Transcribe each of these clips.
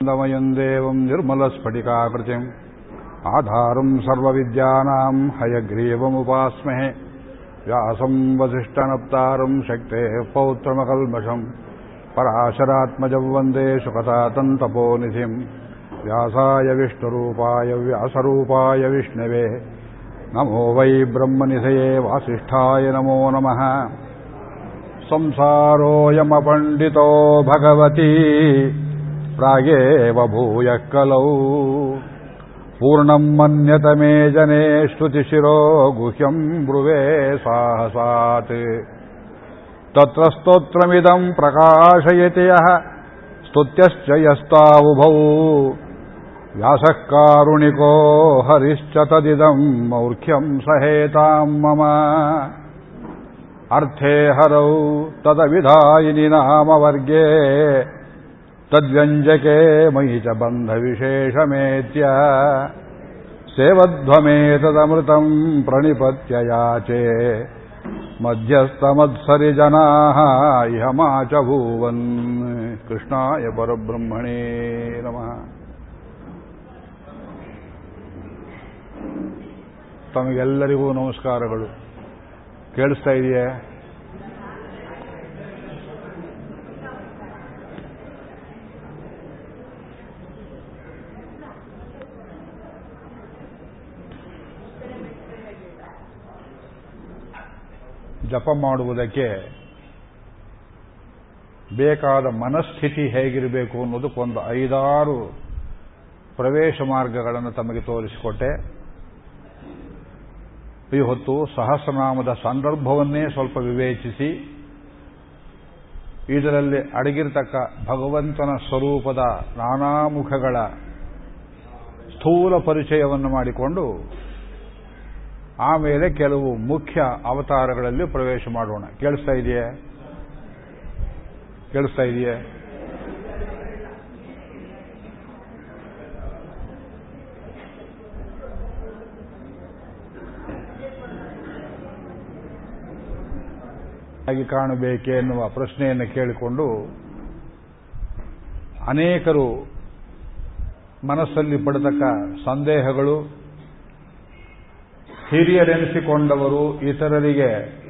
आनन्दमयम् देवम् निर्मलस्फटिकाकृतिम् आधारम् सर्वविद्यानाम् हयग्रीवमुपास्महे व्यासम् वसिष्ठनप्तारम् शक्तेः पौत्रमकल्मषम् पराशरात्मजम् वन्दे सुकथातन्तपोनिधिम् व्यासाय विष्णुरूपाय व्यासरूपाय विष्णवे नमो वै ब्रह्मनिधये वासिष्ठाय नमो नमः संसारोऽयमपण्डितो भगवती प्रागेव भूयः कलौ पूर्णम् मन्यत मे जने श्रुतिशिरो गुह्यम् ब्रुवे साहसात् तत्र स्तोत्रमिदम् प्रकाशयति यः स्तुत्यश्च यस्तावुभौ व्यासः कारुणिको हरिश्च तदिदम् मौर्ख्यम् सहेताम् मम अर्थे हरौ तदविधायिनि नामवर्गे तद्व्यञ्जके मयि च बन्धविशेषमेत्य सेवध्वमेतदमृतम् प्रणिपत्य याचे मध्यस्तमत्सरिजनाः इह मा च भूवन् कृष्णाय परब्रह्मणे नमः ತಮಗೆಲ್ಲರಿಗೂ ನಮಸ್ಕಾರಗಳು ಕೇಳಿಸ್ತಾ ಇದೆಯೇ ಜಪ ಮಾಡುವುದಕ್ಕೆ ಬೇಕಾದ ಮನಸ್ಥಿತಿ ಹೇಗಿರಬೇಕು ಅನ್ನೋದಕ್ಕೊಂದು ಐದಾರು ಪ್ರವೇಶ ಮಾರ್ಗಗಳನ್ನು ತಮಗೆ ತೋರಿಸಿಕೊಟ್ಟೆ. ಈ ಹೊತ್ತು ಸಹಸ್ರನಾಮದ ಸಂದರ್ಭವನ್ನೇ ಸ್ವಲ್ಪ ವಿವೇಚಿಸಿ, ಇದರಲ್ಲಿ ಅಡಗಿರತಕ್ಕ ಭಗವಂತನ ಸ್ವರೂಪದ ನಾನಾ ಮುಖಗಳ ಸ್ಥೂಲ ಪರಿಚಯವನ್ನು ಮಾಡಿಕೊಂಡು ಆಮೇಲೆ ಕೆಲವು ಮುಖ್ಯ ಅವತಾರಗಳಲ್ಲಿ ಪ್ರವೇಶ ಮಾಡೋಣ. ಕೇಳಿಸ್ತಾ ಇದೆಯೇ? ಕೇಳಿಸ್ತಾ ಇದೆಯೇ? ಆಗಿ ಕಾಣಬೇಕೆ ಎನ್ನುವ ಪ್ರಶ್ನೆಯನ್ನು ಕೇಳಿಕೊಂಡು ಅನೇಕರು ಮನಸ್ಸಲ್ಲಿ ಪಡತಕ್ಕ ಸಂದೇಹಗಳು ಹಿರಿಯರೆನಿಸಿಕೊಂಡವರು ಇತರರಿಗೆ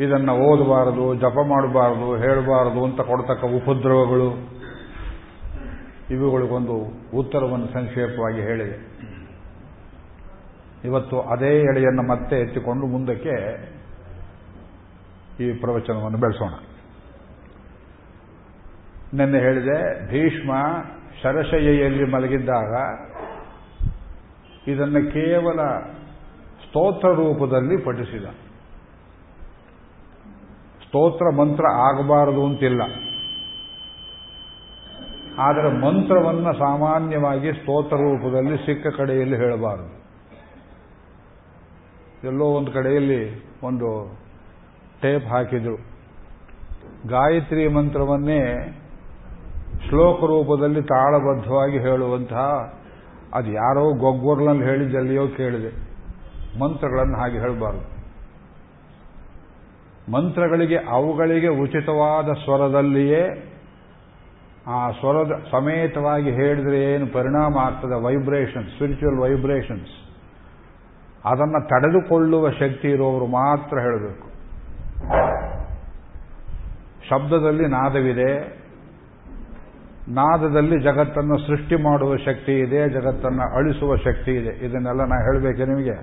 ಇದನ್ನು ಓದಬಾರದು, ಜಪ ಮಾಡಬಾರದು, ಹೇಳಬಾರದು ಅಂತ ಕೊಡ್ತಕ್ಕ ಉಪದ್ರವಗಳು, ಇವುಗಳಿಗೊಂದು ಉತ್ತರವನ್ನು ಸಂಕ್ಷೇಪವಾಗಿ ಹೇಳಿದೆ. ಇವತ್ತು ಅದೇ ಎಳೆಯನ್ನು ಮತ್ತೆ ಎತ್ತಿಕೊಂಡು ಮುಂದಕ್ಕೆ ಈ ಪ್ರವಚನವನ್ನು ಬೆಳೆಸೋಣ. ನಿನ್ನೆ ಹೇಳಿದೆ, ಭೀಷ್ಮ ಶರಶಯ್ಯಲ್ಲಿ ಮಲಗಿದ್ದಾಗ ಇದನ್ನು ಕೇವಲ ಸ್ತೋತ್ರ ರೂಪದಲ್ಲಿ ಪಠಿಸಿದ. ಸ್ತೋತ್ರ ಮಂತ್ರ ಆಗಬಾರದು ಅಂತಿಲ್ಲ. ಆದರೆ ಮಂತ್ರವನ್ನು ಸಾಮಾನ್ಯವಾಗಿ ಸ್ತೋತ್ರ ರೂಪದಲ್ಲಿ ಸಿಕ್ಕ ಕಡೆಯಲ್ಲಿ ಹೇಳಬಾರದು. ಎಲ್ಲೋ ಒಂದು ಕಡೆಯಲ್ಲಿ ಒಂದು ಟೇಪ್ ಹಾಕಿದ್ರು. ಗಾಯತ್ರಿ ಮಂತ್ರವನ್ನೇ ಶ್ಲೋಕ ರೂಪದಲ್ಲಿ ತಾಳಬದ್ಧವಾಗಿ ಹೇಳುವಂತಹ ಅದು ಯಾರೋ ಗೊಗ್ಗೊರ್ಲಲ್ಲಿ ಹೇಳಿದ್ದಲ್ಲಿಯೋ ಕೇಳಿದೆ. ಮಂತ್ರಗಳನ್ನು ಹಾಗೆ ಹೇಳಬಾರದು. ಮಂತ್ರಗಳಿಗೆ ಅವುಗಳಿಗೆ ಉಚಿತವಾದ ಸ್ವರದಲ್ಲಿಯೇ ಆ ಸ್ವರದ ಸಮೇತವಾಗಿ ಹೇಳಿದ್ರೆ ಏನು ಪರಿಣಾಮ ಆಗ್ತದೆ? ವೈಬ್ರೇಷನ್ಸ್ ಸ್ಪಿರಿಚುವಲ್ ವೈಬ್ರೇಷನ್ಸ್ ಅದನ್ನು ತಡೆದುಕೊಳ್ಳುವ ಶಕ್ತಿ ಇರುವವರು ಮಾತ್ರ ಹೇಳಬೇಕು. ಶಬ್ದದಲ್ಲಿ ನಾದವಿದೆ. ನಾದದಲ್ಲಿ ಜಗತ್ತನ್ನು ಸೃಷ್ಟಿ ಮಾಡುವ ಶಕ್ತಿ ಇದೆ, ಜಗತ್ತನ್ನು ಅಳಿಸುವ ಶಕ್ತಿ ಇದೆ. ಇದನ್ನೆಲ್ಲ ನಾ ಹೇಳಬೇಕೆ ನಿಮಗೆ?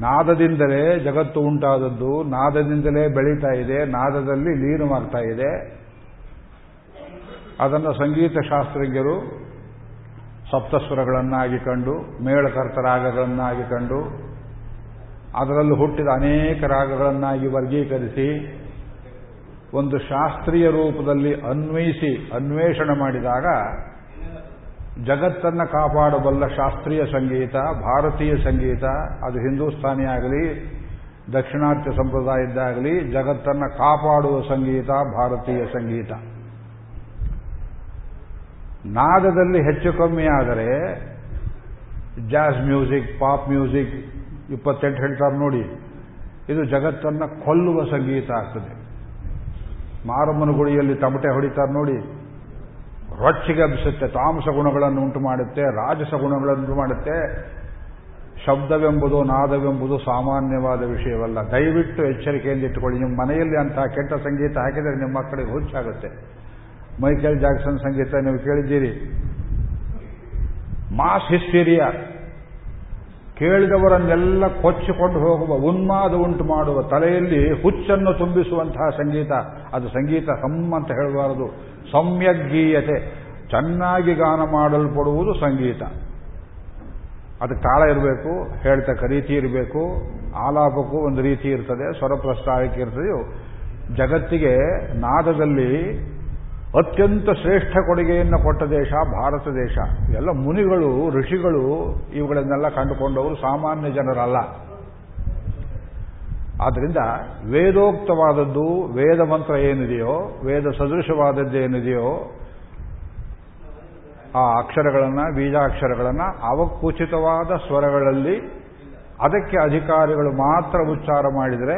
ನಾದದಿಂದಲೇ ಜಗತ್ತು ಉಂಟಾದದ್ದು, ನಾದದಿಂದಲೇ ಬೆಳೀತಾ ಇದೆ, ನಾದದಲ್ಲಿ ಲೀನವಾಗ್ತಾ ಇದೆ. ಅದನ್ನು ಸಂಗೀತ ಶಾಸ್ತ್ರಜ್ಞರು ಸಪ್ತಸ್ವರಗಳನ್ನಾಗಿ ಕಂಡು, ಮೇಳಕರ್ತ ರಾಗಗಳನ್ನಾಗಿ ಕಂಡು, ಅದರಲ್ಲೂ ಹುಟ್ಟಿದ ಅನೇಕ ರಾಗಗಳನ್ನಾಗಿ ವರ್ಗೀಕರಿಸಿ ಒಂದು ಶಾಸ್ತ್ರೀಯ ರೂಪದಲ್ಲಿ ಅನ್ವಯಿಸಿ, ಅನ್ವೇಷಣೆ ಮಾಡಿದಾಗ ಜಗತ್ತನ್ನು ಕಾಪಾಡಬಲ್ಲ ಶಾಸ್ತ್ರೀಯ ಸಂಗೀತ, ಭಾರತೀಯ ಸಂಗೀತ, ಅದು ಹಿಂದೂಸ್ತಾನಿ ಆಗಲಿ, ದಕ್ಷಿಣಾತ್ಯ ಸಂಪ್ರದಾಯದ್ದಾಗಲಿ ಜಗತ್ತನ್ನು ಕಾಪಾಡುವ ಸಂಗೀತ, ಭಾರತೀಯ ಸಂಗೀತ. ನಾದದಲ್ಲಿ ಹೆಚ್ಚು ಕಮ್ಮಿ ಆದರೆ ಜಾಸ್ ಮ್ಯೂಸಿಕ್, ಪಾಪ್ ಮ್ಯೂಸಿಕ್, ಇಪ್ಪತ್ತೆಂಟು ಹೇಳ್ತಾರೆ ನೋಡಿ, ಇದು ಜಗತ್ತನ್ನು ಕೊಲ್ಲುವ ಸಂಗೀತ ಆಗ್ತದೆ. ಮಾರಮ್ಮನ ಗುಡಿಯಲ್ಲಿ ತಮಟೆ ಹೊಡಿತಾರೆ ನೋಡಿ. ರೊಚ್ಚಿಗೆ ಹಬ್ಬಿಸುತ್ತೆ ತಾಮಸ ಗುಣಗಳನ್ನು ಉಂಟು ಮಾಡುತ್ತೆ, ರಾಜಸ ಗುಣಗಳನ್ನು ಮಾಡುತ್ತೆ. ಶಬ್ದವೆಂಬುದು, ನಾದವೆಂಬುದು ಸಾಮಾನ್ಯವಾದ ವಿಷಯವಲ್ಲ. ದಯವಿಟ್ಟು ಎಚ್ಚರಿಕೆಯಿಂದ ಇಟ್ಟುಕೊಳ್ಳಿ. ನಿಮ್ಮ ಮನೆಯಲ್ಲಿ ಅಂತಹ ಕೆಟ್ಟ ಸಂಗೀತ ಹಾಕಿದರೆ ನಿಮ್ಮ ಮಕ್ಕಳಿಗೆ ಹುಚ್ಚಾಗುತ್ತೆ. ಮೈಕೇಲ್ ಜಾಕ್ಸನ್ ಸಂಗೀತ ನೀವು ಕೇಳಿದ್ದೀರಿ. Mass hysteria. ಕೇಳಿದವರನ್ನೆಲ್ಲ ಕೊಚ್ಚಿಕೊಂಡು ಹೋಗುವ, ಉನ್ಮಾದ ಉಂಟು ಮಾಡುವ ತಲೆಯಲ್ಲಿ ಹುಚ್ಚನ್ನು ತುಂಬಿಸುವಂತಹ ಸಂಗೀತ. ಅದು ಸಂಗೀತ ಸಮ್ ಅಂತ ಹೇಳಬಾರದು. ಸಮ್ಯಗ್ಗೀಯತೆ ಚೆನ್ನಾಗಿ ಗಾನ ಮಾಡಲ್ಪಡುವುದು ಸಂಗೀತ. ಅದಕ್ಕೆ ತಾಳ ಇರಬೇಕು, ಹೇಳ್ತಕ್ಕ ರೀತಿ ಇರಬೇಕು, ಆಲಾಪಕ್ಕೂ ಒಂದು ರೀತಿ ಇರ್ತದೆ ಸ್ವರ ಪ್ರಸ್ತಾವಕ್ಕೆ ಇರ್ತದೆಯೋ. ಜಗತ್ತಿಗೆ ನಾದದಲ್ಲಿ ಅತ್ಯಂತ ಶ್ರೇಷ್ಠ ಕೊಡುಗೆಯನ್ನು ಕೊಟ್ಟ ದೇಶ ಭಾರತ ದೇಶ. ಎಲ್ಲ ಮುನಿಗಳು, ಋಷಿಗಳು ಇವುಗಳನ್ನೆಲ್ಲ ಕಂಡುಕೊಂಡವರು ಸಾಮಾನ್ಯ ಜನರಲ್ಲ. ಆದ್ದರಿಂದ ವೇದೋಕ್ತವಾದದ್ದು ವೇದ ಮಂತ್ರ ಏನಿದೆಯೋ, ವೇದ ಸದೃಶವಾದದ್ದೇನಿದೆಯೋ ಆ ಅಕ್ಷರಗಳನ್ನು, ಬೀಜಾಕ್ಷರಗಳನ್ನು ಅವಕುಚಿತವಾದ ಸ್ವರಗಳಲ್ಲಿ ಅದಕ್ಕೆ ಅಧಿಕಾರಿಗಳು ಮಾತ್ರ ಉಚ್ಚಾರ ಮಾಡಿದರೆ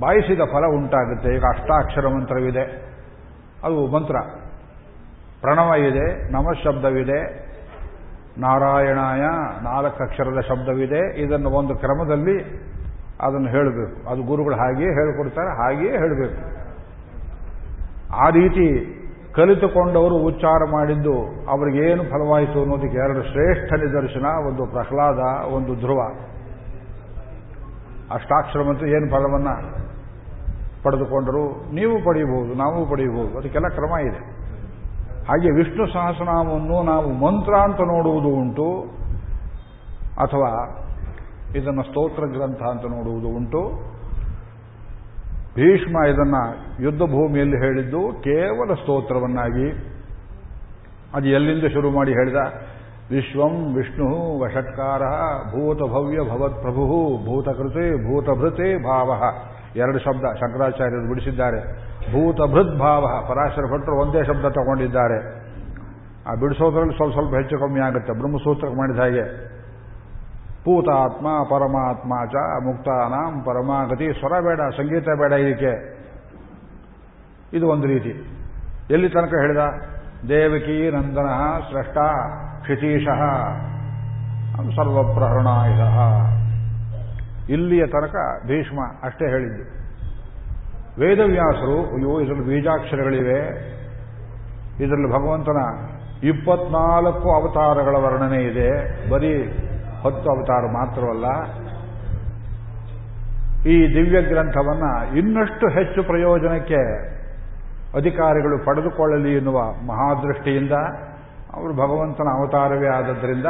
ಬಾಯಿಸಿದ ಫಲ ಉಂಟಾಗುತ್ತೆ. ಈಗ ಅಷ್ಟಾಕ್ಷರ ಮಂತ್ರವಿದೆ. ಅದು ಮಂತ್ರ. ಪ್ರಣವ ಇದೆ ನಮಶಬ್ದವಿದೆ, ನಾರಾಯಣಾಯ ನಾಲ್ಕು ಅಕ್ಷರದ ಶಬ್ದವಿದೆ. ಇದನ್ನು ಒಂದು ಕ್ರಮದಲ್ಲಿ ಅದನ್ನು ಹೇಳಬೇಕು. ಅದು ಗುರುಗಳು ಹಾಗೆಯೇ ಹೇಳಿಕೊಡ್ತಾರೆ, ಹಾಗೆಯೇ ಹೇಳಬೇಕು. ಆ ರೀತಿ ಕಲಿತುಕೊಂಡವರು ಉಚ್ಚಾರ ಮಾಡಿದ್ದು ಅವರಿಗೇನು ಫಲವಾಯಿತು ಅನ್ನೋದಕ್ಕೆ ಎರಡು ಶ್ರೇಷ್ಠ ನಿದರ್ಶನ, ಒಂದು ಪ್ರಹ್ಲಾದ, ಒಂದು ಧ್ರುವ. ಅಷ್ಟಾಕ್ಷರ ಮತ್ತು ಏನು ಫಲವನ್ನು? ಪಡೆದುಕೊಂಡರು, ನೀವು ಪಡೆಯಬಹುದು, ನಾವು ಪಡೆಯಬಹುದು, ಅದಕ್ಕೆಲ್ಲ ಕ್ರಮ ಇದೆ. ಹಾಗೆ ವಿಷ್ಣು ಸಹಸ್ರನಾಮವನ್ನು ನಾವು ಮಂತ್ರ ಅಂತ ನೋಡುವುದು ಉಂಟು, ಅಥವಾ ಇದನ್ನು ಸ್ತೋತ್ರ ಗ್ರಂಥ ಅಂತ ನೋಡುವುದು ಉಂಟು. ಭೀಷ್ಮ ಇದನ್ನ ಯುದ್ಧ ಭೂಮಿಯಲ್ಲಿ ಹೇಳಿದ್ದು ಕೇವಲ ಸ್ತೋತ್ರವನ್ನಾಗಿ. ಅದು ಎಲ್ಲಿಂದ ಶುರು ಮಾಡಿ ಹೇಳಿದ? ವಿಶ್ವಂ ವಿಷ್ಣು ವಷಟ್ಕಾರ ಭೂತಭವ್ಯ ಭವತ್ ಪ್ರಭು ಭೂತಕೃತೆ ಭೂತಭೃತೆ ಭಾವ. ಎರಡು ಶಬ್ದ ಶಂಕರಾಚಾರ್ಯರು ಬಿಡಿಸಿದ್ದಾರೆ. ಭೂತ ಭಾವ ಪರಾಶರ ಭಟ್ರು ಒಂದೇ ಶಬ್ದ ತಗೊಂಡಿದ್ದಾರೆ. ಆ ಬಿಡಿಸೋದ್ರಲ್ಲಿ ಸ್ವಲ್ಪ ಸ್ವಲ್ಪ ಹೆಚ್ಚು ಕಮ್ಮಿ ಆಗುತ್ತೆ. ಬ್ರಹ್ಮಸೂತ್ರಕ್ಕೆ ಮಾಡಿದ ಹಾಗೆ. ಪೂತಾತ್ಮ ಪರಮಾತ್ಮ ಚ, ಮುಕ್ತಾನಾಂ, ಪರಮಾಗತಿ, ಸ್ವರ ಬೇಡ, ಸಂಗೀತ ಬೇಡ ಇದಕ್ಕೆ. ಇದು ಒಂದು ರೀತಿ. ಎಲ್ಲಿ ತನಕ ಹೇಳಿದ? ದೇವಕಿ ನಂದನ ಶ್ರೇಷ್ಠ ಕ್ಷಿತೀಶಃ. ಸರ್ವಪ್ರಹರಣಾಯುಧ ಇಲ್ಲಿಯ ತನಕ ಭೀಷ್ಮ ಅಷ್ಟೇ ಹೇಳಿದ್ದು. ವೇದವ್ಯಾಸರು, ಅಯ್ಯೋ, ಇದರಲ್ಲಿ ಬೀಜಾಕ್ಷರಗಳಿವೆ. ಇದರಲ್ಲಿ ಭಗವಂತನ ಇಪ್ಪತ್ನಾಲ್ಕು ಅವತಾರಗಳ ವರ್ಣನೆ ಇದೆ. ಬರೀ ಹತ್ತು ಅವತಾರ ಮಾತ್ರವಲ್ಲ. ಈ ದಿವ್ಯ ಗ್ರಂಥವನ್ನ ಇನ್ನಷ್ಟು ಹೆಚ್ಚು ಪ್ರಯೋಜನಕ್ಕೆ ಅಧಿಕಾರಿಗಳು ಪಡೆದುಕೊಳ್ಳಲಿ ಎನ್ನುವ ಮಹಾದೃಷ್ಟಿಯಿಂದ, ಅವರು ಭಗವಂತನ ಅವತಾರವೇ ಆದದ್ರಿಂದ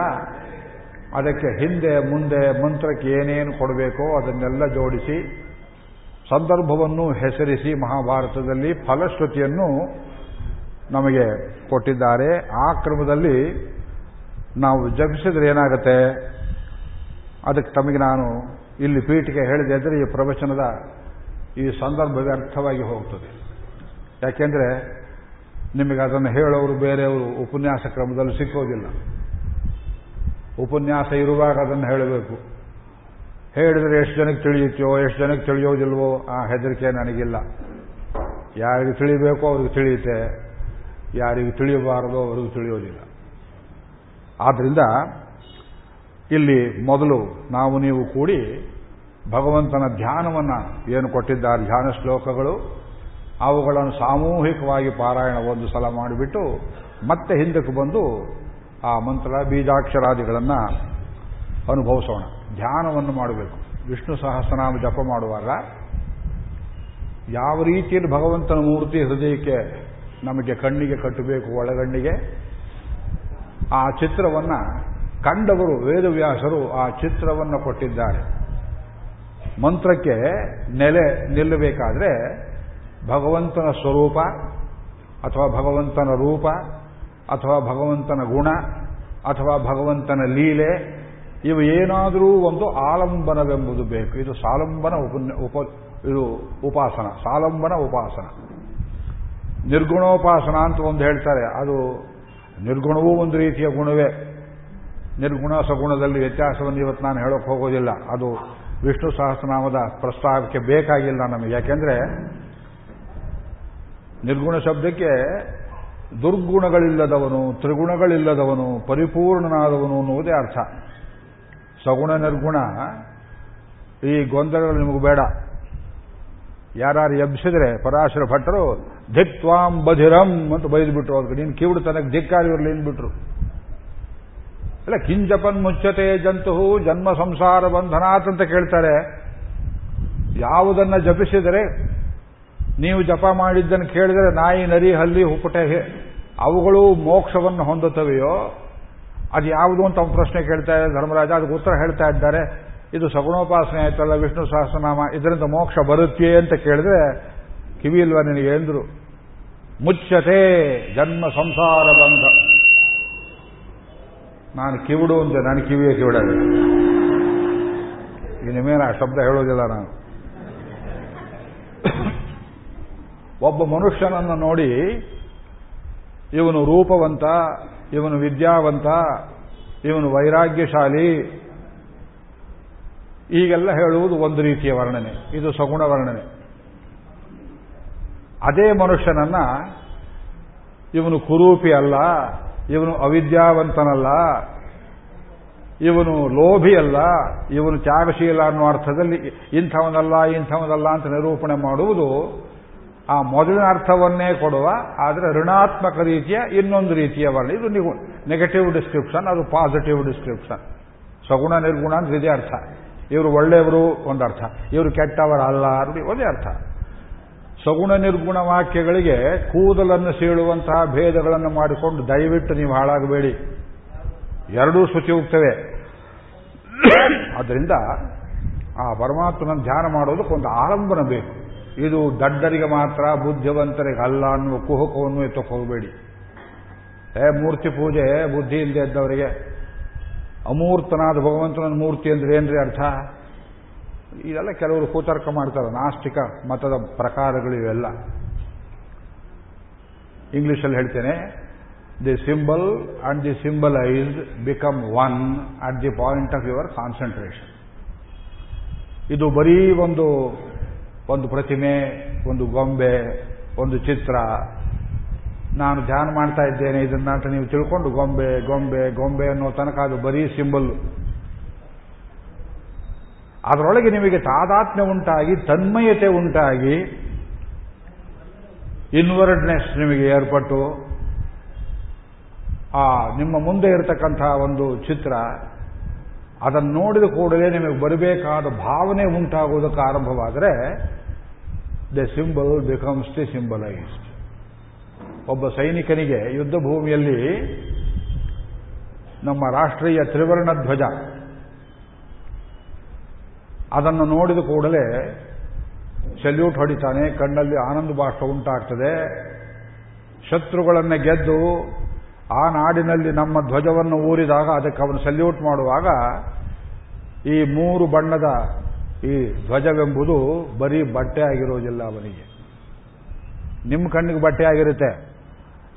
ಅದಕ್ಕೆ ಹಿಂದೆ ಮುಂದೆ ಮಂತ್ರಕ್ಕೆ ಏನೇನು ಕೊಡಬೇಕೋ ಅದನ್ನೆಲ್ಲ ಜೋಡಿಸಿ ಸಂದರ್ಭವನ್ನು ಹೆಸರಿಸಿ ಮಹಾಭಾರತದಲ್ಲಿ ಫಲಶ್ರುತಿಯನ್ನು ನಮಗೆ ಕೊಟ್ಟಿದ್ದಾರೆ. ಆ ಕ್ರಮದಲ್ಲಿ ನಾವು ಜಪಿಸಿದ್ರೆ ಏನಾಗುತ್ತೆ? ಅದಕ್ಕೆ ತಮಗೆ ನಾನು ಇಲ್ಲಿ ಪೀಠಿಗೆ ಹೇಳಿದೆ ಅಂದರೆ ಈ ಪ್ರವಚನದ ಈ ಸಂದರ್ಭ ವ್ಯರ್ಥವಾಗಿ ಹೋಗ್ತದೆ. ಯಾಕೆಂದರೆ ನಿಮಗೆ ಅದನ್ನು ಹೇಳೋರು ಬೇರೆಯವರು ಉಪನ್ಯಾಸ ಕ್ರಮದಲ್ಲಿ ಸಿಕ್ಕೋದಿಲ್ಲ. ಉಪನ್ಯಾಸ ಇರುವಾಗ ಅದನ್ನು ಹೇಳಬೇಕು. ಹೇಳಿದರೆ ಎಷ್ಟು ಜನಕ್ಕೆ ತಿಳಿಯುತ್ತೋ, ಎಷ್ಟು ಜನಕ್ಕೆ ತಿಳಿಯೋದಿಲ್ವೋ ಆ ಹೆದರಿಕೆ ನನಗಿಲ್ಲ. ಯಾರಿಗೆ ತಿಳಿಬೇಕೋ ಅವ್ರಿಗೆ ತಿಳಿಯುತ್ತೆ. ಯಾರಿಗೆ ತಿಳಿಯಬಾರದೋ ಅವ್ರಿಗೆ ತಿಳಿಯೋದಿಲ್ಲ. ಆದ್ದರಿಂದ ಇಲ್ಲಿ ಮೊದಲು ನಾವು ನೀವು ಕೂಡಿ ಭಗವಂತನ ಧ್ಯಾನವನ್ನು ಏನು ಕೊಟ್ಟಿದ್ದಾರೆ, ಧ್ಯಾನ ಶ್ಲೋಕಗಳು, ಅವುಗಳನ್ನು ಸಾಮೂಹಿಕವಾಗಿ ಪಾರಾಯಣ ಒಂದು ಸಲ ಮಾಡಿಬಿಟ್ಟು ಮತ್ತೆ ಹಿಂದಕ್ಕೆ ಬಂದು ಆ ಮಂತ್ರ ಬೀಜಾಕ್ಷರಾದಿಗಳನ್ನು ಅನುಭವಿಸೋಣ. ಧ್ಯಾನವನ್ನು ಮಾಡಬೇಕು. ವಿಷ್ಣು ಸಹಸ್ರನಾಮ ಜಪ ಮಾಡುವಾಗ ಯಾವ ರೀತಿಯಲ್ಲಿ ಭಗವಂತನ ಮೂರ್ತಿ ಹೃದಯಕ್ಕೆ ನಮಗೆ ಕಣ್ಣಿಗೆ ಕಟ್ಟಬೇಕು, ಒಳಗಣ್ಣಿಗೆ, ಆ ಚಿತ್ರವನ್ನು ಕಂಡವರು, ವೇದವ್ಯಾಸರು ಆ ಚಿತ್ರವನ್ನು ಕೊಟ್ಟಿದ್ದಾರೆ. ಮಂತ್ರಕ್ಕೆ ನೆಲೆ ನಿಲ್ಲಬೇಕಾದ್ರೆ ಭಗವಂತನ ಸ್ವರೂಪ ಅಥವಾ ಭಗವಂತನ ರೂಪ ಅಥವಾ ಭಗವಂತನ ಗುಣ ಅಥವಾ ಭಗವಂತನ ಲೀಲೆ, ಇವು ಏನಾದರೂ ಒಂದು ಆಲಂಬನವೆಂಬುದು ಬೇಕು. ಇದು ಸಾಲಂಬನ ಉಪ, ಇದು ಉಪಾಸನ, ಸಾಲಂಬನ ಉಪಾಸನ. ನಿರ್ಗುಣೋಪಾಸನ ಅಂತ ಒಂದು ಹೇಳ್ತಾರೆ. ಅದು ನಿರ್ಗುಣವೂ ಒಂದು ರೀತಿಯ ಗುಣವೇ. ನಿರ್ಗುಣ ಸಗುಣದಲ್ಲಿ ವ್ಯತ್ಯಾಸವನ್ನು ಇವತ್ತು ನಾನು ಹೇಳೋಕೆ ಹೋಗೋದಿಲ್ಲ. ಅದು ವಿಷ್ಣು ಸಹಸ್ರನಾಮದ ಪ್ರಸ್ತಾವಕ್ಕೆ ಬೇಕಾಗಿಲ್ಲ ನಮಗೆ. ಯಾಕೆಂದ್ರೆ ನಿರ್ಗುಣ ಶಬ್ದಕ್ಕೆ ದುರ್ಗುಣಗಳಿಲ್ಲದವನು, ತ್ರಿಗುಣಗಳಿಲ್ಲದವನು, ಪರಿಪೂರ್ಣನಾದವನು ಅನ್ನುವುದೇ ಅರ್ಥ. ಸಗುಣ ನಿರ್ಗುಣ, ಈ ಗೊಂದಲಗಳು ನಿಮಗೆ ಬೇಡ. ಯಾರು ಎಬ್ಸಿದ್ರೆ ಪರಾಶರ ಭಟ್ಟರು ಧಿಕ್ವಾಂ ಬಧಿರಂ ಅಂತ ಬೈದ್ಬಿಟ್ರು ಅವ್ರಿಗೆ. ನೀನು ಕಿವಿಡು ತನಕ ಧಿಕ್ಕಾರಿವ್ರಲ್ಲಿ ಏನ್ಬಿಟ್ರು ಅಲ್ಲ ಕಿಂಜಪನ್ ಮುಚ್ಚತೆ ಜಂತು, ಜನ್ಮ ಸಂಸಾರ ಬಂಧನಾತ್ ಅಂತ ಕೇಳ್ತಾರೆ. ಯಾವುದನ್ನ ಜಪಿಸಿದರೆ ನೀವು ಜಪ ಮಾಡಿದ್ದನ್ನು ಕೇಳಿದರೆ ನಾಯಿ, ನರಿ, ಹಲ್ಲಿ ಹುಪ್ಪಟೆ ಅವುಗಳು ಮೋಕ್ಷವನ್ನು ಹೊಂದುತ್ತವೆಯೋ? ಅದು ಯಾವುದು ಅಂತ ಪ್ರಶ್ನೆ ಕೇಳ್ತಾ ಇದ್ದಾರೆ ಧರ್ಮರಾಜ, ಅದಕ್ಕೆ ಉತ್ತರ ಹೇಳ್ತಾ ಇದ್ದಾರೆ. ಇದು ಸಗುಣೋಪಾಸನೆ ಆಯ್ತಲ್ಲ, ವಿಷ್ಣು ಸಹಸ್ರನಾಮ, ಇದರಿಂದ ಮೋಕ್ಷ ಬರುತ್ತೆ ಅಂತ ಕೇಳಿದ್ರೆ ಕಿವಿ ಇಲ್ವಾ ನಿನಗೆ ಎಂದ್ರು ಮುಚ್ಚತೆ ಜನ್ಮ ಸಂಸಾರ ಬಂಧ. ನಾನು ಕಿವಿಡು ಅಂತ ನಾನು ಕಿವಿಯೇ ಕಿವಿಡಲ್ಲ. ಇನ್ನು ಆ ಶಬ್ದ ಹೇಳೋದಿಲ್ಲ ನಾನು. ಒಬ್ಬ ಮನುಷ್ಯನನ್ನು ನೋಡಿ, ಇವನು ರೂಪವಂತ, ಇವನು ವಿದ್ಯಾವಂತ, ಇವನು ವೈರಾಗ್ಯಶಾಲಿ, ಈಗೆಲ್ಲ ಹೇಳುವುದು ಒಂದು ರೀತಿಯ ವರ್ಣನೆ. ಇದು ಸಗುಣ ವರ್ಣನೆ. ಅದೇ ಮನುಷ್ಯನನ್ನ ಇವನು ಕುರೂಪಿ ಅಲ್ಲ, ಇವನು ಅವಿದ್ಯಾವಂತನಲ್ಲ, ಇವನು ಲೋಭಿ ಅಲ್ಲ, ಇವನು ತ್ಯಾಗಶೀಲ ಅನ್ನೋ ಅರ್ಥದಲ್ಲಿ ಇಂಥವನಲ್ಲ ಇಂಥವನಲ್ಲ ಅಂತ ನಿರೂಪಣೆ ಮಾಡುವುದು ಆ ಮೊದಲಿನ ಅರ್ಥವನ್ನೇ ಕೊಡುವ, ಆದರೆ ಋಣಾತ್ಮಕ ರೀತಿಯ ಇನ್ನೊಂದು ರೀತಿಯ ವರ್ಣ ಇದು ನಿಗು ನೆಗೆಟಿವ್ ಡಿಸ್ಕ್ರಿಪ್ಷನ್ ಅದು ಪಾಸಿಟಿವ್ ಡಿಸ್ಕ್ರಿಪ್ಷನ್ ಸಗುಣ, ನಿರ್ಗುಣ ಅಂದ್ರೆ ಇದೇ ಅರ್ಥ. ಇವರು ಒಳ್ಳೆಯವರು ಒಂದರ್ಥ ಇವರು ಕೆಟ್ಟವರಲ್ಲ ನೋಡಿ, ಒಂದೇ ಅರ್ಥ. ಸಗುಣ, ನಿರ್ಗುಣ ವಾಕ್ಯಗಳಿಗೆ ಕೂದಲನ್ನು ಸೀಳುವಂತಹ ಭೇದಗಳನ್ನು ಮಾಡಿಕೊಂಡು ದಯವಿಟ್ಟು ನೀವು ಹಾಳಾಗಬೇಡಿ. ಎರಡೂ ಶುಚಿಯುಕ್ತವೇ ಆದ್ದರಿಂದ ಆ ಪರಮಾತ್ಮನ ಧ್ಯಾನ ಮಾಡೋದಕ್ಕೊಂದು ಆಲಂಬನ ಬೇಕು. ಇದು ದಡ್ಡರಿಗೆ ಮಾತ್ರ ಬುದ್ಧಿವಂತರಿಗೆ ಅಲ್ಲ ಅನ್ನುವ ಕುಹಕವನ್ನು ಎತ್ತಕ್ಕೆ ಹೋಗಬೇಡಿ ಏ ಮೂರ್ತಿ ಪೂಜೆ, ಬುದ್ಧಿ ಇಲ್ಲದೆ ಇದ್ದವರಿಗೆ. ಅಮೂರ್ತನಾದ ಭಗವಂತನ ಮೂರ್ತಿ ಅಂದ್ರೆ ಏನ್ರಿ ಅರ್ಥ? ಇದೆಲ್ಲ ಕೆಲವರು ಕೂತರ್ಕ ಮಾಡ್ತಾರೆ, ನಾಸ್ತಿಕ ಮತದ ಪ್ರಕಾರಗಳು ಇವೆಲ್ಲ. ಇಂಗ್ಲಿಷಲ್ಲಿ ಹೇಳ್ತೇನೆ the symbol and the symbolized become one at the point of your concentration ಇದು ಬರೀ ಒಂದು ಒಂದು ಪ್ರತಿಮೆ, ಒಂದು ಗೊಂಬೆ, ಒಂದು ಚಿತ್ರ. ನಾನು ಧ್ಯಾನ ಮಾಡ್ತಾ ಇದ್ದೇನೆ. ಇದನ್ನ ಅಂತ ನೀವು ತಿಳ್ಕೊಂಡು ಗೊಂಬೆ ಗೊಂಬೆ ಗೊಂಬೆ ಅನ್ನೋ ತನಕ ಅದು ಬರೀ ಸಿಂಬಲ್. ಅದರೊಳಗೆ ನಿಮಗೆ ತಾದಾತ್ಮ್ಯ ಉಂಟಾಗಿ, ತನ್ಮಯತೆ ಉಂಟಾಗಿ ಇನ್ವರ್ಡ್ನೆಸ್ ನಿಮಗೆ ಏರ್ಪಟ್ಟು, ಆ, ನಿಮ್ಮ ಮುಂದೆ ಇರತಕ್ಕಂತಹ ಒಂದು ಚಿತ್ರ ಅದನ್ನು ನೋಡಿದ ಕೂಡಲೇ ನಿಮಗೆ ಬರಬೇಕಾದ ಭಾವನೆ ಉಂಟಾಗುವುದಕ್ಕೆ ಆರಂಭವಾದರೆ the symbol becomes the symbolized ಒಬ್ಬ ಸೈನಿಕನಿಗೆ ಯುದ್ಧ ಭೂಮಿಯಲ್ಲಿ ನಮ್ಮ ರಾಷ್ಟ್ರೀಯ ತ್ರಿವರ್ಣ ಧ್ವಜ, ಅದನ್ನು ನೋಡಿದ ಕೂಡಲೇ ಸೆಲ್ಯೂಟ್ ಹೊಡಿತಾನೆ, ಕಣ್ಣಲ್ಲಿ ಆನಂದ ಭಾಷ ಉಂಟಾಗ್ತದೆ, ಶತ್ರುಗಳನ್ನು ಗೆದ್ದು ಆ ನಾಡಿನಲ್ಲಿ ನಮ್ಮ ಧ್ವಜವನ್ನು ಊರಿದಾಗ ಅದಕ್ಕೆ ಅವನು ಸಲ್ಯೂಟ್ ಮಾಡುವಾಗ ಈ ಮೂರು ಬಣ್ಣದ ಈ ಧ್ವಜವೆಂಬುದು ಬರೀ ಬಟ್ಟೆ ಆಗಿರೋದಿಲ್ಲ ಅವನಿಗೆ. ನಿಮ್ಮ ಕಣ್ಣಿಗೆ ಬಟ್ಟೆ ಆಗಿರುತ್ತೆ.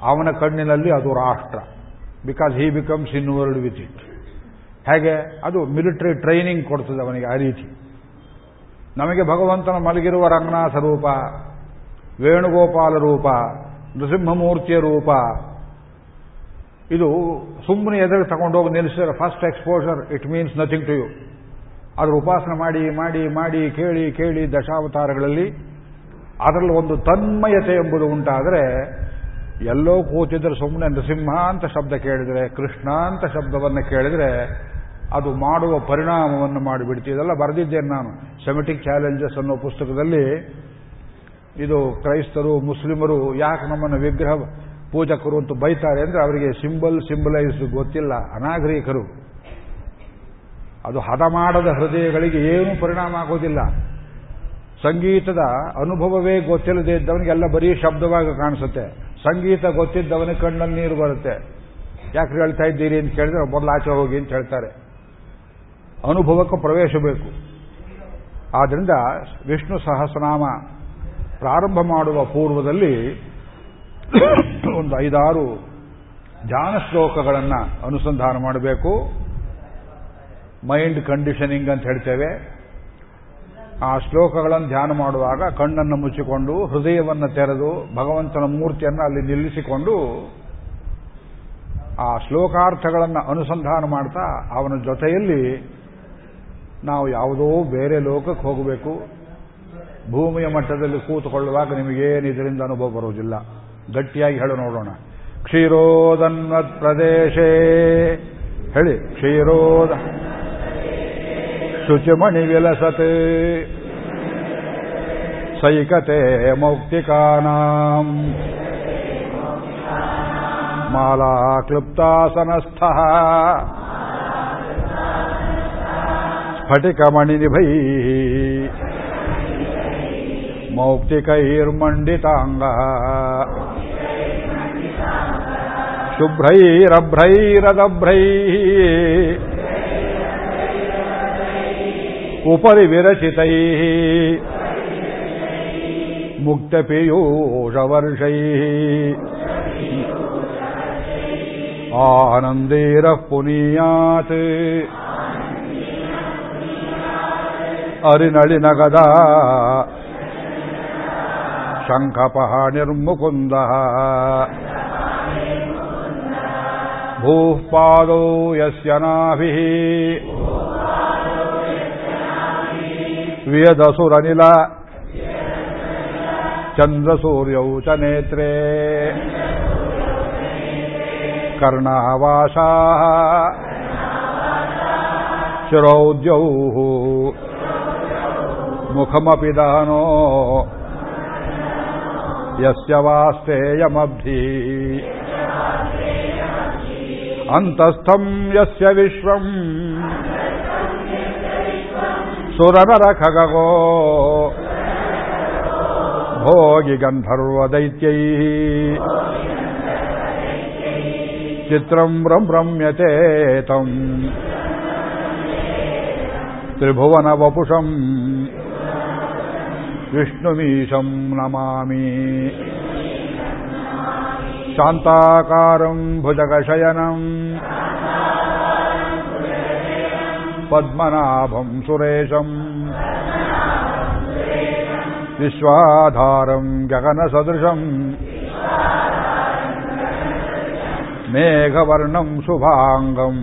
ಅವನ ಕಣ್ಣಿನಲ್ಲಿ ಅದು ರಾಷ್ಟ್ರ. Because he becomes in world with it ಹೇಗೆ? ಅದು ಮಿಲಿಟರಿ ಟ್ರೈನಿಂಗ್ ಕೊಡ್ತದೆ ಅವನಿಗೆ ಆ ರೀತಿ. ನಮಗೆ ಭಗವಂತನ ಮಲಗಿರುವ ರಂಗನಾಥ ರೂಪ, ವೇಣುಗೋಪಾಲ ರೂಪ, ನೃಸಿಂಹಮೂರ್ತಿಯ ರೂಪ ಇದು ಸುಮ್ಮನೆ ಎದುರು ತಗೊಂಡೋಗಿ ನಿಲ್ಲಿಸಿದ್ರೆ first exposure it means nothing to you ಅದ್ರ ಉಪಾಸನೆ ಮಾಡಿ ಮಾಡಿ ಮಾಡಿ, ಕೇಳಿ ಕೇಳಿ ದಶಾವತಾರಗಳಲ್ಲಿ ಅದರಲ್ಲಿ ಒಂದು ತನ್ಮಯತೆ ಎಂಬುದು ಉಂಟಾದರೆ ಎಲ್ಲೋ ಕೂತಿದ್ರೆ ಸುಮ್ಮನೆ ನೃಸಿಂಹ ಅಂತ ಶಬ್ದ ಕೇಳಿದರೆ, ಕೃಷ್ಣ ಅಂತ ಶಬ್ದವನ್ನು ಕೇಳಿದರೆ ಅದು ಮಾಡುವ ಪರಿಣಾಮವನ್ನು ಮಾಡಿಬಿಡ್ತೀವಿ ಇದೆಲ್ಲ ಬರೆದಿದ್ದೇನೆ ನಾನು. ಸೆಮೆಟಿಕ್ ಚಾಲೆಂಜಸ್ ಅನ್ನೋ ಪುಸ್ತಕದಲ್ಲಿ ಇದು ಕ್ರೈಸ್ತರು, ಮುಸ್ಲಿಮರು ಯಾಕೆ ನಮ್ಮನ್ನು ವಿಗ್ರಹ ಪೂಜಕರು ಅಂತ ಬೈತಾರೆ ಅಂದ್ರೆ ಅವರಿಗೆ ಸಿಂಬಲ್ ಸಿಂಬಲೈಸ್ ಗೊತ್ತಿಲ್ಲ, ಅನಾಗರಿಕರು. ಅದು ಹದ ಮಾಡದ ಹೃದಯಗಳಿಗೆ ಏನೂ ಪರಿಣಾಮ ಆಗೋದಿಲ್ಲ. ಸಂಗೀತದ ಅನುಭವವೇ ಗೊತ್ತಿಲ್ಲದೆ ಇದ್ದವನಿಗೆಲ್ಲ ಬರೀ ಶಬ್ದವಾಗಿ ಕಾಣಿಸುತ್ತೆ. ಸಂಗೀತ ಗೊತ್ತಿದ್ದವನ ಕಣ್ಣಲ್ಲಿ ನೀರು ಬರುತ್ತೆ. ಯಾಕೆ ಹೇಳ್ತಾ ಇದ್ದೀರಿ ಅಂತ ಕೇಳಿದ್ರೆ ಮೊದಲು ಆಚೆ ಹೋಗಿ ಅಂತ ಹೇಳ್ತಾರೆ. ಅನುಭವಕ್ಕೆ ಪ್ರವೇಶ ಬೇಕು. ಆದ್ದರಿಂದ ವಿಷ್ಣು ಸಹಸ್ರನಾಮ ಪ್ರಾರಂಭ ಮಾಡುವ ಪೂರ್ವದಲ್ಲಿ ಒಂದು ಐದಾರು ಧ್ಯಾನ ಶ್ಲೋಕಗಳನ್ನು ಅನುಸಂಧಾನ ಮಾಡಬೇಕು. ಮೈಂಡ್ ಕಂಡೀಷನಿಂಗ್ ಅಂತ ಹೇಳ್ತೇವೆ. ಆ ಶ್ಲೋಕಗಳನ್ನು ಧ್ಯಾನ ಮಾಡುವಾಗ ಕಣ್ಣನ್ನು ಮುಚ್ಚಿಕೊಂಡು, ಹೃದಯವನ್ನು ತೆರೆದು, ಭಗವಂತನ ಮೂರ್ತಿಯನ್ನು ಅಲ್ಲಿ ನಿಲ್ಲಿಸಿಕೊಂಡು ಆ ಶ್ಲೋಕಾರ್ಥಗಳನ್ನು ಅನುಸಂಧಾನ ಮಾಡ್ತಾ ಅವನ ಜೊತೆಯಲ್ಲಿ ನಾವು ಯಾವುದೋ ಬೇರೆ ಲೋಕಕ್ಕೆ ಹೋಗಬೇಕು. ಭೂಮಿಯ ಮಟ್ಟದಲ್ಲಿ ಕೂತುಕೊಳ್ಳುವಾಗ ನಿಮಗೇನು ಇದರಿಂದ ಅನುಭವ ಬರುವುದಿಲ್ಲ ಗಟ್ಟಿಯಾಗಿ ಹೇಳು ನೋಡೋಣ. ಕ್ಷೀರೋದನ್ವತ್ ಪ್ರದೇಶೇ ಹೇಳಿ ಕ್ಷೀರೋದ. ಶುಚಿಮಣಿ ವಿಲಸತೆ ಸೈಕತೆ ಮೌಕ್ತಿಕಾನಾಂ. ಮಾಲಾ ಕ್ಲುಪ್ತಾಸನಸ್ಥ. ಸ್ಫಟಿಕಮಣಿನಿಭೈ. ಮೌಕ್ತಿಕೈರ್ಮಂಡಿತಾಂಗ ಶುಭ್ರೈರಭ್ರೈರದಭ್ರೈ. ಉಪರಿ ವಿರಚಿತೈ ಮುಕ್ತಪೀಯೂಷವರ್ಷೈ. ಆನಂದೇರ ಪುನೀಯಾತ್ ಅರಿನಳಿನಗದ ಶಂಖಪಃ ನಿರ್ಮುಕುಂದ ಭೂಃ ಪಾದೋ ಯಸ್ಯ ನಾಭಿಃ ವಿಯದಸುರನಿಲ ಚಂದ್ರಸೂರ್ಯೌ ಚ ನೇತ್ರೇ ಕರ್ಣಾವಾಸಾः ಶಿರೌದ್ಯೌः ಮುಖಮಪಿ ದಹನೋ ಯಸ್ಯ ವಾಸ್ತೇಯಮಬ್ಧಿ ಅಂತಸ್ಥಂ ಯಸ್ಯ ವಿಶ್ವಂ. ಸುರನರ ಖಗೋ ಭೋಗಿ ಗಂಧರ್ವದೈತ್ಯೈ ಚಿತ್ರಂ ರಮ್ಯತೆ ತಂ. ತ್ರಿಭುವನ ವಪುಷಂ. ವಿಷ್ಣುಮೀಶಂ ನಮಾಮಿ. ಶಾಂತಾಕಾರಂ ಭುಜಗಶಯನಂ ಪದ್ಮನಾಭಂ ಸುರೇಶಂ ವಿಶ್ವಾಧಾರಂ ಗಗನಸದೃಶಂ ಮೇಘವರ್ಣಂ ಶುಭಾಂಗಂ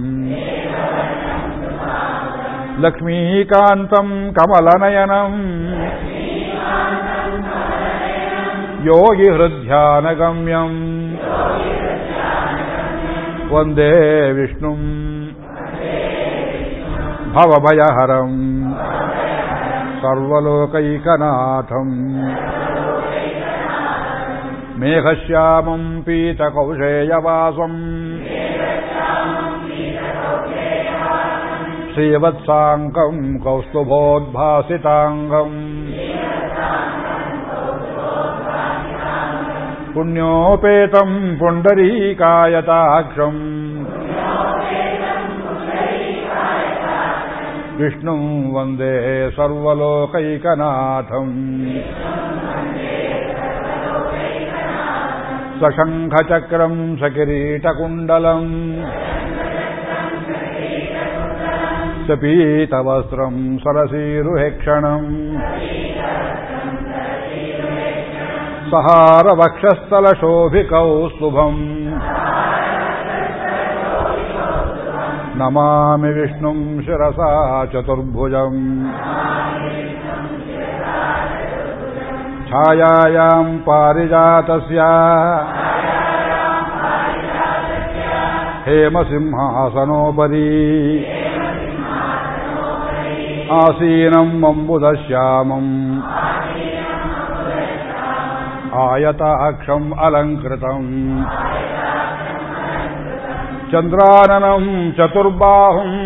ಲಕ್ಷ್ಮೀಕಾಂತಂ ಕಮಲನಯನಂ ಯೋಗಿ ಹೃದ್ಯಾನಗಮ್ಯಂ ವಂದೇ ವಿಷ್ಣುಂ ಭವಭಯಹರಂ ಸರ್ವಲೋಕೈಕನಾಥಂ ಮೇಘಶ್ಯಾಮಂ ಪೀತಕೌಶೇಯವಾಸಂ ಶ್ರೀವತ್ಸಾಂಕಂ पुण्योपेतम् पुण्डरीकायताक्षम् विष्णुम् वन्दे सर्वलोकैकनाथम् सशङ्खचक्रम् सकिरीटकुण्डलम् सपीतवस्त्रम् सरसीरुहेक्षणम् सहारवक्षस्थलशोभिकौस्तुभम् नमामि विष्णुम् शिरसा चतुर्भुजम्। छायायाम् पारिजातस्य। हेमसिंहासनोपरि। आसीनम् अम्बुदश्यामम् आयताक्षम् अलङ्कृतम् चन्द्राननम् चतुर्बाहुम्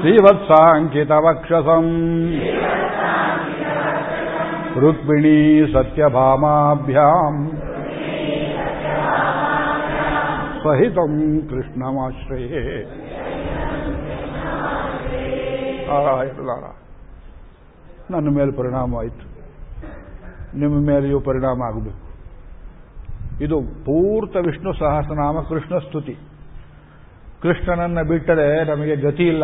श्रीवत्साङ्कितवक्षसम् रुक्मिणी सत्यभामाभ्याम् सहितम् कृष्णमाश्रये ನನ್ನ ಮೇಲೆ ಪರಿಣಾಮ ಆಯಿತು ನಿಮ್ಮ ಮೇಲೆಯೂ ಪರಿಣಾಮ ಆಗಬೇಕು. ಇದು ಪೂರ್ತ ವಿಷ್ಣು ಸಹಸ್ರನಾಮ ಕೃಷ್ಣ ಸ್ತುತಿ. ಕೃಷ್ಣನನ್ನ ಬಿಟ್ಟರೆ ನಮಗೆ ಗತಿ ಇಲ್ಲ.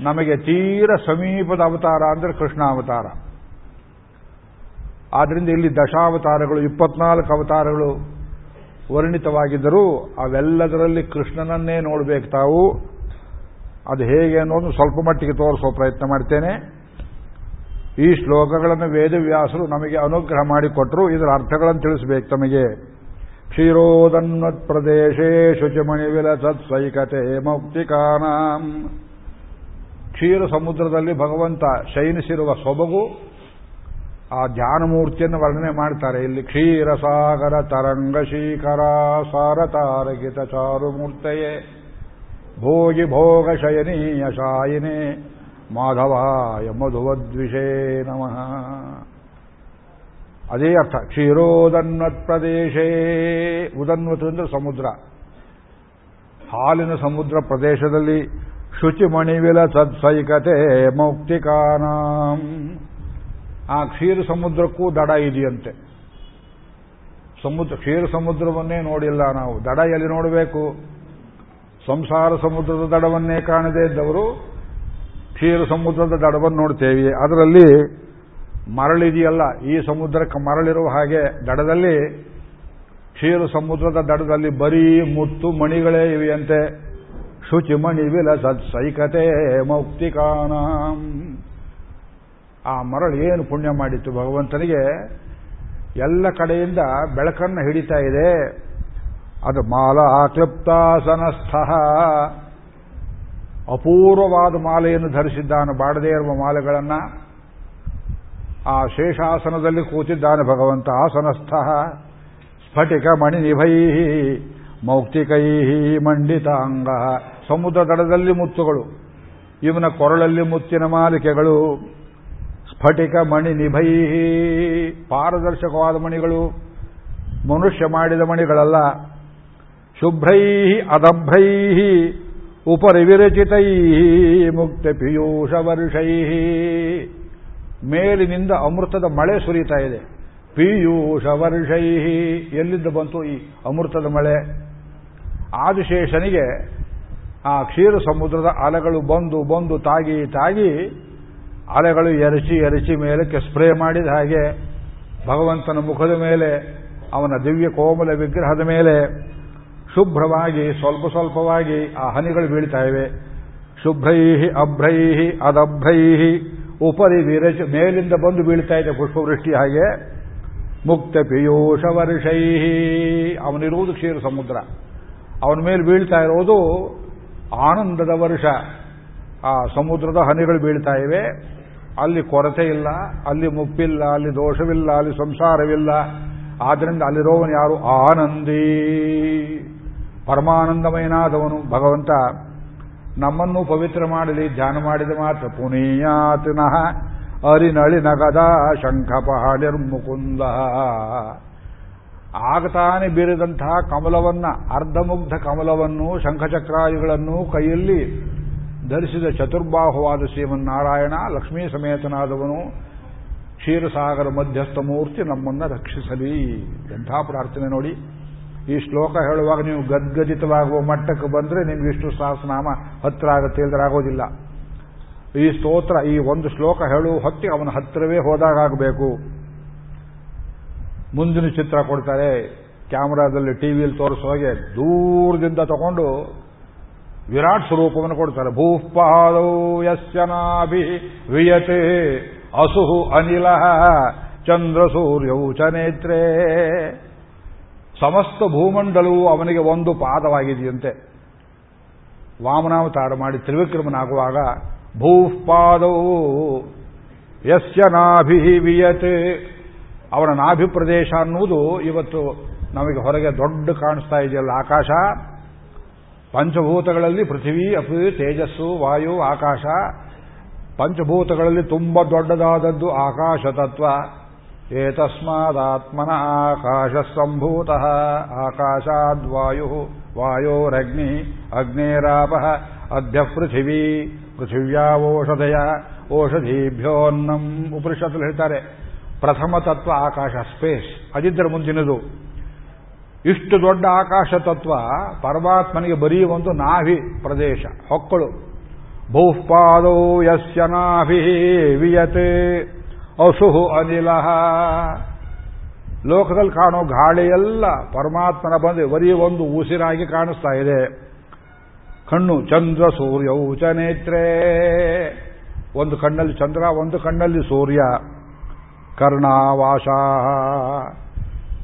ನಮಗೆ ತೀರ ಸಮೀಪದ ಅವತಾರ ಅಂದರೆ ಕೃಷ್ಣಾವತಾರ ಆದ್ರಿಂದ ಇಲ್ಲಿ ದಶಾವತಾರಗಳು, ಇಪ್ಪತ್ನಾಲ್ಕು ಅವತಾರಗಳು ವರ್ಣಿತವಾಗಿದ್ದರೂ ಅವೆಲ್ಲದರಲ್ಲಿ ಕೃಷ್ಣನನ್ನೇ ನೋಡಬೇಕು ತಾವು. ಅದು ಹೇಗೆ ಅನ್ನೋದು ಸ್ವಲ್ಪ ಮಟ್ಟಿಗೆ ತೋರಿಸೋ ಪ್ರಯತ್ನ ಮಾಡ್ತೇನೆ. ಈ ಶ್ಲೋಕಗಳನ್ನು ವೇದವ್ಯಾಸರು ನಮಗೆ ಅನುಗ್ರಹ ಮಾಡಿಕೊಟ್ಟರು ಇದರ ಅರ್ಥಗಳನ್ನು ತಿಳಿಸಬೇಕು ತಮಗೆ. ಕ್ಷೀರೋದನ್ವತ್ ಪ್ರದೇಶೇ ಶುಚಿಮಣಿ ವಿಲ ಸ್ವೈಕತೆ ಮೌಕ್ತಿಕಾನಾಂ. ಕ್ಷೀರ ಸಮುದ್ರದಲ್ಲಿ ಭಗವಂತ ಶಯನಿಸಿರುವ ಸೊಬಗು ಆ ಧ್ಯಾನಮೂರ್ತಿಯನ್ನು ವರ್ಣನೆ ಮಾಡ್ತಾರೆ. ಇಲ್ಲಿ ಕ್ಷೀರಸಾಗರ ತರಂಗ ಶೀಕರ ಸಾರತಾರಗಿತ ಚಾರುಮೂರ್ತೆಯೇ. ಭೋಗಿ ಭೋಗ ಶಯನೀಯ ಶಾಯಿನೇ. ಮಾಧವಾಯ ಮಧುವದ್ವಿಷೇ ನಮಃ. ಅದೇ ಅರ್ಥ. ಕ್ಷೀರೋದನ್ವತ್ ಪ್ರದೇಶೇ ಉದನ್ವತ್ ಅಂದ್ರೆ ಸಮುದ್ರ. ಹಾಲಿನ ಸಮುದ್ರ ಪ್ರದೇಶದಲ್ಲಿ ಶುಚಿಮಣಿವಿಲ ಸತ್ಸೈಕತೆ ಮೌಕ್ತಿಕಾನಾಂ. ಆ ಕ್ಷೀರ ಸಮುದ್ರಕ್ಕೂ ದಡ ಇದೆಯಂತೆ. ಸಮುದ್ರ ಕ್ಷೀರ ಸಮುದ್ರವನ್ನೇ ನೋಡಿಲ್ಲ ನಾವು. ದಡ ಎಲ್ಲಿ ನೋಡಬೇಕು? ಸಂಸಾರ ಸಮುದ್ರದ ದಡವನ್ನೇ ಕಾಣದೇ ಇದ್ದವರು ಕ್ಷೀರ ಸಮುದ್ರದ ದಡವನ್ನು ನೋಡ್ತೇವೆ. ಅದರಲ್ಲಿ ಮರಳಿದೆಯಲ್ಲ, ಈ ಸಮುದ್ರಕ್ಕೆ ಮರಳಿರುವ ಹಾಗೆ ದಡದಲ್ಲಿ ಕ್ಷೀರ ಸಮುದ್ರದ ದಡದಲ್ಲಿ ಬರೀ ಮುತ್ತು ಮಣಿಗಳೇ ಇವೆಯಂತೆ. ಶುಚಿಮಣಿ ವಿಲ ಸತ್ಸೈಕತೆ ಮೌಕ್ತಿಕಾನ ಆ ಮರಳು ಏನು ಪುಣ್ಯ ಮಾಡಿತ್ತು ಭಗವಂತನಿಗೆ? ಎಲ್ಲ ಕಡೆಯಿಂದ ಬೆಳಕನ್ನು ಹಿಡಿತಾ ಇದೆ. ಅದು ಮಾಲಾ ಕ್ಲಿಪ್ತಾಸನಸ್ಥ ಅಪೂರ್ವವಾದ ಮಾಲೆಯನ್ನು ಧರಿಸಿದ್ದಾನೆ ಬಾಡದೇ ಇರುವ ಮಾಲೆಗಳನ್ನು. ಆ ಶೇಷಾಸನದಲ್ಲಿ ಕೂತಿದ್ದಾನೆ ಭಗವಂತ ಆಸನಸ್ಥ. ಸ್ಫಟಿಕ ಮಣಿ ನಿಭೈ ಮೌಕ್ತಿಕೈ, ಮಂಡಿತಾಂಗ. ಸಮುದ್ರ ದಡದಲ್ಲಿ ಮುತ್ತುಗಳು. ಇವನ ಕೊರಳಲ್ಲಿ ಮುತ್ತಿನ ಮಾಲಿಕೆಗಳು. ಸ್ಫಟಿಕ ಮಣಿ ನಿಭೈ ಪಾರದರ್ಶಕವಾದ ಮಣಿಗಳು. ಮನುಷ್ಯ ಮಾಡಿದ ಮಣಿಗಳಲ್ಲ. ಶುಭ್ರೈ ಅದಭ್ರೈ ಉಪರಿ ವಿರಚಿತೈ ಮುಕ್ತ ಪಿಯೂಷ ವರ್ಷೈ ಮೇಲಿನಿಂದ ಅಮೃತದ ಮಳೆ ಸುರಿತಾ ಇದೆ. ಪಿಯೂಷ ವರ್ಷೈ ಎಲ್ಲಿಂದ ಬಂತು ಈ ಅಮೃತದ ಮಳೆ? ಆದಿಶೇಷನಿಗೆ ಆ ಕ್ಷೀರ ಸಮುದ್ರದ ಅಲೆಗಳು ಬಂದು ಬಂದು ತಾಗಿ ತಾಗಿ ಅಲೆಗಳು ಎರಚಿ ಎರಚಿ ಮೇಲಕ್ಕೆ ಸ್ಪ್ರೇ ಮಾಡಿದ ಹಾಗೆ ಭಗವಂತನ ಮುಖದ ಮೇಲೆ, ಅವನ ದಿವ್ಯ ಕೋಮಲ ವಿಗ್ರಹದ ಮೇಲೆ ಶುಭ್ರವಾಗಿ, ಸ್ವಲ್ಪ ಸ್ವಲ್ಪವಾಗಿ ಆ ಹನಿಗಳು ಬೀಳ್ತಾ ಇವೆ. ಶುಭ್ರೈಹಿ, ಅಭ್ರೈಹಿ ಅದಭ್ರೈ ಉಪರಿ ವಿರಚ ಮೇಲಿಂದ ಬಂದು ಬೀಳ್ತಾ ಇದೆ ಪುಷ್ಪವೃಷ್ಟಿ ಹಾಗೆ. ಮುಕ್ತ ಪಿಯೂಷ ವರ್ಷೈ ಅವನಿರುವುದು ಕ್ಷೀರ ಸಮುದ್ರ. ಅವನ ಮೇಲೆ ಬೀಳ್ತಾ ಇರೋದು ಆನಂದದ ವರ್ಷ. ಆ ಸಮುದ್ರದ ಹನಿಗಳು ಬೀಳ್ತಾ ಇವೆ. ಅಲ್ಲಿ ಕೊರತೆ ಇಲ್ಲ, ಅಲ್ಲಿ ಮುಪ್ಪಿಲ್ಲ, ಅಲ್ಲಿ ದೋಷವಿಲ್ಲ, ಅಲ್ಲಿ ಸಂಸಾರವಿಲ್ಲ. ಆದ್ದರಿಂದ ಅಲ್ಲಿರೋವನು ಯಾರು? ಆನಂದಿ. ಪರಮಾನಂದಮಯನಾದವನು. ಭಗವಂತ ನಮ್ಮನ್ನು ಪವಿತ್ರ ಮಾಡಲಿ, ಧ್ಯಾನ ಮಾಡಿದ ಮಾತ್ರ. ಪುನೀಯಾತ್ನಃ ಅರಿನಳಿ ನಗದ ಶಂಖಪಹ ನಿರ್ಮುಕುಂದ ಆಗತಾನೆ ಬೀರಿದಂತಹ ಕಮಲವನ್ನ, ಅರ್ಧಮುಗ್ಧ ಕಮಲವನ್ನು ಶಂಖಚಕ್ರಾದಿಗಳನ್ನು ಕೈಯಲ್ಲಿ ಧರಿಸಿದ ಚತುರ್ಬಾಹುವಾದ ಶ್ರೀಮನ್ನಾರಾಯಣ, ಲಕ್ಷ್ಮೀ ಸಮೇತನಾದವನು, ಕ್ಷೀರಸಾಗರ ಮಧ್ಯಸ್ಥ ಮೂರ್ತಿ ನಮ್ಮನ್ನು ರಕ್ಷಿಸಲಿ. ಎಂಥ ಪ್ರಾರ್ಥನೆ ನೋಡಿ. ಈ ಶ್ಲೋಕ ಹೇಳುವಾಗ ನೀವು ಗದ್ಗದಿತವಾಗುವ ಮಟ್ಟಕ್ಕೆ ಬಂದರೆ ನಿಮ್ಗೆ ಇಷ್ಟು ಸಹಸ್ರನಾಮ ಹತ್ತಿರ ಆಗುತ್ತೆ, ಇಲ್ದ್ರೆ ಆಗೋದಿಲ್ಲ. ಈ ಸ್ತೋತ್ರ, ಈ ಒಂದು ಶ್ಲೋಕ ಹೇಳುವ ಹೊತ್ತಿ ಅವನ ಹತ್ತಿರವೇ ಹೋದಾಗಬೇಕು ಮುಂದಿನ ಚಿತ್ರ ಕೊಡ್ತಾರೆ, ಕ್ಯಾಮ್ರಾದಲ್ಲಿ ಟಿವಿಯಲ್ಲಿ ತೋರಿಸುವಾಗೆ ದೂರದಿಂದ ತಗೊಂಡು ವಿರಾಟ್ ಸ್ವರೂಪವನ್ನು ಕೊಡ್ತಾರೆ. ಭೂಪಾದೌ ಯಸ್ಯನಾಭಿ ವಿಯತೆ, ಅಸುಹು ಅನಿಲ, ಚಂದ್ರ ಸೂರ್ಯೌ ಚ ಸಮಸ್ತ ಭೂಮಂಡಲವು ಅವನಿಗೆ ಒಂದು ಪಾದವಾಗಿದೆಯಂತೆ. ವಾಮನಾವತಾರ ಮಾಡಿ ತ್ರಿವಿಕ್ರಮನಾಗುವಾಗ ಭೂಪಾದವು ಯಸ್ಯ ನಾಭಿ ವಿಯತೆ. ಅವನ ನಾಭಿ ಪ್ರದೇಶ ಅನ್ನುವುದು ಇವತ್ತು ನಮಗೆ ಹೊರಗೆ ದೊಡ್ಡ ಕಾಣಿಸ್ತಾ ಇದೆಯಲ್ಲ ಆಕಾಶ. ಪಂಚಭೂತಗಳಲ್ಲಿ ಪೃಥ್ವಿ, ಅಪಿ, ತೇಜಸ್ಸು, ವಾಯು, ಆಕಾಶ. ಪಂಚಭೂತಗಳಲ್ಲಿ ತುಂಬ ದೊಡ್ಡದಾದದ್ದು ಆಕಾಶ ತತ್ವ. ಏತಸ್ಮಾದಾತ್ಮನ ಆಕಾಶ ಸಂಭೂತ ಆಕಾಶಾದ್ವಾಯು ವಾಯೋರಗ್ನಿ ಅಗ್ನೇರಾಪ ಅದ್ಯ ಪೃಥಿವೀ ಪೃಥಿವ್ಯಾವೋಷಧಯ ಓಷಧೀಭ್ಯೋನ್ನಂ ಉಪನಿಷತ್ತಲ್ಲಿ ಹೇಳ್ತಾರೆ ಪ್ರಥಮ ತತ್ವ ಆಕಾಶ ಸ್ಪೇಸ್ ಅದಿದ್ದರ ಮುಂದಿನದು। ಇಷ್ಟು ದೊಡ್ಡ ಆಕಾಶ ತತ್ವ ಪರಮಾತ್ಮನಿಗೆ ಬರೀ ಒಂದು ನಾಭಿ ಪ್ರದೇಶ, ಹೊಕ್ಕಳು। ಬಹುಪಾದೋ ಯಸ್ಯ ನಾಭಿ ಅಸುಹು ಅನಿಲ. ಲೋಕದಲ್ಲಿ ಕಾಣೋ ಗಾಳಿಯೆಲ್ಲ ಪರಮಾತ್ಮನ ಬಂದು ಬರೀ ಒಂದು ಉಸಿರಾಗಿ ಕಾಣಿಸ್ತಾ ಇದೆ. ಕಣ್ಣು ಚಂದ್ರ ಸೂರ್ಯ ಉಚನೇತ್ರೇ ನೇತ್ರೇ. ಒಂದು ಕಣ್ಣಲ್ಲಿ ಚಂದ್ರ, ಒಂದು ಕಣ್ಣಲ್ಲಿ ಸೂರ್ಯ. ಕರ್ಣಾವಾಸ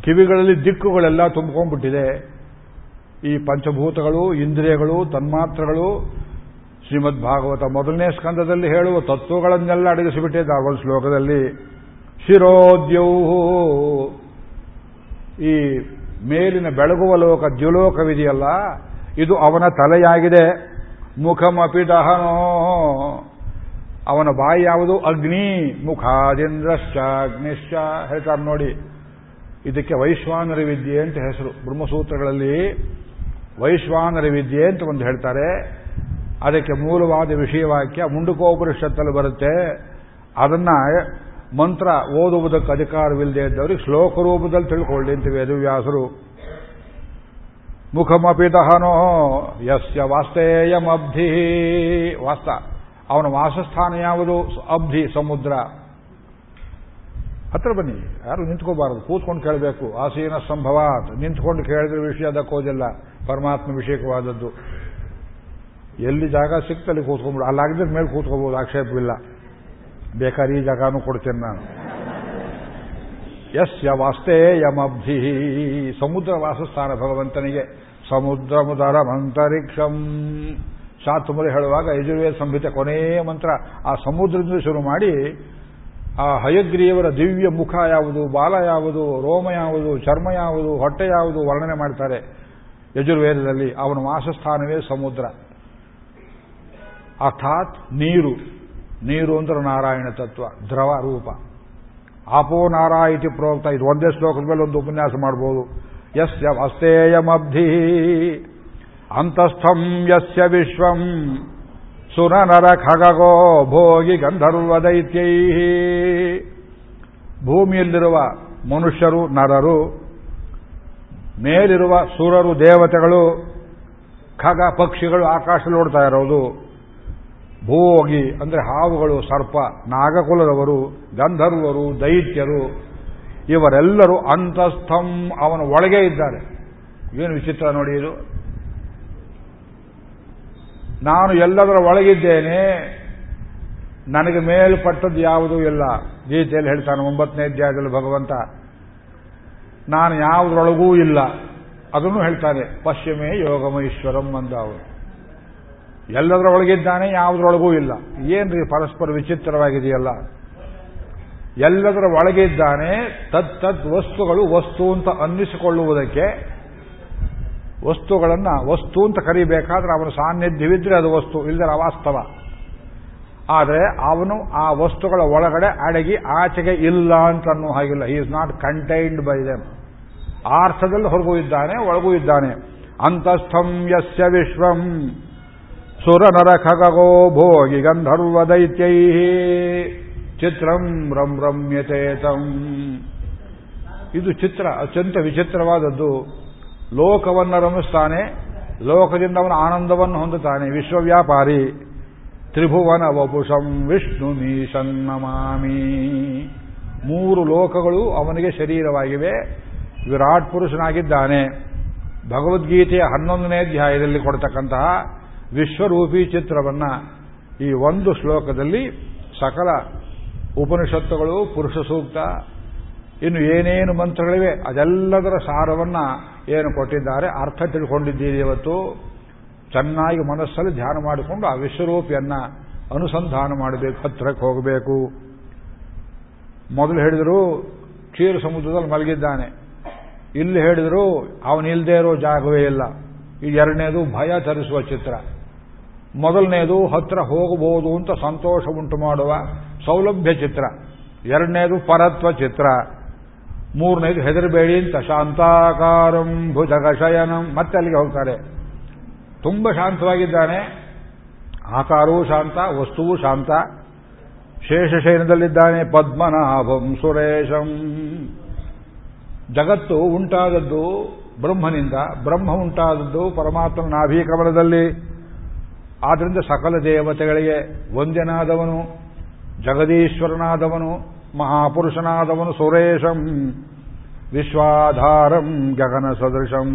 ಕಿವಿಗಳಲ್ಲಿ ದಿಕ್ಕುಗಳೆಲ್ಲ ತುಂಬಿಕೊಂಡ್ಬಿಟ್ಟಿದೆ. ಈ ಪಂಚಭೂತಗಳು, ಇಂದ್ರಿಯಗಳು, ತನ್ಮಾತ್ರಗಳು ಶ್ರೀಮದ್ ಭಾಗವತ ಮೊದಲನೇ ಸ್ಕಂದದಲ್ಲಿ ಹೇಳುವ ತತ್ವಗಳನ್ನೆಲ್ಲ ಅಡಗಿಸಿಬಿಟ್ಟಿದ್ದಾರೆ ಒಂದು ಶ್ಲೋಕದಲ್ಲಿ. ಶಿರೋದ್ಯೌಹು. ಈ ಮೇಲಿನ ಬೆಳಗುವ ಲೋಕ ದ್ಯುಲೋಕವಿದೆಯಲ್ಲ, ಇದು ಅವನ ತಲೆಯಾಗಿದೆ. ಮುಖಮಪಿ ದಹನೋ. ಅವನ ಬಾಯಿ ಯಾವುದು? ಅಗ್ನಿ. ಮುಖಾದಿಂದ್ರಶ್ಚ ಅಗ್ನಿಶ್ಚ ಹೇಳ್ತಾರೆ ನೋಡಿ, ಇದಕ್ಕೆ ವೈಶ್ವಾನರ ವಿದ್ಯೆ ಅಂತ ಹೆಸರು. ಬ್ರಹ್ಮಸೂತ್ರಗಳಲ್ಲಿ ವೈಶ್ವಾನರ ವಿದ್ಯೆ ಅಂತ ಒಂದು ಹೇಳ್ತಾರೆ. ಅದಕ್ಕೆ ಮೂಲವಾದ ವಿಷಯವಾಕ್ಯ ಮುಂಡುಕೋಪನಿಷತ್ತಲ್ಲಿ ಬರುತ್ತೆ. ಅದನ್ನ ಮಂತ್ರ ಓದುವುದಕ್ಕೆ ಅಧಿಕಾರವಿಲ್ಲದೆ ಇದ್ದವರಿಗೆ ಶ್ಲೋಕ ರೂಪದಲ್ಲಿ ತಿಳ್ಕೊಳ್ಳಿ ಅಂತ ವೇದವ್ಯಾಸರು. ಮುಖಮಪಿ ದಹನೋ ಯಸ್ಯ ವಾಸ್ತೇಯಮಬ್ಧಿ. ವಾಸ್ತ. ಅವನ ವಾಸಸ್ಥಾನ ಯಾವುದು? ಅಬ್ಧಿ, ಸಮುದ್ರ. ಹತ್ರ ಬನ್ನಿ. ಯಾರು ನಿಂತ್ಕೋಬಾರದು? ಕೂತ್ಕೊಂಡು ಕೇಳಬೇಕು. ಆಸೀನ ಸಂಭವ ನಿಂತ್ಕೊಂಡು ಕೇಳಿದ್ರೆ ವಿಷಯ ಅದಕ್ಕೋದಿಲ್ಲ ಪರಮಾತ್ಮ ವಿಷಯಕವಾದದ್ದು ಎಲ್ಲಿ ಜಾಗ ಸಿಕ್ತಲ್ಲಿ ಕೂತ್ಕೊಂಡ್ಬಿಡು. ಅಲ್ಲಾಗಿದ್ರೆ ಮೇಲೆ ಕೂತ್ಕೋಬಹುದು ಆಕ್ಷೇಪವಿಲ್ಲ ಬೇಕಾದ್ರೆ ಈ ಜಾಗನೂ ಕೊಡ್ತೇನೆ ನಾನು. ಎಸ್ ಯಸ್ಯ ವಾಸ್ತೇಯಮಬ್ಧಿ ಸಮುದ್ರ ವಾಸಸ್ಥಾನ ಭಗವಂತನಿಗೆ. ಸಮುದ್ರ ಮುದರ ಮಂತರಿಕ್ಷಂ. ಶಾತುಮುರಿ ಹೇಳುವಾಗ ಯಜುರ್ವೇದ ಸಂಹಿತೆ ಕೊನೆಯ ಮಂತ್ರ. ಆ ಸಮುದ್ರದಿಂದ ಶುರು ಮಾಡಿ ಆ ಹಯಗ್ರೀವರ ದಿವ್ಯ ಮುಖ ಯಾವುದು, ಬಾಲ ಯಾವುದು, ರೋಮ ಯಾವುದು, ಚರ್ಮ ಯಾವುದು, ಹೊಟ್ಟೆ ಯಾವುದು ವರ್ಣನೆ ಮಾಡ್ತಾರೆ ಯಜುರ್ವೇದದಲ್ಲಿ. ಅವನ ವಾಸಸ್ಥಾನವೇ ಸಮುದ್ರ. ಅರ್ಥಾತ್ ನೀರು. ನೀರು ಅಂದ್ರೆ ನಾರಾಯಣ ತತ್ವ, ದ್ರವ ರೂಪ. ಆಪೋ ನಾರಾಯಿತಿ ಪ್ರೋಕ್ತ ಇದು ಒಂದೇ ಶ್ಲೋಕದ ಮೇಲೆ ಒಂದು ಉಪನ್ಯಾಸ ಮಾಡಬಹುದು ಯಸ್ಯ ಅಸ್ತೇಯಮಬ್ಧಿ ಅಂತಸ್ಥಂ ಯಸ್ಯ ವಿಶ್ವಂ ಸುರನರ ಖಗಗೋ ಭೋಗಿ ಗಂಧರ್ವ ದೈತ್ಯೈ ಭೂಮಿಯಲ್ಲಿರುವ ಮನುಷ್ಯರು, ನರರು, ಮೇಲಿರುವ ಸುರರು, ದೇವತೆಗಳು, ಖಗ ಪಕ್ಷಿಗಳು ಆಕಾಶ ನೋಡ್ತಾ ಇರೋದು. ಭೋಗಿ, ಅಂದ್ರೆ ಹಾವುಗಳು, ಸರ್ಪ, ನಾಗಕುಲದವರು, ಗಂಧರ್ವರು, ದೈತ್ಯರು, ಇವರೆಲ್ಲರೂ ಅಂತಸ್ಥಂ, ಅವನ ಒಳಗೆ ಇದ್ದಾರೆ. ಏನು ವಿಚಿತ್ರ ನೋಡಿ ಇದು. ನಾನು ಎಲ್ಲದರ ಒಳಗಿದ್ದೇನೆ, ನನಗೆ ಮೇಲ್ಪಟ್ಟದ್ದು ಯಾವುದೂ ಇಲ್ಲ. ಗೀತೆಯಲ್ಲಿ ಹೇಳ್ತಾನೆ, ಒಂಬತ್ತನೇ ಅಧ್ಯಾಯದಲ್ಲಿ ಭಗವಂತ, ನಾನು ಯಾವುದರೊಳಗೂ ಇಲ್ಲ. ಅದನ್ನು ಹೇಳ್ತಾನೆ, ಪಶ್ಚಿಮೇ ಯೋಗಮೈಶ್ವರಂ ಅಂದ ಎಲ್ಲದರ ಒಳಗಿದ್ದಾನೆ ಯಾವುದರೊಳಗೂ ಇಲ್ಲ. ಏನ್ರಿ ಪರಸ್ಪರ ವಿಚಿತ್ರವಾಗಿದೆಯಲ್ಲ? ಎಲ್ಲದರ ಒಳಗಿದ್ದಾನೆ ತತ್ ತದ್ ವಸ್ತುಗಳು ವಸ್ತು ಅಂತ ಅನ್ನಿಸಿಕೊಳ್ಳುವುದಕ್ಕೆ, ವಸ್ತುಗಳನ್ನು ವಸ್ತು ಅಂತ ಕರಿಬೇಕಾದ್ರೆ ಅವನ ಸಾನ್ನಿಧ್ಯವಿದ್ರೆ ಅದು ವಸ್ತು ಇಲ್ಲದರ ವಾಸ್ತವ. ಆದರೆ ಅವನು ಆ ವಸ್ತುಗಳ ಒಳಗಡೆ ಅಡಗಿ ಆಚೆಗೆ ಇಲ್ಲ ಅಂತ ಅನ್ನೋ ಹಾಗಿಲ್ಲ. He is not contained by them ಆ ಅರ್ಥದಲ್ಲಿ ಹೊರಗೂ ಇದ್ದಾನೆ, ಒಳಗೂ ಇದ್ದಾನೆ. ಅಂತಸ್ಥಂ ಯಸ್ಯ ವಿಶ್ವಂ. ಸುರನರ ಖಗೋ ಭೋಗಿ ಗಂಧರ್ವ ದೈತ್ಯೈ ಚಿತ್ರಂ ರಂ ರಮ್ಯತೇತಂ ಇದು ಚಿತ್ರ, ಅತ್ಯಂತ ವಿಚಿತ್ರವಾದದ್ದು. ಲೋಕವನ್ನು ರಮಿಸ್ತಾನೆ ಲೋಕದಿಂದ ಅವನ ಆನಂದವನ್ನು ಹೊಂದುತ್ತಾನೆ. ವಿಶ್ವವ್ಯಾಪಾರಿ ತ್ರಿಭುವನ ವಪುಷಂ ವಿಷ್ಣು ನೀಶನ್ನಮಾಮಿ ಮೂರು ಲೋಕಗಳು ಅವನಿಗೆ ಶರೀರವಾಗಿವೆ. ವಿರಾಟ್ ಪುರುಷನಾಗಿದ್ದಾನೆ. ಭಗವದ್ಗೀತೆಯ ಹನ್ನೊಂದನೇ ಅಧ್ಯಾಯದಲ್ಲಿ ಕೊಡ್ತಕ್ಕಂತಹ ವಿಶ್ವರೂಪಿ ಚಿತ್ರವನ್ನ ಈ ಒಂದು ಶ್ಲೋಕದಲ್ಲಿ ಸಕಲ ಉಪನಿಷತ್ತುಗಳು, ಪುರುಷ ಸೂಕ್ತ, ಇನ್ನು ಏನೇನು ಮಂತ್ರಗಳಿವೆ, ಅದೆಲ್ಲದರ ಸಾರವನ್ನ ಏನು ಕೊಟ್ಟಿದ್ದಾರೆ, ಅರ್ಥ ತಿಳ್ಕೊಂಡಿದ್ದೀರಿ ಇವತ್ತು. ಚೆನ್ನಾಗಿ ಮನಸ್ಸಲ್ಲಿ ಧ್ಯಾನ ಮಾಡಿಕೊಂಡು ಆ ವಿಶ್ವರೂಪಿಯನ್ನ ಅನುಸಂಧಾನ ಮಾಡಬೇಕು, ಹತ್ರಕ್ಕೆ ಹೋಗಬೇಕು. ಮೊದಲು ಹೇಳಿದರು, ಕ್ಷೀರ ಸಮುದ್ರದಲ್ಲಿ ಮಲಗಿದ್ದಾನೆ. ಇಲ್ಲಿ ಹೇಳಿದರು ಅವನಿಲ್ಲದೆ ಇರೋ ಜಾಗವೇ ಇಲ್ಲ. ಈ ಎರಡನೇದು ಭಯ ತರಿಸುವ ಚಿತ್ರ. ಮೊದಲನೇದು ಹತ್ರ ಹೋಗಬಹುದು ಅಂತ ಸಂತೋಷ ಉಂಟು ಮಾಡುವ ಸೌಲಭ್ಯ ಚಿತ್ರ. ಎರಡನೇದು ಪರತ್ವ ಚಿತ್ರ. ಮೂರನೇದು ಹೆದರಬೇಡಿ ಅಂತ ಶಾಂತಾಕಾರಂ ಭುಜಗಶಯನಂ. ಮತ್ತೆ ಅಲ್ಲಿಗೆ ಹೋಗ್ತಾರೆ. ತುಂಬ ಶಾಂತವಾಗಿದ್ದಾನೆ. ಆಕಾರವೂ ಶಾಂತ, ವಸ್ತುವು ಶಾಂತ. ಶೇಷಶಯನದಲ್ಲಿದ್ದಾನೆ ಪದ್ಮನಾಭಂ ಸುರೇಶಂ. ಜಗತ್ತು ಉಂಟಾದದ್ದು ಬ್ರಹ್ಮನಿಂದ, ಬ್ರಹ್ಮ ಉಂಟಾದದ್ದು ಪರಮಾತ್ಮನ ನಾಭೀಕಮಲದಲ್ಲಿ ಆದ್ರಿಂದ ಸಕಲ ದೇವತೆಗಳಿಗೆ ವಂದ್ಯನಾದವನು, ಜಗದೀಶ್ವರನಾದವನು, ಮಹಾಪುರುಷನಾದವನು ಸುರೇಶಂ, ವಿಶ್ವಾಧಾರಂ ಗಗನ ಸದೃಶಂ,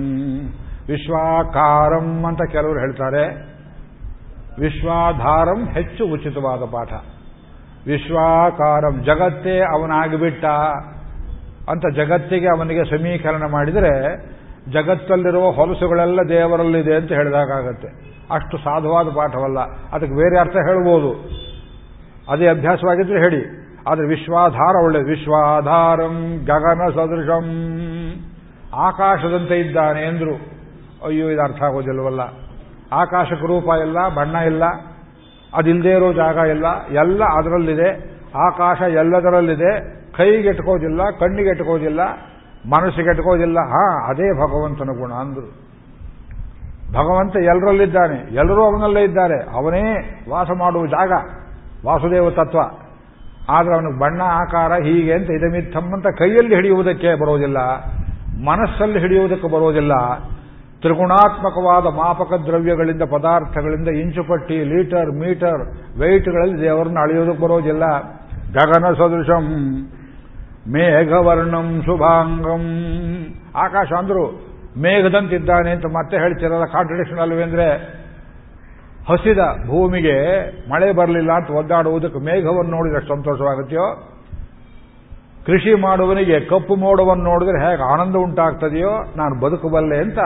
ವಿಶ್ವಾಕಾರಂ ಅಂತ ಕೆಲವರು ಹೇಳ್ತಾರೆ. ವಿಶ್ವಾಧಾರಂ ಹೆಚ್ಚು ಉಚಿತವಾದ ಪಾಠ. ವಿಶ್ವಾಕಾರಂ ಜಗತ್ತೇ ಅವನಾಗಿಬಿಟ್ಟ ಅಂತ ಜಗತ್ತಿಗೆ ಅವನಿಗೆ ಸಮೀಕರಣ ಮಾಡಿದರೆ ಜಗತ್ತಲ್ಲಿರುವ ಹೊಲಸುಗಳೆಲ್ಲ ದೇವರಲ್ಲಿದೆ ಅಂತ ಹೇಳಿದಾಗತ್ತೆ ಅಷ್ಟು ಸಾಧುವಾದ ಪಾಠವಲ್ಲ. ಅದಕ್ಕೆ ಬೇರೆ ಅರ್ಥ ಹೇಳ್ಬೋದು. ಅದೇ ಅಭ್ಯಾಸವಾಗಿದ್ರೆ ಹೇಳಿ. ಆದರೆ ವಿಶ್ವಾಧಾರ ಒಳ್ಳೆ ವಿಶ್ವಾಧಾರಂ ಗಗನ ಸದೃಶಂ. ಆಕಾಶದಂತೆ ಇದ್ದಾನೆ ಎಂದ್ರು ಅಯ್ಯೋ, ಇದು ಅರ್ಥ ಆಗೋದಿಲ್ವಲ್ಲ. ಆಕಾಶಕ್ಕೆ ರೂಪ ಇಲ್ಲ, ಬಣ್ಣ ಇಲ್ಲ ಅದಿಲ್ಲದೆ ಇರೋ ಜಾಗ ಇಲ್ಲ, ಎಲ್ಲ ಅದರಲ್ಲಿದೆ. ಆಕಾಶ ಎಲ್ಲದರಲ್ಲಿದೆ. ಕೈಗೆಟ್ಕೋದಿಲ್ಲ ಕಣ್ಣಿಗೆಟ್ಕೋದಿಲ್ಲ ಮನಸ್ಸಿಗೆಟ್ಕೋದಿಲ್ಲ ಹಾ, ಅದೇ ಭಗವಂತನ ಗುಣ ಅಂದ್ರು. ಭಗವಂತ ಎಲ್ಲರಲ್ಲಿದ್ದಾನೆ ಎಲ್ಲರೂ ಅವನಲ್ಲೇ ಇದ್ದಾರೆ. ಅವನೇ ವಾಸ ಮಾಡುವ ಜಾಗ. ವಾಸುದೇವ ತತ್ವ. ಆದರೆ ಅವನಿಗೆ ಬಣ್ಣ, ಆಕಾರ ಹೀಗೆ ಅಂತ ಇದಮಿತ್ತಮ್ ಅಂತ ಕೈಯಲ್ಲಿ ಹಿಡಿಯುವುದಕ್ಕೆ ಬರೋದಿಲ್ಲ. ಮನಸ್ಸಲ್ಲಿ ಹಿಡಿಯುವುದಕ್ಕೆ ಬರೋದಿಲ್ಲ. ತ್ರಿಗುಣಾತ್ಮಕವಾದ ಮಾಪಕ ದ್ರವ್ಯಗಳಿಂದ, ಪದಾರ್ಥಗಳಿಂದ ಇಂಚುಪಟ್ಟಿ ಲೀಟರ್, ಮೀಟರ್ ವೆಯ್ಟ್ಗಳಲ್ಲಿ ದೇವರನ್ನು ಅಳೆಯೋದಕ್ಕೆ ಬರೋದಿಲ್ಲ. ಗಗನ ಸದೃಶಂ. ಮೇಘವರ್ಣಂ ಶುಭಾಂಗಂ. ಆಕಾಶ ಅಂದ್ರು ಮೇಘದಂತಿದ್ದಾನೆ ಅಂತ ಮತ್ತೆ ಹೇಳ್ತಿರಲ್ಲ ಕಾಂಟ್ರಡಿಕ್ಷನ್ ಅಲ್ವೇಂದ್ರೆ ಹಸಿದ ಭೂಮಿಗೆ ಮಳೆ ಬರಲಿಲ್ಲ ಅಂತ ಒದ್ದಾಡುವುದಕ್ಕೆ ಮೇಘವನ್ನು ನೋಡಿದ್ರೆ ಸಂತೋಷವಾಗುತ್ತೆಯೋ? ಕೃಷಿ ಮಾಡುವನಿಗೆ ಕಪ್ಪು ಮೋಡವನ್ನು ನೋಡಿದ್ರೆ ಹೇಗೆ ಆನಂದ ಉಂಟಾಗ್ತದೆಯೋ? ನಾನು ಬದುಕಬಲ್ಲೆ ಅಂತ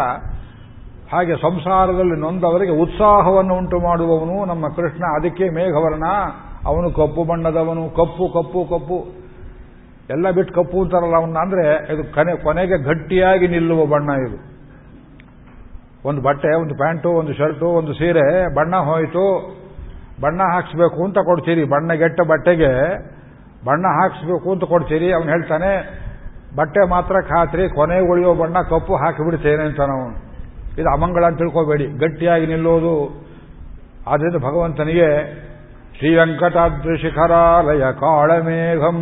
ಹಾಗೆ ಸಂಸಾರದಲ್ಲಿ ನೊಂದವರಿಗೆ ಉತ್ಸಾಹವನ್ನು ಉಂಟು ಮಾಡುವವನು ನಮ್ಮ ಕೃಷ್ಣ. ಅದಕ್ಕೆ ಮೇಘವರ್ಣ. ಅವನು ಕಪ್ಪು ಬಣ್ಣದವನು. ಕಪ್ಪು ಕಪ್ಪು ಕಪ್ಪು. ಎಲ್ಲ ಬಿಟ್ಟು ಕಪ್ಪು ಅಂತಾರಲ್ಲ ಅವನ್ನ ಅಂದ್ರೆ ಇದು ಕನೆ, ಕೊನೆಗೆ ಗಟ್ಟಿಯಾಗಿ ನಿಲ್ಲುವ ಬಣ್ಣ ಇದು. ಒಂದು ಬಟ್ಟೆ, ಒಂದು ಪ್ಯಾಂಟು, ಒಂದು ಶರ್ಟು, ಒಂದು ಸೀರೆ, ಬಣ್ಣ ಹೋಯಿತು, ಬಣ್ಣ ಹಾಕ್ಸ್ಬೇಕು ಅಂತ ಕೊಡ್ತೀರಿ. ಬಣ್ಣ ಗೆಟ್ಟ ಬಟ್ಟೆಗೆ ಬಣ್ಣ ಹಾಕ್ಸ್ಬೇಕು ಅಂತ ಕೊಡ್ತೀರಿ. ಅವನು ಹೇಳ್ತಾನೆ, ಬಟ್ಟೆ ಮಾತ್ರ ಖಾತ್ರಿ ಕೊನೆಗೆ ಉಳಿಯೋ ಬಣ್ಣ ಕಪ್ಪು ಹಾಕಿಬಿಡ್ತೇನೆ ಅಂತ ಅವನು. ಇದು ಅಮಂಗಳ ಅಂತ ತಿಳ್ಕೋಬೇಡಿ. ಗಟ್ಟಿಯಾಗಿ ನಿಲ್ಲೋದು ಆದ್ರಿಂದ ಭಗವಂತನಿಗೆ ಶ್ರೀವೆಂಕಟಾದ್ರಿ ಶಿಖರಾಲಯ ಕಾಳಮೇಘಂ.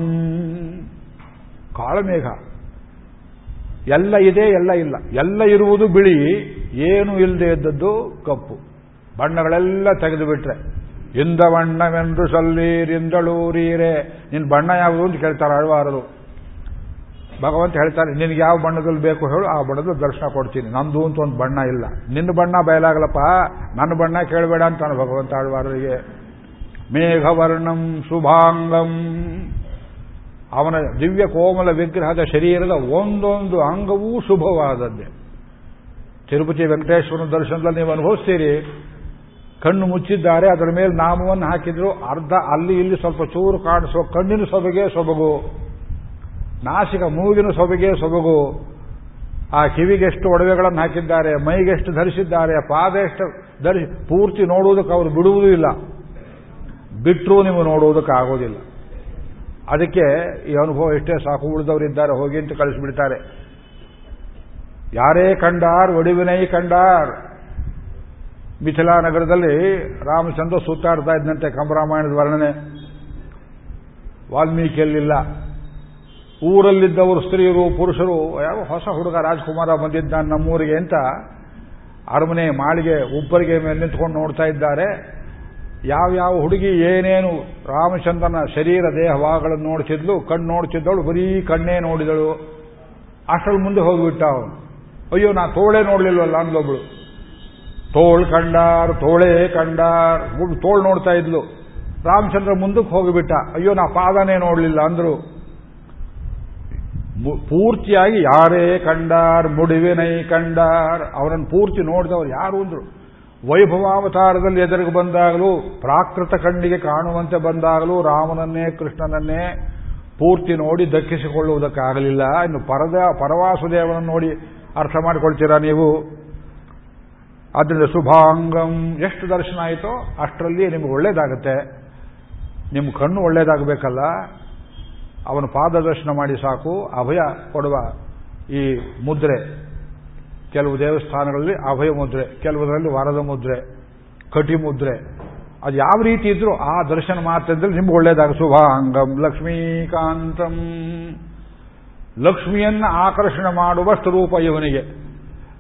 ಕಾಳಮೇಘ. ಎಲ್ಲ ಇದೆ, ಎಲ್ಲ ಇಲ್ಲ. ಎಲ್ಲ ಇರುವುದು ಬಿಳಿ, ಏನು ಇಲ್ಲದೆ ಇದ್ದದ್ದು ಕಪ್ಪು. ಬಣ್ಣಗಳೆಲ್ಲ ತೆಗೆದು ಬಿಟ್ರೆ ಇಂದ ಬಣ್ಣವೆಂದು ಸಲ್ಲೀರಿಂದಳೂರೀರೆ ನಿನ್ನ ಬಣ್ಣ ಯಾವುದು ಅಂತ ಕೇಳ್ತಾರೆ ಅಳ್ವಾರರು ಭಗವಂತ ಹೇಳ್ತಾರೆ, ನಿನಗೆ ಯಾವ ಬಣ್ಣದಲ್ಲಿ ಬೇಕು ಹೇಳು, ಆ ಬಣ್ಣದಲ್ಲಿ ದರ್ಶನ ಕೊಡ್ತೀನಿ. ನಂದು ಅಂತ ಒಂದು ಬಣ್ಣ ಇಲ್ಲ. ನಿನ್ನ ಬಣ್ಣ ಬಯಲಾಗಲಪ್ಪ. ನನ್ನ ಬಣ್ಣ ಕೇಳಬೇಡ ಅಂತಾನೆ ಭಗವಂತ ಆಳ್ವಾರರಿಗೆ. ಮೇಘವರ್ಣಂ ಶುಭಾಂಗಂ. ಅವನ ದಿವ್ಯ ಕೋಮಲ ವಿಗ್ರಹದ ಶರೀರದ ಒಂದೊಂದು ಅಂಗವೂ ಶುಭವಾದದ್ದೇ. ತಿರುಪತಿ ವೆಂಕಟೇಶ್ವರನ ದರ್ಶನದಲ್ಲಿ ನೀವು ಅನುಭವಿಸ್ತೀರಿ. ಕಣ್ಣು ಮುಚ್ಚಿದ್ದಾರೆ, ಅದರ ಮೇಲೆ ನಾಮವನ್ನು ಹಾಕಿದ್ರು, ಅರ್ಧ ಅಲ್ಲಿ ಇಲ್ಲಿ ಸ್ವಲ್ಪ ಚೂರು ಕಾಣಿಸುವ ಕಣ್ಣಿನ ಸೊಬಗೆ ಸೊಬಗು, ನಾಸಿಕ ಮೂಗಿನ ಸೊಬಗೆ ಸೊಬಗು, ಆ ಕಿವಿಗೆಷ್ಟು ಒಡವೆಗಳನ್ನು ಹಾಕಿದ್ದಾರೆ, ಮೈಗೆಷ್ಟು ಧರಿಸಿದ್ದಾರೆ ಪಾದ ಎಷ್ಟು ಧರಿಸಿ, ಪೂರ್ತಿ ನೋಡುವುದಕ್ಕೆ ಅವರು ಬಿಡುವುದೂ ಇಲ್ಲ. ಬಿಟ್ಟರೂ ನೀವು ನೋಡುವುದಕ್ಕೆ ಆಗೋದಿಲ್ಲ. ಅದಕ್ಕೆ ಈ ಅನುಭವ ಎಷ್ಟೇ ಸಾಕು ಉಳಿದವರಿದ್ದಾರೆ, ಹೋಗಿ ಅಂತ ಕಳಿಸಿಬಿಡ್ತಾರೆ. ಯಾರೇ ಕಂಡಾರ್, ಒಡಿವಿನೈ ಕಂಡಾರ್. ಮಿಥಿಲಾ ನಗರದಲ್ಲಿ ರಾಮಚಂದ್ರ ಸುತ್ತಾಡ್ತಾ ಇದ್ದಂತೆ ಕಂಬರಾಮಾಯಣದ ವರ್ಣನೆ. ವಾಲ್ಮೀಕಿಯಲ್ಲಿಲ್ಲ. ಊರಲ್ಲಿದ್ದವರು ಸ್ತ್ರೀಯರು ಪುರುಷರು, ಯಾವ ಹೊಸ ಹುಡುಗ ರಾಜ್ಕುಮಾರ ಬಂದಿದ್ದಾನೆ ನಮ್ಮೂರಿಗೆ ಅಂತ ಅರಮನೆ ಮಾಳಿಗೆ ಉಬ್ಬರಿಗೆ ಮೇಲೆ ನಿಂತ್ಕೊಂಡು ನೋಡ್ತಾ ಇದ್ದಾರೆ. ಯಾವ್ಯಾವ ಹುಡುಗಿ ಏನೇನು ರಾಮಚಂದ್ರನ ಶರೀರ ದೇಹವಾಗಳನ್ನು ನೋಡ್ತಿದ್ಲು, ಕಣ್ಣು ನೋಡ್ತಿದ್ದಳು ಬರೀ ಕಣ್ಣೇ ನೋಡಿದಳು. ಅಷ್ಟರಲ್ಲಿ ಮುಂದೆ ಹೋಗಿಬಿಟ್ಟ ಅವನು. ಅಯ್ಯೋ, ನಾ ತೋಳೆ ನೋಡ್ಲಿಲ್ವಲ್ಲ ಅಂದ್ಲೊಬ್ಳು. ತೋಳ್ ಕಂಡಾರ್, ತೋಳೇ ಕಂಡಾರ್. ತೋಳ್ ನೋಡ್ತಾ ಇದ್ಲು. ರಾಮಚಂದ್ರ ಮುಂದಕ್ಕೆ ಹೋಗಿಬಿಟ್ಟ. ಅಯ್ಯೋ, ನಾ ಪಾದನೇ ನೋಡ್ಲಿಲ್ಲ ಅಂದ್ರು. ಪೂರ್ತಿಯಾಗಿ ಯಾರೇ ಕಂಡಾರ್, ಮುಡಿವಿನೈ ಕಂಡಾರ್, ಅವರನ್ನು ಪೂರ್ತಿ ನೋಡಿದವರು ಯಾರು ಅಂದ್ರು. ವೈಭವಾವತಾರದಲ್ಲಿ ಎದುರಿಗೆ ಬಂದಾಗಲೂ, ಪ್ರಾಕೃತ ಕಣ್ಣಿಗೆ ಕಾಣುವಂತೆ ಬಂದಾಗಲೂ ರಾಮನನ್ನೇ, ಕೃಷ್ಣನನ್ನೇ ಪೂರ್ತಿ ನೋಡಿ ದಕ್ಕಿಸಿಕೊಳ್ಳುವುದಕ್ಕಾಗಲಿಲ್ಲ. ಇನ್ನು ಪರದ, ಪರವಾಸುದೇವನನ್ನು ನೋಡಿ ಅರ್ಥ ಮಾಡಿಕೊಳ್ತೀರಾ ನೀವು? ಆದ್ದರಿಂದ ಶುಭಾಂಗಂ. ಎಷ್ಟು ದರ್ಶನ ಆಯಿತೋ ಅಷ್ಟರಲ್ಲಿ ನಿಮಗೆ ಒಳ್ಳೇದಾಗುತ್ತೆ. ನಿಮ್ಮ ಕಣ್ಣು ಒಳ್ಳೇದಾಗಬೇಕಲ್ಲ. ಅವನು ಪಾದ ದರ್ಶನ ಮಾಡಿ ಸಾಕು. ಅಭಯ ಕೊಡುವ ಈ ಮುದ್ರೆ. ಕೆಲವು ದೇವಸ್ಥಾನಗಳಲ್ಲಿ ಅಭಯ ಮುದ್ರೆ, ಕೆಲವುದರಲ್ಲಿ ವರದ ಮುದ್ರೆ, ಕಟಿ ಮುದ್ರೆ. ಅದು ಯಾವ ರೀತಿ ಇದ್ರೂ ಆ ದರ್ಶನ ಮಾತ್ರದಲ್ಲಿ ನಿಮ್ಗೆ ಒಳ್ಳೇದಾಗ ಶುಭಾಂಗಂ ಲಕ್ಷ್ಮೀಕಾಂತಂ. ಲಕ್ಷ್ಮಿಯನ್ನ ಆಕರ್ಷಣೆ ಮಾಡುವಷ್ಟು ರೂಪ ಇವನಿಗೆ.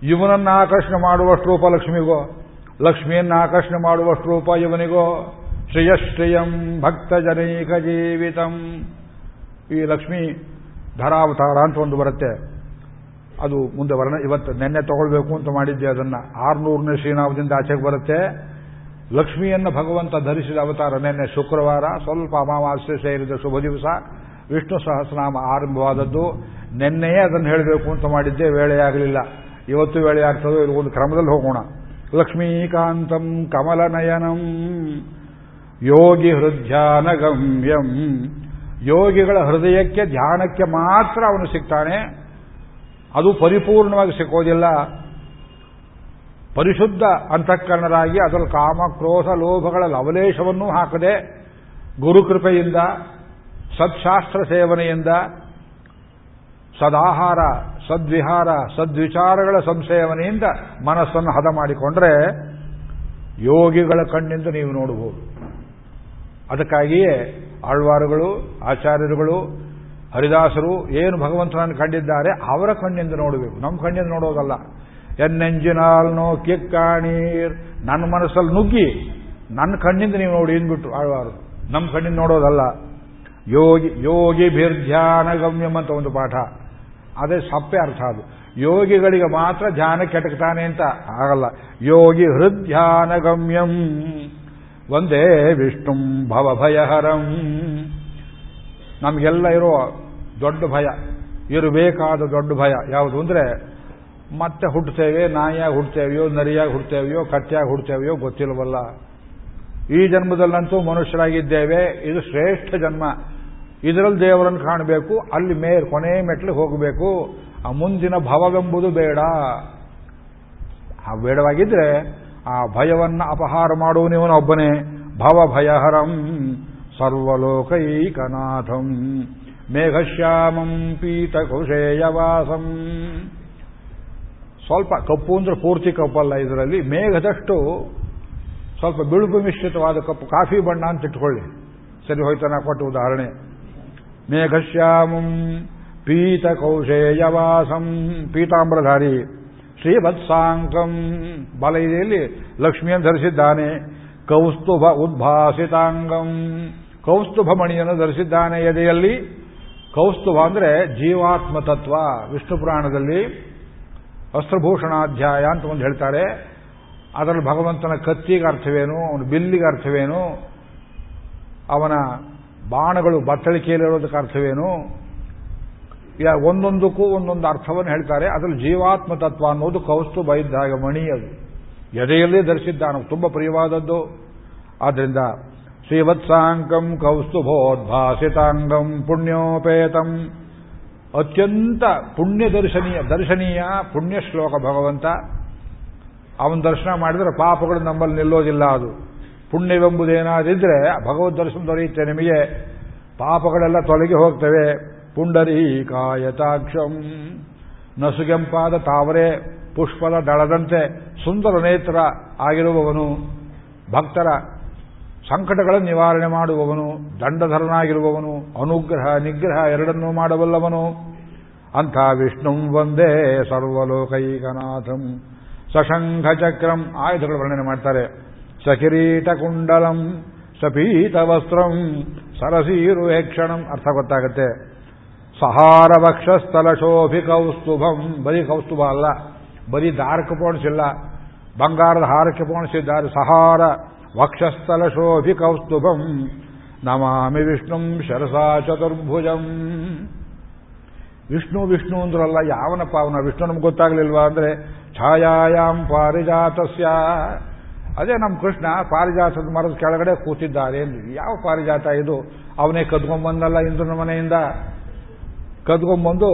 ಇವನನ್ನ ಆಕರ್ಷಣೆ ಮಾಡುವಷ್ಟು ರೂಪ ಲಕ್ಷ್ಮಿಗೋ. ಲಕ್ಷ್ಮಿಯನ್ನ ಆಕರ್ಷಣೆ ಮಾಡುವಷ್ಟು ರೂಪ ಇವನಿಗೋ. ಶ್ರೇಯಶ್ರೇಯಂ ಭಕ್ತ ಜನೈಕ ಜೀವಿತಂ. ಈ ಲಕ್ಷ್ಮಿ ಧರಾವತಾರ ಅಂತ ಒಂದು ಬರುತ್ತೆ. ಅದು ಮುಂದೆ ವರ್ಣ, ಇವತ್ತು ನೆನ್ನೆ ತಗೊಳ್ಬೇಕು ಅಂತ ಮಾಡಿದ್ದೆ ಅದನ್ನ. ಆರ್ನೂರನೇ ಶ್ರೀನಾಮದಿಂದ ಆಚೆಗೆ ಬರುತ್ತೆ. ಲಕ್ಷ್ಮಿಯನ್ನು ಭಗವಂತ ಧರಿಸಿದ ಅವತಾರ ನಿನ್ನೆ ಶುಕ್ರವಾರ. ಸ್ವಲ್ಪ ಅಮಾವಾಸ್ಯೆ ಸೇರಿದ ಶುಭ ದಿವಸ. ವಿಷ್ಣು ಸಹಸ್ರನಾಮ ಆರಂಭವಾದದ್ದು. ನಿನ್ನೆಯೇ ಅದನ್ನು ಹೇಳಬೇಕು ಅಂತ ಮಾಡಿದ್ದೆ ವೇಳೆಯಾಗಲಿಲ್ಲ ಇವತ್ತು ವೇಳೆ ಆಗ್ತದೋ ಇದು ಒಂದು ಕ್ರಮದಲ್ಲಿ ಹೋಗೋಣ. ಲಕ್ಷ್ಮೀಕಾಂತಂ ಕಮಲನಯನಂ ಯೋಗಿ ಹೃದಯಾನ ಗಮ್ಯಂ ಯೋಗಿಗಳ ಹೃದಯಕ್ಕೆ, ಧ್ಯಾನಕ್ಕೆ ಮಾತ್ರ ಅವನು ಸಿಗ್ತಾನೆ. ಅದು ಪರಿಪೂರ್ಣವಾಗಿ ಸಿಕ್ಕೋದಿಲ್ಲ. ಪರಿಶುದ್ಧ ಅಂತಃಕರಣರಾಗಿ ಅದರ ಕಾಮ, ಕ್ರೋಧ, ಲೋಭಗಳ ಲವಲೇಶವನ್ನೂ ಹಾಕದೆ ಗುರುಕೃಪೆಯಿಂದ, ಸತ್ಶಾಸ್ತ್ರ ಸೇವನೆಯಿಂದ, ಸದಾಹಾರ, ಸದ್ವಿಹಾರ, ಸದ್ವಿಚಾರಗಳ ಸಂಸೇವನೆಯಿಂದ ಮನಸ್ಸನ್ನು ಹದ ಮಾಡಿಕೊಂಡ್ರೆ ಯೋಗಿಗಳ ಕಣ್ಣಿಂದ ನೀವು ನೋಡಬಹುದು. ಅದಕ್ಕಾಗಿಯೇ ಆಳ್ವಾರುಗಳು, ಆಚಾರ್ಯರುಗಳು ಹರಿದಾಸರು ಏನು ಭಗವಂತನನ್ನು ಕಂಡಿದ್ದಾರೆ ಅವರ ಕಣ್ಣಿಂದ ನೋಡಬೇಕು. ನಮ್ಮ ಕಣ್ಣಿಂದ ನೋಡೋದಲ್ಲ. ಎನ್ನೆಂಜಿನಾಲ್ನೋ ಕಿಕ್ಕಾಣೀರ್. ನನ್ನ ಮನಸ್ಸಲ್ಲಿ ನುಗ್ಗಿ ನನ್ನ ಕಣ್ಣಿಂದ ನೀವು ನೋಡಿ ಅಂದ್ಬಿಟ್ಟು ಆಳ್ವಾರು. ನಮ್ಮ ಕಣ್ಣಿಂದ ನೋಡೋದಲ್ಲ. ಯೋಗಿ ಯೋಗಿ ಭಿರ್ಧ್ಯಾನ ಗಮ್ಯಂ ಅಂತ ಒಂದು ಪಾಠ. ಅದೇ ಸಪ್ಪೆ ಅರ್ಥ ಅದು. ಯೋಗಿಗಳಿಗೆ ಮಾತ್ರ ಧ್ಯಾನ ಕೆಟಕ್ತಾನೆ ಅಂತ ಆಗಲ್ಲ. ಯೋಗಿ ಹೃದ್ಯಾನ ಗಮ್ಯಂ. ಒಂದೇ ವಿಷ್ಣುಂ ಭವಭಯಹರಂ ನಮಗೆಲ್ಲ ಇರೋ ದೊಡ್ಡ ಭಯ. ಇರಬೇಕಾದ ದೊಡ್ಡ ಭಯ. ಯಾವುದು ಅಂದ್ರೆ ಮತ್ತೆ ಹುಟ್ಟುತ್ತೇವೆ ನಾಯಿಯಾಗಿ ಹುಡ್ತೇವೆಯೋ, ನರಿಯಾಗಿ ಹುಡ್ತೇವೆಯೋ ಕಟ್ಟಿಯಾಗಿ ಹುಡ್ತೇವೆಯೋ ಗೊತ್ತಿಲ್ವಲ್ಲ. ಈ ಜನ್ಮದಲ್ಲಂತೂ ಮನುಷ್ಯರಾಗಿದ್ದೇವೆ. ಇದು ಶ್ರೇಷ್ಠ ಜನ್ಮ. ಇದರಲ್ಲಿ ದೇವರನ್ನು ಕಾಣಬೇಕು, ಅಲ್ಲಿ ಮೇಲ್ ಕೊನೆ ಮೆಟ್ಲಿಗೆ ಹೋಗಬೇಕು. ಆ ಮುಂದಿನ ಭವವೆಂಬುದು ಬೇಡ. ಆ ಬೇಡವಾಗಿದ್ರೆ ಆ ಭಯವನ್ನ ಅಪಹಾರ ಮಾಡುವ ನೀವನೊಬ್ಬನೇ ಭವ ಭಯಹರಂ ಸರ್ವಲೋಕೈಕನಾಥಂ. ಮೇಘಶ್ಯಾಮಂ ಪೀತಕುಶೇಯವಾಸಂ ಸ್ವಲ್ಪ ಕಪ್ಪು ಅಂದ್ರೆ ಪೂರ್ತಿ ಕಪ್ಪಲ್ಲ ಇದರಲ್ಲಿ, ಮೇಘದಷ್ಟು ಸ್ವಲ್ಪ ಬಿಳುಪು ಮಿಶ್ರಿತವಾದ ಕಪ್ಪು, ಕಾಫಿ ಬಣ್ಣ ಅಂತ ಇಟ್ಕೊಳ್ಳಿ. ಸರಿ ಹೋಯ್ತಾನ ಕೊಟ್ಟ ಉದಾಹರಣೆ. ಮೇಘಶ್ಯಾಮಂ ಪೀತಕೌಶೇಯವಾಸಂ ಪೀತಾಂಬ್ರಧಾರಿ ಶ್ರೀವತ್ಸಾಂಕಂ. ಬಲೈದೆಯಲ್ಲಿ ಲಕ್ಷ್ಮಿಯನ್ನು ಧರಿಸಿದ್ದಾನೆ. ಕೌಸ್ತುಭ ಉದ್ಭಾಸಿತಾಂಗಂ. ಕೌಸ್ತುಭ ಮಣಿಯನ್ನು ಧರಿಸಿದ್ದಾನೆ ಎದೆಯಲ್ಲಿ? ಕೌಸ್ತುಭ ಅಂದರೆ ಜೀವಾತ್ಮ ತತ್ವ ವಿಷ್ಣು ಪುರಾಣದಲ್ಲಿ ವಸ್ತ್ರಭೂಷಣಾಧ್ಯಾಯ ಅಂತ ಒಂದು ಹೇಳ್ತಾರೆ. ಅದರಲ್ಲಿ ಭಗವಂತನ ಕತ್ತಿಗೆ ಅರ್ಥವೇನು, ಅವನ ಬಿಲ್ಲಿಗೆ ಅರ್ಥವೇನು, ಅವನ ಬಾಣಗಳು ಬತ್ತಳಿಕೆಯಲ್ಲಿರೋದಕ್ಕೆ ಅರ್ಥವೇನು. ಒಂದೊಂದಕ್ಕೂ ಒಂದೊಂದು ಅರ್ಥವನ್ನು ಹೇಳ್ತಾರೆ. ಅದರಲ್ಲಿ ಜೀವಾತ್ಮ ತತ್ವ ಅನ್ನೋದು ಕೌಸ್ತು ಬೈದ್ದಾಗ ಮಣಿ ಅದು ಎದೆಯಲ್ಲೇ ಧರಿಸಿದ್ದಾನು. ತುಂಬ ಪ್ರಿಯವಾದದ್ದು. ಆದ್ದರಿಂದ ಶ್ರೀವತ್ಸಾಂಕಂ ಕೌಸ್ತುಭೋದ್ಭಾಸಿತಾಂಗಂ ಪುಣ್ಯೋಪೇತಂ ಅತ್ಯಂತ ಪುಣ್ಯ ದರ್ಶನೀಯ ದರ್ಶನೀಯ ಪುಣ್ಯ ಶ್ಲೋಕ ಭಗವಂತ ಅವನ ದರ್ಶನ ಮಾಡಿದರೆ ಪಾಪಗಳು ನಮ್ಮಲ್ಲಿ ನಿಲ್ಲೋದಿಲ್ಲ ಅದು. ಪುಣ್ಯವೆಂಬುದೇನಾದಿದ್ರೆ ಭಗವದ್ ದರ್ಶನ ದೊರೆಯುತ್ತೆ ನಿಮಗೆ. ಪಾಪಗಳೆಲ್ಲ ತೊಲಗಿ ಹೋಗ್ತವೆ. ಪುಂಡರೀಕಾಯತಾಕ್ಷಂ. ನಸುಗೆಂಪಾದ ತಾವರೆ, ಪುಷ್ಪದ ದಳದಂತೆ ಸುಂದರ ನೇತ್ರ ಆಗಿರುವವನು ಭಕ್ತರ ಸಂಕಟಗಳ ನಿವಾರಣೆ ಮಾಡುವವನು, ದಂಡಧರನಾಗಿರುವವನು, ಅನುಗ್ರಹ, ನಿಗ್ರಹ ಎರಡನ್ನೂ ಮಾಡಬಲ್ಲವನು. ಅಂಥ ವಿಷ್ಣುಂ ಒಂದೇ ಸರ್ವಲೋಕೈಕನಾಥಂ. ಸಶಂಖ ಚಕ್ರಂ ಆಯುಧಗಳು ವರ್ಣನೆ ಮಾಡ್ತಾರೆ. ಸಕಿರೀಟ ಕುಂಡಲಂ ಸಪೀತ ವಸ್ತ್ರಂ ಸರಸೀರು ಯಕ್ಷಣಂ ಅರ್ಥ ಗೊತ್ತಾಗುತ್ತೆ. ಸಹಾರ ವಕ್ಷಸ್ಥಲ ಶೋಭಿ ಕೌಸ್ತುಭಂ. ಬರೀ ಕೌಸ್ತುಭ ಅಲ್ಲ, ಬರೀ ದಾರಕ್ಕೆ ಪೋಣಿಸಿಲ್ಲ. ಬಂಗಾರದ ಹಾರಕ್ಕೆ ಪೋಣಿಸಿದ್ದಾರೆ. ಸಹಾರ ವಕ್ಷಸ್ಥಲ ಶೋಭಿ ಕೌಸ್ತುಭಂ ನಮಾಮಿ ವಿಷ್ಣುಂ ಶರಸಾ ಚತುರ್ಭುಜಂ. ವಿಷ್ಣು ವಿಷ್ಣು ಅಂದ್ರಲ್ಲ, ಯಾವನಪ್ಪ ಅವನ ವಿಷ್ಣು ನಮ್ಗೆ ಗೊತ್ತಾಗ್ಲಿಲ್ವಾ ಅಂದ್ರೆ ಛಾಯಾಯಾಮ್ ಪಾರಿಜಾತಸ್ಯ. ಅದೇ ನಮ್ಮ ಕೃಷ್ಣ ಪಾರಿಜಾತದ ಮರದ ಕೆಳಗಡೆ ಕೂತಿದ್ದಾರೆ ಯಾವ ಪಾರಿಜಾತ ಇದು? ಅವನೇ ಕದ್ಕೊಂಬಂದಲ್ಲ ಇಂದ್ರನ ಮನೆಯಿಂದ. ಕದ್ಕೊಂಬಂದು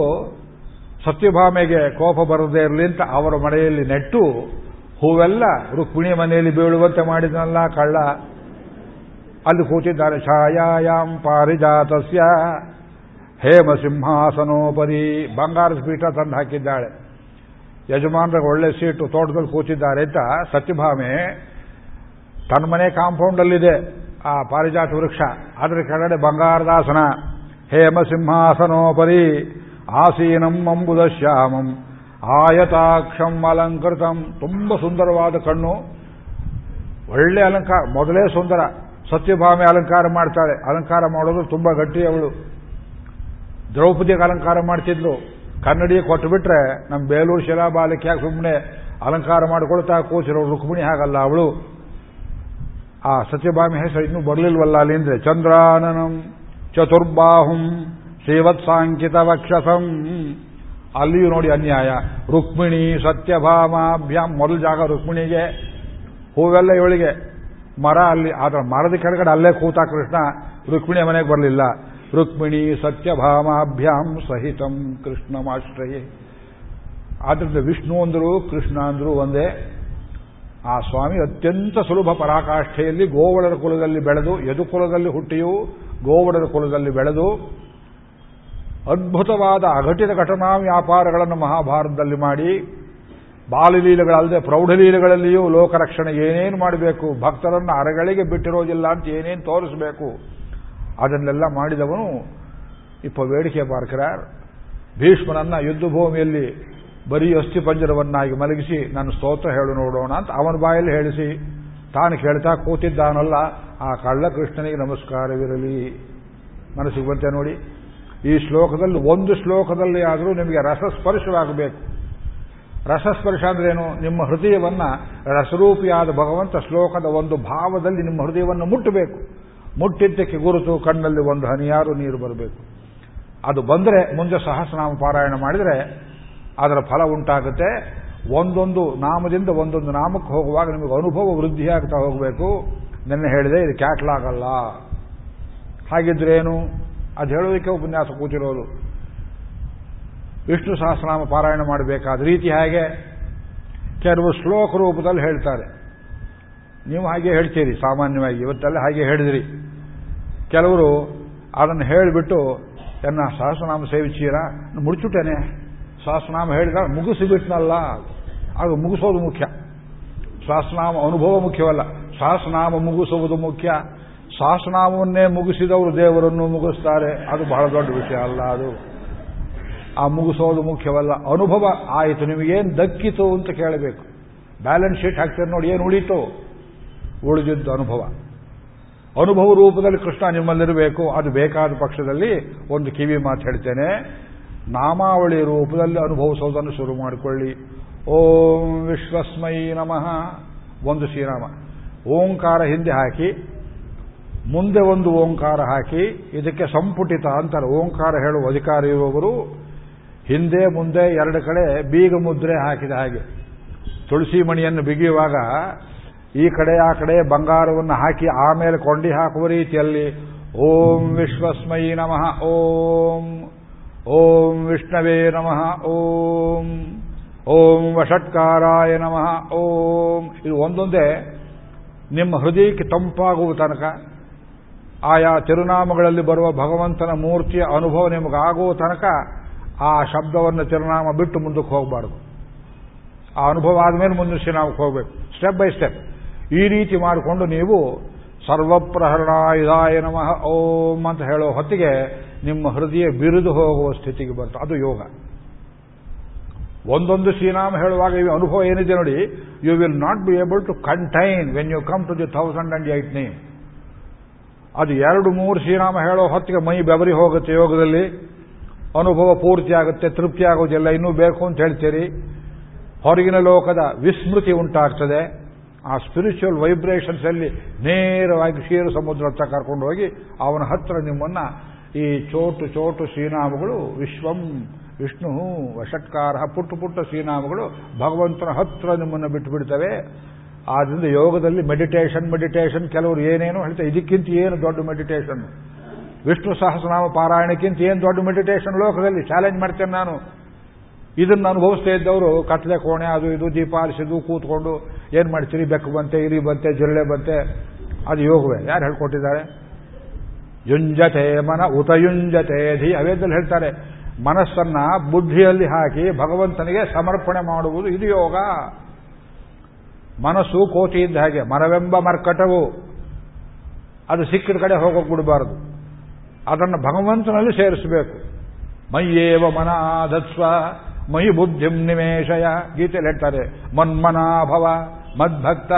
ಸತ್ಯಭಾಮೆಗೆ ಕೋಪ ಬರದೇ ಇರಲಿ ಅಂತ ಅವರ ಮನೆಯಲ್ಲಿ ನೆಟ್ಟು ಹೂವೆಲ್ಲ ರುಕ್ಮಿಣಿ ಮನೆಯಲ್ಲಿ ಬೀಳುವಂತೆ ಮಾಡಿದನಲ್ಲ ಕಳ್ಳ. ಅಲ್ಲಿ ಕೂತಿದ್ದಾರೆ ಛಾಯಾಯಾಮ್ ಪಾರಿಜಾತಸ್ಯ ಹೇಮ ಸಿಂಹಾಸನೋಪರಿ. ಬಂಗಾರದ ಪೀಠ ತಂದು ಹಾಕಿದ್ದಾಳೆ. ಯಜಮಾನರಿಗೆ ಒಳ್ಳೆ ಸೀಟು, ತೋಟದಲ್ಲಿ ಕೂತಿದ್ದಾರೆ ಅಂತ ಸತ್ಯಭಾಮೆ ತನ್ನ ಮನೆ ಕಾಂಪೌಂಡಲ್ಲಿದೆ ಆ ಪಾರಿಜಾತ ವೃಕ್ಷ. ಅದರ ಕೆಳಗಡೆ ಬಂಗಾರದಾಸನ, ಹೇಮ ಸಿಂಹಾಸನೋಪರಿ, ಆಸೀನಂ ಅಂಬುದ ಶ್ಯಾಮಂ ಆಯತಾಕ್ಷಂ ಅಲಂಕೃತಂ. ತುಂಬ ಸುಂದರವಾದ ಕಣ್ಣು. ಒಳ್ಳೆ ಅಲಂಕಾರ, ಮೊದಲೇ ಸುಂದರ. ಸತ್ಯಭಾಮೆ ಅಲಂಕಾರ ಮಾಡ್ತಾಳೆ. ಅಲಂಕಾರ ಮಾಡೋದು ತುಂಬಾ ಗಟ್ಟಿ ಅವಳು. ದ್ರೌಪದಿಗೆ ಅಲಂಕಾರ ಮಾಡ್ತಿದ್ಲು. ಕನ್ನಡಿ ಕೊಟ್ಟು ಬಿಟ್ರೆ ನಮ್ಮ ಬೇಲೂರು ಶಿಲಾಬಾಲಕ್ಕೆ ಸುಮ್ಮನೆ ಅಲಂಕಾರ ಮಾಡಿಕೊಳ್ತಾ ಕೂಸಿರೋ ರುಕ್ಮಿಣಿ ಹಾಗಲ್ಲ ಅವಳು. ಆ ಸತ್ಯಭಾಮಿ ಹೆಸರು ಇನ್ನೂ ಬರಲಿಲ್ವಲ್ಲ ಅಲ್ಲಿಂದ್ರೆ? ಚಂದ್ರಾನನಂ ಚತುರ್ಬಾಹುಂ ಶ್ರೀವತ್ಸಾಂಕಿತ ವಕ್ಷಸಂ ಅಲ್ಲಿಯೂ ನೋಡಿ ಅನ್ಯಾಯ. ರುಕ್ಮಿಣಿ ಸತ್ಯಭಾಮಾಭ್ಯಾಂ, ಮೊದಲು ಜಾಗ ರುಕ್ಮಿಣಿಗೆ, ಹೂವೆಲ್ಲ ಇವಳಿಗೆ. ಮರ ಅಲ್ಲಿ, ಆದ್ರೆ ಮರದ ಕೆಳಗಡೆ ಅಲ್ಲೇ ಕೂತ ಕೃಷ್ಣ, ರುಕ್ಮಿಣಿಯ ಮನೆಗೆ ಬರಲಿಲ್ಲ. ರುಕ್ಮಿಣಿ ಸತ್ಯಭಾಮಾಭ್ಯಾಂ ಸಹಿತಂ ಕೃಷ್ಣಮಾಶ್ರಯೇ. ಆದ್ರಿಂದ ವಿಷ್ಣು ಅಂದರು, ಕೃಷ್ಣ ಅಂದರು ಒಂದೇ. ಆ ಸ್ವಾಮಿ ಅತ್ಯಂತ ಸುಲಭ ಪರಾಕಾಷ್ಠೆಯಲ್ಲಿ ಗೋವಳರ ಕುಲದಲ್ಲಿ ಬೆಳೆದು, ಯದುಕುಲದಲ್ಲಿ ಹುಟ್ಟಿಯೂ ಗೋವಳರ ಕುಲದಲ್ಲಿ ಬೆಳೆದು ಅದ್ಭುತವಾದ ಅಘಟಿತ ಘಟನಾ ವ್ಯಾಪಾರಗಳನ್ನು ಮಹಾಭಾರತದಲ್ಲಿ ಮಾಡಿ ಬಾಲಲೀಲೆಗಳಲ್ಲದೆ ಪ್ರೌಢಲೀಲೆಗಳಲ್ಲಿಯೂ ಲೋಕರಕ್ಷಣೆ ಏನೇನು ಮಾಡಬೇಕು, ಭಕ್ತರನ್ನು ಅರಗಳಿಗೆ ಬಿಟ್ಟಿರೋದಿಲ್ಲ ಅಂತ ಏನೇನು ತೋರಿಸಬೇಕು, ಅದನ್ನೆಲ್ಲ ಮಾಡಿದವನು ಇಪ್ಪ ವೇಡಿಕೆ ಪಾರ್ಕರಾರ್. ಭೀಷ್ಮನನ್ನ ಯುದ್ಧ ಭೂಮಿಯಲ್ಲಿ ಬರೀ ಅಸ್ಥಿ ಪಂಜರವನ್ನಾಗಿ ಮಲಗಿಸಿ, ನನ್ನ ಸ್ತೋತ್ರ ಹೇಳು ನೋಡೋಣ ಅಂತ ಅವನ ಬಾಯಲ್ಲಿ ಹೇಳಿಸಿ, ತಾನು ಕೇಳ್ತಾ ಕೂತಿದ್ದಾನಲ್ಲ, ಆ ಕಳ್ಳ ಕೃಷ್ಣನಿಗೆ ನಮಸ್ಕಾರವಿರಲಿ. ಮನಸ್ಸಿಗೆ ಬಂತೆ ನೋಡಿ. ಈ ಶ್ಲೋಕದಲ್ಲಿ ಒಂದು ಶ್ಲೋಕದಲ್ಲಿ ಆದರೂ ನಿಮಗೆ ರಸಸ್ಪರ್ಶವಾಗಬೇಕು. ರಸಸ್ಪರ್ಶ ಅಂದ್ರೇನು? ನಿಮ್ಮ ಹೃದಯವನ್ನ ರಸರೂಪಿಯಾದ ಭಗವಂತ ಶ್ಲೋಕದ ಒಂದು ಭಾವದಲ್ಲಿ ನಿಮ್ಮ ಹೃದಯವನ್ನು ಮುಟ್ಟಬೇಕು. ಮುಟ್ಟಿದ್ದಕ್ಕೆ ಗುರುತು, ಕಣ್ಣಲ್ಲಿ ಒಂದು ಹನಿಯಾರು ನೀರು ಬರಬೇಕು. ಅದು ಬಂದರೆ ಮುಂದೆ ಸಹಸ್ರನಾಮ ಪಾರಾಯಣ ಮಾಡಿದರೆ ಅದರ ಫಲ ಉಂಟಾಗುತ್ತೆ. ಒಂದೊಂದು ನಾಮದಿಂದ ಒಂದೊಂದು ನಾಮಕ್ಕೆ ಹೋಗುವಾಗ ನಿಮಗೆ ಅನುಭವ ವೃದ್ಧಿಯಾಗ್ತಾ ಹೋಗಬೇಕು. ನಿನ್ನೆ ಹೇಳಿದೆ, ಇದು ಕ್ಯಾಟ್ಲಾಗಲ್ಲ ಹಾಗಿದ್ರೆ ಅದು ಹೇಳೋದಕ್ಕೆ ಉಪನ್ಯಾಸ ಕೂತಿರೋದು. ವಿಷ್ಣು ಸಹಸ್ರನಾಮ ಪಾರಾಯಣ ಮಾಡಬೇಕಾದ ರೀತಿ ಹಾಗೆ ಕೆಲವು ಶ್ಲೋಕ ರೂಪದಲ್ಲಿ ಹೇಳ್ತಾರೆ. ನೀವು ಹಾಗೆ ಹೇಳ್ತೀರಿ, ಸಾಮಾನ್ಯವಾಗಿ ಇವತ್ತೆಲ್ಲ ಹಾಗೆ ಹೇಳಿದ್ರಿ. ಕೆಲವರು ಅದನ್ನು ಹೇಳಿಬಿಟ್ಟು, ಎನ್ನ ಸಹಸ್ರನಾಮ ಸೇವಿಸೀರಾ ಮುಡ್ಚುಟ್ಟೇನೆ. ಸಹಸ್ರನಾಮ ಹೇಳಿದ ಮುಗಿಸಿಬಿಟ್ನಲ್ಲ. ಅದು ಮುಗಿಸೋದು ಮುಖ್ಯ. ಸಹಸ್ರನಾಮ ಅನುಭವ ಮುಖ್ಯವಲ್ಲ. ಸಹಸ್ರನಾಮ ಮುಗಿಸುವುದು ಮುಖ್ಯ. ಸಹಸ್ರನಾಮವನ್ನೇ ಮುಗಿಸಿದವರು ದೇವರನ್ನು ಮುಗಿಸ್ತಾರೆ. ಅದು ಬಹಳ ದೊಡ್ಡ ವಿಷಯ ಅಲ್ಲ ಅದು. ಆ ಮುಗಿಸೋದು ಮುಖ್ಯವಲ್ಲ. ಅನುಭವ ಆಯಿತು. ನಿಮಗೇನು ದಕ್ಕಿತು ಅಂತ ಕೇಳಬೇಕು. ಬ್ಯಾಲೆನ್ಸ್ ಶೀಟ್ ಹಾಕ್ತಾರೆ ನೋಡಿ, ಏನು ಉಳಿತು? ಉಳಿದಿದ್ದು ಅನುಭವ. ಅನುಭವ ರೂಪದಲ್ಲಿ ಕೃಷ್ಣ ನಿಮ್ಮಲ್ಲಿರಬೇಕು. ಅದು ಬೇಕಾದ ಪಕ್ಷದಲ್ಲಿ ಒಂದು ಕಿವಿ ಮಾತು ಹೇಳ್ತೇನೆ. ನಾಮಾವಳಿ ರೂಪದಲ್ಲಿ ಅನುಭವಿಸೋದನ್ನು ಶುರು ಮಾಡಿಕೊಳ್ಳಿ. ಓಂ ವಿಶ್ವಸ್ಮೈ ನಮಃ. ಒಂದು ಶ್ರೀರಾಮ ಓಂಕಾರ ಹಿಂದೆ ಹಾಕಿ. ಮುಂದೆ ಒಂದು ಓಂಕಾರ ಹಾಕಿ ಇದಕ್ಕೆ ಸಂಪುಟಿತ ಅಂತ ಓಂಕಾರ ಹೇಳುವ ಅಧಿಕಾರ ಇರುವವರು ಹಿಂದೆ ಮುಂದೆ ಎರಡು ಕಡೆ ಬೀಗ ಮುದ್ರೆ ಹಾಕಿದ ಹಾಗೆ. ತುಳಸಿ ಮಣಿಯನ್ನು ಬಿಗಿಯುವಾಗ ಈ ಕಡೆ ಆ ಕಡೆ ಬಂಗಾರವನ್ನು ಹಾಕಿ ಆಮೇಲೆ ಕೊಂಡಿ ಹಾಕುವ ರೀತಿಯಲ್ಲಿ ಓಂ ವಿಶ್ವಸ್ಮಯಿ ನಮಃ, ಓಂ ಓಂ ವಿಷ್ಣವೇ ನಮಃ, ಓಂ ಓಂ ವಷಟ್ಕಾರಾಯ ನಮಃ, ಓಂ. ಇದು ಒಂದೊಂದೇ ನಿಮ್ಮ ಹೃದಯಕ್ಕೆ ತಂಪಾಗುವ ತನಕ ಆಯಾ ತಿರುನಾಮಗಳಲ್ಲಿ ಬರುವ ಭಗವಂತನ ಮೂರ್ತಿಯ ಅನುಭವ ನಿಮಗಾಗುವ ತನಕ ಆ ಶಬ್ದವನ್ನು ತಿರುನಾಮ ಬಿಟ್ಟು ಮುಂದಕ್ಕೆ ಹೋಗಬಾರ್ದು. ಆ ಅನುಭವ ಆದಮೇಲೆ ಮುಂದಿನ ಶ್ರೀನಾಮಕ್ಕೆ ಹೋಗಬೇಕು. ಸ್ಟೆಪ್ ಬೈ ಸ್ಟೆಪ್ ಈ ರೀತಿ ಮಾಡಿಕೊಂಡು ನೀವು ಸರ್ವಪ್ರಹರಣಾಯುಧಾಯ ನಮಃ ಓಂ ಅಂತ ಹೇಳೋ ಹೊತ್ತಿಗೆ ನಿಮ್ಮ ಹೃದಯ ಬಿರಿದು ಹೋಗುವ ಸ್ಥಿತಿಗೆ ಬಂತು. ಅದು ಯೋಗ. ಒಂದೊಂದು ಶ್ರೀನಾಮ ಹೇಳುವಾಗ ಈ ಅನುಭವ ಏನಿದೆ ನೋಡಿ you will not be able to contain when you come to the thousand and eight name ಅದು ಎರಡು ಮೂರು ಶ್ರೀರಾಮ ಹೇಳೋ ಹೊತ್ತಿಗೆ ಮೈ ಬೆವರಿ ಹೋಗುತ್ತೆ ಯೋಗದಲ್ಲಿ. ಅನುಭವ ಪೂರ್ತಿ ಆಗುತ್ತೆ, ತೃಪ್ತಿ ಆಗೋದಿಲ್ಲ, ಇನ್ನೂ ಬೇಕು ಅಂತ ಹೇಳ್ತೀರಿ. ಹೊರಗಿನ ಲೋಕದ ವಿಸ್ಮೃತಿ ಉಂಟಾಗ್ತದೆ. ಆ ಸ್ಪಿರಿಚುವಲ್ ವೈಬ್ರೇಷನ್ಸ್ ಅಲ್ಲಿ ನೇರವಾಗಿ ಕ್ಷೀರ ಸಮುದ್ರ ಹತ್ರ ಕರ್ಕೊಂಡು ಹೋಗಿ ಅವನ ಹತ್ರ ನಿಮ್ಮನ್ನ ಈ ಚೋಟು ಚೋಟು ಶ್ರೀನಾಮಗಳು ವಿಶ್ವಂ, ವಿಷ್ಣು ವಷಟ್ಕಾರ ಪುಟ್ಟ ಪುಟ್ಟ ಶ್ರೀನಾಮಗಳು ಭಗವಂತನ ಹತ್ರ ನಿಮ್ಮನ್ನು ಬಿಟ್ಟು ಬಿಡ್ತವೆ ಆದ್ರಿಂದ ಯೋಗದಲ್ಲಿ ಮೆಡಿಟೇಷನ್ ಮೆಡಿಟೇಷನ್ ಕೆಲವರು ಏನೇನು ಹೇಳ್ತಾರೆ. ಇದಕ್ಕಿಂತ ಏನು ದೊಡ್ಡ ಮೆಡಿಟೇಷನ್ ವಿಷ್ಣು ಸಹಸ್ರನಾಮ ಪಾರಾಯಣಕ್ಕಿಂತ ಏನು ದೊಡ್ಡ ಮೆಡಿಟೇಷನ್ ಲೋಕದಲ್ಲಿ? ಚಾಲೆಂಜ್ ಮಾಡ್ತೇನೆ ನಾನು. ಇದನ್ನು ಅನುಭವಿಸ್ತಾ ಇದ್ದವರು ಕತ್ಲೆ ಕೋಣೆ, ಅದು ಇದು, ದೀಪ ಆರಿಸಿದ್ದು ಕೂತ್ಕೊಂಡು ಏನು ಮಾಡ್ತೀರಿ? ಬೆಕ್ಕು ಬಂತೆ, ಇರಿ ಬಂತೆ, ಜಿರಳೆ ಬಂತೆ. ಅದು ಯೋಗವೇ. ಯಾರು ಹೇಳ್ಕೊಟ್ಟಿದ್ದಾರೆ? ಯುಂಜತೆ ಮನ ಉತಯುಂಜತೆ ಧಿ. ಅವೇದಲ್ಲಿ ಹೇಳ್ತಾರೆ, ಮನಸ್ಸನ್ನ ಬುದ್ಧಿಯಲ್ಲಿ ಹಾಕಿ ಭಗವಂತನಿಗೆ ಸಮರ್ಪಣೆ ಮಾಡುವುದು ಇದು ಯೋಗ. ಮನಸ್ಸು ಕೋತಿ ಇದ್ದ ಹಾಗೆ, ಮರವೆಂಬ ಮರ್ಕಟವು, ಅದು ಸಿಕ್ಕಿದ ಕಡೆ ಹೋಗೋಕೆ ಬಿಡಬಾರದು ಅದನ್ನು ಭಗವಂತನಲ್ಲಿ ಸೇರಿಸಬೇಕು. ಮಯ್ಯೇವ ಮನಾಧತ್ಸ್ವ ಮೈ ಬುದ್ಧಿಂ ನಿಮೇಶಯ ಗೀತೆಯಲ್ಲಿ ಹೇಳ್ತಾರೆ. ಮನ್ಮನಾಭವ, ಮದ್ಭಕ್ತ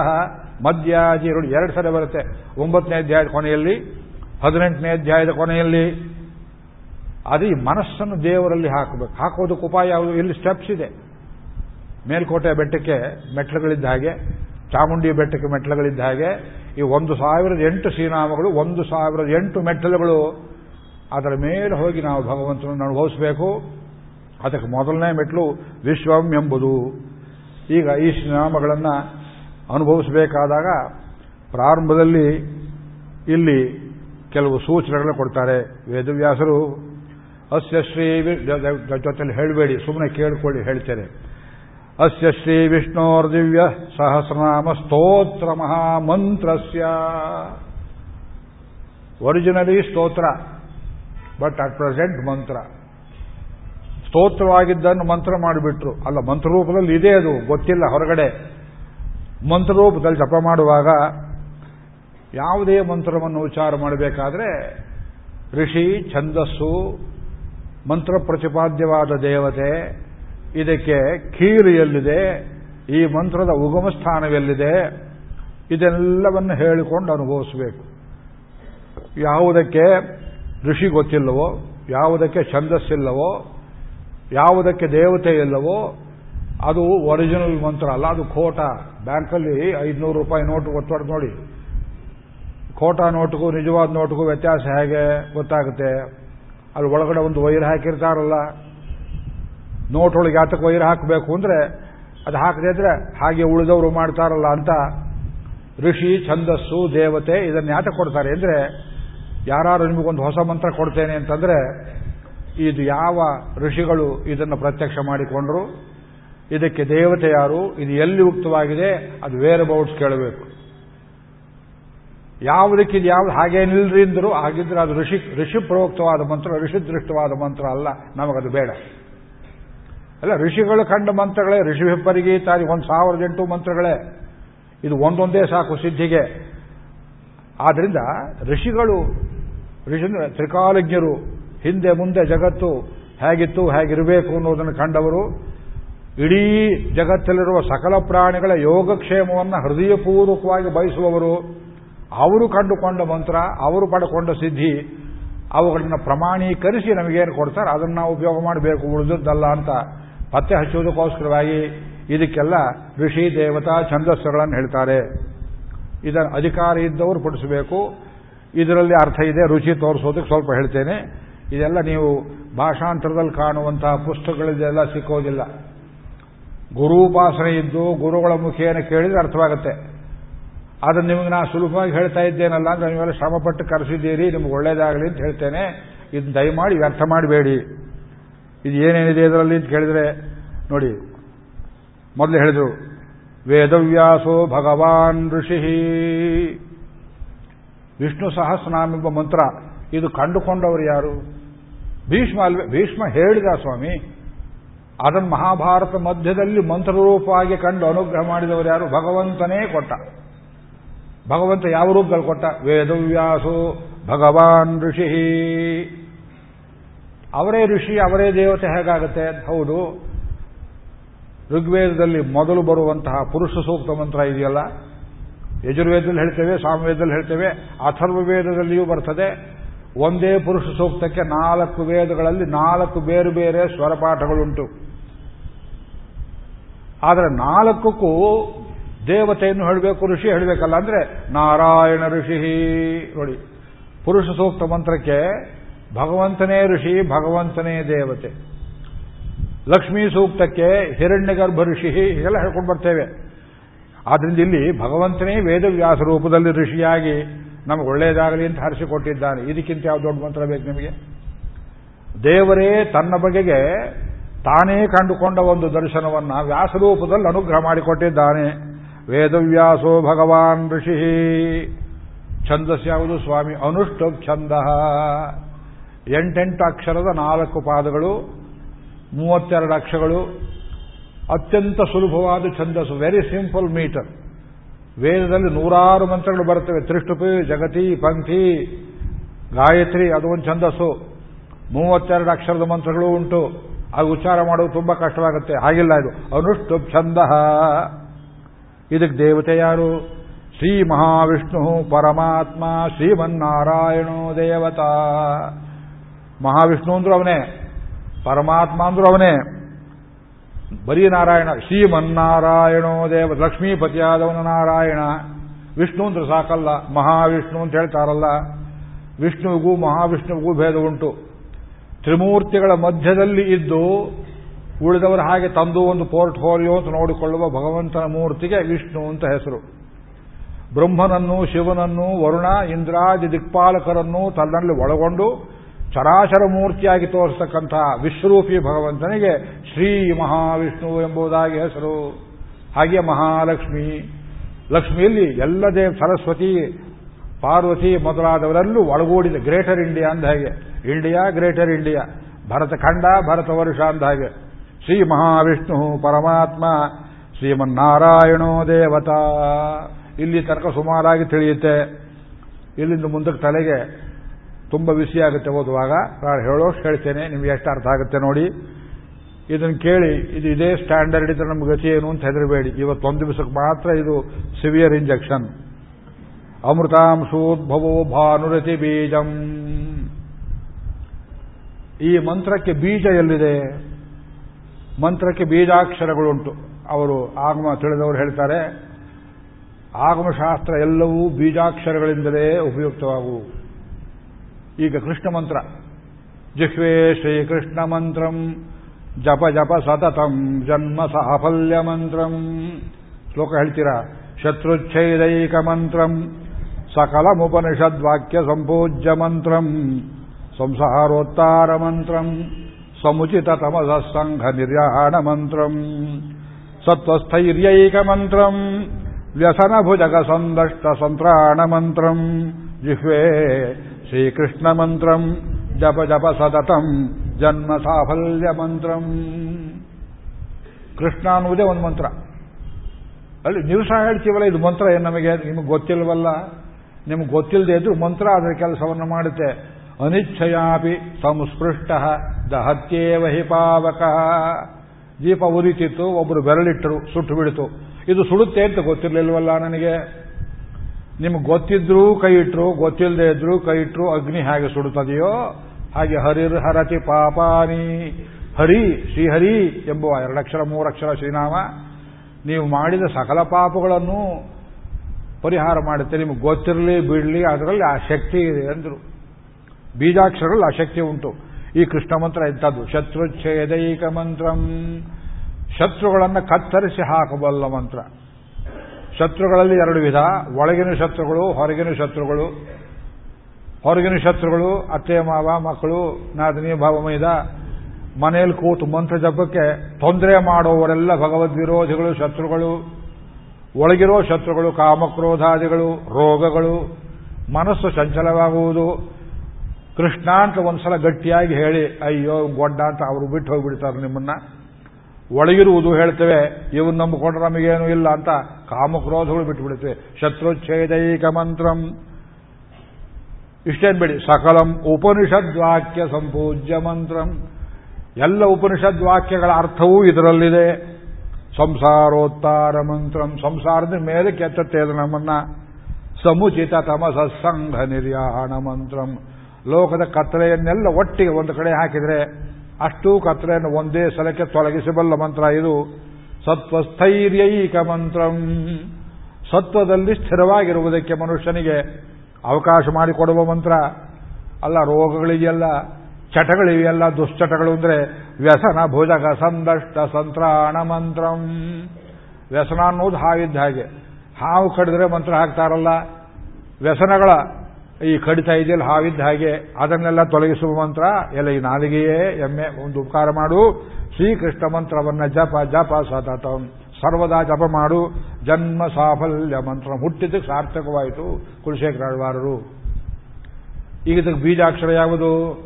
ಮಧ್ಯಾಜಿ ನೋಡಿ ಎರಡು ಸಲ ಬರುತ್ತೆ. ಒಂಬತ್ತನೇ ಅಧ್ಯಾಯದ ಕೊನೆಯಲ್ಲಿ, ಹದಿನೆಂಟನೇ ಅಧ್ಯಾಯದ ಕೊನೆಯಲ್ಲಿ, ಅದು ಮನಸ್ಸನ್ನು ದೇವರಲ್ಲಿ ಹಾಕಬೇಕು. ಹಾಕೋದಕ್ಕೆ ಉಪಾಯ ಯಾವುದು? ಇಲ್ಲಿ ಸ್ಟೆಪ್ಸ್ ಇದೆ. ಮೇಲ್ಕೋಟೆ ಬೆಟ್ಟಕ್ಕೆ ಮೆಟ್ಲುಗಳಿದ್ದ ಹಾಗೆ, ಚಾಮುಂಡಿ ಬೆಟ್ಟಕ್ಕೆ ಮೆಟ್ಲುಗಳಿದ್ದ ಹಾಗೆ, ಈ ಒಂದು ಸಾವಿರದ ಎಂಟು ಶ್ರೀನಾಮಗಳು, ಒಂದು ಸಾವಿರದ ಎಂಟು ಮೆಟ್ಟಲುಗಳು. ಅದರ ಮೇಲೆ ಹೋಗಿ ನಾವು ಭಗವಂತನನ್ನು ಅನುಭವಿಸಬೇಕು ಅದಕ್ಕೆ ಮೊದಲನೇ ಮೆಟ್ಲು ವಿಶ್ವಂ ಎಂಬುದು. ಈಗ ಈ ಶ್ರೀನಾಮಗಳನ್ನು ಅನುಭವಿಸಬೇಕಾದಾಗ ಪ್ರಾರಂಭದಲ್ಲಿ ಇಲ್ಲಿ ಕೆಲವು ಸೂಚನೆಗಳನ್ನು ಕೊಡ್ತಾರೆ. ವೇದವ್ಯಾಸರು, ಅಸ್ಯ ಶ್ರೀ ಜೊತೆಲಿ ಹೇಳಬೇಡಿ ಸುಮ್ಮನೆ ಕೇಳಿಕೊಳ್ಳಿ, ಹೇಳ್ತೇನೆ. ಅಸ್ಯ ಶ್ರೀ ವಿಷ್ಣೋರ್ದಿವ್ಯ ಸಹಸ್ರನಾಮ ಸ್ತೋತ್ರ ಮಹಾಮಂತ್ರಸ್ಯ ಒರಿಜಿನಲಿ ಸ್ತೋತ್ರ ಬಟ್ ಅಟ್ ಪ್ರೆಸೆಂಟ್ ಮಂತ್ರ ಸ್ತೋತ್ರವಾಗಿದ್ದನ್ನು ಮಂತ್ರ ಮಾಡಿಬಿಟ್ರು. ಅಲ್ಲ, ಮಂತ್ರರೂಪದಲ್ಲಿ ಇದೆ ಅದು, ಗೊತ್ತಿಲ್ಲ ಹೊರಗಡೆ. ಮಂತ್ರರೂಪದಲ್ಲಿ ಜಪ ಮಾಡುವಾಗ ಯಾವುದೇ ಮಂತ್ರವನ್ನು ಉಚ್ಚಾರ ಮಾಡಬೇಕಾದ್ರೆ ಋಷಿ ಛಂದಸ್ಸು, ಮಂತ್ರ ಪ್ರತಿಪಾದ್ಯವಾದ ದೇವತೆ ಇದಕ್ಕೆ ಕೀರಿಯಲ್ಲಿದೆ ಈ ಮಂತ್ರದ ಉಗಮ ಸ್ಥಾನವೆಲ್ಲಿದೆ? ಇದೆಲ್ಲವನ್ನು ಹೇಳಿಕೊಂಡು ಅನುಭವಿಸಬೇಕು. ಯಾವುದಕ್ಕೆ ಋಷಿ ಗೊತ್ತಿಲ್ಲವೋ, ಯಾವುದಕ್ಕೆ ಛಂದಸ್ಸಿಲ್ಲವೋ, ಯಾವುದಕ್ಕೆ ದೇವತೆ ಇಲ್ಲವೋ, ಅದು ಒರಿಜಿನಲ್ ಮಂತ್ರ ಅಲ್ಲ, ಅದು ಖೋಟ ಬ್ಯಾಂಕಲ್ಲಿ ಐದುನೂರು ರೂಪಾಯಿ ನೋಟು ಒತ್ತೊಡೆದು ನೋಡಿ. ಖೋಟಾ ನೋಟ್ಗೂ ನಿಜವಾದ ನೋಟ್ಗೂ ವ್ಯತ್ಯಾಸ ಹೇಗೆ ಗೊತ್ತಾಗುತ್ತೆ? ಅಲ್ಲಿ ಒಳಗಡೆ ಒಂದು ವೈರ್ ಹಾಕಿರ್ತಾರಲ್ಲ. ನೋಟ್ ಒಳಗೆ ಯಾತಕ್ಕೆ ವೈರ್ ಹಾಕಬೇಕು ಅಂದರೆ ಅದು ಹಾಕದೇ ಇದ್ರೆ ಹಾಗೆ ಉಳಿದವರು ಮಾಡ್ತಾರಲ್ಲ ಅಂತ ಋಷಿ, ಛಂದಸ್ಸು, ದೇವತೆ ಇದನ್ನು ಯಾತ ಕೊಡ್ತಾರೆ. ಅಂದರೆ ಯಾರು ನಿಮಗೊಂದು ಹೊಸ ಮಂತ್ರ ಕೊಡ್ತೇನೆ ಅಂತಂದ್ರೆ ಇದು ಯಾವ ಋಷಿಗಳು ಇದನ್ನು ಪ್ರತ್ಯಕ್ಷ ಮಾಡಿಕೊಂಡ್ರು? ಇದಕ್ಕೆ ದೇವತೆ ಯಾರು? ಇದು ಎಲ್ಲಿ ಉಕ್ತವಾಗಿದೆ? ಅದು ವೇರ್ ಬೌಟ್ಸ್ ಕೇಳಬೇಕು. ಯಾವುದಕ್ಕೆ ಇದು ಯಾವ್ದು ಹಾಗೇನಿಲ್ಲರಿ ಅಂದರು, ಹಾಗಿದ್ರೆ ಅದು ಋಷಿ ಋಷಿ ಪ್ರೋಕ್ತವಾದ ಮಂತ್ರ ಋಷಿ ದೃಷ್ಟವಾದ ಮಂತ್ರ ಅಲ್ಲ. ನಮಗದು ಬೇಡ. ಅಲ್ಲ, ಋಷಿಗಳು ಕಂಡ ಮಂತ್ರಗಳೇ, ಋಷಿ ಪರಿಗೀತಾರಿ ಒಂದು ಸಾವಿರದ ಎಂಟು ಮಂತ್ರಗಳೇ. ಇದು ಒಂದೊಂದೇ ಸಾಕು ಸಿದ್ಧಿಗೆ. ಆದ್ರಿಂದ ಋಷಿಗಳು ಋಷಿ ತ್ರಿಕಾಲಜ್ಞರು, ಹಿಂದೆ ಮುಂದೆ ಜಗತ್ತು ಹೇಗಿತ್ತು, ಹೇಗಿರಬೇಕು ಅನ್ನೋದನ್ನು ಕಂಡವರು, ಇಡೀ ಜಗತ್ತಲ್ಲಿರುವ ಸಕಲ ಪ್ರಾಣಿಗಳ ಯೋಗಕ್ಷೇಮವನ್ನು ಹೃದಯಪೂರ್ವಕವಾಗಿ ಬಯಸುವವರು, ಅವರು ಕಂಡುಕೊಂಡ ಮಂತ್ರ, ಅವರು ಪಡ್ಕೊಂಡ ಸಿದ್ಧಿ, ಅವುಗಳನ್ನು ಪ್ರಮಾಣೀಕರಿಸಿ ನಮಗೇನು ಕೊಡ್ತಾರೆ? ಅದನ್ನು ನಾವು ಉಪಯೋಗ ಮಾಡಬೇಕು, ಉಳಿದದ್ದಲ್ಲ ಅಂತ. ಪತ್ತೆ ಹಚ್ಚುವುದಕ್ಕೋಸ್ಕರವಾಗಿ ಇದಕ್ಕೆಲ್ಲ ಋಷಿ, ದೇವತಾ, ಛಂದಸ್ಸುಗಳನ್ನು ಹೇಳ್ತಾರೆ. ಇದನ್ನು ಅಧಿಕಾರ ಇದ್ದವರು ಪಡಿಸಬೇಕು ಇದರಲ್ಲಿ ಅರ್ಥ ಇದೆ, ರುಚಿ ತೋರಿಸೋದಕ್ಕೆ ಸ್ವಲ್ಪ ಹೇಳ್ತೇನೆ. ಇದೆಲ್ಲ ನೀವು ಭಾಷಾಂತರದಲ್ಲಿ ಕಾಣುವಂತಹ ಪುಸ್ತಕಗಳಿದೆಲ್ಲ ಸಿಕ್ಕೋದಿಲ್ಲ. ಗುರುಪಾಸನೆ ಇದ್ದು ಗುರುಗಳ ಮುಖೇನ ಕೇಳಿದ್ರೆ ಅರ್ಥವಾಗುತ್ತೆ. ಅದನ್ನು ನಿಮಗೆ ನಾನು ಸುಲಭವಾಗಿ ಹೇಳ್ತಾ ಇದ್ದೇನಲ್ಲ ಅಂದ್ರೆ ನೀವೆಲ್ಲ ಶ್ರಮಪಟ್ಟು ಕರೆಸಿದ್ದೀರಿ, ನಿಮ್ಗೆ ಒಳ್ಳೇದಾಗಲಿ ಅಂತ ಹೇಳ್ತೇನೆ. ಇದು ದಯಮಾಡಿ ವ್ಯರ್ಥ ಮಾಡಬೇಡಿ. ಇದು ಏನೇನಿದೆ ಇದರಲ್ಲಿ ಅಂತ ಕೇಳಿದ್ರೆ, ನೋಡಿ, ಮೊದಲು ಹೇಳಿದ್ರು, ವೇದವ್ಯಾಸೋ ಭಗವಾನ್ ಋಷಿ. ವಿಷ್ಣು ಸಹಸ್ರನಾಮ ಎಂಬ ಮಂತ್ರ, ಇದು ಕಂಡುಕೊಂಡವರು ಯಾರು? ಭೀಷ್ಮ ಅಲ್ವೇ, ಭೀಷ್ಮ ಹೇಳಿದ ಸ್ವಾಮಿ ಅದನ್ನು ಮಹಾಭಾರತ ಮಧ್ಯದಲ್ಲಿ ಮಂತ್ರರೂಪವಾಗಿ ಕಂಡು ಅನುಗ್ರಹ ಮಾಡಿದವರು ಯಾರು? ಭಗವಂತನೇ ಕೊಟ್ಟ. ಭಗವಂತ ಯಾವ ರೂಪದಲ್ಲಿ ಕೊಟ್ಟ? ವೇದವ್ಯಾಸೋ ಭಗವಾನ್ ಋಷಿ. ಅವರೇ ಋಷಿ, ಅವರೇ ದೇವತೆ ಹೇಗಾಗುತ್ತೆ? ಹೌದು. ಋಗ್ವೇದದಲ್ಲಿ ಮೊದಲು ಬರುವಂತಹ ಪುರುಷ ಸೂಕ್ತ ಮಂತ್ರ ಇದೆಯಲ್ಲ? ಯಜುರ್ವೇದದಲ್ಲಿ ಹೇಳ್ತೇವೆ, ಸಾಮವೇದದಲ್ಲಿ ಹೇಳ್ತೇವೆ ಅಥರ್ವ ವೇದದಲ್ಲಿಯೂ ಬರ್ತದೆ. ಒಂದೇ ಪುರುಷ ಸೂಕ್ತಕ್ಕೆ ನಾಲ್ಕು ವೇದಗಳಲ್ಲಿ ನಾಲ್ಕು ಬೇರೆ ಬೇರೆ ಸ್ವರಪಾಠಗಳುಂಟು ಆದರೆ ನಾಲ್ಕಕ್ಕೂ ದೇವತೆಯನ್ನು ಹೇಳಬೇಕು, ಋಷಿ ಹೇಳಬೇಕಲ್ಲ ಅಂದ್ರೆ ನಾರಾಯಣ ಋಷಿ ನೋಡಿ, ಪುರುಷ ಸೂಕ್ತ ಮಂತ್ರಕ್ಕೆ ಭಗವಂತನೇ ಋಷಿ, ಭಗವಂತನೇ ದೇವತೆ. ಲಕ್ಷ್ಮೀ ಸೂಕ್ತಕ್ಕೆ ಹಿರಣ್ಯಗರ್ಭ ಋಷಿ ಹೀಗೆಲ್ಲ ಹೇಳ್ಕೊಂಡು ಬರ್ತೇವೆ. ಆದ್ರಿಂದ ಇಲ್ಲಿ ಭಗವಂತನೇ ವೇದವ್ಯಾಸ ರೂಪದಲ್ಲಿ ಋಷಿಯಾಗಿ ನಮಗೆ ಒಳ್ಳೆಯದಾಗಲಿ ಅಂತ ಹರಿಸಿಕೊಟ್ಟಿದ್ದಾನೆ. ಇದಕ್ಕಿಂತ ಯಾವ ದೊಡ್ಡ ಮಂತ್ರ ಬೇಕು ನಿಮಗೆ? ದೇವರೇ ತನ್ನ ಬಗೆಗೆ ತಾನೇ ಕಂಡುಕೊಂಡ ಒಂದು ದರ್ಶನವನ್ನ ವ್ಯಾಸರೂಪದಲ್ಲಿ ಅನುಗ್ರಹ ಮಾಡಿಕೊಟ್ಟಿದ್ದಾನೆ. ವೇದವ್ಯಾಸೋ ಭಗವಾನ್ ಋಷಿ. ಛಂದಸ್ ಯಾವುದು ಸ್ವಾಮಿ ಅನುಷ್ಠ ಛಂದ. ಎಂಟೆಂಟು ಅಕ್ಷರದ ನಾಲ್ಕು ಪಾದಗಳು, ಮೂವತ್ತೆರಡು ಅಕ್ಷರಗಳು ಅತ್ಯಂತ ಸುಲಭವಾದ ಛಂದಸ್ಸು ವೆರಿ ಸಿಂಪಲ್ ಮೀಟರ್ ವೇದದಲ್ಲಿ ನೂರಾರು ಮಂತ್ರಗಳು ಬರುತ್ತವೆ. ತ್ರಿಷ್ಟುಪಿ, ಜಗತಿ ಪಂಕ್ತಿ ಗಾಯತ್ರಿ, ಅದು ಒಂದು ಛಂದಸ್ಸು. ಮೂವತ್ತೆರಡು ಅಕ್ಷರದ ಮಂತ್ರಗಳು ಉಂಟು. ಅದು ಉಚ್ಚಾರ ಮಾಡೋದು ತುಂಬಾ ಕಷ್ಟವಾಗುತ್ತೆ. ಹಾಗಿಲ್ಲ ಇದು. ಅನುಷ್ಟು ಛಂದ. ಇದಕ್ಕೆ ದೇವತೆ ಯಾರು? ಶ್ರೀ ಮಹಾವಿಷ್ಣು ಪರಮಾತ್ಮ ಶ್ರೀಮನ್ನಾರಾಯಣೋ ದೇವತಾ. ಮಹಾವಿಷ್ಣು ಅಂದ್ರೂ ಅವನೇ ಪರಮಾತ್ಮ ಅಂದ್ರೂ ಅವನೇ. ಬರೀ ನಾರಾಯಣ, ಶ್ರೀಮನ್ನಾರಾಯಣೋ ದೇವ, ಲಕ್ಷ್ಮೀಪತಿಯಾದವನ ನಾರಾಯಣ. ವಿಷ್ಣು ಅಂದ್ರೆ ಸಾಕಲ್ಲ, ಮಹಾವಿಷ್ಣು ಅಂತ ಹೇಳ್ತಾರಲ್ಲ. ವಿಷ್ಣುವಿಗೂ ಮಹಾವಿಷ್ಣುವಿಗೂ ಭೇದ ಉಂಟು. ತ್ರಿಮೂರ್ತಿಗಳ ಮಧ್ಯದಲ್ಲಿ ಇದ್ದು, ಉಳಿದವರು ಹಾಗೆ ತಂದು ಒಂದು ಪೋರ್ಟ್ಫೋಲಿಯೋ ಅಂತ ನೋಡಿಕೊಳ್ಳುವ ಭಗವಂತನ ಮೂರ್ತಿಗೆ ವಿಷ್ಣು ಅಂತ ಹೆಸರು. ಬ್ರಹ್ಮನನ್ನು ಶಿವನನ್ನು ವರುಣ, ಇಂದ್ರಾದಿ ದಿಕ್ಪಾಲಕರನ್ನು ತನ್ನಲ್ಲಿ ಒಳಗೊಂಡು ಚರಾಚರ ಮೂರ್ತಿಯಾಗಿ ತೋರಿಸ್ತಕ್ಕಂಥ ವಿಶ್ವರೂಪಿ ಭಗವಂತನಿಗೆ ಶ್ರೀ ಮಹಾವಿಷ್ಣು ಎಂಬುದಾಗಿ ಹೆಸರು. ಹಾಗೆ ಮಹಾಲಕ್ಷ್ಮಿ. ಲಕ್ಷ್ಮಿಯಲ್ಲಿ ಎಲ್ಲ ದೇವ ಸರಸ್ವತಿ, ಪಾರ್ವತಿ ಮೊದಲಾದವರಲ್ಲೂ ಒಳಗೂಡಿದೆ ಗ್ರೇಟರ್ ಇಂಡಿಯಾ ಅಂದ ಹಾಗೆ. India, greater India. ಭರತ ಖಂಡ, ಭರತ ವರ್ಷ ಅಂದ ಹಾಗೆ. ಶ್ರೀ ಮಹಾವಿಷ್ಣು ಪರಮಾತ್ಮ, ಶ್ರೀಮನ್ನಾರಾಯಣೋ ದೇವತಾ. ಇಲ್ಲಿ ತರ್ಕ ಸುಮಾರಾಗಿ ತಿಳಿಯುತ್ತೆ. ಇಲ್ಲಿಂದ ಮುಂದಕ್ಕೆ ತಲೆಗೆ ತುಂಬ ಬಿಸಿ ಆಗುತ್ತೆ ಓದುವಾಗ. ನಾನು ಹೇಳೋಷ್ಟು ಹೇಳ್ತೇನೆ, ನಿಮ್ಗೆ ಎಷ್ಟು ಅರ್ಥ ಆಗುತ್ತೆ ನೋಡಿ. ಇದನ್ನು ಕೇಳಿ, ಇದು ಇದೇ ಸ್ಟ್ಯಾಂಡರ್ಡ್ ಇದ್ರೆ ನಮ್ಮ ಗತಿ ಏನು ಅಂತ ಹೆದರಬೇಡಿ. ಇವತ್ತೊಂದು ದಿವಸಕ್ಕೆ ಮಾತ್ರ ಇದು ಸಿವಿಯರ್ ಇಂಜೆಕ್ಷನ್ ಅಮೃತಾಂಶೋದ್ಭವೋ ಭಾನುರತಿ ಬೀಜಂ. ಈ ಮಂತ್ರಕ್ಕೆ ಬೀಜ ಎಲ್ಲಿದೆ? ಮಂತ್ರಕ್ಕೆ ಬೀಜಾಕ್ಷರಗಳುಂಟು. ಅವರು ಆಗಮ ತಿಳಿದವರು ಹೇಳ್ತಾರೆ, ಆಗಮಶಾಸ್ತ್ರ ಎಲ್ಲವೂ ಬೀಜಾಕ್ಷರಗಳಿಂದಲೇ ಉಪಯುಕ್ತವಾಗುವು. ಈಗ ಕೃಷ್ಣ ಮಂತ್ರ. ಜಿಹ್ವೇ ಶ್ರೀಕೃಷ್ಣ ಮಂತ್ರಂ. ಜಪ ಜಪ ಸತತಂ. ಜನ್ಮ ಸಾಫಲ್ಯ ಮಂತ್ರಂ. ಶ್ಲೋಕ ಹೇಳ್ತೀರಾ? ಶತ್ರುಚ್ಛೇದೈಕ ಮಂತ್ರಂ. ಸಕಲ ಸಕಲಮುಪನಿಷದ್ವಾಕ್ಯ ಸಂಪೂಜ್ಯ ಮಂತ್ರಂ. ಸಂಸಾರೋತ್ತಾರ ಮಂತ್ರಂ. ಸಮುಚಿತ ತಮಸ ಸಂಘ ನಿರ್ಯಾಣ ಮಂತ್ರಂ. ಸತ್ವಸ್ಥೈರ್ಯೈಕ ಮಂತ್ರಂ. ವ್ಯಸನ ಭುಜಗ ಸಂದಷ್ಟ ಸಂತ್ರಾಣ ಮಂತ್ರಂ. ಜಿಹ್ವೇ ಶ್ರೀಕೃಷ್ಣ ಮಂತ್ರಂ ಜಪ ಸತತಂ ಜನ್ಮ ಸಾಫಲ್ಯ ಮಂತ್ರಂ ಕೃಷ್ಣ ಅನ್ನುವುದೇ ಒಂದು ಮಂತ್ರ. ಅಲ್ಲಿ ನೀವು ಸಹ ಹೇಳ್ತೀವಲ್ಲ, ಇದು ಮಂತ್ರ ಏನು ನಮಗೆ? ನಿಮಗೆ ಗೊತ್ತಿಲ್ಲವಲ್ಲ ನಿಮ್ಗೆ ಗೊತ್ತಿಲ್ಲದೆ ಇದ್ರೂ ಮಂತ್ರ ಅದರ ಕೆಲಸವನ್ನು ಮಾಡುತ್ತೆ. ಅನಿಚ್ಛಯಾಪಿ ಸಂಸ್ಪೃಷ್ಟ ದಹತ್ಯೇವ ಹಿ ಪಾವಕ. ದೀಪ ಉರಿತಿತ್ತು ಒಬ್ಬರು ಬೆರಳಿಟ್ಟರು ಸುಟ್ಟು ಬಿಡಿತು. ಇದು ಸುಡುತ್ತೆ ಅಂತ ಗೊತ್ತಿರಲಿಲ್ವಲ್ಲ ನನಗೆ? ನಿಮ್ಗೆ ಗೊತ್ತಿದ್ರೂ ಕೈ ಇಟ್ರು ಗೊತ್ತಿಲ್ಲದೆ ಇದ್ರು ಕೈ ಇಟ್ರು, ಅಗ್ನಿ ಹೇಗೆ ಸುಡುತ್ತದೆಯೋ ಹಾಗೆ ಹರಿರ್ ಹರತಿ ಪಾಪಾನಿ. ಹರಿ, ಶ್ರೀಹರಿ ಎಂಬುವ ಎರಡಕ್ಷರ, ಮೂರಕ್ಷರ ಶ್ರೀನಾಮ. ನೀವು ಮಾಡಿದ ಸಕಲ ಪಾಪಗಳನ್ನು ಪರಿಹಾರ ಮಾಡುತ್ತೆ. ನಿಮ್ಗೆ ಗೊತ್ತಿರಲಿ, ಬಿಡಲಿ, ಅದರಲ್ಲಿ ಆ ಶಕ್ತಿ ಇದೆ ಅಂದರು. ಬೀಜಾಕ್ಷರಗಳಲ್ಲಿ ಆ ಶಕ್ತಿ ಉಂಟು. ಈ ಕೃಷ್ಣ ಮಂತ್ರ ಇಂಥದ್ದು ಶತ್ರುಚ್ಛೇದೈಕ ಮಂತ್ರಂ. ಶತ್ರುಗಳನ್ನು ಕತ್ತರಿಸಿ ಹಾಕಬಲ್ಲ ಮಂತ್ರ. ಶತ್ರುಗಳಲ್ಲಿ ಎರಡು ವಿಧ. ಒಳಗಿನ ಶತ್ರುಗಳು, ಹೊರಗಿನ ಶತ್ರುಗಳು. ಹೊರಗಿನ ಶತ್ರುಗಳು, ಅತ್ತೆ, ಮಾವ, ಮಕ್ಕಳು, ನಾದಿನಿ, ಭಾವಮೈದ. ಮನೆಯಲ್ಲಿ ಕೂತು ಮಂತ್ರ ಜಪಕ್ಕೆ ತೊಂದರೆ ಮಾಡುವವರೆಲ್ಲ ಭಗವದ್ವಿರೋಧಿಗಳು, ಶತ್ರುಗಳು. ಒಳಗಿರೋ ಶತ್ರುಗಳು, ಕಾಮಕ್ರೋಧಾದಿಗಳು, ರೋಗಗಳು. ಮನಸ್ಸು ಚಂಚಲವಾಗುವುದು. ಕೃಷ್ಣ ಅಂತ ಒಂದ್ಸಲ ಗಟ್ಟಿಯಾಗಿ ಹೇಳಿ, ಅಯ್ಯೋ, ಗೊಡ್ಡ ಅಂತ ಅವರು ಬಿಟ್ಟು ಹೋಗ್ಬಿಡ್ತಾರೆ ನಿಮ್ಮನ್ನ. ಒಳಗಿರುವುದು ಹೇಳ್ತೇವೆ, ಇವನ್ ನಂಬಿಕೊಂಡ್ರೆ ನಮಗೇನು ಇಲ್ಲ ಅಂತ ಕಾಮಕ್ರೋಧಗಳು ಬಿಟ್ಟುಬಿಡುತ್ತೆ ಶತ್ರುಚ್ಛೇದೈಕ ಮಂತ್ರಂ. ಇಷ್ಟೇನ್ ಬಿಡಿ, ಸಕಲಂ ಉಪನಿಷದ್ ವಾಕ್ಯ ಸಂಪೂಜ್ಯ ಮಂತ್ರಂ. ಎಲ್ಲ ಉಪನಿಷದ್ ವಾಕ್ಯಗಳ ಅರ್ಥವೂ ಇದರಲ್ಲಿದೆ. ಸಂಸಾರೋತ್ತಾರ ಮಂತ್ರಂ. ಸಂಸಾರದ ಮೇಲೆ ಕೆತ್ತತ್ತೆ ಅದು ನಮ್ಮನ್ನ. ಸಮುಚಿತ ತಮಸ ಸಂಘ ನಿರ್ಯಾಣ ಮಂತ್ರಂ. ಲೋಕದ ಕತ್ತಲೆಯನ್ನೆಲ್ಲ ಒಟ್ಟಿಗೆ ಒಂದು ಕಡೆ ಹಾಕಿದರೆ ಅಷ್ಟೂ ಕತ್ರೆಯನ್ನು ಒಂದೇ ಸಲಕ್ಕೆ ತೊಲಗಿಸಬಲ್ಲ ಮಂತ್ರ ಇದು. ಸತ್ವಸ್ಥೈರ್ಯೈಕ ಮಂತ್ರಂ. ಸತ್ವದಲ್ಲಿ ಸ್ಥಿರವಾಗಿರುವುದಕ್ಕೆ ಮನುಷ್ಯನಿಗೆ ಅವಕಾಶ ಮಾಡಿಕೊಡುವ ಮಂತ್ರ. ಅಲ್ಲ ರೋಗಗಳಿಗೆಲ್ಲ ಚಟಗಳಿವೆಯಲ್ಲ, ದುಶ್ಚಟಗಳು ಅಂದರೆ ವ್ಯಸನ, ಭುಜಗ, ಸಂದಷ್ಟ, ಸಂತ್ರಾಣ ಮಂತ್ರಂ. ವ್ಯಸನ ಅನ್ನೋದು ಹಾವಿದ್ದ ಹಾಗೆ. ಹಾವು ಕಡಿದ್ರೆ ಮಂತ್ರ ಹಾಕ್ತಾರಲ್ಲ. ವ್ಯಸನಗಳ ಈ ಕಡಿತ ಇದೆಯಲ್ಲ, ಹಾವಿದ್ದ ಹಾಗೆ, ಅದನ್ನೆಲ್ಲ ತೊಲಗಿಸುವ ಮಂತ್ರ, ಎಲ್ಲ ಈ ನಾಲಿಗೆಯೇ ಎಮ್ಮೆ ಒಂದು ಉಪಕಾರ ಮಾಡು. ಶ್ರೀಕೃಷ್ಣ ಮಂತ್ರವನ್ನ ಜಪ ಜಪ ಸತತ. ಸರ್ವದಾ ಜಪ ಮಾಡು. ಜನ್ಮ ಸಾಫಲ್ಯ ಮಂತ್ರ. ಹುಟ್ಟಿದ್ದಕ್ಕೆ ಸಾರ್ಥಕವಾಯಿತು. ಕುಲಶೇಖರ ಆಳ್ವಾರರು. ಈಗ ಇದಕ್ಕೆ ಬೀಜಾಕ್ಷರ ಯಾವುದು?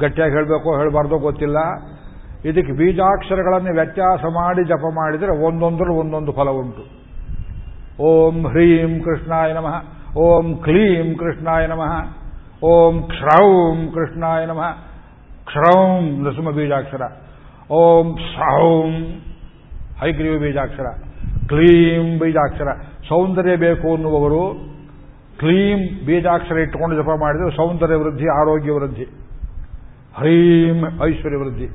ಗಟ್ಟಿಯಾಗಿ ಹೇಳಬೇಕೋ, ಹೇಳಬಾರ್ದೋ ಗೊತ್ತಿಲ್ಲ. ಇದಕ್ಕೆ ಬೀಜಾಕ್ಷರಗಳನ್ನು ವ್ಯತ್ಯಾಸ ಮಾಡಿ ಜಪ ಮಾಡಿದರೆ ಒಂದೊಂದರ ಒಂದೊಂದು ಫಲ ಉಂಟು. ಓಂ ಹ್ರೀಂ ಕೃಷ್ಣಾಯ ನಮಃ. ಓಂ ಕ್ಲೀಂ ಕೃಷ್ಣಾಯ ನಮಃ. ಓಂ ಕ್ಷೌಂ ಕೃಷ್ಣಾಯ ನಮಃ. ಕ್ಷೌಂ ನೃಸಿಂಹ ಬೀಜಾಕ್ಷರ. ಓಂ ಸೌಂ ಹೈಗ್ರೀವ ಬೀಜಾಕ್ಷರ. ಕ್ಲೀಂ ಬೀಜಾಕ್ಷರ. ಸೌಂದರ್ಯ ಬೇಕು ಅನ್ನುವವರು ಕ್ಲೀಂ ಬೀಜಾಕ್ಷರ ಇಟ್ಟುಕೊಂಡು ಜಪ ಮಾಡಿದರೆ ಸೌಂದರ್ಯ ವೃದ್ಧಿ, ಆರೋಗ್ಯ ವೃದ್ಧಿ. ಹ್ರೀಂ ಐಶ್ವರ್ಯ ವೃದ್ಧಿ.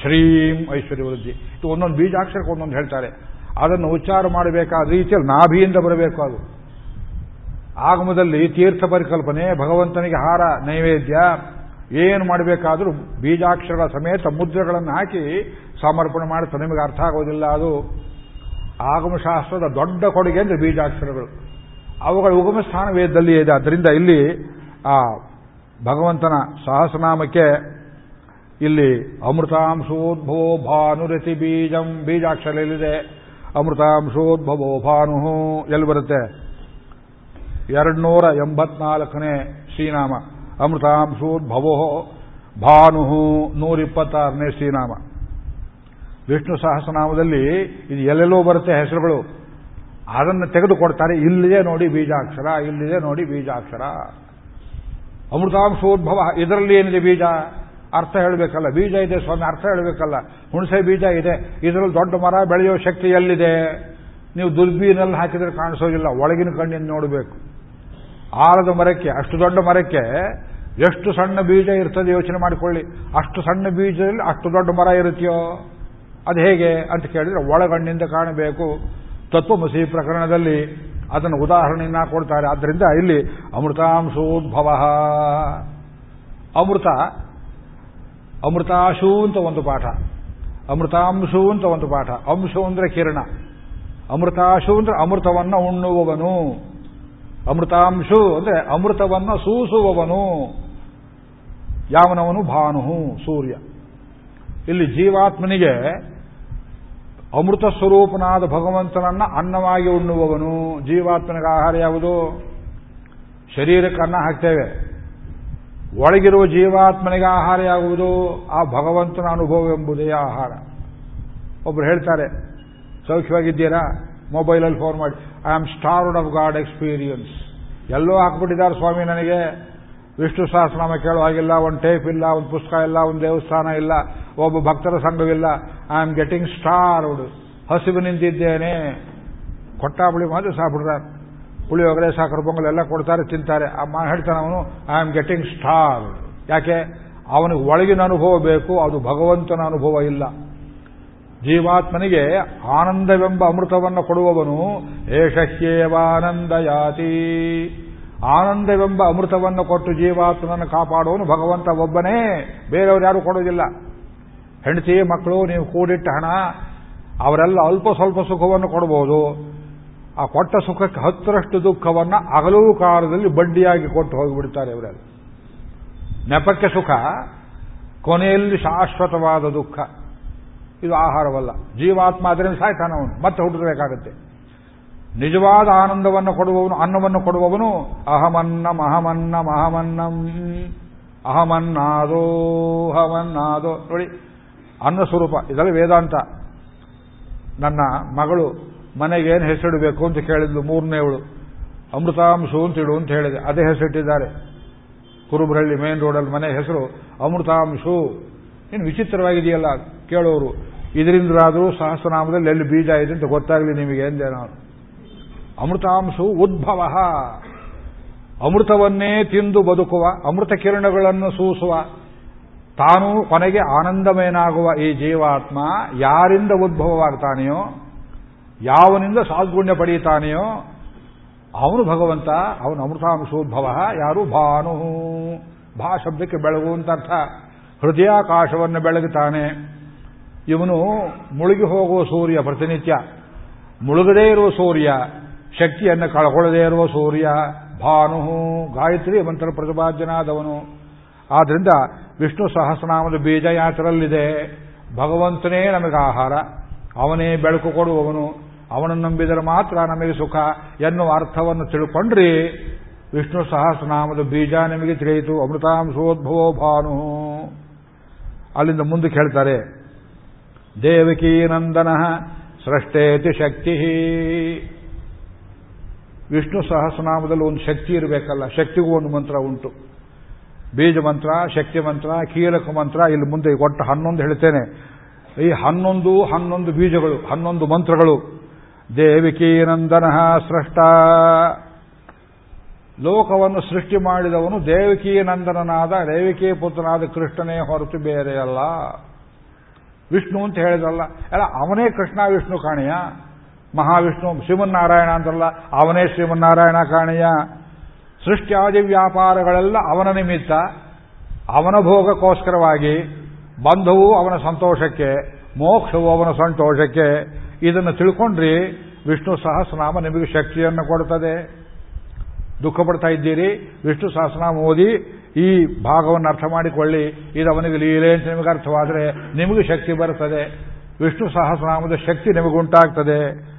ಶ್ರೀಂ ಐಶ್ವರ್ಯ ವೃದ್ಧಿ. ಇದು ಒಂದೊಂದು ಬೀಜಾಕ್ಷರಕ್ಕೆ ಒಂದೊಂದು ಹೇಳ್ತಾರೆ. ಅದನ್ನು ಉಚ್ಚಾರ ಮಾಡಬೇಕಾದ ರೀತಿಯಲ್ಲಿ ನಾಭಿಯಿಂದ ಬರಬೇಕು ಅದು. ಆಗಮದಲ್ಲಿ ತೀರ್ಥ ಪರಿಕಲ್ಪನೆ, ಭಗವಂತನಿಗೆ ಹಾರ, ನೈವೇದ್ಯ, ಏನು ಮಾಡಬೇಕಾದರೂ ಬೀಜಾಕ್ಷರಗಳ ಸಮೇತ ಮುದ್ರೆಗಳನ್ನು ಹಾಕಿ ಸಮರ್ಪಣೆ ಮಾಡುತ್ತೆ ನಿಮಗೆ ಅರ್ಥ ಆಗೋದಿಲ್ಲ ಅದು. ಆಗಮಶಾಸ್ತ್ರದ ದೊಡ್ಡ ಕೊಡುಗೆ ಅಂದರೆ ಬೀಜಾಕ್ಷರಗಳು. ಅವುಗಳ ಉಗಮ ಸ್ಥಾನ ವೇದದಲ್ಲಿ ಇದೆ. ಅದರಿಂದ ಇಲ್ಲಿ, ಆ, ಭಗವಂತನ ಸಹಸ್ರನಾಮಕ್ಕೆ ಇಲ್ಲಿ ಅಮೃತಾಂಶೋದ್ಭವೋ ಭಾನುರತಿ ಬೀಜಂ, ಬೀಜಾಕ್ಷರ ಎಲ್ಲಿದೆ? ಅಮೃತಾಂಶೋದ್ಭವೋ ಭಾನು ಎಲ್ಲಿ ಬರುತ್ತೆ? ಎರಡ್ನೂರ ಎಂಬತ್ನಾಲ್ಕನೇ ಶ್ರೀನಾಮ ಅಮೃತಾಂಶೋದ್ಭವೋ ಭಾನು ನೂರಿಪ್ಪತ್ತಾರನೇ ಶ್ರೀನಾಮ. ವಿಷ್ಣು ಸಹಸ್ರನಾಮದಲ್ಲಿ ಇದು ಎಲ್ಲೆಲ್ಲೋ ಬರುತ್ತೆ ಹೆಸರುಗಳು. ಅದನ್ನು ತೆಗೆದುಕೊಡ್ತಾರೆ ಇಲ್ಲಿದೆ ನೋಡಿ ಬೀಜಾಕ್ಷರ ಇಲ್ಲಿದೆ ನೋಡಿ ಬೀಜಾಕ್ಷರ. ಅಮೃತಾಂಶೋದ್ಭವ ಇದರಲ್ಲಿ ಏನಿದೆ ಬೀಜ? ಅರ್ಥ ಹೇಳಬೇಕಲ್ಲ, ಬೀಜ ಇದೆ ಸ್ವಾಮಿ, ಅರ್ಥ ಹೇಳಬೇಕಲ್ಲ. ಹುಣಸೆ ಬೀಜ ಇದೆ, ಇದರಲ್ಲಿ ದೊಡ್ಡ ಮರ ಬೆಳೆಯೋ ಶಕ್ತಿ ಎಲ್ಲಿದೆ? ನೀವು ದುರ್ಬೀನಲ್ಲಿ ಹಾಕಿದ್ರೆ ಕಾಣಿಸೋದಿಲ್ಲ, ಒಳಗಿನ ಕಣ್ಣಿಂದ ನೋಡಬೇಕು. ಆಲದ ಮರಕ್ಕೆ, ಅಷ್ಟು ದೊಡ್ಡ ಮರಕ್ಕೆ ಎಷ್ಟು ಸಣ್ಣ ಬೀಜ ಇರ್ತದೆ ಯೋಚನೆ ಮಾಡಿಕೊಳ್ಳಿ. ಅಷ್ಟು ಸಣ್ಣ ಬೀಜದಲ್ಲಿ ಅಷ್ಟು ದೊಡ್ಡ ಮರ ಇರುತ್ತೆಯೋ ಅದು ಹೇಗೆ ಅಂತ ಕೇಳಿದ್ರೆ ಒಳಗಣ್ಣಿಂದ ಕಾಣಬೇಕು. ತತ್ವಮಸಿ ಪ್ರಕರಣದಲ್ಲಿ ಅದನ್ನು ಉದಾಹರಣೆಯನ್ನ ಕೊಡ್ತಾರೆ. ಆದ್ದರಿಂದ ಇಲ್ಲಿ ಅಮೃತಾಂಶೋದ್ಭವ. ಅಮೃತ, ಅಮೃತಾಶು ಅಂತ ಒಂದು ಪಾಠ. ಅಮೃತಾಂಶು ಅಂತ ಒಂದು ಪಾಠ. ಅಂಶು ಅಂದ್ರೆ ಕಿರಣ. ಅಮೃತಾಶು ಅಂದ್ರೆ ಅಮೃತವನ್ನ ಉಣ್ಣುವವನು. ಅಮೃತಾಂಶು, ಅಂದ್ರೆ ಅಮೃತವನ್ನ ಸೂಸುವವನು. ಯಾವನವನು? ಭಾನು ಸೂರ್ಯ. ಇಲ್ಲಿ ಜೀವಾತ್ಮನಿಗೆ ಅಮೃತ ಸ್ವರೂಪನಾದ ಭಗವಂತನನ್ನ ಅನ್ನವಾಗಿ ಉಣ್ಣುವವನು. ಜೀವಾತ್ಮನಿಗೆ ಆಹಾರ ಯಾವುದು? ಶರೀರಕ್ಕೆ ಅನ್ನ ಹಾಕ್ತೇವೆ. ಒಳಗಿರುವ ಜೀವಾತ್ಮನಿಗೆ ಆಹಾರ ಯಾಗುವುದು ಆ ಭಗವಂತನ ಅನುಭವ ಎಂಬುದೇ ಆಹಾರ. ಒಬ್ರು ಹೇಳ್ತಾರೆ, ಸೌಖ್ಯವಾಗಿದ್ದೀರಾ? ಮೊಬೈಲಲ್ಲಿ ಫೋನ್ ಮಾಡಿ I am starved of God experience ಎಲ್ಲೋ ಹಾಕ್ಬಿಟ್ಟಿದ್ದಾರೆ ಸ್ವಾಮಿ ನನಗೆ. ವಿಷ್ಣು ಸಹಸ್ರನಾಮ ಕೇಳೋ ಹಾಗಿಲ್ಲ, ಒಂದು ಟೇಪ್ ಇಲ್ಲ, ಒಂದು ಪುಸ್ತಕ ಇಲ್ಲ, ಒಂದು ದೇವಸ್ಥಾನ ಇಲ್ಲ, ಒಬ್ಬ ಭಕ್ತರ ಸಂಘವಿಲ್ಲ. ಐ ಆಮ್ ಗೆಟಿಂಗ್ ಸ್ಟಾರ್ಡ್ ಹಸಿವು ನಿಂತಿದ್ದೇನೆ. ಕೊಟ್ಟಾಬಳಿ ಮಾತ್ರ ಸಾಬಿಡ್ತಾರೆ ಪುಳಿಯೋಗರೆ ಸಾಕರು, ಪೊಂಗಲ್ ಎಲ್ಲ ಕೊಡ್ತಾರೆ, ತಿಂತಾರೆ. ಅಮ್ಮ ಹೇಳ್ತಾನೆ ಅವನು ಐ ಆಮ್ ಗೆಟಿಂಗ್ ಸ್ಟಾರ್ ಯಾಕೆ? ಅವನಿಗೆ ಒಳಗಿನ ಅನುಭವ ಬೇಕು, ಅದು ಭಗವಂತನ ಅನುಭವ ಇಲ್ಲ. ಜೀವಾತ್ಮನಿಗೆ ಆನಂದವೆಂಬ ಅಮೃತವನ್ನು ಕೊಡುವವನು ಏಷಹ್ಯೇವಾನಂದ ಯಾತಿ ಆನಂದವೆಂಬ ಅಮೃತವನ್ನು ಕೊಟ್ಟು ಜೀವಾತ್ಮನನ್ನು ಕಾಪಾಡುವನು ಭಗವಂತ ಒಬ್ಬನೇ, ಬೇರೆಯವರು ಯಾರು ಕೊಡೋದಿಲ್ಲ ಹೆಂಡತಿ, ಮಕ್ಕಳು, ನೀವು ಕೂಡಿಟ್ಟ ಹಣ, ಅವರೆಲ್ಲ ಅಲ್ಪ ಸ್ವಲ್ಪ ಸುಖವನ್ನು ಕೊಡಬಹುದು ಆ ಕೊಟ್ಟ ಸುಖಕ್ಕೆ ಹತ್ತರಷ್ಟು ದುಃಖವನ್ನು ಅಗಲೂ ಕಾಲದಲ್ಲಿ ಬಡ್ಡಿಯಾಗಿ ಕೊಟ್ಟು ಹೋಗಿಬಿಡ್ತಾರೆ ಇವರೆಲ್ಲ. ನೆಪಕ್ಕೆ ಸುಖ, ಕೊನೆಯಲ್ಲಿ ಶಾಶ್ವತವಾದ ದುಃಖ. ಇದು ಆಹಾರವಲ್ಲ. ಜೀವಾತ್ಮ ಅದರಿಂದ ಸಾಯ್ತಾನ ಅವನು ಮತ್ತೆ ಹುಟ್ಟಬೇಕಾಗತ್ತೆ ನಿಜವಾದ ಆನಂದವನ್ನು ಕೊಡುವವನು, ಅನ್ನವನ್ನು ಕೊಡುವವನು ಅಹಮನ್ನಂ ಅಹಮನ್ನಂ ಅಹಮನ್ನಂ. ಅಹಮನ್ನಾದೋ ಅಹಮನ್ನಾದೋ. ನೋಡಿ ಅನ್ನ ಸ್ವರೂಪ ಇದೆಲ್ಲ ವೇದಾಂತ. ನನ್ನ ಮಗಳು ಮನೆಗೇನು ಹೆಸರಿಡಬೇಕು ಅಂತ ಕೇಳಿದ್ಲು ಮೂರನೇವಳು ಅಮೃತಾಂಶು ಅಂತ ಇಡು ಅಂತ ಹೇಳಿದೆ. ಅದೇ ಹೆಸರಿಟ್ಟಿದ್ದಾರೆ. ಕುರುಬರಳ್ಳಿ ಮೇನ್ ರೋಡಲ್ಲಿ ಮನೆ ಹೆಸರು ಅಮೃತಾಂಶು. ಏನು ವಿಚಿತ್ರವಾಗಿದೆಯಲ್ಲ ಕೇಳೋರು. ಇದರಿಂದಾದರೂ ಸಹಸ್ರನಾಮದಲ್ಲಿ ಎಲ್ಲಿ ಬೀಜ ಇದೆ ಅಂತ ಗೊತ್ತಾಗಲಿ ನಿಮಗೆ ಎಂದೆ ನಾನು. ಅಮೃತಾಂಶು ಉದ್ಭವ. ಅಮೃತವನ್ನೇ ತಿಂದು ಬದುಕುವ, ಅಮೃತ ಕಿರಣಗಳನ್ನು ಸೂಸುವ, ತಾನು ಕೊನೆಗೆ ಆನಂದಮಯನಾಗುವ ಈ ಜೀವಾತ್ಮ ಯಾರಿಂದ ಉದ್ಭವವಾಗ್ತಾನೆಯೋ, ಯಾವನಿಂದ ಸಾದ್ಗುಣ್ಯ ಪಡೆಯುತ್ತಾನೆಯೋ ಅವನು ಭಗವಂತ, ಅವನು ಅಮೃತಾಂಶೋದ್ಭವ ಯಾರು? ಭಾನು ಭಾ ಶಬ್ದಕ್ಕೆ ಬೆಳಗು ಅಂತ ಅರ್ಥ. ಹೃದಯಾಕಾಶವನ್ನು ಬೆಳಗುತ್ತಾನೆ. ಇವನು ಮುಳುಗಿ ಹೋಗುವ ಸೂರ್ಯ ಪ್ರತಿನಿತ್ಯ. ಮುಳುಗದೇ ಇರುವ ಸೂರ್ಯ, ಶಕ್ತಿಯನ್ನು ಕಳ್ಕೊಳ್ಳದೇ ಇರುವ ಸೂರ್ಯ ಭಾನು ಗಾಯತ್ರಿ ಮಂತ್ರ ಪ್ರತಿಭಾಜ್ಯನಾದವನು ಆದ್ರಿಂದ ವಿಷ್ಣು ಸಹಸ್ರನಾಮದ ಬೀಜ ಯಾತರಲ್ಲಿದೆ ಭಗವಂತನೇ ನಮಗೆ ಆಹಾರ. ಅವನೇ ಬೆಳಕು ಕೊಡುವವನು. ಅವನನ್ನು ನಂಬಿದರೆ ಮಾತ್ರ ನಮಗೆ ಸುಖ ಎನ್ನುವ ಅರ್ಥವನ್ನು ತಿಳ್ಕೊಂಡ್ರಿ. ವಿಷ್ಣು ಸಹಸ್ರನಾಮದ ಬೀಜ ನಿಮಗೆ ತಿಳಿಯಿತು. ಅಮೃತಾಂಶೋದ್ಭವೋ ಭಾನು ಅಲ್ಲಿಂದ ಮುಂದಕ್ಕೆ ಹೇಳ್ತಾರೆ ದೇವಕೀ ನಂದನ ಸೃಷ್ಟೇತಿ ಶಕ್ತಿ. ವಿಷ್ಣು ಸಹಸ್ರನಾಮದಲ್ಲಿ ಒಂದು ಶಕ್ತಿ ಇರಬೇಕಲ್ಲ, ಶಕ್ತಿಗೂ ಒಂದು ಮಂತ್ರ ಉಂಟು. ಬೀಜ ಮಂತ್ರ, ಶಕ್ತಿ ಮಂತ್ರ, ಕೀಲಕ ಮಂತ್ರ, ಇಲ್ಲಿ ಮುಂದೆ ಒಟ್ಟು ಹನ್ನೊಂದು ಹೇಳ್ತೇನೆ. ಈ ಹನ್ನೊಂದು ಹನ್ನೊಂದು ಬೀಜಗಳು, ಹನ್ನೊಂದು ಮಂತ್ರಗಳು. ದೇವಿಕೀನಂದನ ಸೃಷ್ಟ. ಲೋಕವನ್ನು ಸೃಷ್ಟಿ ಮಾಡಿದವನು ದೇವಿಕೀ ನಂದನನಾದ, ದೇವಿಕಿ ಪುತ್ರನಾದ ಕೃಷ್ಣನೇ ಹೊರತು ಬೇರೆಯಲ್ಲ ವಿಷ್ಣು ಅಂತ ಹೇಳಿದ್ರಲ್ಲ. ಅಲ್ಲ ಅವನೇ ಕೃಷ್ಣ ವಿಷ್ಣು ಕಾಣಿಯ? ಮಹಾವಿಷ್ಣು, ಶ್ರೀಮನ್ನಾರಾಯಣ ಅಂತಲ್ಲ ಅವನೇ ಶ್ರೀಮನ್ನಾರಾಯಣ ಕಾಣಿಯ? ಸೃಷ್ಟಿಯಾದಿ ವ್ಯಾಪಾರಗಳೆಲ್ಲ ಅವನ ನಿಮಿತ್ತ. ಅವನ ಭೋಗಕ್ಕೋಸ್ಕರವಾಗಿ ಬಂಧವು ಅವನ ಸಂತೋಷಕ್ಕೆ, ಮೋಕ್ಷವು ಅವನ ಸಂತೋಷಕ್ಕೆ. ಇದನ್ನು ತಿಳ್ಕೊಂಡ್ರಿ, ವಿಷ್ಣು ಸಹಸ್ರನಾಮ ನಿಮಗೆ ಶಕ್ತಿಯನ್ನು ಕೊಡುತ್ತದೆ. ದುಃಖ ಪಡ್ತಾ ಇದ್ದೀರಿ, ವಿಷ್ಣು ಸಹಸ್ರನಾಮ ಓದಿ ಈ ಭಾಗವನ್ನು ಅರ್ಥ ಮಾಡಿಕೊಳ್ಳಿ. ಇದು ಅವನಿಗೆ ಲೀಲೆ ಅಂತ ನಿಮಗೆ ಅರ್ಥವಾದರೆ ನಿಮಗೆ ಶಕ್ತಿ ಬರುತ್ತದೆ. ವಿಷ್ಣು ಸಹಸ್ರನಾಮದ ಶಕ್ತಿ ನಿಮಗುಂಟಾಗ್ತದೆ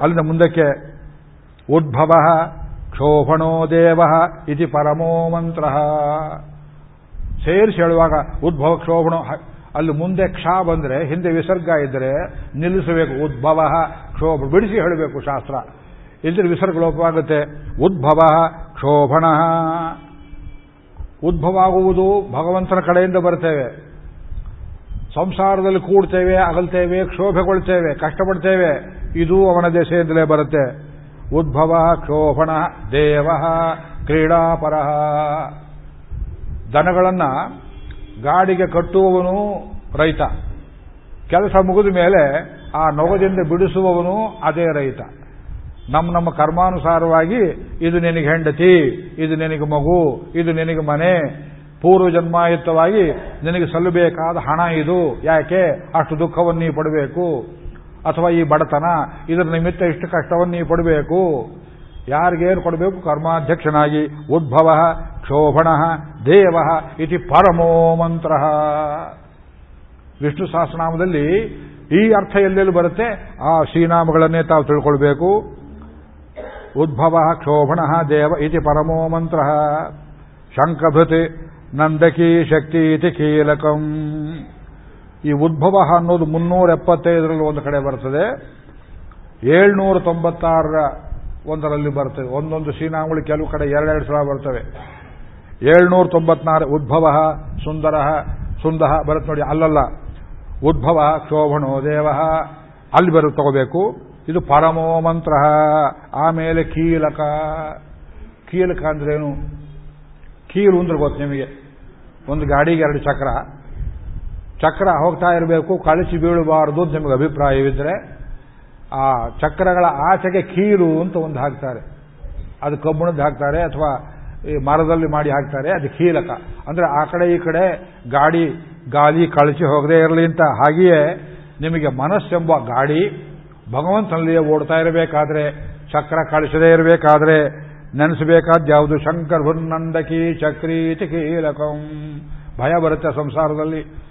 ಅಲ್ಲಿಂದ ಮುಂದಕ್ಕೆ ಉದ್ಭವ ಕ್ಷೋಭಣೋ ದೇವ ಇತಿ ಪರಮೋ ಮಂತ್ರ. ಸೇರಿಸಿ ಹೇಳುವಾಗ ಉದ್ಭವ ಕ್ಷೋಭಣೋ. ಅಲ್ಲಿ ಮುಂದೆ ಕ್ಷ ಬಂದರೆ, ಹಿಂದೆ ವಿಸರ್ಗ ಇದ್ದರೆ ನಿಲ್ಲಿಸಬೇಕು. ಉದ್ಭವ ಕ್ಷೋಭ. ಬಿಡಿಸಿ ಹೇಳಬೇಕು ಶಾಸ್ತ್ರ. ಇಲ್ಲದ್ರೆ ವಿಸರ್ಗ ಲೋಪವಾಗುತ್ತೆ. ಉದ್ಭವ ಕ್ಷೋಭಣ. ಉದ್ಭವ ಆಗುವುದು ಭಗವಂತನ ಕಡೆಯಿಂದ ಬರ್ತೇವೆ. ಸಂಸಾರದಲ್ಲಿ ಕೂಡ್ತೇವೆ, ಅಗಲ್ತೇವೆ, ಕ್ಷೋಭೆಗೊಳ್ತೇವೆ, ಕಷ್ಟಪಡ್ತೇವೆ, ಇದು ಅವನ ದೆಸೆಯಿಂದಲೇ ಬರುತ್ತೆ. ಉದ್ಭವ, ಕ್ಷೋಭಣ, ದೇವ, ಕ್ರೀಡಾಪರ. ದನಗಳನ್ನ ಗಾಡಿಗೆ ಕಟ್ಟುವವನು ರೈತ. ಕೆಲಸ ಮುಗಿದ ಮೇಲೆ ಆ ನೊಗದಿಂದ ಬಿಡಿಸುವವನು ಅದೇ ರೈತ. ನಮ್ಮ ನಮ್ಮ ಕರ್ಮಾನುಸಾರವಾಗಿ ಇದು ನಿನಗೆ ಹೆಂಡತಿ, ಇದು ನಿನಗೆ ಮಗು, ಇದು ನಿನಗೆ ಮನೆ. ಪೂರ್ವ ಜನ್ಮಾಯುತವಾಗಿ ನಿನಗೆ ಸಲ್ಲಬೇಕಾದ ಹಣ ಇದು. ಯಾಕೆ? ಅಷ್ಟು ದುಃಖವನ್ನು ನೀವು ಪಡಬೇಕು. ಅಥವಾ ಈ ಬಡತನ, ಇದರ ನಿಮಿತ್ತ ಇಷ್ಟು ಕಷ್ಟವನ್ನು ನೀವು ಪಡಬೇಕು. ಯಾರಿಗೇನು ಕೊಡಬೇಕು? ಕರ್ಮಾಧ್ಯಕ್ಷನಾಗಿ. ಉದ್ಭವ, ಕ್ಷೋಭಣ, ದೇವ ಇತಿ ಪರಮೋ ಮಂತ್ರ. ವಿಷ್ಣು ಸಹಸ್ರನಾಮದಲ್ಲಿ ಈ ಅರ್ಥ ಎಲ್ಲೆಲ್ಲಿ ಬರುತ್ತೆ? ಆ ಶ್ರೀನಾಮಗಳನ್ನೇ ತಾವು ತಿಳ್ಕೊಳ್ಬೇಕು. ಉದ್ಭವ ಕ್ಷೋಭಣ ದೇವ ಇತಿ ಪರಮೋ ಮಂತ್ರ. ಶಂಕಭೃತಿ ನಂದಕಿ ಶಕ್ತಿ ಇತಿ ಕೀಲಕಂ. ಈ ಉದ್ಭವ ಅನ್ನೋದು ಮುನ್ನೂರ ಎಪ್ಪತ್ತೈದರಲ್ಲಿ ಒಂದು ಕಡೆ ಬರ್ತದೆ. ಏಳ್ನೂರ ತೊಂಬತ್ತಾರರ ಒಂದರಲ್ಲಿ ಬರ್ತದೆ. ಒಂದೊಂದು ಶ್ರೀನಾಮಗಳು ಕೆಲವು ಕಡೆ ಎರಡೆರಡು ಸಲ ಬರ್ತವೆ. ಏಳ್ನೂರ ತೊಂಬತ್ನಾರು ಉದ್ಭವ ಸುಂದರ ಸುಂದಹ ಬರುತ್ತೆ ನೋಡಿ ಅಲ್ಲಲ್ಲ. ಉದ್ಭವ ಕ್ಷೋಭಣೋ ದೇವ. ಅಲ್ಲಿ ಬರುತ್ತೆ ತಗೋಬೇಕು. ಇದು ಪರಮೋ ಮಂತ್ರ. ಆಮೇಲೆ ಕೀಲಕ. ಕೀಲಕ ಅಂದ್ರೇನು ಕೀಲು ಅಂದ್ರೆ ಗೊತ್ತು ನಿಮಗೆ. ಒಂದು ಗಾಡಿಗೆ ಎರಡು ಚಕ್ರ. ಚಕ್ರ ಹೋಗ್ತಾ ಇರಬೇಕು, ಕಳಿಸಿ ಬೀಳಬಾರದು ಅಂತ ನಿಮಗೆ ಅಭಿಪ್ರಾಯವಿದ್ರೆ, ಆ ಚಕ್ರಗಳ ಆಚೆಗೆ ಕೀಲು ಅಂತ ಒಂದು ಹಾಕ್ತಾರೆ. ಅದು ಕಬ್ಬಣದ್ದು ಹಾಕ್ತಾರೆ, ಅಥವಾ ಈ ಮರದಲ್ಲಿ ಮಾಡಿ ಹಾಕ್ತಾರೆ, ಅದು ಕೀಲಕ. ಅಂದ್ರೆ ಆ ಕಡೆ ಈ ಕಡೆ ಗಾಡಿ, ಗಾಲಿ ಕಳಿಸಿ ಹೋಗದೇ ಇರಲಿ ಅಂತ. ಹಾಗೆಯೇ ನಿಮಗೆ ಮನಸ್ಸೆಂಬ ಗಾಡಿ ಭಗವಂತನಲ್ಲಿಯೇ ಓಡ್ತಾ ಇರಬೇಕಾದ್ರೆ, ಚಕ್ರ ಕಳಿಸದೇ ಇರಬೇಕಾದ್ರೆ ಯಾವುದು? ಶಂಕರ್ ಭುನ್ನಂದಕಿ ಚಕ್ರೀತಿ ಕೀಲಕಂ. ಭಯ ಬರುತ್ತೆ ಸಂಸಾರದಲ್ಲಿ.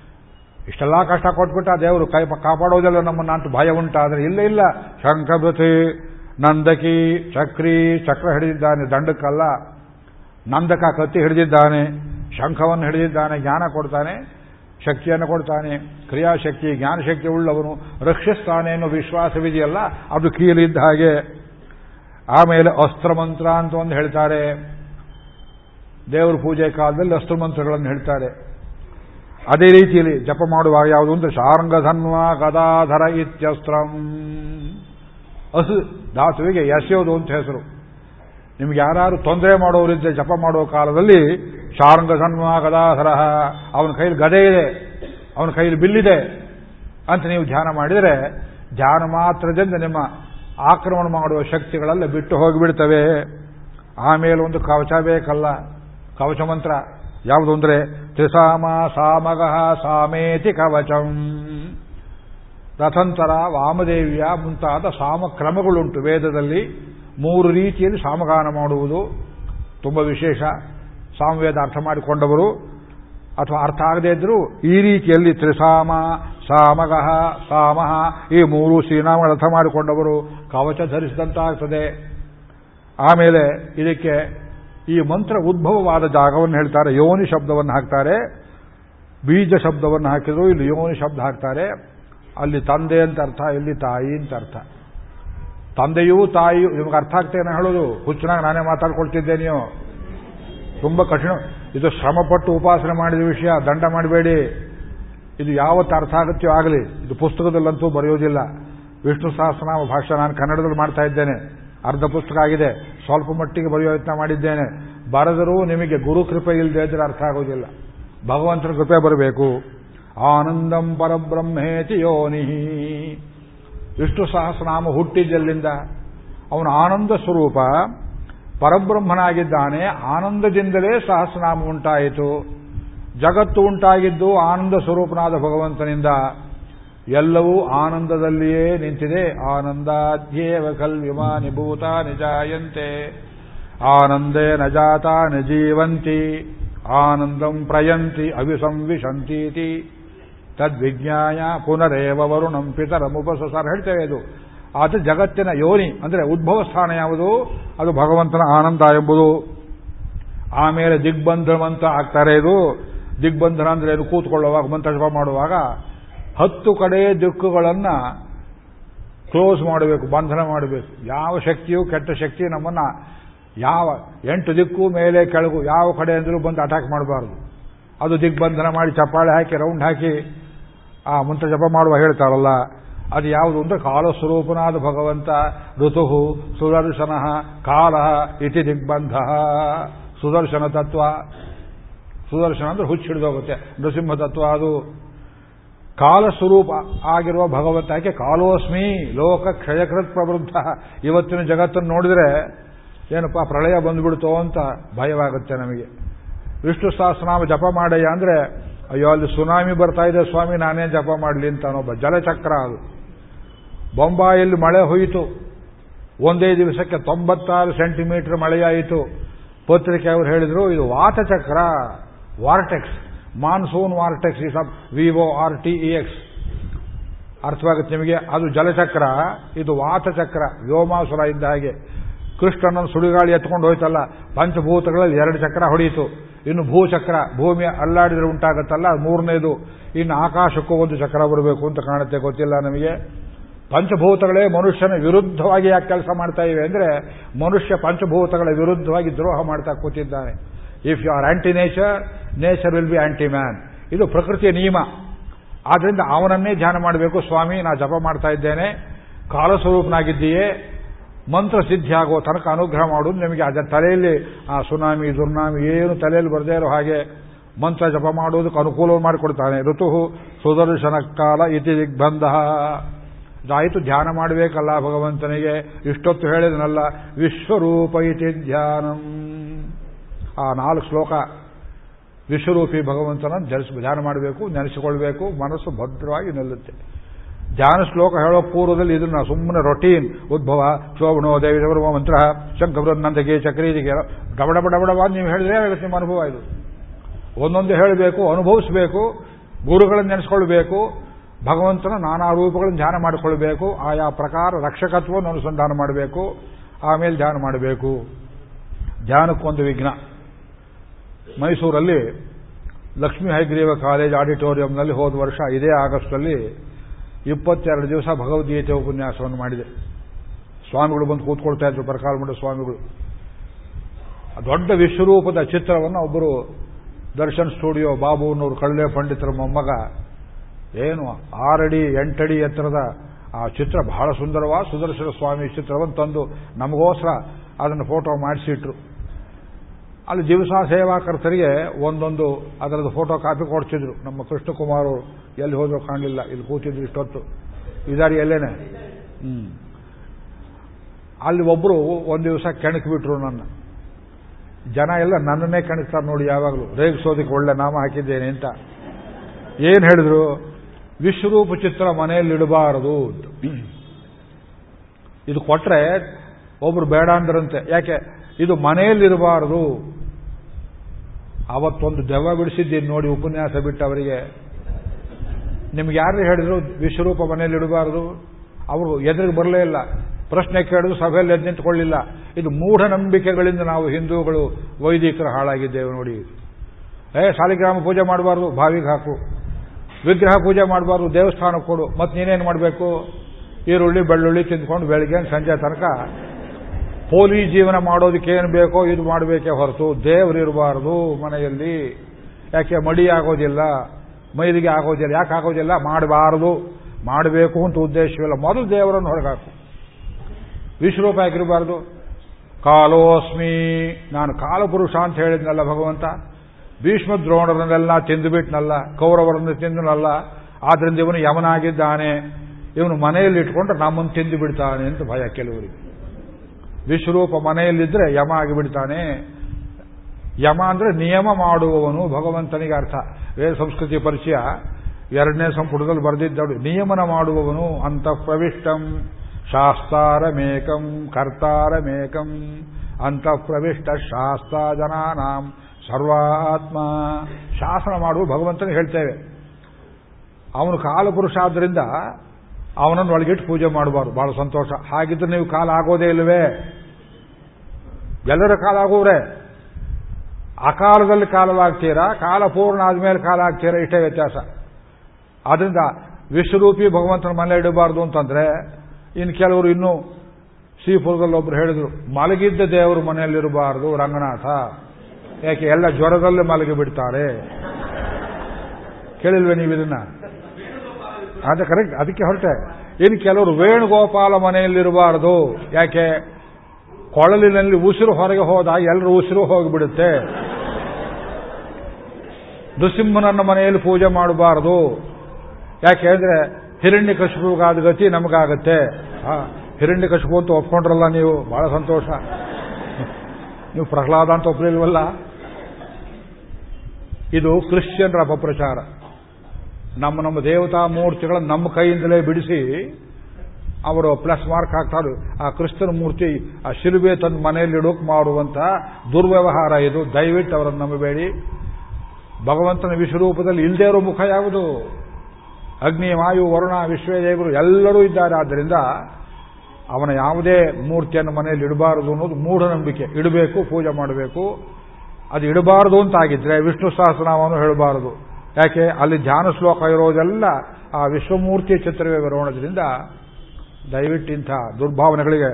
ಇಷ್ಟೆಲ್ಲ ಕಷ್ಟ ಕೊಟ್ಬಿಟ್ಟ ದೇವರು ಕೈ ಕಾಪಾಡೋದಿಲ್ಲ ನಮ್ಮನ್ನ ಅಂತ ಭಯ ಉಂಟಾದ್ರೆ, ಇಲ್ಲ ಇಲ್ಲ. ಶಂಖಭೃತಿ ನಂದಕಿ ಚಕ್ರಿ ಚಕ್ರ ಹಿಡಿದಿದ್ದಾನೆ ದಂಡಕ್ಕಲ್ಲ ನಂದಕ ಕತ್ತಿ ಹಿಡಿದಿದ್ದಾನೆ, ಶಂಖವನ್ನು ಹಿಡಿದಿದ್ದಾನೆ, ಜ್ಞಾನ ಕೊಡ್ತಾನೆ, ಶಕ್ತಿಯನ್ನು ಕೊಡ್ತಾನೆ. ಕ್ರಿಯಾಶಕ್ತಿ, ಜ್ಞಾನಶಕ್ತಿ ಉಳ್ಳವನು ರಕ್ಷಿಸ್ತಾನೆ ಅನ್ನೋ ವಿಶ್ವಾಸವಿದೆಯಲ್ಲ, ಅದು ಕೀಲಿದ್ದ ಹಾಗೆ. ಆಮೇಲೆ ಅಸ್ತ್ರಮಂತ್ರ ಅಂತ ಒಂದು ಹೇಳ್ತಾರೆ. ದೇವರ ಪೂಜೆ ಕಾಲದಲ್ಲಿ ಅಸ್ತ್ರಮಂತ್ರಗಳನ್ನು ಹೇಳ್ತಾರೆ. ಅದೇ ರೀತಿಯಲ್ಲಿ ಜಪ ಮಾಡುವಾಗ ಯಾವುದು ಅಂದ್ರೆ, ಶಾರಂಗಧನ್ವ ಗದಾಧರ ಇತ್ಯಸ್ತ್ರಂ. ಅಸು ಧಾತುವಿಗೆ ಎಸೆಯೋದು ಅಂತ ಹೆಸರು. ನಿಮ್ಗೆ ಯಾರು ತೊಂದರೆ ಮಾಡೋರಿದ್ದರೆ ಜಪ ಮಾಡೋ ಕಾಲದಲ್ಲಿ ಶಾರಂಗಧನ್ವ ಗದಾಧರ ಅವನ ಕೈಯಲ್ಲಿ ಗದೆ ಇದೆ. ಅವನ ಕೈಯಲ್ಲಿ ಬಿಲ್ಲಿದೆ ಅಂತ ನೀವು ಧ್ಯಾನ ಮಾಡಿದರೆ ಧ್ಯಾನ ಮಾತ್ರದಿಂದ ನಿಮ್ಮ ಆಕ್ರಮಣ ಮಾಡುವ ಶಕ್ತಿಗಳೆಲ್ಲ ಬಿಟ್ಟು ಹೋಗಿಬಿಡ್ತವೆ. ಆಮೇಲೆ ಒಂದು ಕವಚ ಬೇಕಲ್ಲ. ಕವಚ ಮಂತ್ರ. ಯಾವುದು ಅಂದ್ರೆ, ತ್ರಿಸಾಮ ಸಾಮಗಃ ಸಾಮೇತಿ ಕವಚಂ. ರಥಂತರ, ವಾಮದೇವಿಯ ಮುಂತಾದ ಸಾಮಕ್ರಮಗಳುಂಟು. ವೇದದಲ್ಲಿ ಮೂರು ರೀತಿಯಲ್ಲಿ ಸಾಮಗಾನ ಮಾಡುವುದು. ತುಂಬ ವಿಶೇಷ. ಸಾಮವೇದ ಅರ್ಥ ಮಾಡಿಕೊಂಡವರು ಅಥವಾ ಅರ್ಥ ಆಗದೇ ಇದ್ದರೂ ಈ ರೀತಿಯಲ್ಲಿ ತ್ರಿಸಾಮ, ಸಾಮಗಃ ಸಾಮಹ ಈ ಮೂರು ಶ್ರೀನಾಮಗಳ ಅರ್ಥ ಮಾಡಿಕೊಂಡವರು ಕವಚ ಧರಿಸಿದಂತಾಗ್ತದೆ. ಆಮೇಲೆ ಇದಕ್ಕೆ ಈ ಮಂತ್ರ ಉದ್ಭವವಾದ ಜಾಗವನ್ನು ಹೇಳ್ತಾರೆ. ಯೋನಿ ಶಬ್ದವನ್ನು ಹಾಕ್ತಾರೆ. ಬೀಜ ಶಬ್ದವನ್ನು ಹಾಕಿದ್ರು ಇಲ್ಲಿ ಯೋನಿ ಶಬ್ದ ಹಾಕ್ತಾರೆ. ಅಲ್ಲಿ ತಂದೆ ಅಂತ ಅರ್ಥ, ಇಲ್ಲಿ ತಾಯಿ ಅಂತ ಅರ್ಥ. ತಂದೆಯೂ ತಾಯಿಯೂ, ನಿಮಗೆ ಅರ್ಥ ಆಗ್ತೇನೆ ಹೇಳೋದು? ಹುಚ್ಚನಾಗ ನಾನೇ ಮಾತಾಡ್ಕೊಳ್ತಿದ್ದೆ ನೀವು ತುಂಬ ಕಠಿಣ. ಇದು ಶ್ರಮಪಟ್ಟು ಉಪಾಸನೆ ಮಾಡಿದ ವಿಷಯ, ದಂಡ ಮಾಡಬೇಡಿ. ಇದು ಯಾವತ್ತು ಅರ್ಥ ಆಗುತ್ತೆಯೋ ಆಗಲಿ, ಇದು ಪುಸ್ತಕದಲ್ಲಂತೂ ಬರೆಯೋದಿಲ್ಲ. ವಿಷ್ಣು ಸಹಸ್ರನಾಮ ಭಾಷೆ ನಾನು ಕನ್ನಡದಲ್ಲಿ ಮಾಡ್ತಾ ಇದ್ದೇನೆ. ಅರ್ಧ ಪುಸ್ತಕ ಆಗಿದೆ, ಸ್ವಲ್ಪ ಮಟ್ಟಿಗೆ ಬರೆಯೋ ಯತ್ನ ಮಾಡಿದ್ದೇನೆ. ಬರೆದರೂ ನಿಮಗೆ ಗುರು ಕೃಪೆ ಇಲ್ಲದೆ ಇದ್ರೆ ಅರ್ಥ ಆಗೋದಿಲ್ಲ. ಭಗವಂತನ ಕೃಪೆ ಬರಬೇಕು. ಆನಂದಂ ಪರಬ್ರಹ್ಮೇತಿ ಯೋನಿ ವಿಷ್ಣು ಸಹಸ್ರನಾಮ ಹುಟ್ಟಿದ್ದೆಲ್ಲಿಂದ ಅವನ ಆನಂದ ಸ್ವರೂಪ ಪರಬ್ರಹ್ಮನಾಗಿದ್ದಾನೆ, ಆನಂದದಿಂದಲೇ ಸಹಸ್ರನಾಮ ಉಂಟಾಯಿತು. ಜಗತ್ತು ಉಂಟಾಗಿದ್ದು ಆನಂದ ಸ್ವರೂಪನಾದ ಭಗವಂತನಿಂದ ಎಲ್ಲವೂ ಆನಂದದಲ್ಲಿಯೇ ನಿಂತಿದೆ. ಆನಂದಾಧ್ಯೇವ ಕಲ್ವಿಮಾನಿ ಭೂತಾನಿ ನಿಜಾಯಂತೆ. ಆನಂದೇ ನ ಜಾತ ನ ಜೀವಂತಿ. ಆನಂದಂ ಪ್ರಯಂತಿ ಅವಿಸಂವಿಶಂತೀತಿ ತದ್ವಿಜ್ಞಾಯ ಪುನರೇವ ವರುಣಂ ಪಿತರಮುಪಸಸಾರ ಹೇಳ್ತೇವೆ ಇದು. ಅದು ಜಗತ್ತಿನ ಯೋನಿ, ಅಂದರೆ ಉದ್ಭವ ಸ್ಥಾನ ಯಾವುದು? ಅದು ಭಗವಂತನ ಆನಂದ ಎಂಬುದು. ಆಮೇಲೆ ದಿಗ್ಬಂಧನವಂತ ಆಗ್ತಾರೆ ಇದು. ದಿಗ್ಬಂಧನ ಅಂದ್ರೆ ಏನು ಕೂತ್ಕೊಳ್ಳುವಾಗ ಮಂತ್ರ ಮಾಡುವಾಗ. ಹತ್ತು ಕಡೆ ದಿಕ್ಕುಗಳನ್ನು ಕ್ಲೋಸ್ ಮಾಡಬೇಕು, ಬಂಧನ ಮಾಡಬೇಕು. ಯಾವ ಶಕ್ತಿಯು, ಕೆಟ್ಟ ಶಕ್ತಿ ನಮ್ಮನ್ನ ಯಾವ ಎಂಟು ದಿಕ್ಕು ಮೇಲೆ ಕೆಳಗು, ಯಾವ ಕಡೆ ಅಂದರೂ ಬಂದು ಅಟ್ಯಾಕ್ ಮಾಡಬಾರ್ದು. ಅದು ದಿಗ್ಬಂಧನ ಮಾಡಿ ಚಪ್ಪಾಳೆ ಹಾಕಿ ರೌಂಡ್ ಹಾಕಿ, ಆ ಮಂತ್ರ ಜಪ ಮಾಡುವ ಹೇಳ್ತಾರಲ್ಲ ಅದು ಯಾವುದು ಅಂದ್ರೆ ಕಾಲಸ್ವರೂಪನಾದ ಭಗವಂತ ಋತು ಸುದರ್ಶನ, ಕಾಲ ಇತಿ ದಿಗ್ಬಂಧ. ಸುದರ್ಶನ ತತ್ವ. ಸುದರ್ಶನ ಅಂದ್ರೆ ಹುಚ್ಚಿಡಿದೋಗುತ್ತೆ ನೃಸಿಂಹ ತತ್ವ ಅದು. ಕಾಲಸ್ವರೂಪ ಆಗಿರುವ ಭಗವಂತಕ್ಕೆ ಕಾಲೋಸ್ಮಿ ಲೋಕ ಕ್ಷಯಕೃತ್ ಪ್ರವೃದ್ಧ. ಇವತ್ತಿನ ಜಗತ್ತನ್ನು ನೋಡಿದ್ರೆ ಏನಪ್ಪ, ಪ್ರಳಯ ಬಂದ್ಬಿಡ್ತೋ ಅಂತ ಭಯವಾಗುತ್ತೆ ನಮಗೆ. ವಿಷ್ಣು ಸಹಸ್ರನಾಮ ಜಪ ಮಾಡಯ್ಯ ಅಂದ್ರೆ, ಅಯ್ಯೋ ಅಲ್ಲಿ ಸುನಾಮಿ ಬರ್ತಾ ಇದೆ ಸ್ವಾಮಿ ನಾನೇ ಜಪ ಮಾಡಲಿ ಅಂತ ಒಬ್ಬ ಜಲಚಕ್ರ ಅದು. ಬೊಂಬಾಯಲ್ಲಿ ಮಳೆ ಹೋಯಿತು. ಒಂದೇ ದಿವಸಕ್ಕೆ ತೊಂಬತ್ತಾರು ಸೆಂಟಿಮೀಟರ್ ಮಳೆಯಾಯಿತು. ಪತ್ರಿಕೆ ಅವರು ಹೇಳಿದ್ರು, ಇದು ವಾತಚಕ್ರ, vortex, monsoon vortex is of V O R T X ಅರ್ಥವಾಗುತ್ತೆ ನಿಮಗೆ? ಅದು ಜಲಚಕ್ರ, ಇದು ವಾತಚಕ್ರ, ವ್ಯೋಮಾಸುರ ಇದ್ದ ಹಾಗೆ. ಕೃಷ್ಣನನ್ನು ಸುಳಿಗಾಳಿ ಎತ್ಕೊಂಡು ಹೋಯ್ತಲ್ಲ, ಪಂಚಭೂತಗಳಲ್ಲಿ ಎರಡು ಚಕ್ರ ಹೊಡೆಯಿತು. ಇನ್ನು ಭೂಚಕ್ರ ಭೂಮಿ ಅಲ್ಲಾಡಿದ್ರೆ ಉಂಟಾಗುತ್ತಲ್ಲ ಮೂರನೇದು. ಇನ್ನು ಆಕಾಶಕ್ಕೂ ಒಂದು ಚಕ್ರ ಬರಬೇಕು ಅಂತ ಕಾಣುತ್ತೆ, ಗೊತ್ತಿಲ್ಲ ನಮಗೆ? ಪಂಚಭೂತಗಳೇ ಮನುಷ್ಯನ ವಿರುದ್ಧವಾಗಿ ಯಾಕೆ ಕೆಲಸ ಮಾಡ್ತಾ ಇವೆ ಅಂದ್ರೆ ಮನುಷ್ಯ ಪಂಚಭೂತಗಳ ವಿರುದ್ಧವಾಗಿ ದ್ರೋಹ ಮಾಡ್ತಾ ಕೂತಿದ್ದಾನೆ. If you are anti nature nature will be anti man ಇದು ಪ್ರಕೃತಿಯ ನಿಯಮ. ಆದ್ರಿಂದ ಅವನನ್ನೇ ಧ್ಯಾನ ಮಾಡಬೇಕು, ಸ್ವಾಮಿ, ನಾ ಜಪ ಮಾಡ್ತಾ ಇದ್ದೇನೆ, ಕಾಲಸ್ವರೂಪನಾಗಿದ್ದೀಯೇ, ಮಂತ್ರ ಸಿದ್ಧಿ ಆಗೋ ತನಕ ಅನುಗ್ರಹ ಮಾಡೋದು ನಿಮಗೆ ಅದರ ತಲೆಯಲ್ಲಿ, ಆ ಸುನಾಮಿ, ದುರ್ನಾಮಿ ಏನು ತಲೆಯಲ್ಲಿ ಬರದೇ ಇರೋ ಹಾಗೆ ಮಂತ್ರ ಜಪ ಮಾಡುವುದಕ್ಕೆ ಅನುಕೂಲ ಮಾಡಿಕೊಡ್ತಾನೆ. ಋತು ಸುದರ್ಶನ ಕಾಲ ಇತಿ ದಿಗ್ಬಂಧ. ಇದಾಯಿತು ಧ್ಯಾನ ಮಾಡಬೇಕಲ್ಲ ಭಗವಂತನಿಗೆ. ಇಷ್ಟೊತ್ತು ಹೇಳಿದನಲ್ಲ, ವಿಶ್ವರೂಪ ಇತಿ ಧ್ಯಾನಂ. ಆ ನಾಲ್ಕು ಶ್ಲೋಕ ವಿಶ್ವರೂಪಿ ಭಗವಂತನ ಜನಿಸ್ ಧ್ಯಾನ ಮಾಡಬೇಕು, ನೆನೆಸಿಕೊಳ್ಬೇಕು, ಮನಸ್ಸು ಭದ್ರವಾಗಿ ನಿಲ್ಲುತ್ತೆ. ಧ್ಯಾನ ಶ್ಲೋಕ ಹೇಳೋ ಪೂರ್ವದಲ್ಲಿ ಇದನ್ನ ಸುಮ್ಮನೆ ರೊಟೀನ್, ಉದ್ಭವ, ಶೋಭನೋ ದೇವಿರವರ್ಮ ಮಂತ್ರ ಶಂಖವೃನ್ನಂದಗೆ ಚಕ್ರೀದಿಗೆ ಡಬಡ ಡಬಡವಾದ ನೀವು ಹೇಳಿದ್ರೆ ನಿಮ್ಮ ಅನುಭವ ಇದು. ಒಂದೊಂದು ಹೇಳಬೇಕು, ಅನುಭವಿಸಬೇಕು, ಗುರುಗಳನ್ನು ನೆನೆಸ್ಕೊಳ್ಬೇಕು ಭಗವಂತನ ನಾನಾ ರೂಪಗಳನ್ನು ಧ್ಯಾನ ಮಾಡಿಕೊಳ್ಬೇಕು ಆಯಾ ಪ್ರಕಾರ ರಕ್ಷಕತ್ವವನ್ನು ಅನುಸಂಧಾನ ಮಾಡಬೇಕು, ಆಮೇಲೆ ಧ್ಯಾನ ಮಾಡಬೇಕು. ಧ್ಯಾನಕ್ಕೊಂದು ವಿಘ್ನ. ಮೈಸೂರಲ್ಲಿ ಲಕ್ಷ್ಮೀ ಹೈಗ್ರೀವ ಕಾಲೇಜ್ ಆಡಿಟೋರಿಯಂನಲ್ಲಿ ಹೋದ ವರ್ಷ ಇದೇ ಆಗಸ್ಟಲ್ಲಿ ಇಪ್ಪತ್ತೆರಡು ದಿವಸ ಭಗವದ್ಗೀತೆ ಉಪನ್ಯಾಸವನ್ನು ಮಾಡಿದೆ. ಸ್ವಾಮಿಗಳು ಬಂದು ಕೂತ್ಕೊಳ್ತಾ ಇದ್ರು ಪರಕಾಲಮಠ ಸ್ವಾಮಿಗಳು. ದೊಡ್ಡ ವಿಶ್ವರೂಪದ ಚಿತ್ರವನ್ನು ಒಬ್ಬರು ದರ್ಶನ್ ಸ್ಟುಡಿಯೋ ಬಾಬುನವರು ಕಳ್ಳೆ ಪಂಡಿತರ ಮೊಮ್ಮಗ ಏನು? ಆರಡಿ, ಎಂಟಡಿ ಎತ್ತರದ ಆ ಚಿತ್ರ ಬಹಳ ಸುಂದರವಾದ ಸುದರ್ಶನ ಸ್ವಾಮಿ ಚಿತ್ರವನ್ನು ತಂದು ನಮಗೋಸ್ಕರ ಅದನ್ನು ಫೋಟೋ ಮಾಡಿಸಿಟ್ರು. ಅಲ್ಲಿ ದಿವಸ ಸೇವಾಕರ್ತರಿಗೆ ಒಂದೊಂದು ಅದರದ್ದು ಫೋಟೋ ಕಾಪಿ ಕೊಡ್ತಿದ್ರು ನಮ್ಮ ಕೃಷ್ಣಕುಮಾರ್ ಅವರು ಎಲ್ಲಿ ಹೋದ್ರು ಕಾಣಲಿಲ್ಲ. ಇಲ್ಲಿ ಕೂತಿದ್ರು ಇಷ್ಟೊತ್ತು. ಇದಾರಿ ಎಲ್ಲೇನೆ? ಹ್ಮ್. ಅಲ್ಲಿ ಒಬ್ಬರು ಒಂದು ದಿವಸ ಕೆಣಕ್ಬಿಟ್ರು ನನ್ನ. ಜನ ಎಲ್ಲ ನನ್ನನ್ನೇ ಕೆಣಕ್ತಾರೆ ನೋಡಿ ಯಾವಾಗಲೂ. ರೇಗಿಸೋದಕ್ಕೆ ಒಳ್ಳೆ ನಾಮ ಹಾಕಿದ್ದೇನೆ ಅಂತ. ಏನು ಹೇಳಿದ್ರು? ವಿಶ್ವರೂಪ ಚಿತ್ರ ಮನೆಯಲ್ಲಿ ಇಡಬಾರದು ಇದು ಕೊಟ್ರೆ ಒಬ್ರು ಬೇಡ ಅಂದ್ರಂತೆ. ಯಾಕೆ? ಇದು ಮನೆಯಲ್ಲಿರಬಾರದು. ಅವತ್ತೊಂದು ದೆವ್ವ ಬಿಡಿಸಿದ್ದೀನಿ ನೋಡಿ ಉಪನ್ಯಾಸ ಬಿಟ್ಟು ಅವರಿಗೆ ನಿಮ್ಗೆ ಯಾರು ಹೇಳಿದ್ರು? ವಿಶ್ವರೂಪ ಮನೆಯಲ್ಲಿ ಇಡಬಾರದು ಅವರು ಎದುರಿಗೆ ಬರಲೇ ಇಲ್ಲ. ಪ್ರಶ್ನೆ ಕೇಳಿದ್ರು ಸಭೆಯಲ್ಲಿ ಎದ್ದು ನಿಂತ್ಕೊಳ್ಳಿಲ್ಲ. ಇದು ಮೂಢನಂಬಿಕೆಗಳಿಂದ ನಾವು ಹಿಂದೂಗಳು ವೈದಿಕರು ಹಾಳಾಗಿದ್ದೇವೆ ನೋಡಿ. ಏ ಸಾಲಿಗ್ರಾಮ ಪೂಜೆ ಮಾಡಬಾರ್ದು. ಬಾವಿಗೆ ಹಾಕು. ವಿಗ್ರಹ ಪೂಜೆ ಮಾಡಬಾರ್ದು ದೇವಸ್ಥಾನಕ್ಕೆ ಕೊಡು, ಮತ್ತೆ ನೀನೇನು ಮಾಡಬೇಕು? ಈರುಳ್ಳಿ, ಬೆಳ್ಳುಳ್ಳಿ ತಿಂದ್ಕೊಂಡು ಬೆಳಿಗ್ಗೆ ಸಂಜೆ ತನಕ? ಪೋಲಿ ಜೀವನ ಮಾಡೋದಕ್ಕೆ ಏನು ಬೇಕೋ ಇದು ಮಾಡಬೇಕೇ ಹೊರತು ದೇವರಿರಬಾರ್ದು ಮನೆಯಲ್ಲಿ. ಯಾಕೆ ಮಡಿ ಆಗೋದಿಲ್ಲ, ಮೈಲಿಗೆ ಆಗೋದಿಲ್ಲ, ಯಾಕೆ ಆಗೋದಿಲ್ಲ? ಮಾಡಬಾರದು. ಮಾಡಬೇಕು ಅಂತ ಉದ್ದೇಶವಿಲ್ಲ. ಮೊದಲು ದೇವರನ್ನು ಹೊರಗಾಕು. ವಿಶ್ವರೂಪ ಆಗಿರಬಾರ್ದು ಕಾಲೋಸ್ಮಿ. ನಾನು ಕಾಲಪುರುಷ ಅಂತ ಹೇಳಿದ್ನಲ್ಲ ಭಗವಂತ. ಭೀಷ್ಮ ದ್ರೋಣರನ್ನೆಲ್ಲ ತಿಂದುಬಿಟ್ನಲ್ಲ ಕೌರವರನ್ನು ತಿಂದನಲ್ಲ ಆದ್ರಿಂದ ಇವನು ಯಮನಾಗಿದ್ದಾನೆ. ಇವನು ಮನೆಯಲ್ಲಿ ಇಟ್ಕೊಂಡ್ರೆ ನಮ್ಮನ್ನು ತಿಂದು ಬಿಡ್ತಾನೆ ಅಂತ ಭಯ ಕೆಲವರಿಗೆ. ವಿಶ್ವರೂಪ ಮನೆಯಲ್ಲಿದ್ದರೆ ಯಮ ಆಗಿಬಿಡ್ತಾನೆ. ಯಮ ಅಂದ್ರೆ ನಿಯಮ ಮಾಡುವವನು ಭಗವಂತನಿಗೆ ಅರ್ಥ. ವೇದ ಸಂಸ್ಕೃತಿ ಪರಿಚಯ. ಎರಡನೇ ಸಂಪುಟದಲ್ಲಿ ಬರೆದಿದ್ದಳು, ನಿಯಮನ ಮಾಡುವವನು ಅಂತ ಪ್ರವಿಷ್ಟಂ ಶಾಸ್ತಾರಮೇಕಂ, ಕರ್ತಾರಮೇಕಂ ಅಂತ ಪ್ರವಿಷ್ಟ ಶಾಸ್ತ್ರ ಜನಾನಾಂ ಸರ್ವಾತ್ಮ. ಶಾಸನ ಮಾಡು ಭಗವಂತನ ಹೇಳ್ತೇವೆ. ಅವನು ಕಾಲಪುರುಷ ಆದ್ದರಿಂದ ಅವನನ್ನು ಒಳಗಿಟ್ಟು ಪೂಜೆ ಮಾಡಬಾರ್ದು ಬಹಳ ಸಂತೋಷ. ಹಾಗಿದ್ರೆ ನೀವು ಕಾಲ ಆಗೋದೇ ಇಲ್ಲವೇ? ಎಲ್ಲರ ಕಾಲ ಆಗೋವ್ರೆ? ಅಕಾಲದಲ್ಲಿ ಕಾಲವಾಗ್ತೀರಾ ಕಾಲ ಪೂರ್ಣ ಆದ್ಮೇಲೆ ಕಾಲ ಆಗ್ತೀರಾ? ಇಷ್ಟೇ ವ್ಯತ್ಯಾಸ. ಆದ್ರಿಂದ ವಿಶ್ವರೂಪಿ ಭಗವಂತನ ಮನೆ ಇಡಬಾರ್ದು ಅಂತಂದ್ರೆ, ಇನ್ನು ಕೆಲವರು ಇನ್ನೂ ಶ್ರೀಪುರದಲ್ಲಿ ಒಬ್ರು ಹೇಳಿದ್ರು, ಮಲಗಿದ್ದ ದೇವರು ಮನೆಯಲ್ಲಿರಬಾರ್ದು ರಂಗನಾಥ. ಯಾಕೆ ಎಲ್ಲ ಜ್ವರದಲ್ಲೇ ಮಲಗಿ ಬಿಡ್ತಾರೆ? ಕೇಳಿಲ್ವೇ ನೀವು ಇದನ್ನ? ಅದ ಕರೆಕ್ಟ್ ಅದಕ್ಕೆ ಹೊರಟೆ. ಇನ್ನು ಕೆಲವರು ವೇಣುಗೋಪಾಲ ಮನೆಯಲ್ಲಿರಬಾರದು. ಯಾಕೆ? ಕೊಳಲಿನಲ್ಲಿ ಉಸಿರು ಹೊರಗೆ ಹೋದ ಎಲ್ಲರೂ ಉಸಿರು ಹೋಗಿಬಿಡುತ್ತೆ. ನೃಸಿಂಹನನ್ನ ಮನೆಯಲ್ಲಿ ಪೂಜೆ ಮಾಡಬಾರದು. ಯಾಕೆ ಅಂದ್ರೆ ಹಿರಣ್ಯ ಕಶುಪುಗಾದ ಗತಿ ನಮಗಾಗತ್ತೆ. ಹಿರಣ್ಯ ಕಶುಪು ಅಂತ ಒಪ್ಕೊಂಡ್ರಲ್ಲ ನೀವು? ಬಹಳ ಸಂತೋಷ. ನೀವು ಪ್ರಹ್ಲಾದ ಅಂತ ಒಪ್ಪಲಿಲ್ವಲ್ಲ ಇದು ಕ್ರಿಶ್ಚಿಯನ್ರ ಅಪಪ್ರಚಾರ. ನಮ್ಮ ನಮ್ಮ ದೇವತಾ ಮೂರ್ತಿಗಳನ್ನು ನಮ್ಮ ಕೈಯಿಂದಲೇ ಬಿಡಿಸಿ ಅವರು ಪ್ಲಸ್ ಮಾರ್ಕ್ ಹಾಕ್ತಾರೆ ಆ ಕ್ರಿಸ್ತನ ಮೂರ್ತಿ ಆ ಶಿಲುಬೆ ತನ್ನ ಮನೆಯಲ್ಲಿ ಇಡೋಕ್ ಮಾಡುವಂತ ದುರ್ವ್ಯವಹಾರ ಇದು. ದಯವಿಟ್ಟು ಅವರನ್ನು ನಂಬಬೇಡಿ. ಭಗವಂತನ ವಿಶ್ವರೂಪದಲ್ಲಿ ಇಲ್ಲದೇ ಇರೋ ಮುಖ ಯಾವುದು? ಅಗ್ನಿ, ವಾಯು, ವರುಣ ವಿಶ್ವದೇವರು ಎಲ್ಲರೂ ಇದ್ದಾರೆ. ಆದ್ದರಿಂದ ಅವನ ಯಾವುದೇ ಮೂರ್ತಿಯನ್ನು ಮನೆಯಲ್ಲಿ ಇಡಬಾರದು ಅನ್ನೋದು ಮೂಢನಂಬಿಕೆ. ಇಡಬೇಕು, ಪೂಜೆ ಮಾಡಬೇಕು. ಅದು ಇಡಬಾರದು ಅಂತಾಗಿದ್ರೆ ವಿಷ್ಣು ಸಹಸ್ರನಾಮವನ್ನು ಹೇಳಬಾರದು. ಯಾಕೆ? ಅಲ್ಲಿ ಧ್ಯಾನ ಶ್ಲೋಕ ಇರೋದೆಲ್ಲ ಆ ವಿಶ್ವಮೂರ್ತಿ ಚಿತ್ರವೇ ಬರೋಣದ್ರಿಂದ ದಯವಿಟ್ಟು ಇಂಥ ದುರ್ಭಾವನೆಗಳಿಗೆ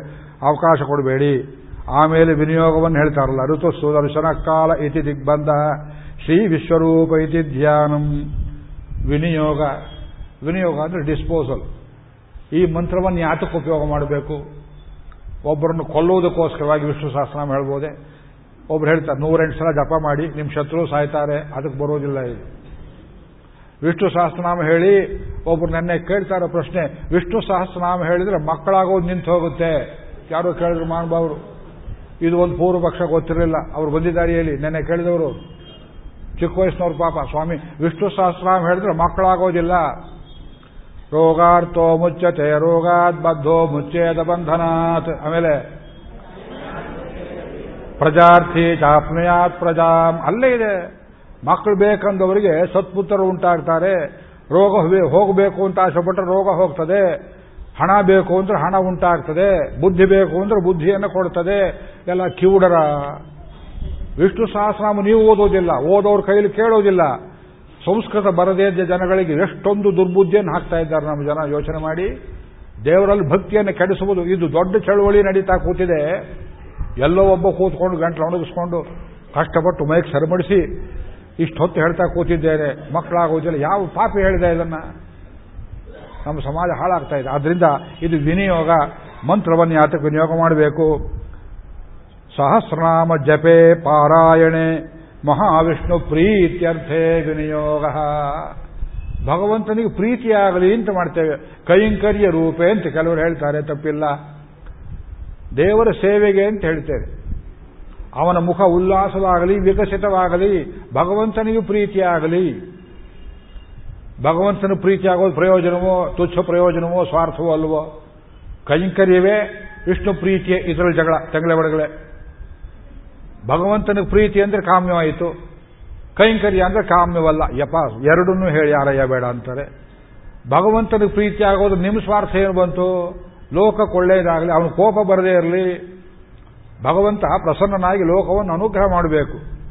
ಅವಕಾಶ ಕೊಡಬೇಡಿ. ಆಮೇಲೆ ವಿನಿಯೋಗವನ್ನು ಹೇಳ್ತಾರಲ್ಲ ಋತು ಸುದರ್ಶನ ಕಾಲ ಇತಿ ದಿಗ್ಬಂಧ, ಶ್ರೀ ವಿಶ್ವರೂಪ ಇತಿ ಧ್ಯಾನಂ. ವಿನಿಯೋಗ ವಿನಿಯೋಗ ಅಂದ್ರೆ ಡಿಸ್ಪೋಸಲ್. ಈ ಮಂತ್ರವನ್ನು ಯಾತಕ್ಕೆ ಉಪಯೋಗ ಮಾಡಬೇಕು? ಒಬ್ಬರನ್ನು ಕೊಲ್ಲುವುದಕ್ಕೋಸ್ಕರವಾಗಿ ವಿಷ್ಣು ಸಹಸ್ರನಾಮ ಹೇಳ್ಬೋದೆ? ಒಬ್ರು ಹೇಳ್ತಾರೆ, ನೂರೆಂಟು ಸಲ ಜಪ ಮಾಡಿ ನಿಮ್ಮ ಶತ್ರು ಸಾಯ್ತಾರೆ, ಅದಕ್ಕೆ ಬರೋದಿಲ್ಲ ಇದು. ವಿಷ್ಣು ಸಹಸ್ರನಾಮ ಹೇಳಿ, ಒಬ್ರು ನೆನ್ನೆ ಕೇಳ್ತಾರೋ ಪ್ರಶ್ನೆ, ವಿಷ್ಣು ಸಹಸ್ರನಾಮ ಹೇಳಿದ್ರೆ ಮಕ್ಕಳಾಗೋದು ನಿಂತು ಹೋಗುತ್ತೆ. ಯಾರೋ ಕೇಳಿದ್ರು ಮಾನ್ಬಾವ್ರು. ಇದು ಒಂದು ಪೂರ್ವ ಪಕ್ಷ ಗೊತ್ತಿರಲಿಲ್ಲ. ಅವ್ರು ಬಂದಿದ್ದಾರೆ ಹೇಳಿ, ನೆನ್ನೆ ಕೇಳಿದವರು. ಚಿಕ್ಕ ವಯಸ್ಸಿನವ್ರು ಪಾಪ, ಸ್ವಾಮಿ, ವಿಷ್ಣು ಸಹಸ್ರನಾಮ ಹೇಳಿದ್ರೆ ಮಕ್ಕಳಾಗೋದಿಲ್ಲ. ರೋಗಾರ್ಥೋ ಮುಚ್ಚತೆ ರೋಗಾತ್ ಬದ್ಧೋ ಮುಚ್ಚೇದ ಬಂಧನಾತ್. ಆಮೇಲೆ ಪ್ರಜಾರ್ಥಿ ಚಾಪ್ನೆಯಾತ್ ಪ್ರಜಾಂ. ಅಲ್ಲೇ ಇದೆ. ಮಕ್ಕಳು ಬೇಕಂದವರಿಗೆ ಸತ್ಪುತ್ರರು ಉಂಟಾಗ್ತಾರೆ. ರೋಗ ಹೋಗಬೇಕು ಅಂತ ಆಸೆಪಟ್ಟರೆ ರೋಗ ಹೋಗ್ತದೆ. ಹಣ ಬೇಕು ಅಂದ್ರೆ ಹಣ ಉಂಟಾಗ್ತದೆ. ಬುದ್ಧಿ ಬೇಕು ಅಂದ್ರೆ ಬುದ್ಧಿಯನ್ನು ಕೊಡ್ತದೆ. ಎಲ್ಲ ಕಿವುಡರ. ವಿಷ್ಣು ಸಹಸ್ರಾಮ ನೀವು ಓದೋದಿಲ್ಲ. ಓದೋರ ಕೈಲಿ ಕೇಳೋದಿಲ್ಲ. ಸಂಸ್ಕೃತ ಬರದೇ ಇದ್ದ ಜನಗಳಿಗೆ ಎಷ್ಟೊಂದು ದುರ್ಬುದ್ಧಿಯನ್ನು ಹಾಕ್ತಾ ಇದ್ದಾರೆ ನಮ್ಮ ಜನ. ಯೋಚನೆ ಮಾಡಿ. ದೇವರಲ್ಲಿ ಭಕ್ತಿಯನ್ನು ಕೆಡಿಸುವುದು. ಇದು ದೊಡ್ಡ ಚಳುವಳಿ ನಡೀತಾ ಕೂತಿದೆ. ಎಲ್ಲೋ ಒಬ್ಬ ಕೂತ್ಕೊಂಡು ಗಂಟ್ಲು ಒಣಗಿಸ್ಕೊಂಡು ಕಷ್ಟಪಟ್ಟು ಮೈಕ್ ಸರಿಮಡಿಸಿ ಇಷ್ಟು ಹೊತ್ತು ಹೇಳ್ತಾ ಕೂತಿದ್ದೇನೆ, ಮಕ್ಕಳಾಗೋದಿಲ್ಲ, ಯಾವ ಪಾಪಿ ಹೇಳಿದೆ ಇದನ್ನ? ನಮ್ಮ ಸಮಾಜ ಹಾಳಾಗ್ತಾ ಇದೆ. ಆದ್ರಿಂದ ಇದು ವಿನಿಯೋಗ ಮಂತ್ರವನ್ನು ಯಾತಕ್ಕೆ ವಿನಿಯೋಗ ಮಾಡಬೇಕು. ಸಹಸ್ರನಾಮ ಜಪೆ ಪಾರಾಯಣೆ, ಮಹಾವಿಷ್ಣು ಪ್ರೀತ್ಯರ್ಥೇ ವಿನಿಯೋಗ. ಭಗವಂತನಿಗೆ ಪ್ರೀತಿಯಾಗಲಿ ಅಂತ ಮಾಡ್ತೇವೆ. ಕೈಂಕರ್ಯ ರೂಪೆ ಅಂತ ಕೆಲವರು ಹೇಳ್ತಾರೆ, ತಪ್ಪಿಲ್ಲ. ದೇವರ ಸೇವೆಗೆ ಅಂತ ಹೇಳ್ತೇವೆ. ಅವನ ಮುಖ ಉಲ್ಲಾಸವಾಗಲಿ, ವಿಕಸಿತವಾಗಲಿ, ಭಗವಂತನಿಗೂ ಪ್ರೀತಿಯಾಗಲಿ. ಭಗವಂತನ ಪ್ರೀತಿ ಆಗೋದು ಪ್ರಯೋಜನವೋ, ತುಚ್ಛ ಪ್ರಯೋಜನವೋ, ಸ್ವಾರ್ಥವೋ ಅಲ್ವೋ? ಕೈಂಕರ್ಯವೇ ವಿಷ್ಣು ಪ್ರೀತಿಯೇ ಇದರಲ್ಲಿ ಜಗಳ ತೆಂಗಳೆ ಬಡಗಳೇ. ಭಗವಂತನ ಪ್ರೀತಿ ಅಂದ್ರೆ ಕಾಮ್ಯವಾಯಿತು. ಕೈಂಕರ್ಯ ಅಂದ್ರೆ ಕಾಮ್ಯವಲ್ಲ. ಯಪ ಎರಡನ್ನೂ ಹೇಳಿ ಯಾರಯ್ಯ ಬೇಡ ಅಂತಾರೆ. ಭಗವಂತನಿಗೆ ಪ್ರೀತಿ ಆಗೋದು ನಿಮ್ಮ ಸ್ವಾರ್ಥ ಏನು ಬಂತು? ಲೋಕಕ್ಕೆ ಒಳ್ಳೆಯದಾಗಲಿ ಅವನು ಕೋಪ ಬರದೇ ಇರಲಿ, ಭಗವಂತ ಪ್ರಸನ್ನನಾಗಿ ಲೋಕವನ್ನು ಅನುಗ್ರಹ ಮಾಡಬೇಕು.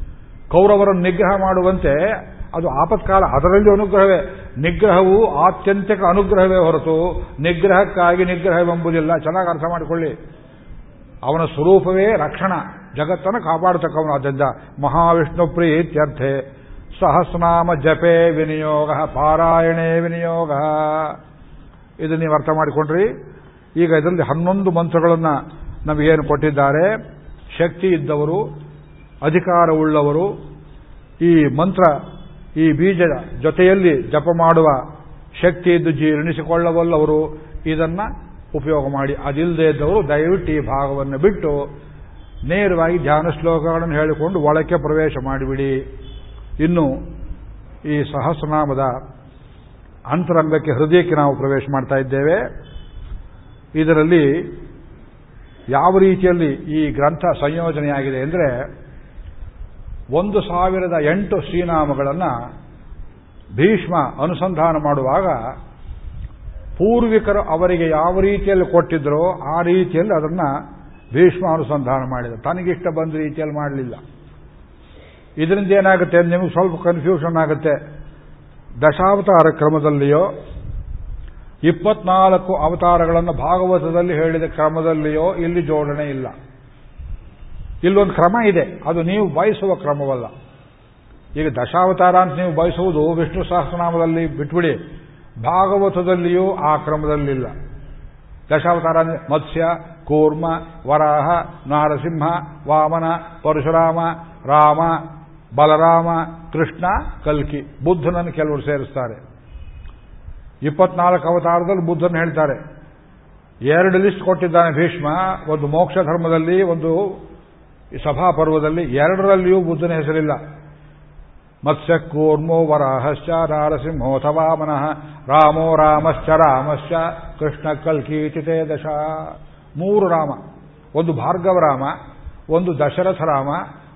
ಕೌರವರನ್ನು ನಿಗ್ರಹ ಮಾಡುವಂತೆ, ಅದು ಆಪತ್ಕಾಲ, ಅದರಲ್ಲಿ ಅನುಗ್ರಹವೇ. ನಿಗ್ರಹವು ಆತ್ಯಂತಿಕ ಅನುಗ್ರಹವೇ ಹೊರತು, ನಿಗ್ರಹಕ್ಕಾಗಿ ನಿಗ್ರಹವೆಂಬುದಿಲ್ಲ. ಚೆನ್ನಾಗಿ ಅರ್ಥ ಮಾಡಿಕೊಳ್ಳಿ. ಅವನ ಸ್ವರೂಪವೇ ರಕ್ಷಣ. ಜಗತ್ತನ್ನು ಕಾಪಾಡತಕ್ಕವನು ಆದ್ದರಿಂದ ಮಹಾವಿಷ್ಣು ಪ್ರೀತ್ಯರ್ಥೆ. ಸಹಸ್ರನಾಮ ಜಪೆ ವಿನಿಯೋಗ, ಪಾರಾಯಣೆ ವಿನಿಯೋಗ. ಇದು ನೀವು ಅರ್ಥ ಮಾಡಿಕೊಂಡ್ರಿ? ಈಗ ಇದರಲ್ಲಿ ಹನ್ನೊಂದು ಮಂತ್ರಗಳನ್ನು ನಮಗೇನು ಕೊಟ್ಟಿದ್ದಾರೆ? ಶಕ್ತಿ ಇದ್ದವರು ಅಧಿಕಾರವುಳ್ಳವರು ಈ ಮಂತ್ರ, ಈ ಬೀಜದ ಜೊತೆಯಲ್ಲಿ ಜಪ ಮಾಡುವ ಶಕ್ತಿ ಇದ್ದು ಜೀರ್ಣಿಸಿಕೊಳ್ಳಬಲ್ಲವರು, ಇದನ್ನ ಉಪಯೋಗ ಮಾಡಿ. ಅದಿಲ್ಲದೆ ಇದ್ದವರು ದಯವಿಟ್ಟು ಈ ಭಾಗವನ್ನು ಬಿಟ್ಟು ನೇರವಾಗಿ ಧ್ಯಾನ ಶ್ಲೋಕಗಳನ್ನು ಹೇಳಿಕೊಂಡು ಒಳಕ್ಕೆ ಪ್ರವೇಶ ಮಾಡಿಬಿಡಿ. ಇನ್ನು ಈ ಸಹಸ್ರನಾಮದ ಅಂತರಂಗಕ್ಕೆ ಹೃದಯಕ್ಕೆ ನಾವು ಪ್ರವೇಶ ಮಾಡ್ತಾ ಇದ್ದೇವೆ. ಇದರಲ್ಲಿ ಯಾವ ರೀತಿಯಲ್ಲಿ ಈ ಗ್ರಂಥ ಸಂಯೋಜನೆಯಾಗಿದೆ ಅಂದರೆ ಒಂದು ಸಾವಿರದ ಎಂಟು ಶ್ರೀನಾಮಗಳನ್ನು ಭೀಷ್ಮ ಅನುಸಂಧಾನ ಮಾಡುವಾಗ ಪೂರ್ವಿಕರು ಅವರಿಗೆ ಯಾವ ರೀತಿಯಲ್ಲಿ ಕೊಟ್ಟಿದ್ರೋ ಆ ರೀತಿಯಲ್ಲಿ ಅದನ್ನು ಭೀಷ್ಮ ಅನುಸಂಧಾನ ಮಾಡಿದ. ತನಗಿಷ್ಟ ಬಂದ ರೀತಿಯಲ್ಲಿ ಮಾಡಲಿಲ್ಲ. ಇದರಿಂದ ಏನಾಗುತ್ತೆ? ನಿಮಗೆ ಸ್ವಲ್ಪ ಕನ್ಫ್ಯೂಷನ್ ಆಗುತ್ತೆ. ದಶಾವತಾರ ಕ್ರಮದಲ್ಲಿಯೋ ಇಪ್ಪತ್ನಾಲ್ಕು ಅವತಾರಗಳನ್ನು ಭಾಗವತದಲ್ಲಿ ಹೇಳಿದ ಕ್ರಮದಲ್ಲಿಯೋ ಇಲ್ಲಿ ಜೋಡಣೆ ಇಲ್ಲ. ಇಲ್ಲೊಂದು ಕ್ರಮ ಇದೆ. ಅದು ನೀವು ಬಯಸುವ ಕ್ರಮವಲ್ಲ. ಈಗ ದಶಾವತಾರ ಅಂತ ನೀವು ಬಯಸುವುದು ವಿಷ್ಣು ಸಹಸ್ರನಾಮದಲ್ಲಿ ಬಿಟ್ಬಿಡಿ. ಭಾಗವತದಲ್ಲಿಯೂ ಆ ಕ್ರಮದಲ್ಲಿಲ್ಲ. ದಶಾವತಾರ ಮತ್ಸ್ಯ, ಕೂರ್ಮ, ವರಾಹ, ನಾರಸಿಂಹ, ವಾಮನ, ಪರಶುರಾಮ, ರಾಮ, ಬಲರಾಮ, ಕೃಷ್ಣ, ಕಲ್ಕಿ. ಬುದ್ಧನನ್ನು ಕೆಲವರು ಸೇರಿಸ್ತಾರೆ. ಇಪ್ಪತ್ನಾಲ್ಕು ಅವತಾರದಲ್ಲಿ ಬುದ್ಧನ ಹೇಳ್ತಾರೆ. ಎರಡು ಲಿಸ್ಟ್ ಕೊಟ್ಟಿದ್ದಾನೆ ಭೀಷ್ಮ, ಒಂದು ಮೋಕ್ಷ ಧರ್ಮದಲ್ಲಿ, ಒಂದು ಸಭಾಪರ್ವದಲ್ಲಿ ಎರಡರಲ್ಲಿಯೂ ಬುದ್ಧನ ಹೆಸರಿಲ್ಲ. ಮತ್ಸ್ಯ ಕೂರ್ಮೋ ವರಾಹಶ್ಚ ನಾರಸಿಂಹೋ ವಾಮನಃ ರಾಮೋ ರಾಮಶ್ಚ ರಾಮಶ್ಚ ಕೃಷ್ಣ ಕಲ್ಕೀತಿತೇ ದಶ ಮೂರು ರಾಮ. ಒಂದು ಭಾರ್ಗವ ರಾಮ, ಒಂದು ದಶರಥ ರಾಮ,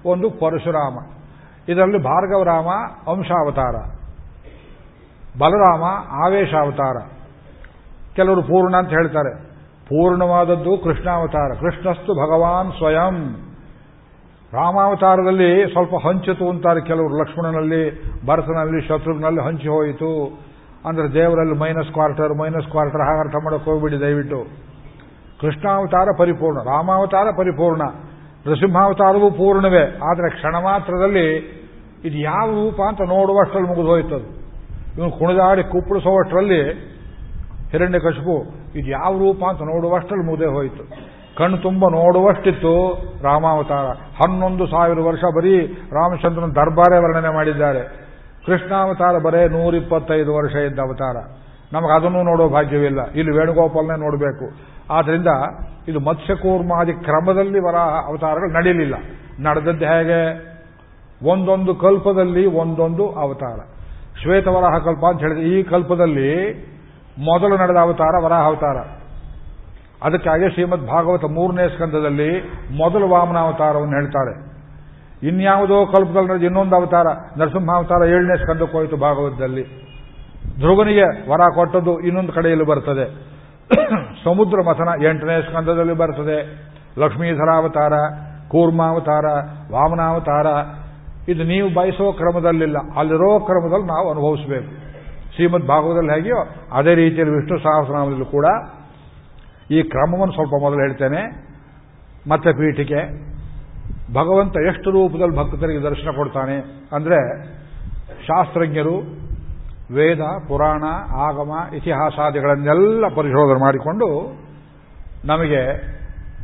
ಒಂದು ಪರಶುರಾಮ. ಇದರಲ್ಲಿ ಭಾರ್ಗವ ರಾಮ ಅಂಶಾವತಾರ ಬಲರಾಮ ಆವೇಶಾವತಾರ ಕೆಲವರು ಪೂರ್ಣ ಅಂತ ಹೇಳ್ತಾರೆ. ಪೂರ್ಣವಾದದ್ದು ಕೃಷ್ಣಾವತಾರ. ಕೃಷ್ಣಸ್ತು ಭಗವಾನ್ ಸ್ವಯಂ. ರಾಮಾವತಾರದಲ್ಲಿ ಸ್ವಲ್ಪ ಹಂಚಿತು ಅಂತಾರೆ ಕೆಲವರು. ಲಕ್ಷ್ಮಣನಲ್ಲಿ, ಭರತನಲ್ಲಿ, ಶತ್ರುಘ್ನಲ್ಲಿ ಹಂಚಿ ಹೋಯಿತು. ಅಂದ್ರೆ ದೇವರಲ್ಲಿ ಮೈನಸ್ ಕ್ವಾರ್ಟರ್ ಮೈನಸ್ ಕ್ವಾರ್ಟರ್ ಹಾಗೆ ಅರ್ಥ ಮಾಡೋಕೆ ಹೋಗ್ಬಿಡಿ ದಯವಿಟ್ಟು. ಕೃಷ್ಣಾವತಾರ ಪರಿಪೂರ್ಣ. ರಾಮಾವತಾರ ಪರಿಪೂರ್ಣ. ನೃಸಿಂಹಾವತಾರವೂ ಪೂರ್ಣವೇ. ಆದರೆ ಕ್ಷಣ ಮಾತ್ರದಲ್ಲಿ ಇದು ಯಾವ ರೂಪ ಅಂತ ನೋಡುವಷ್ಟರಲ್ಲಿ ಮುಗಿದು ಹೋಯ್ತದು ಇವನು ಕುಣಿದಾಡಿ ಕುಪ್ಪಳಿಸುವಷ್ಟರಲ್ಲಿ ಹಿರಣ್ಯ ಕಶುಪು ಇದು ಯಾವ ರೂಪ ಅಂತ ನೋಡುವಷ್ಟರಲ್ಲಿ ಮುದೆ ಹೋಯಿತು. ಕಣ್ಣು ತುಂಬ ನೋಡುವಷ್ಟಿತ್ತು ರಾಮಾವತಾರ. ಹನ್ನೊಂದು ಸಾವಿರ ವರ್ಷ ಬರೀ ರಾಮಚಂದ್ರನ ದರ್ಬಾರೇ ವರ್ಣನೆ ಮಾಡಿದ್ದಾರೆ. ಕೃಷ್ಣಾವತಾರ ಬರೇ ನೂರಿಪ್ಪತ್ತೈದು ವರ್ಷ ಇದ್ದ ಅವತಾರ. ನಮಗೆ ಅದನ್ನು ನೋಡೋ ಭಾಗ್ಯವಿಲ್ಲ. ಇಲ್ಲಿ ವೇಣುಗೋಪಾಲನೇ ನೋಡಬೇಕು. ಆದ್ದರಿಂದ ಇದು ಮತ್ಸ್ಯಕೂರ್ಮಾದಿ ಕ್ರಮದಲ್ಲಿ ವರ ಅವತಾರಗಳು ನಡೆಯಲಿಲ್ಲ ನಡೆದದ್ದು ಹೇಗೆ? ಒಂದೊಂದು ಕಲ್ಪದಲ್ಲಿ ಒಂದೊಂದು ಅವತಾರ. ಶ್ವೇತವರಾಹ ಕಲ್ಪ ಅಂತ ಹೇಳಿದ್ರೆ ಈ ಕಲ್ಪದಲ್ಲಿ ಮೊದಲು ನಡೆದ ಅವತಾರ, ವರಾಹ ಅವತಾರ. ಅದಕ್ಕಾಗಿ ಶ್ರೀಮದ್ ಭಾಗವತ ಮೂರನೇ ಸ್ಕಂದದಲ್ಲಿ ಮೊದಲು ವಾಮನಾವತಾರವನ್ನು ಹೇಳ್ತಾರೆ. ಇನ್ಯಾವುದೋ ಕಲ್ಪದಲ್ಲಿ ನಡೆದ ಇನ್ನೊಂದು ಅವತಾರ, ನರಸಿಂಹಾವತಾರ ಏಳನೇ ಸ್ಕಂದಕ್ಕೆ ಹೋಯಿತು ಭಾಗವತದಲ್ಲಿ. ಧ್ರುವನಿಗೆ ವರ ಕೊಟ್ಟದ್ದು ಇನ್ನೊಂದು ಕಡೆಯಲ್ಲಿ ಬರ್ತದೆ. ಸಮುದ್ರ ಮಥನ ಎಂಟನೇ ಸ್ಕಂದದಲ್ಲಿ ಬರ್ತದೆ. ಲಕ್ಷ್ಮೀಧರಾವತಾರ, ಕೂರ್ಮಾವತಾರ, ವಾಮನಾವತಾರ ಇದು ನೀವು ಬಯಸೋ ಕ್ರಮದಲ್ಲಿಲ್ಲ. ಅಲ್ಲಿರೋ ಕ್ರಮದಲ್ಲಿ ನಾವು ಅನುಭವಿಸಬೇಕು. ಶ್ರೀಮದ್ ಭಾಗವತದಲ್ಲಿ ಹೇಗೆಯೋ ಅದೇ ರೀತಿಯಲ್ಲಿ ವಿಷ್ಣು ಸಹಸ್ರನಾಮದಲ್ಲೂ ಕೂಡ ಈ ಕ್ರಮವನ್ನು ಸ್ವಲ್ಪ ಮೊದಲು ಹೇಳ್ತೇನೆ. ಮತ್ತೆ ಪೀಠಿಕೆ. ಭಗವಂತ ಎಷ್ಟು ರೂಪದಲ್ಲಿ ಭಕ್ತರಿಗೆ ದರ್ಶನ ಕೊಡ್ತಾನೆ ಅಂದರೆ ಶಾಸ್ತ್ರಜ್ಞರು, ವೇದ, ಪುರಾಣ, ಆಗಮ, ಇತಿಹಾಸಾದಿಗಳನ್ನೆಲ್ಲ ಪರಿಶೋಧನೆ ಮಾಡಿಕೊಂಡು ನಮಗೆ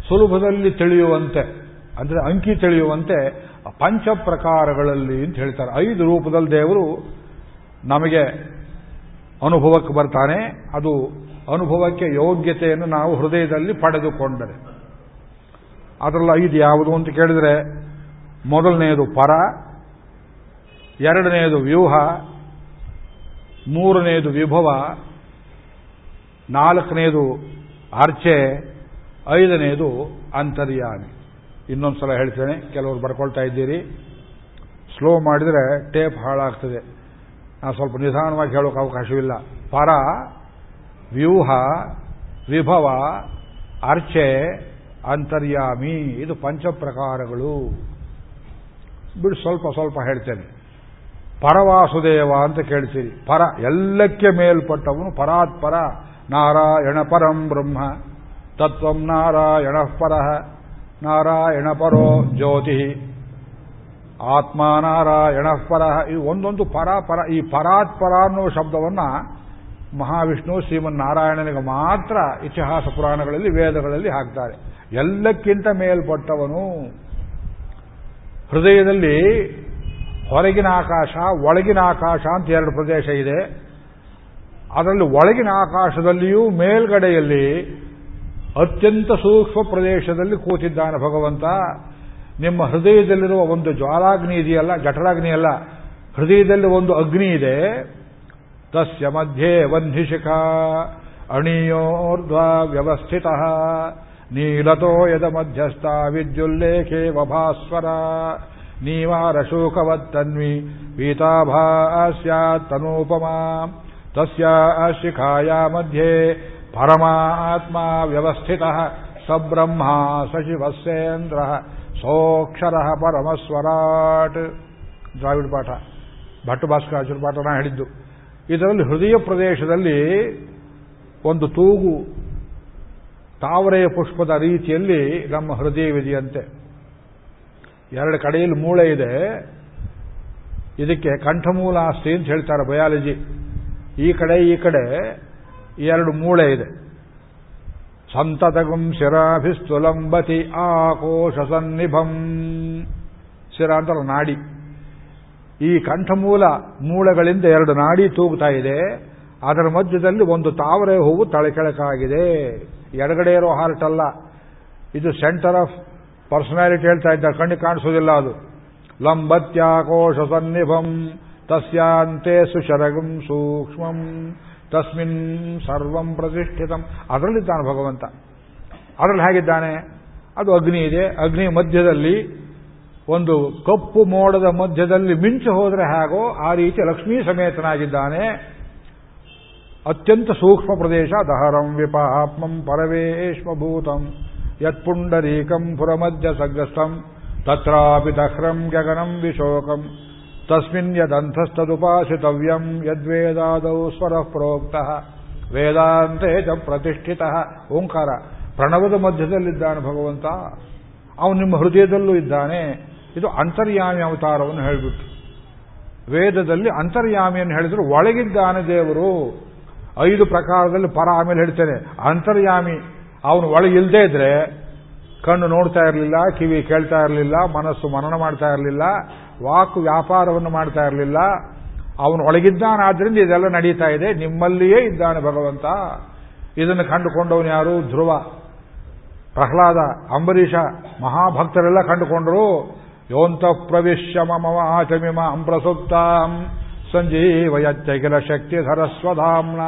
ಸುಲಭದಲ್ಲಿ ತಿಳಿಯುವಂತೆ, ಅಂದರೆ ಅಂಕಿ ತಿಳಿಯುವಂತೆ ಪಂಚ ಪ್ರಕಾರಗಳಲ್ಲಿ ಅಂತ ಹೇಳ್ತಾರೆ. ಐದು ರೂಪದಲ್ಲಿ ದೇವರು ನಮಗೆ ಅನುಭವಕ್ಕೆ ಬರ್ತಾನೆ. ಅದು ಅನುಭವಕ್ಕೆ ಯೋಗ್ಯತೆಯನ್ನು ನಾವು ಹೃದಯದಲ್ಲಿ ಪಡೆದುಕೊಂಡರೆ. ಅದರಲ್ಲಿ ಐದು ಯಾವುದು ಅಂತ ಕೇಳಿದರೆ, ಮೊದಲನೆಯದು ಪರ, ಎರಡನೆಯದು ವ್ಯೂಹ, ಮೂರನೆಯದು ವಿಭವ, ನಾಲ್ಕನೆಯದು ಅರ್ಚೆ, ಐದನೆಯದು ಅಂತರ್ಯಾಮಿ. ಇನ್ನೊಂದು ಸಲ ಹೇಳ್ತೇನೆ, ಕೆಲವರು ಬರ್ಕೊಳ್ತಾ ಇದ್ದೀರಿ. ಸ್ಲೋ ಮಾಡಿದರೆ ಟೇಪ್ ಹಾಳಾಗ್ತದೆ. ನಾನು ಸ್ವಲ್ಪ ನಿಧಾನವಾಗಿ ಹೇಳೋಕೆ ಅವಕಾಶವಿಲ್ಲ. ಪರ, ವ್ಯೂಹ, ವಿಭವ, ಅರ್ಚೆ, ಅಂತರ್ಯಾಮಿ, ಇದು ಪಂಚಪ್ರಕಾರಗಳು. ಬಿಡು, ಸ್ವಲ್ಪ ಸ್ವಲ್ಪ ಹೇಳ್ತೇನೆ. ಪರವಾಸುದೇವ ಅಂತ ಕೇಳ್ತೀರಿ. ಪರ, ಎಲ್ಲಕ್ಕೆ ಮೇಲ್ಪಟ್ಟವನು ಪರಾತ್ಪರ. ನಾರಾಯಣ ಪರಂ ಬ್ರಹ್ಮ, ತತ್ವಂ ನಾರಾಯಣ ಪರ. ನಾರಾಯಣ ಪರೋ ಜ್ಯೋತಿ. ಆತ್ಮ ನಾರಾಯಣ ಪರ. ಈ ಒಂದೊಂದು ಪರ ಪರ, ಈ ಪರಾತ್ಪರ ಅನ್ನೋ ಶಬ್ದವನ್ನ ಮಹಾವಿಷ್ಣು ಶ್ರೀಮನ್ನಾರಾಯಣನಿಗೆ ಮಾತ್ರ ಇತಿಹಾಸ ಪುರಾಣಗಳಲ್ಲಿ, ವೇದಗಳಲ್ಲಿ ಹಾಕ್ತಾರೆ. ಎಲ್ಲಕ್ಕಿಂತ ಮೇಲ್ಪಟ್ಟವನು ಹೃದಯದಲ್ಲಿ ಹೊರಗಿನ ಆಕಾಶ, ಒಳಗಿನ ಆಕಾಶ ಅಂತ ಎರಡು ಪ್ರದೇಶ ಇದೆ. ಅದರಲ್ಲಿ ಒಳಗಿನ ಆಕಾಶದಲ್ಲಿಯೂ ಮೇಲ್ಗಡೆಯಲ್ಲಿ ಅತ್ಯಂತ ಸೂಕ್ಷ್ಮ ಪ್ರದೇಶದಲ್ಲಿ ಕೂತಿದ್ದಾನೆ ಭಗವಂತ. ನಿಮ್ಮ ಹೃದಯದಲ್ಲಿರುವ ಒಂದು ಜ್ವಾಲಾಗ್ನಿ ಇದೆಯಲ್ಲ, ಜಠರಾಗ್ನಿ ಅಲ್ಲ, ಹೃದಯದಲ್ಲಿ ಒಂದು ಅಗ್ನಿ ಇದೆ. ತಸ್ಯ ಮಧ್ಯೆ ವಂಧಿಶಿಖಾ ಅಣಿಯೋರ್ಧ್ವ ವ್ಯವಸ್ಥಿತ, ನೀಲತೋ ಯದ ಮಧ್ಯಸ್ಥ, ವಿದ್ಯುಲ್ಲೇಖೇ ವಭಾಸ್ವರ, ನೀವಾರ ಪೀತಾಭಾ ಸ್ಯಾತ್ ತನೂಪಮಾ ತಸ್ಯ ಶಿಖಾಯ ಮಧ್ಯೆ ಪರಮಾತ್ಮ ವ್ಯವಸ್ಥಿತ, ಸಬ್ರಹ್ಮ ಸಚಿವಸ್ಸೇಂದ್ರ ಸೋಕ್ಷರ ಪರಮಸ್ವರಾಟ್. ದ್ರಾವಿಡ ಪಾಠ. ಭಟ್ಟು ಭಾಸ್ಕರಾಚಾರ್ಯ ಪಾಠ ನಾ ಹೇಳಿದ್ದು. ಇದರಲ್ಲಿ ಹೃದಯ ಪ್ರದೇಶದಲ್ಲಿ ಒಂದು ತೂಗು ತಾವರೆಯ ಪುಷ್ಪದ ರೀತಿಯಲ್ಲಿ ನಮ್ಮ ಹೃದಯವಿದೆಯಂತೆ. ಎರಡು ಕಡೆಯಲ್ಲಿ ಮೂಳೆ ಇದೆ. ಇದಕ್ಕೆ ಕಂಠಮೂಲಾಸ್ತಿ ಅಂತ ಹೇಳ್ತಾರೆ ಬಯಾಲಜಿ. ಈ ಕಡೆ ಈ ಕಡೆ ಎರಡು ಮೂಳೆ ಇದೆ. ಸಂತತಗುಂ ಶಿರಾಭಿಸ್ತುಲಂಬತಿ ಆಕೋಶ ಸನ್ನಿಭಂ. ಶಿರ ಅಂತಲ್ಲ ನಾಡಿ. ಈ ಕಂಠಮೂಲ ಮೂಳೆಗಳಿಂದ ಎರಡು ನಾಡಿ ತೂಗುತ್ತಾ ಇದೆ. ಅದರ ಮಧ್ಯದಲ್ಲಿ ಒಂದು ತಾವರೆ ಹೂವು ತಳಕೆಳಕಾಗಿದೆ ಎಡಗಡೆ ಇರೋ ಹಾರ್ಟ್ ಅಲ್ಲ ಇದು ಸೆಂಟರ್ ಆಫ್ ಪರ್ಸನಾಲಿಟಿ ಹೇಳ್ತಾ ಇದ್ದಾರೆ. ಕಣ್ಣಿಗೆ ಕಾಣಿಸೋದಿಲ್ಲ ಅದು. ಲಂಬತ್ಯಾಕೋಶ ಸನ್ನಿಭಂ ತಸ್ಯಾಂತೆ ಸುಶರಗಂ ಸೂಕ್ಷ್ಮಂ. ತಸ್ಮಿನ್ ಸರ್ವಂ ಪ್ರತಿಷ್ಠಿತಂ. ಅದರಲ್ಲಿದ್ದಾನೆ ಭಗವಂತ. ಅದರಲ್ಲಿ ಹೇಗಿದ್ದಾನೆ? ಅದು ಅಗ್ನಿ ಇದೆ. ಅಗ್ನಿ ಮಧ್ಯದಲ್ಲಿ ಒಂದು ಕಪ್ಪು ಮೋಡದ ಮಧ್ಯದಲ್ಲಿ ಮಿಂಚು ಹೋದರೆ ಹೇಗೋ ಆ ರೀತಿ ಲಕ್ಷ್ಮೀ ಸಮೇತನಾಗಿದ್ದಾನೆ. ಅತ್ಯಂತ ಸೂಕ್ಷ್ಮ ಪ್ರದೇಶ, ದಹರಂ ವಿಪಾತ್ಮಂ ಪರವೇಶ್ಮಭೂತಂ ಯತ್ಪುಂಡರೀಕಂ ಪುರಮಧ್ಯ ಸಗ್ರಸ್ತಂ ತತ್ರಾಪಿ ದಹ್ರಂ ಗಗನಂ ವಿಶೋಕಂ. ತಸ್ಮಿನ್ ಯದಂಥಸ್ತದುಪಾಸಿತವ್ಯಂ ಯದ್ವೇದಾದೌ ಸ್ವರ ಪ್ರೋಕ್ತ ವೇದಾಂತೆ ಚ ಪ್ರತಿಷ್ಠಿತ ಓಂಕಾರ ಪ್ರಣವದ ಮಧ್ಯದಲ್ಲಿದ್ದಾನೆ ಭಗವಂತ। ಅವನು ನಿಮ್ಮ ಹೃದಯದಲ್ಲೂ ಇದ್ದಾನೆ। ಇದು ಅಂತರ್ಯಾಮಿ ಅವತಾರವನ್ನು ಹೇಳಿಬಿಟ್ಟು। ವೇದದಲ್ಲಿ ಅಂತರ್ಯಾಮಿಯನ್ನು ಹೇಳಿದ್ರು, ಒಳಗಿದ್ದಾನೆ ದೇವರು. ಐದು ಪ್ರಕಾರದಲ್ಲಿ ಪರ ಆಮೇಲೆ ಹೇಳ್ತೇನೆ, ಅಂತರ್ಯಾಮಿ, ಅವನು ಒಳಗಿಲ್ಲದೆ ಇದ್ರೆ, ಕಣ್ಣು ನೋಡ್ತಾ ಇರಲಿಲ್ಲ, ಕಿವಿ ಕೇಳ್ತಾ ಇರಲಿಲ್ಲ, ಮನಸ್ಸು ಮನನ ಮಾಡ್ತಾ ಇರಲಿಲ್ಲ ವಾಕು ವ್ಯಾಪಾರವನ್ನು ಮಾಡ್ತಾ ಇರಲಿಲ್ಲ. ಅವನು ಒಳಗಿದ್ದಾನಾದ್ರಿಂದ ಇದೆಲ್ಲ ನಡೀತಾ ಇದೆ. ನಿಮ್ಮಲ್ಲಿಯೇ ಇದ್ದಾನೆ ಭಗವಂತ. ಇದನ್ನು ಕಂಡುಕೊಂಡವನು ಯಾರು? ಧ್ರುವ. ಪ್ರಹ್ಲಾದ, ಅಂಬರೀಷ, ಮಹಾಭಕ್ತರೆಲ್ಲ ಕಂಡುಕೊಂಡರು. ಯೋಂತ ಪ್ರವಿಶ್ಯ ಮಮ ಆಚಮಿಮ ಅಂಪ್ರಸುಪ್ತಾಂ ಸಂಜೀವಯತ್ಯಖಿಲ ಶಕ್ತಿಧರಸ್ವಧಾಮ್ನ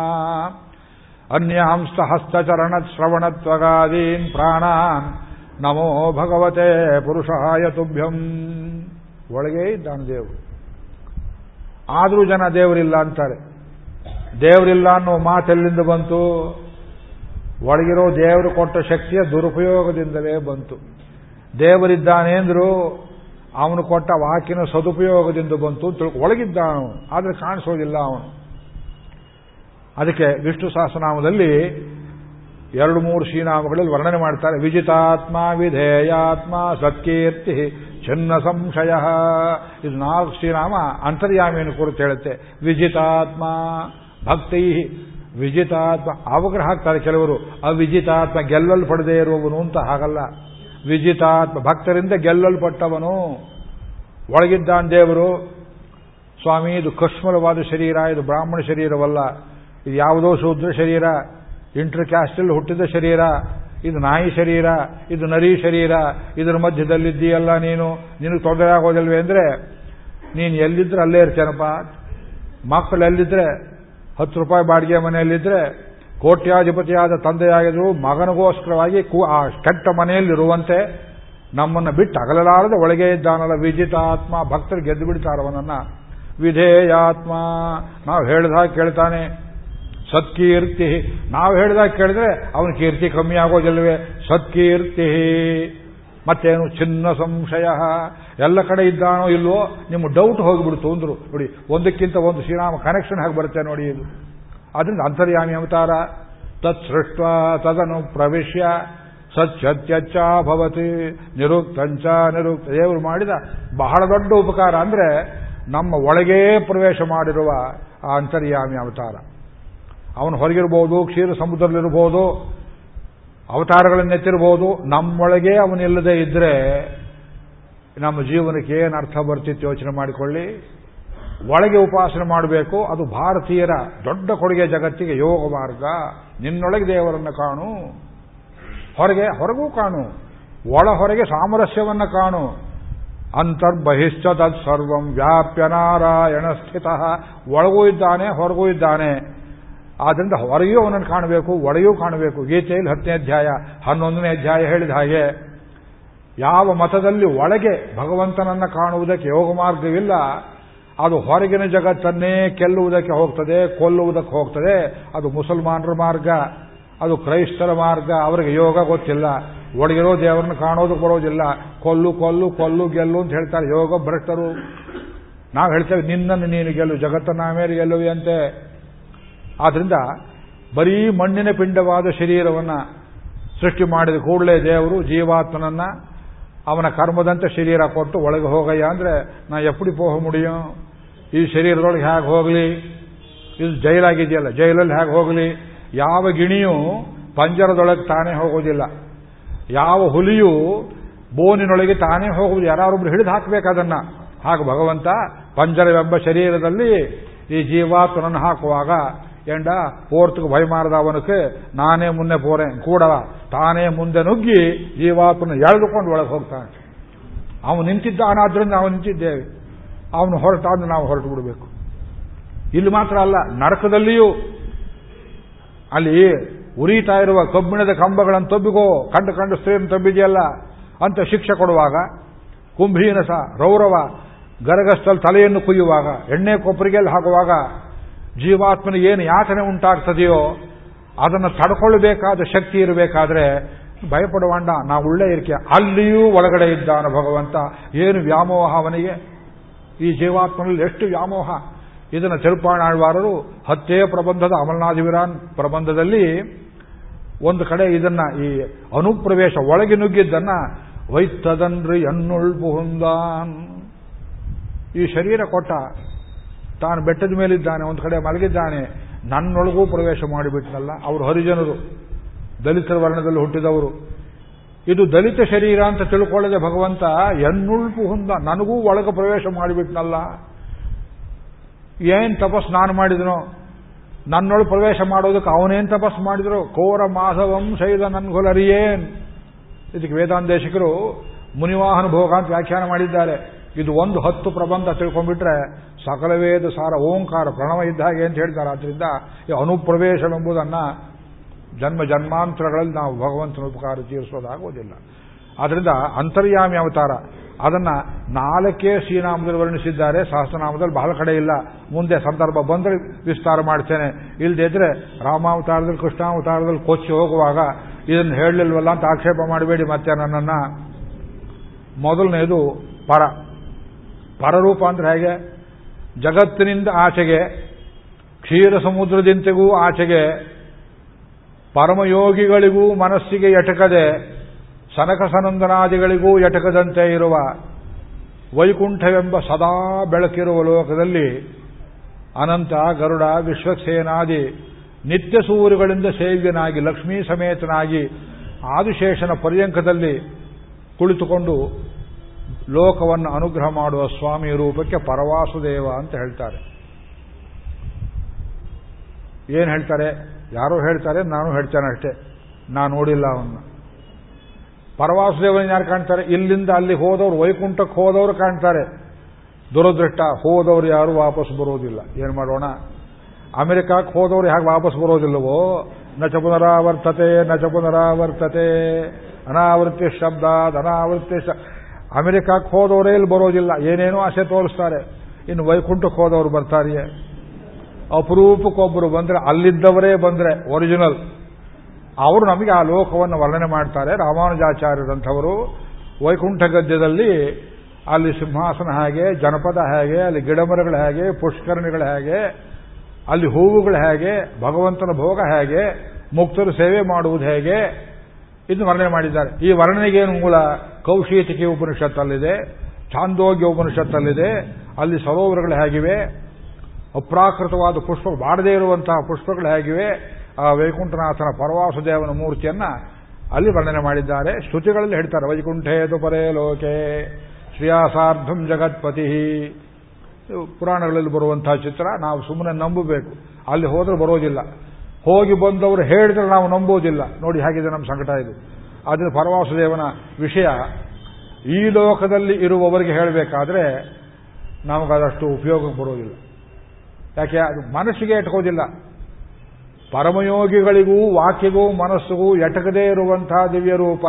ಅನ್ಯಾಂಸ್ತ ಹಸ್ತಚರಣ ಶ್ರವಣತ್ವಗಾದೀನ್ ಪ್ರಾಣಾನ್. ನಮೋ ಭಗವತೆ ಪುರುಷಾಯ ತುಭ್ಯಂ. ಒಳಗೇ ಇದ್ದಾನೆ ದೇವರು. ಆದರೂ ಜನ ದೇವರಿಲ್ಲ ಅಂತಾರೆ. ದೇವರಿಲ್ಲ ಅನ್ನೋ ಮಾತೆಲ್ಲಿಂದ ಬಂತು? ಒಳಗಿರೋ ದೇವರು ಕೊಟ್ಟ ಶಕ್ತಿಯ ದುರುಪಯೋಗದಿಂದಲೇ ಬಂತು. ದೇವರಿದ್ದಾನೆ ಅಂದ್ರು ಅವನು ಕೊಟ್ಟ ವಾಕಿನ ಸದುಪಯೋಗದಿಂದ ಬಂತು ತಿಳ್ಕೊ ಒಳಗಿದ್ದಾನು ಆದರೆ ಕಾಣಿಸೋದಿಲ್ಲ ಅವನು. ಅದಕ್ಕೆ ವಿಷ್ಣು ಸಹಸ್ರನಾಮದಲ್ಲಿ ಎರಡು ಮೂರು ಶ್ರೀನಾಮಗಳಲ್ಲಿ ವರ್ಣನೆ ಮಾಡ್ತಾರೆ. ವಿಜಿತಾತ್ಮ ವಿಧೇಯಾತ್ಮ ಸತ್ಕೀರ್ತಿ ಚಿನ್ನ ಸಂಶಯ. ಇದು ನಾಲ್ಕು ಶ್ರೀರಾಮ ಅಂತರ್ಯಾಮಿಯನ್ನು ಕುರಿತು ಹೇಳುತ್ತೆ. ವಿಜಿತಾತ್ಮ, ಭಕ್ತಿ, ವಿಜಿತಾತ್ಮ. ಅವಗ್ರಹ ಆಗ್ತಾರೆ ಕೆಲವರು. ಅವಿಜಿತಾತ್ಮ, ಗೆಲ್ಲಲ್ಪಡದೇ ಇರುವವನು ಅಂತ ಹಾಗಲ್ಲ. ವಿಜಿತಾತ್ಮ, ಭಕ್ತರಿಂದ ಗೆಲ್ಲಲ್ಪಟ್ಟವನು. ಒಳಗಿದ್ದಾನ್ ದೇವರು. ಸ್ವಾಮಿ, ಇದು ಕಶ್ಮಲವಾದ ಶರೀರ, ಇದು ಬ್ರಾಹ್ಮಣ ಶರೀರವಲ್ಲ. ಇದು ಯಾವುದೋ ಶೂದ್ರ ಶರೀರ. ಇಂಟರ್ ಕ್ಯಾಸ್ಟಲ್ ಹುಟ್ಟಿದ ಶರೀರ. ಇದು ನಾಯಿ ಶರೀರ, ಇದು ನರಿ ಶರೀರ, ಇದರ ಮಧ್ಯದಲ್ಲಿದ್ದೀಯಲ್ಲ ನೀನು, ನಿನಗೆ ತೊಂದರೆ ಆಗೋದಿಲ್ವೇ ಅಂದ್ರೆ, ನೀನು ಎಲ್ಲಿದ್ರೆ ಅಲ್ಲೇ ಇರ್ತೇನಪ್ಪ ಮಕ್ಕಳು ಎಲ್ಲಿದ್ರೆ, ಹತ್ತು ರೂಪಾಯಿ ಬಾಡಿಗೆ ಮನೆಯಲ್ಲಿದ್ರೆ, ಕೋಟ್ಯಾಧಿಪತಿಯಾದ ತಂದೆಯಾಗಿದ್ರು ಮಗನಿಗೋಸ್ಕರವಾಗಿ ಆ ಕೆಟ್ಟ ಮನೆಯಲ್ಲಿರುವಂತೆ ನಮ್ಮನ್ನು ಬಿಟ್ಟು ಅಗಲಲಾರದೆ ಒಳಗೆ ಇದ್ದಾನಲ್ಲ ವಿಜಿತಾತ್ಮ, ಭಕ್ತರು ಗೆದ್ದು ಬಿಡ್ತಾರವನನ್ನ ವಿಧೇಯಾತ್ಮ, ನಾವು ಹೇಳ್ದಾಗ ಕೇಳ್ತಾನೆ ಸತ್ಕೀರ್ತಿ. ನಾವು ಹೇಳಿದಾಗ ಕೇಳಿದ್ರೆ ಅವನ ಕೀರ್ತಿ ಕಮ್ಮಿ ಆಗೋದಿಲ್ವೇ ಸತ್ಕೀರ್ತಿ. ಮತ್ತೇನು ಚಿನ್ನ ಸಂಶಯ? ಎಲ್ಲ ಕಡೆ ಇದ್ದಾನೋ ಇಲ್ವೋ ನಿಮ್ಮ ಡೌಟ್ ಹೋಗಿಬಿಡ್ತು ಅಂದ್ರು. ನೋಡಿ, ಒಂದಕ್ಕಿಂತ ಒಂದು ಶ್ರೀರಾಮ ಕನೆಕ್ಷನ್ ಹಾಗೆ ಬರುತ್ತೆ ನೋಡಿ ಇದು. ಅದರಿಂದ ಅಂತರ್ಯಾಮಿ ಅವತಾರ. ತತ್ ಸೃಷ್ಟ ತದನು ಪ್ರವೇಶ್ಯ. ಸತ್ಯತ್ಯಚ್ಚಾಭವತಿ ನಿರುಕ್ತಂಚ ನಿರುಕ್ತ. ದೇವರು ಮಾಡಿದ ಬಹಳ ದೊಡ್ಡ ಉಪಕಾರ ಅಂದ್ರೆ ನಮ್ಮ ಒಳಗೇ ಪ್ರವೇಶ ಮಾಡಿರುವ ಆ ಅಂತರ್ಯಾಮಿ ಅವತಾರ. ಅವನು ಹೊರಗಿರ್ಬೋದು, ಕ್ಷೀರ ಸಮುದ್ರದಲ್ಲಿರ್ಬೋದು, ಅವತಾರಗಳನ್ನೆತ್ತಿರ್ಬೋದು, ನಮ್ಮೊಳಗೆ ಅವನಿಲ್ಲದೆ ಇದ್ರೆ ನಮ್ಮ ಜೀವನಕ್ಕೆ ಏನು ಅರ್ಥ ಬರ್ತಿತ್ತು ಯೋಚನೆ ಮಾಡಿಕೊಳ್ಳಿ. ಒಳಗೆ ಉಪಾಸನೆ ಮಾಡಬೇಕು, ಅದು ಭಾರತೀಯರ ದೊಡ್ಡ ಕೊಡುಗೆ ಜಗತ್ತಿಗೆ ಯೋಗ ಮಾರ್ಗ. ನಿನ್ನೊಳಗೆ ದೇವರನ್ನು ಕಾಣು. ಹೊರಗೆ, ಹೊರಗೂ ಕಾಣು. ಒಳ ಹೊರಗೆ ಸಾಮರಸ್ಯವನ್ನು ಕಾಣು. ಅಂತರ್ಬಹಿಶ್ಚ ತತ್ ಸರ್ವಂ ವ್ಯಾಪ್ಯ ನಾರಾಯಣ ಸ್ಥಿತ. ಒಳಗೂ ಇದ್ದಾನೆ, ಹೊರಗೂ ಇದ್ದಾನೆ. ಆದ್ರಿಂದ ಹೊರೆಯೂ ಅವನನ್ನು ಕಾಣಬೇಕು, ಒಡೆಯೂ ಕಾಣಬೇಕು. ಗೀತೆಯಲ್ಲಿ ಹತ್ತನೇ ಅಧ್ಯಾಯ, ಹನ್ನೊಂದನೇ ಅಧ್ಯಾಯ ಹೇಳಿದ ಹಾಗೆ, ಯಾವ ಮತದಲ್ಲಿ ಒಳಗೆ ಭಗವಂತನನ್ನ ಕಾಣುವುದಕ್ಕೆ ಯೋಗ ಮಾರ್ಗವಿಲ್ಲ, ಅದು ಹೊರಗಿನ ಜಗತ್ತನ್ನೇ ಕೆಲ್ಲುವುದಕ್ಕೆ ಹೋಗ್ತದೆ, ಕೊಲ್ಲುವುದಕ್ಕೆ ಹೋಗ್ತದೆ. ಅದು ಮುಸಲ್ಮಾನರ ಮಾರ್ಗ, ಅದು ಕ್ರೈಸ್ತರ ಮಾರ್ಗ, ಅವರಿಗೆ ಯೋಗ ಗೊತ್ತಿಲ್ಲ. ಒಳಗಿರೋ ದೇವರನ್ನು ಕಾಣೋದಕ್ಕೆ ಬರೋದಿಲ್ಲ. ಕೊಲ್ಲು ಕೊಲ್ಲು ಕೊಲ್ಲು, ಗೆಲ್ಲು ಅಂತ ಹೇಳ್ತಾರೆ. ಯೋಗ ಭ್ರಷ್ಟರು. ನಾವು ಹೇಳ್ತೇವೆ, ನಿನ್ನನ್ನು ನೀನು ಗೆಲ್ಲು, ಜಗತ್ತನ್ನ ಮೇಲೆ ಗೆಲ್ಲುವಿ ಅಂತೆ? ಆದ್ರಿಂದ ಬರೀ ಮಣ್ಣಿನ ಪಿಂಡವಾದ ಶರೀರವನ್ನು ಸೃಷ್ಟಿ ಮಾಡಿದ ಕೂಡಲೇ ದೇವರು ಜೀವಾತ್ಮನನ್ನ ಅವನ ಕರ್ಮದಂತೆ ಶರೀರ ಕೊಟ್ಟು ಒಳಗೆ ಹೋಗಯ್ಯ ಅಂದ್ರೆ ನಾ ಎಪ್ಪಡಿ ಪೋಹ ಮುಡಿಯೋ? ಈ ಶರೀರದೊಳಗೆ ಹೇಗೆ ಹೋಗಲಿ? ಇದು ಜೈಲಾಗಿದೆಯಲ್ಲ, ಜೈಲಲ್ಲಿ ಹೇಗೆ ಹೋಗಲಿ? ಯಾವ ಗಿಣಿಯೂ ಪಂಜರದೊಳಗೆ ತಾನೇ ಹೋಗೋದಿಲ್ಲ. ಯಾವ ಹುಲಿಯು ಬೋನಿನೊಳಗೆ ತಾನೇ ಹೋಗುವುದು. ಯಾರೊಬ್ರು ಹಿಡಿದು ಹಾಕಬೇಕು ಅದನ್ನ. ಹಾಗೆ ಭಗವಂತ ಪಂಜರವೆಂಬ ಶರೀರದಲ್ಲಿ ಈ ಜೀವಾತ್ಮನನ್ನು ಹಾಕುವಾಗ ಎಂಡ ಪೋರ್ತ್ಗೆ ಅವನಕ್ಕೆ, ನಾನೇ ಮುನ್ನೆ ಪೋರೆ ಕೂಡ ತಾನೇ ಮುಂದೆ ನುಗ್ಗಿ ಜೀವಾತ್ಮನ ಎಳೆದುಕೊಂಡು ಒಳಗೆ ಹೋಗ್ತಾನೆ. ಅವನು ನಿಂತಿದ್ದಾನಾದ್ರಿಂದ ನಾವು ನಿಂತಿದ್ದೇವೆ. ಅವನು ಹೊರಟಾದ್ರೆ ನಾವು ಹೊರಟು ಬಿಡಬೇಕು. ಇಲ್ಲಿ ಮಾತ್ರ ಅಲ್ಲ, ನರಕದಲ್ಲಿಯೂ ಅಲ್ಲಿ ಉರಿತಾ ಇರುವ ಕಬ್ಬಿಣದ ಕಂಬಗಳನ್ನು ತಬ್ಬಿಗೋ, ಕಂಡು ಕಂಡು ಸ್ತ್ರೀಯನ್ನು ತಬ್ಬಿದೆಯಲ್ಲ ಅಂತ ಶಿಕ್ಷೆ ಕೊಡುವಾಗ, ಕುಂಭೀನಸ, ರೌರವ ಗರಗಸ್ತಲ್ ತಲೆಯನ್ನು ಕುಯ್ಯುವಾಗ, ಎಣ್ಣೆ ಕೊಪ್ಪರಿಗೆಲ್ಲಿ ಹಾಕುವಾಗ ಜೀವಾತ್ಮನಿಗೆ ಏನು ಯಾತನೆ ಉಂಟಾಗ್ತದೆಯೋ ಅದನ್ನು ತಡ್ಕೊಳ್ಬೇಕಾದ ಶಕ್ತಿ ಇರಬೇಕಾದ್ರೆ ಭಯಪಡುವಂಡ ನಾವು ಉಳ್ಳೇ ಇರ್ಕೆ, ಅಲ್ಲಿಯೂ ಒಳಗಡೆ ಇದ್ದಾನ ಭಗವಂತ. ಏನು ವ್ಯಾಮೋಹ ಅವನಿಗೆ? ಈ ಜೀವಾತ್ಮನಲ್ಲಿ ಎಷ್ಟು ವ್ಯಾಮೋಹ? ಇದನ್ನು ತಿರುಪಾಣಾಳ್ವಾರರು ಹತ್ತೇ ಪ್ರಬಂಧದ ಅಮಲ್ನಾಥವಿರಾನ್ ಪ್ರಬಂಧದಲ್ಲಿ ಒಂದು ಕಡೆ ಇದನ್ನ ಈ ಅನುಪ್ರವೇಶ ಒಳಗೆ ನುಗ್ಗಿದ್ದನ್ನ ವೈತ್ತದನ್ರಿ ಎನ್ನುಳ್ ಪುಹುಂದಾನ್ ಈ ಶರೀರ ಕೊಟ್ಟ ತಾನು ಬೆಟ್ಟದ ಮೇಲಿದ್ದಾನೆ, ಒಂದು ಕಡೆ ಮಲಗಿದ್ದಾನೆ, ನನ್ನೊಳಗೂ ಪ್ರವೇಶ ಮಾಡಿಬಿಟ್ನಲ್ಲ. ಅವರು ಹರಿಜನರು, ದಲಿತರ ವರ್ಣದಲ್ಲಿ ಹುಟ್ಟಿದವರು. ಇದು ದಲಿತ ಶರೀರ ಅಂತ ತಿಳ್ಕೊಳ್ಳದೆ ಭಗವಂತ ಎನ್ನುಳ್ಪು ಹೊಂದ, ನನಗೂ ಒಳಗೆ ಪ್ರವೇಶ ಮಾಡಿಬಿಟ್ನಲ್ಲ. ಏನ್ ತಪಸ್ ನಾನು ಮಾಡಿದನೋ? ನನ್ನೊಳಗೆ ಪ್ರವೇಶ ಮಾಡೋದಕ್ಕೆ ಅವನೇನ್ ತಪಸ್ ಮಾಡಿದ್ರು? ಕೋರ ಮಾಧವಂ ಶೈಲ ನನ್ಗೊಲರಿಯೇನ್. ಇದಕ್ಕೆ ವೇದಾಂತೇಶಕರು ಮುನಿವಾಹನ ಭೋಗ ಅಂತ ವ್ಯಾಖ್ಯಾನ ಮಾಡಿದ್ದಾರೆ. ಇದು ಒಂದು ಹತ್ತು ಪ್ರಬಂಧ ತಿಳ್ಕೊಂಡ್ಬಿಟ್ರೆ ಸಕಲವೇದ ಸಾರ ಓಂಕಾರ ಪ್ರಣವ ಇದ್ದ ಹಾಗೆ ಅಂತ ಹೇಳ್ತಾರೆ. ಆದ್ರಿಂದ ಅನುಪ್ರವೇಶವೆಂಬುದನ್ನು ಜನ್ಮ ಜನ್ಮಾಂತರಗಳಲ್ಲಿ ನಾವು ಭಗವಂತನ ಉಪಕಾರ ತೀರಿಸೋದಾಗೋದಿಲ್ಲ. ಆದ್ರಿಂದ ಅಂತರ್ಯಾಮಿ ಅವತಾರ, ಅದನ್ನ ನಾಲ್ಕೇ ಶ್ರೀನಾಮದಲ್ಲಿ ವರ್ಣಿಸಿದ್ದಾರೆ. ಸಹಸ್ರನಾಮದಲ್ಲಿ ಬಹಳ ಕಡೆ ಇಲ್ಲ. ಮುಂದೆ ಸಂದರ್ಭ ಬಂದರೆ ವಿಸ್ತಾರ ಮಾಡ್ತೇನೆ. ಇಲ್ಲದೇ ಇದ್ರೆ ರಾಮಾವತಾರದಲ್ಲಿ, ಕೃಷ್ಣಾವತಾರದಲ್ಲಿ ಕೊಚ್ಚಿ ಹೋಗುವಾಗ ಇದನ್ನು ಹೇಳಲಿಲ್ವಲ್ಲ ಅಂತ ಆಕ್ಷೇಪ ಮಾಡಬೇಡಿ ಮತ್ತೆ ನನ್ನನ್ನು. ಮೊದಲನೇದು ಪರ. ಪರರೂಪ ಅಂದ್ರೆ ಹೇಗೆ? ಜಗತ್ತಿನಿಂದ ಆಚೆಗೆ, ಕ್ಷೀರ ಸಮುದ್ರದಿಂತೆಗೂ ಆಚೆಗೆ, ಪರಮಯೋಗಿಗಳಿಗೂ ಮನಸ್ಸಿಗೆ ಎಟಕದೆ, ಸನಕ ಸನಂದನಾದಿಗಳಿಗೂ ಎಟಕದಂತೆ ಇರುವ ವೈಕುಂಠವೆಂಬ ಸದಾ ಬೆಳಕಿರುವ ಲೋಕದಲ್ಲಿ ಅನಂತ, ಗರುಡ, ವಿಶ್ವಸೇನಾದಿ, ನಿತ್ಯ ಸೂರ್ಯಗಳಿಂದ ಸೇವ್ಯನಾಗಿ, ಲಕ್ಷ್ಮೀ ಸಮೇತನಾಗಿ, ಆದಿಶೇಷನ ಪರ್ಯಂಕದಲ್ಲಿ ಕುಳಿತುಕೊಂಡು ಲೋಕವನ್ನು ಅನುಗ್ರಹ ಮಾಡುವ ಸ್ವಾಮಿ ರೂಪಕ್ಕೆ ಪರವಾಸುದೇವ ಅಂತ ಹೇಳ್ತಾರೆ. ಏನು ಹೇಳ್ತಾರೆ? ಯಾರೋ ಹೇಳ್ತಾರೆ, ನಾನು ಹೇಳ್ತೇನೆ ಅಷ್ಟೇ. ನಾನು ನೋಡಿಲ್ಲ ಅವನ್ನ ಪರವಾಸುದೇವನ ಯಾರು ಕಾಣ್ತಾರೆ? ಇಲ್ಲಿಂದ ಅಲ್ಲಿ ಹೋದವರು, ವೈಕುಂಠಕ್ಕೆ ಹೋದವರು ಕಾಣ್ತಾರೆ. ದುರದೃಷ್ಟ, ಹೋದವರು ಯಾರು ವಾಪಸ್ ಬರೋದಿಲ್ಲ. ಏನು ಮಾಡೋಣ? ಅಮೆರಿಕಕ್ಕೆ ಹೋದವರು ಹೇಗೆ ವಾಪಸ್ ಬರೋದಿಲ್ಲವೋ? ನಚ ಪುನರಾವರ್ತತೆ ನಚ ಪುನರಾವರ್ತತೆ. ಅನಾವೃತ್ತಿ ಶಬ್ದ ಅನಾವೃತ್ತಿ ಅಮೆರಿಕಕ್ಕೆ ಹೋದವರೇ ಇಲ್ಲಿ ಬರೋದಿಲ್ಲ. ಏನೇನೋ ಆಸೆ ತೋರಿಸ್ತಾರೆ. ಇನ್ನು ವೈಕುಂಠಕ್ಕೆ ಹೋದವರು ಬರ್ತಾರಿಯೇ? ಅಪರೂಪಕ್ಕೊಬ್ಬರು ಬಂದ್ರೆ, ಅಲ್ಲಿದ್ದವರೇ ಬಂದ್ರೆ ಒರಿಜಿನಲ್ ಅವರು ನಮಗೆ ಆ ಲೋಕವನ್ನು ವರ್ಣನೆ ಮಾಡ್ತಾರೆ. ರಾಮಾನುಜಾಚಾರ್ಯರಂಥವರು ವೈಕುಂಠ ಗದ್ಯದಲ್ಲಿ ಅಲ್ಲಿ ಸಿಂಹಾಸನ ಹೇಗೆ, ಜನಪದ ಹೇಗೆ, ಅಲ್ಲಿ ಗಿಡಮರಗಳು ಹೇಗೆ, ಪುಷ್ಕರಣಿಗಳು ಹೇಗೆ, ಅಲ್ಲಿ ಹೂವುಗಳು ಹೇಗೆ, ಭಗವಂತನ ಭೋಗ ಹೇಗೆ, ಮುಕ್ತರು ಸೇವೆ ಮಾಡುವುದು ಹೇಗೆ? ಇದು ವರ್ಣನೆ ಮಾಡಿದ್ದಾರೆ. ಈ ವರ್ಣನೆಗೇನು ಮೂಲ ಕೌಶೀತಿಕೆ ಉಪನಿಷತ್ತಲ್ಲಿದೆ, ಛಾಂದೋಗ್ಯ ಉಪನಿಷತ್ತಲ್ಲಿದೆ, ಅಲ್ಲಿ ಸರೋವರಗಳು ಹೇಗಿವೆ, ಅಪ್ರಾಕೃತವಾದ ಪುಷ್ಪ ಬಾಡದೇ ಇರುವಂತಹ ಪುಷ್ಪಗಳು ಹೇಗಿವೆ, ಆ ವೈಕುಂಠನಾಥನ ಪರವಾಸುದೇವನ ಮೂರ್ತಿಯನ್ನ ಅಲ್ಲಿ ವರ್ಣನೆ ಮಾಡಿದ್ದಾರೆ. ಶ್ರುತಿಗಳಲ್ಲಿ ಹೇಳ್ತಾರೆ ವೈಕುಂಠೇತು ಪರೇ ಲೋಕೆ, ಶ್ರೇಯಾಸಾರ್ಧಂ ಜಗತ್ಪತಿ. ಪುರಾಣಗಳಲ್ಲಿ ಬರುವಂತಹ ಚಿತ್ರ, ನಾವು ಸುಮ್ಮನೆ ನಂಬಬೇಕು. ಅಲ್ಲಿ ಹೋದ್ರೆ ಬರೋದಿಲ್ಲ. ಹೋಗಿ ಬಂದವರು ಹೇಳಿದ್ರೆ ನಾವು ನಂಬೋದಿಲ್ಲ ನೋಡಿ ಹೇಗಿದೆ ನಮ್ಮ ಸಂಕಟ ಇದು. ಆದರೆ ಪರವಾಸುದೇವನ ವಿಷಯ ಈ ಲೋಕದಲ್ಲಿ ಇರುವವರಿಗೆ ಹೇಳಬೇಕಾದ್ರೆ ನಮಗದಷ್ಟು ಉಪಯೋಗಕ್ಕೆ ಬರೋದಿಲ್ಲ. ಯಾಕೆ? ಅದು ಮನಸ್ಸಿಗೆ ಎಟಕೋದಿಲ್ಲ ಪರಮಯೋಗಿಗಳಿಗೂ ವಾಕ್ಯಗೂ ಮನಸ್ಸಿಗೂ ಎಟಕದೇ ಇರುವಂತಹ ದಿವ್ಯ ರೂಪ.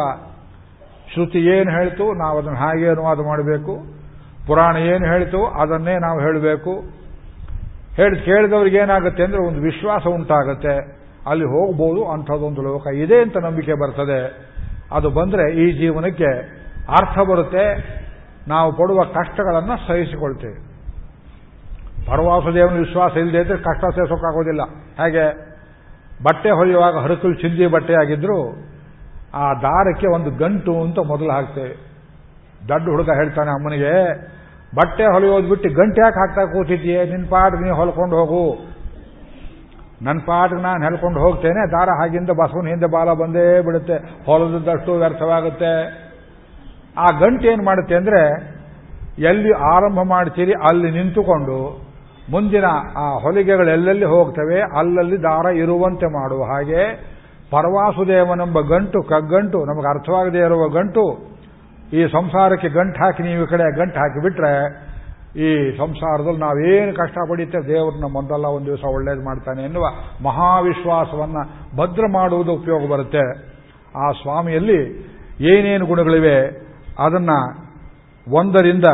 ಶ್ರುತಿ ಏನು ಹೇಳ್ತು? ನಾವು ಅದನ್ನು ಹಾಗೆ ಅನುವಾದ ಮಾಡಬೇಕು. ಪುರಾಣ ಏನು ಹೇಳ್ತು? ಅದನ್ನೇ ನಾವು ಹೇಳಬೇಕು. ಹೇಳಿ ಕೇಳಿದವ್ರಿಗೆ ಏನಾಗುತ್ತೆ ಅಂದ್ರೆ ಒಂದು ವಿಶ್ವಾಸ ಉಂಟಾಗುತ್ತೆ. ಅಲ್ಲಿ ಹೋಗ್ಬೋದು, ಅಂಥದ್ದೊಂದು ಲೋಕ ಇದೆ ಅಂತ ನಂಬಿಕೆ ಬರ್ತದೆ. ಅದು ಬಂದರೆ ಈ ಜೀವನಕ್ಕೆ ಅರ್ಥ ಬರುತ್ತೆ. ನಾವು ಪಡುವ ಕಷ್ಟಗಳನ್ನು ಸಹಿಸಿಕೊಳ್ತೇವೆ. ಪರವಾಸುದೇವನ ವಿಶ್ವಾಸ ಇಲ್ಲದೆ ಇದ್ರೆ ಕಷ್ಟ ಸಹಿಸೋಕ್ಕಾಗೋದಿಲ್ಲ ಹೇಗೆ? ಬಟ್ಟೆ ಹೊಲಿಯುವಾಗ ಹರಕಲು ಚಿಂದಿ ಬಟ್ಟೆ ಆಗಿದ್ರು, ಆ ದಾರಕ್ಕೆ ಒಂದು ಗಂಟು ಅಂತ ಮೊದಲು ಹಾಕ್ತೇವೆ. ದೊಡ್ಡ ಹುಡುಗ ಹೇಳ್ತಾನೆ ಅಮ್ಮನಿಗೆ ಬಟ್ಟೆ ಹೊಲಿಯೋದು ಬಿಟ್ಟು ಗಂಟೆ ಯಾಕೆ ಹಾಕ್ತಾ ಕೂತಿದ್ದೀಯ? ನಿನ್ನ ಪಾಡಿಗೆ ನೀವು ಹೊಲ್ಕೊಂಡು ಹೋಗು. ನನ್ನ ಪಾಟಿಗೆ ನಾನು ಹೇಳ್ಕೊಂಡು ಹೋಗ್ತೇನೆ. ದಾರ ಹಾಗಿಂದ ಬಸವನ ಹಿಂದೆ ಬಾಲ ಬಂದೇ ಬಿಡುತ್ತೆ. ಹೊಲದಷ್ಟು ವ್ಯರ್ಥವಾಗುತ್ತೆ. ಆ ಗಂಟೆ ಏನು ಮಾಡುತ್ತೆ ಅಂದರೆ, ಎಲ್ಲಿ ಆರಂಭ ಮಾಡ್ತೀರಿ, ಅಲ್ಲಿ ನಿಂತುಕೊಂಡು ಮುಂದಿನ ಆ ಹೊಲಿಗೆಗಳು ಎಲ್ಲೆಲ್ಲಿ ಹೋಗ್ತವೆ, ಅಲ್ಲಲ್ಲಿ ದಾರ ಇರುವಂತೆ ಮಾಡುವ ಹಾಗೆ ಪರವಾಸುದೇವನೆಂಬ ಗಂಟು ಕಗ್ಗಂಟು, ನಮಗೆ ಅರ್ಥವಾಗದೇ ಇರುವ ಗಂಟು ಈ ಸಂಸಾರಕ್ಕೆ ಗಂಟು ಹಾಕಿ ನೀವು ಈ ಕಡೆ ಗಂಟು ಹಾಕಿಬಿಟ್ರೆ ಈ ಸಂಸಾರದಲ್ಲಿ ನಾವೇನು ಕಷ್ಟ ಪಡೀತೇವೆ ದೇವ್ರನ್ನ ಮೊದಲ ಒಂದು ದಿವಸ ಒಳ್ಳೇದು ಮಾಡ್ತಾನೆ ಎನ್ನುವ ಮಹಾವಿಶ್ವಾಸವನ್ನು ಭದ್ರ ಮಾಡುವುದು ಉಪಯೋಗ ಬರುತ್ತೆ. ಆ ಸ್ವಾಮಿಯಲ್ಲಿ ಏನೇನು ಗುಣಗಳಿವೆ, ಅದನ್ನ ಒಂದರಿಂದ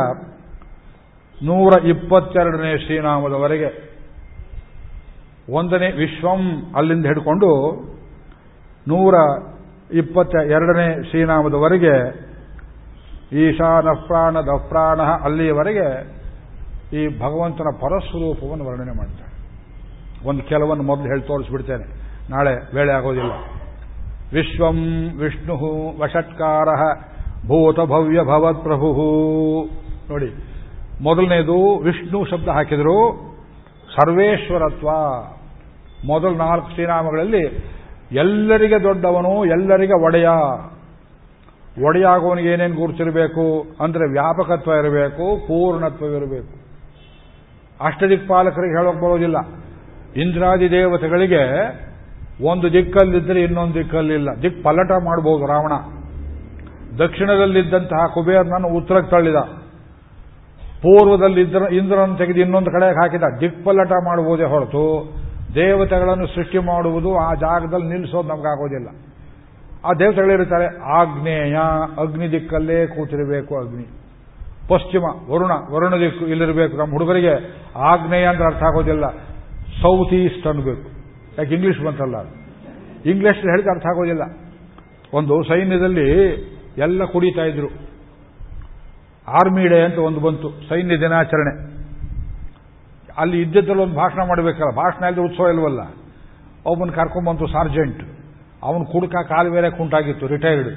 ನೂರ ಇಪ್ಪತ್ತೆರಡನೇ ಶ್ರೀನಾಮದವರೆಗೆ ಒಂದನೇ ವಿಶ್ವಂ ಅಲ್ಲಿಂದ ಹಿಡ್ಕೊಂಡು ನೂರ ಇಪ್ಪತ್ತ ಎರಡನೇ ಶ್ರೀನಾಮದವರೆಗೆ ಈಶಾನ ಪ್ರಾಣ ದಪ್ರಾಣ ಅಲ್ಲಿಯವರೆಗೆ ಈ ಭಗವಂತನ ಪರಸ್ವರೂಪವನ್ನು ವರ್ಣನೆ ಮಾಡ್ತಾರೆ ಒಂದು ಕೆಲವನ್ನು ಮೊದಲು ಹೇಳಿ ತೋರಿಸ್ಬಿಡ್ತೇನೆ. ನಾಳೆ ವೇಳೆ ಆಗೋದಿಲ್ಲ. ವಿಶ್ವಂ ವಿಷ್ಣು ಭೂತ ಭವ್ಯ ಭವತ್ ಪ್ರಭು. ನೋಡಿ, ಮೊದಲನೇದು ವಿಷ್ಣು ಶಬ್ದ ಹಾಕಿದರು. ಸರ್ವೇಶ್ವರತ್ವ. ಮೊದಲ ನಾಲ್ಕು ಶ್ರೀನಾಮಗಳಲ್ಲಿ ಎಲ್ಲರಿಗೆ ದೊಡ್ಡವನು, ಎಲ್ಲರಿಗೆ ಒಡೆಯ. ಒಡೆಯಾಗುವವನಿಗೆ ಏನೇನು ಗುರುತಿರಬೇಕು? ಅಂದರೆ ವ್ಯಾಪಕತ್ವ ಇರಬೇಕು, ಪೂರ್ಣತ್ವವಿರಬೇಕು. ಪಾಲಕರಿಗೆ ಹೇಳೋಕೆ ಬರೋದಿಲ್ಲ. ಇಂದ್ರಾದಿ ದೇವತೆಗಳಿಗೆ ಒಂದು ದಿಕ್ಕಲ್ಲಿದ್ದರೆ ಇನ್ನೊಂದು ದಿಕ್ಕಲ್ಲಿಲ್ಲ. ದಿಕ್ ಪಲ್ಲಟ ಮಾಡಬಹುದು ರಾವಣ. ದಕ್ಷಿಣದಲ್ಲಿದ್ದಂತಹ ಕುಬೇರನನ್ನು ಉತ್ತರಕ್ಕೆ ತಳ್ಳಿದ. ಪೂರ್ವದಲ್ಲಿ ಇಂದ್ರನನ್ನು ತೆಗೆದು ಇನ್ನೊಂದು ಕಡೆಗೆ ಹಾಕಿದ. ದಿಕ್ಪಲ್ಲಟ ಮಾಡಬಹುದೇ ಹೊರತು ದೇವತೆಗಳನ್ನು ಸೃಷ್ಟಿ ಮಾಡುವುದು ಆ ಜಾಗದಲ್ಲಿ ನಿಲ್ಲಿಸೋದು ನಮಗಾಗೋದಿಲ್ಲ. ಆ ದೇವತೆಗಳಿರ್ತಾರೆ ಆಗ್ನೇಯ, ಅಗ್ನಿ ದಿಕ್ಕಲ್ಲೇ ಕೂತಿರಬೇಕು ಅಗ್ನಿ. ಪಶ್ಚಿಮ, ವರುಣ ವರುಣ ದಿಕ್ಕು ಇಲ್ಲಿರಬೇಕು. ನಮ್ಮ ಹುಡುಗರಿಗೆ ಆಗ್ನೇಯ ಅಂದ್ರೆ ಅರ್ಥ ಆಗೋದಿಲ್ಲ. ಸೌತ್ ಈಸ್ಟ್ ಅನ್ಬೇಕು. ಯಾಕೆ ಇಂಗ್ಲಿಷ್ ಬಂತಲ್ಲ ಇಂಗ್ಲಿಷ್ ಹೇಳಿದ ಅರ್ಥ ಆಗೋದಿಲ್ಲ. ಒಂದು ಸೈನ್ಯದಲ್ಲಿ ಎಲ್ಲ ಕುಡಿತಾ ಇದ್ರು. ಆರ್ಮಿ ಡೇ ಅಂತ ಒಂದು ಬಂತು, ಸೈನ್ಯ ದಿನಾಚರಣೆ. ಅಲ್ಲಿ ಇದ್ದಿದ್ದಲ್ಲಿ ಒಂದು ಭಾಷಣ ಮಾಡಬೇಕಲ್ಲ. ಭಾಷಣ ಇಲ್ಲದೆ ಉತ್ಸವ ಇಲ್ವಲ್ಲ? ಒಬ್ಬನ ಕರ್ಕೊಂಬಂತು ಸಾರ್ಜೆಂಟ್ ಅವನು ಕುಡ್ಕ ಕಾಲು ಬೇರೆ ಕುಂಟಾಗಿತ್ತು ರಿಟೈರ್ಡ್